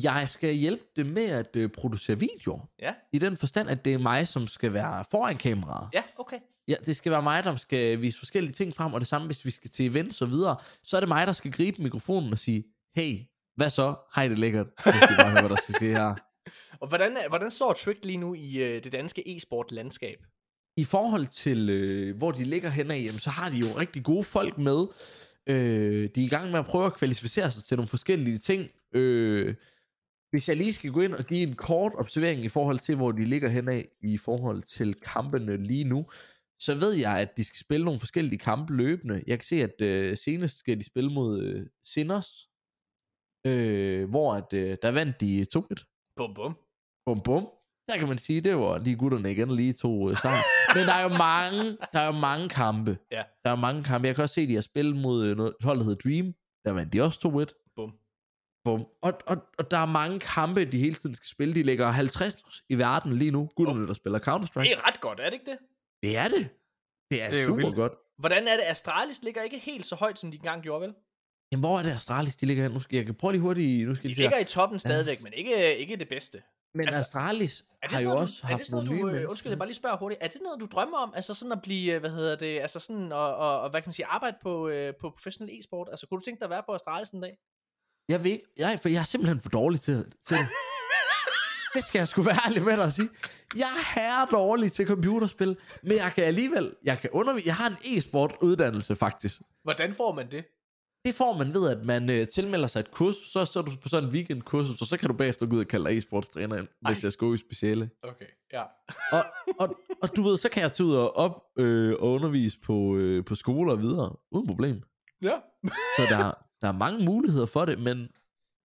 Jeg skal hjælpe dem med at øh, producere videoer. Ja, I den forstand, at det er mig, som skal være foran kameraet. ja, okay. Ja, det skal være mig, der skal vise forskellige ting frem, og det samme, hvis vi skal til events og videre, så er det mig, der skal gribe mikrofonen og sige, hey, hvad så? Hej, det er lækkert. Nu skal bare høre, hvad der skal ske her. Og hvordan, er- hvordan står Trick lige nu i øh, det danske e-sport-landskab? I forhold til, øh, hvor de ligger henne af, jamen, så har de jo rigtig gode folk med. Øh, de er i gang med at prøve at kvalificere sig til nogle forskellige ting. Øh, hvis jeg lige skal gå ind og give en kort observering i forhold til, hvor de ligger henne af, i forhold til kampene lige nu, så ved jeg, at de skal spille nogle forskellige kampe løbende. Jeg kan se, at øh, senest skal de spille mod øh, Sinners, øh, hvor at, øh, der vandt de 2-1. Bum, bum. Bum bum. Der kan man sige, det var de gutterne igen lige to øh, sammen. Men der er jo mange, der er jo mange kampe. Ja. Der er jo mange kampe. Jeg kan også se, at de har spillet mod øh, noget, et hold, der hedder Dream. Der vandt de også 2-1. Bum. Bum. Og, og, og der er mange kampe, de hele tiden skal spille. De ligger 50 i verden lige nu. Gutterne, der spiller Det Counter-Strike. er ret godt, er det ikke det? Det er det. Det er, Det er super vildt. godt. Hvordan er det? Astralis ligger ikke helt så højt, som de engang gjorde, vel? Jamen, hvor er det Astralis, de ligger hen? Nu skal, jeg kan prøve lige hurtigt. Nu skal De jeg ligger her. i toppen stadigvæk, men ikke, ikke det bedste. Men altså, Astralis Er det har jo noget, også du, er haft det sådan nogle noget, nye du, øh, mennesker. undskyld, jeg bare lige spørger hurtigt, er det noget, du drømmer om? Altså sådan at blive, øh, hvad hedder det, altså sådan at, og, og hvad kan man sige, arbejde på, øh, på professional e-sport? Altså kunne du tænke dig at være på Astralis en dag? Jeg ved ikke, jeg, for jeg er simpelthen for dårlig til, til det. <laughs> det skal jeg sgu være ærlig med dig at sige. Jeg er herre dårlig til computerspil, men jeg kan alligevel, jeg kan undervise, jeg har en e-sport uddannelse faktisk. Hvordan får man det? Det får man ved, at man øh, tilmelder sig et kursus, så står du på sådan en weekendkursus, og så kan du bagefter gå ud og kalde dig e-sportstræner ind, hvis jeg skal i speciale. Okay, ja. <laughs> Og, og, og du ved, så kan jeg tage ud og, op, øh, og undervise på, øh, på skoler og videre, uden problem. Ja. Så der, <laughs> der er mange muligheder for det, men,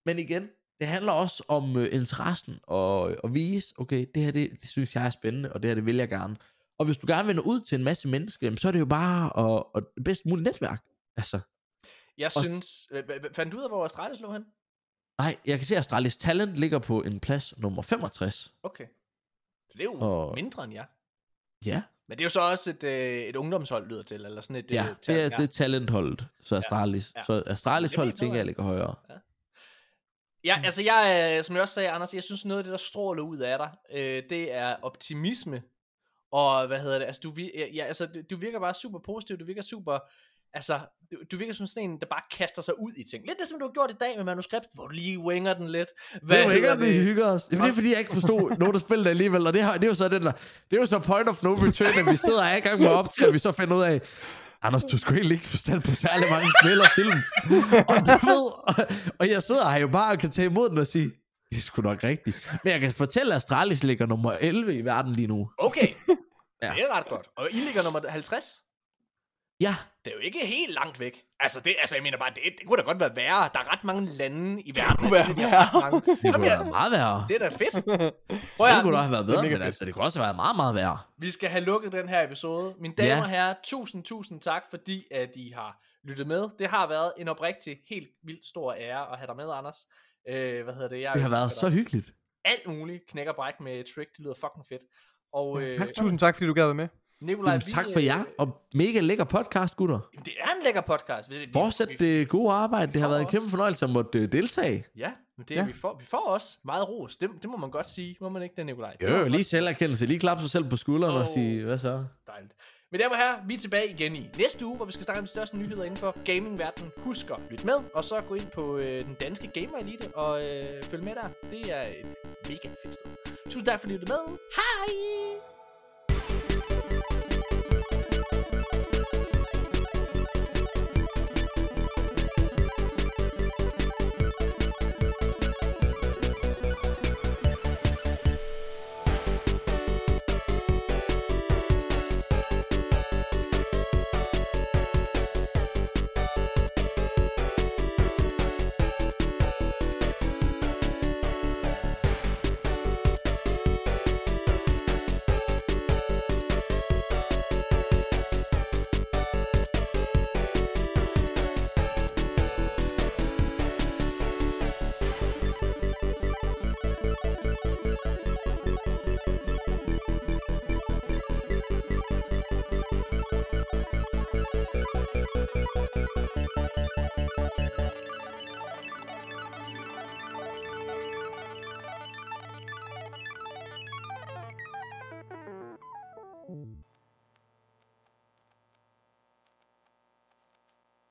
men igen, det handler også om øh, interessen og at vise, okay, det her, det, det synes jeg er spændende, og det her, det vil jeg gerne. Og hvis du gerne vil nå ud til en masse mennesker, jamen, så er det jo bare at, at bedst mulige netværk. Altså, Jeg Og- synes, øh, fandt du ud af, hvor Astralis lå hen? nej, jeg kan se, at Astralis Talent ligger på en plads nummer 65. Okay. Så det er jo Og- mindre end jeg. Ja, Men det er jo så også et, øh, et ungdomshold, lyder til, eller sådan et... ja øh, det er, ja. det er talentholdet, så Astralis. ja. Ja. Så Astralis hold tænker jeg. ligger højere. Ja, altså jeg, øh, som jeg også sagde, Anders, jeg synes noget af det, der stråler ud af dig, øh, det er optimisme, og hvad hedder det, altså du, ja, ja, altså, du virker bare super positiv, du virker super, altså, du, du virker som sådan en, der bare kaster sig ud i ting. Lidt det, som du har gjort i dag med manuskript, hvor du lige winger den lidt. Hvad det er at vi hygger os. Jamen, det er fordi, jeg ikke forstod <laughs> nogen, der spillede det alligevel. Og det, har, det er jo så den der, det er jo så point of no return, at vi sidder er i gang med at optage, og vi så finder ud af, Anders, du skulle egentlig ikke forstande på særlig mange spil og film. og du ved, og, og jeg sidder her jo bare og kan tage imod den og sige, det er sgu nok rigtigt. Men jeg kan fortælle, at Astralis ligger nummer 11 i verden lige nu. Okay, Ja. det er ret godt. Og I ligger nummer 50. Ja, Det er jo ikke helt langt væk. Altså, det, altså jeg mener bare, det, det kunne da godt være værre. Der er ret mange lande i verden. kunne altså, være det, mange. det Jamen, kunne ja, være meget værre. det er da fedt. <laughs> Prøv Det kunne da have været bedre, men fedt. altså, det kunne også have været meget, meget værre. Vi skal have lukket den her episode. Mine damer Ja. og herrer, tusind, tusind tak, fordi at I har lyttet med. Det har været en oprigtig, helt vildt stor ære at have dig med, Anders. Øh, hvad hedder det? Jeg Det har været så hyggeligt. Alt muligt knæk og bræk med Trick. Det lyder fucking fedt. Og øh, Tusind tak, fordi du gad være med. Nikolaj, Jamen, tak for øh, jer, og mega lækker podcast, gutter. Jamen, det er en lækker podcast. Vi, vi- Fortsæt vi- det gode arbejde. Det har været en kæmpe fornøjelse at måtte øh, deltage. Ja, men det, Ja. Vi, får, vi får også meget ros. Det, det må man godt sige. Må man ikke det, Nikolaj? Det Jo, jo, lige selverkendelse. Lige klappe sig selv på skulderen og Åh. sige, hvad så? Dejligt. Men damer og herrer, vi er tilbage igen i næste uge, hvor vi skal snakke om de største nyheder inden for gamingverdenen. Husk at lytte med, og så gå ind på øh, den danske Gamer Elite og øh, følg med der. Det er et mega fedt sted. Tusind tak fordi I lyttede med. Hej!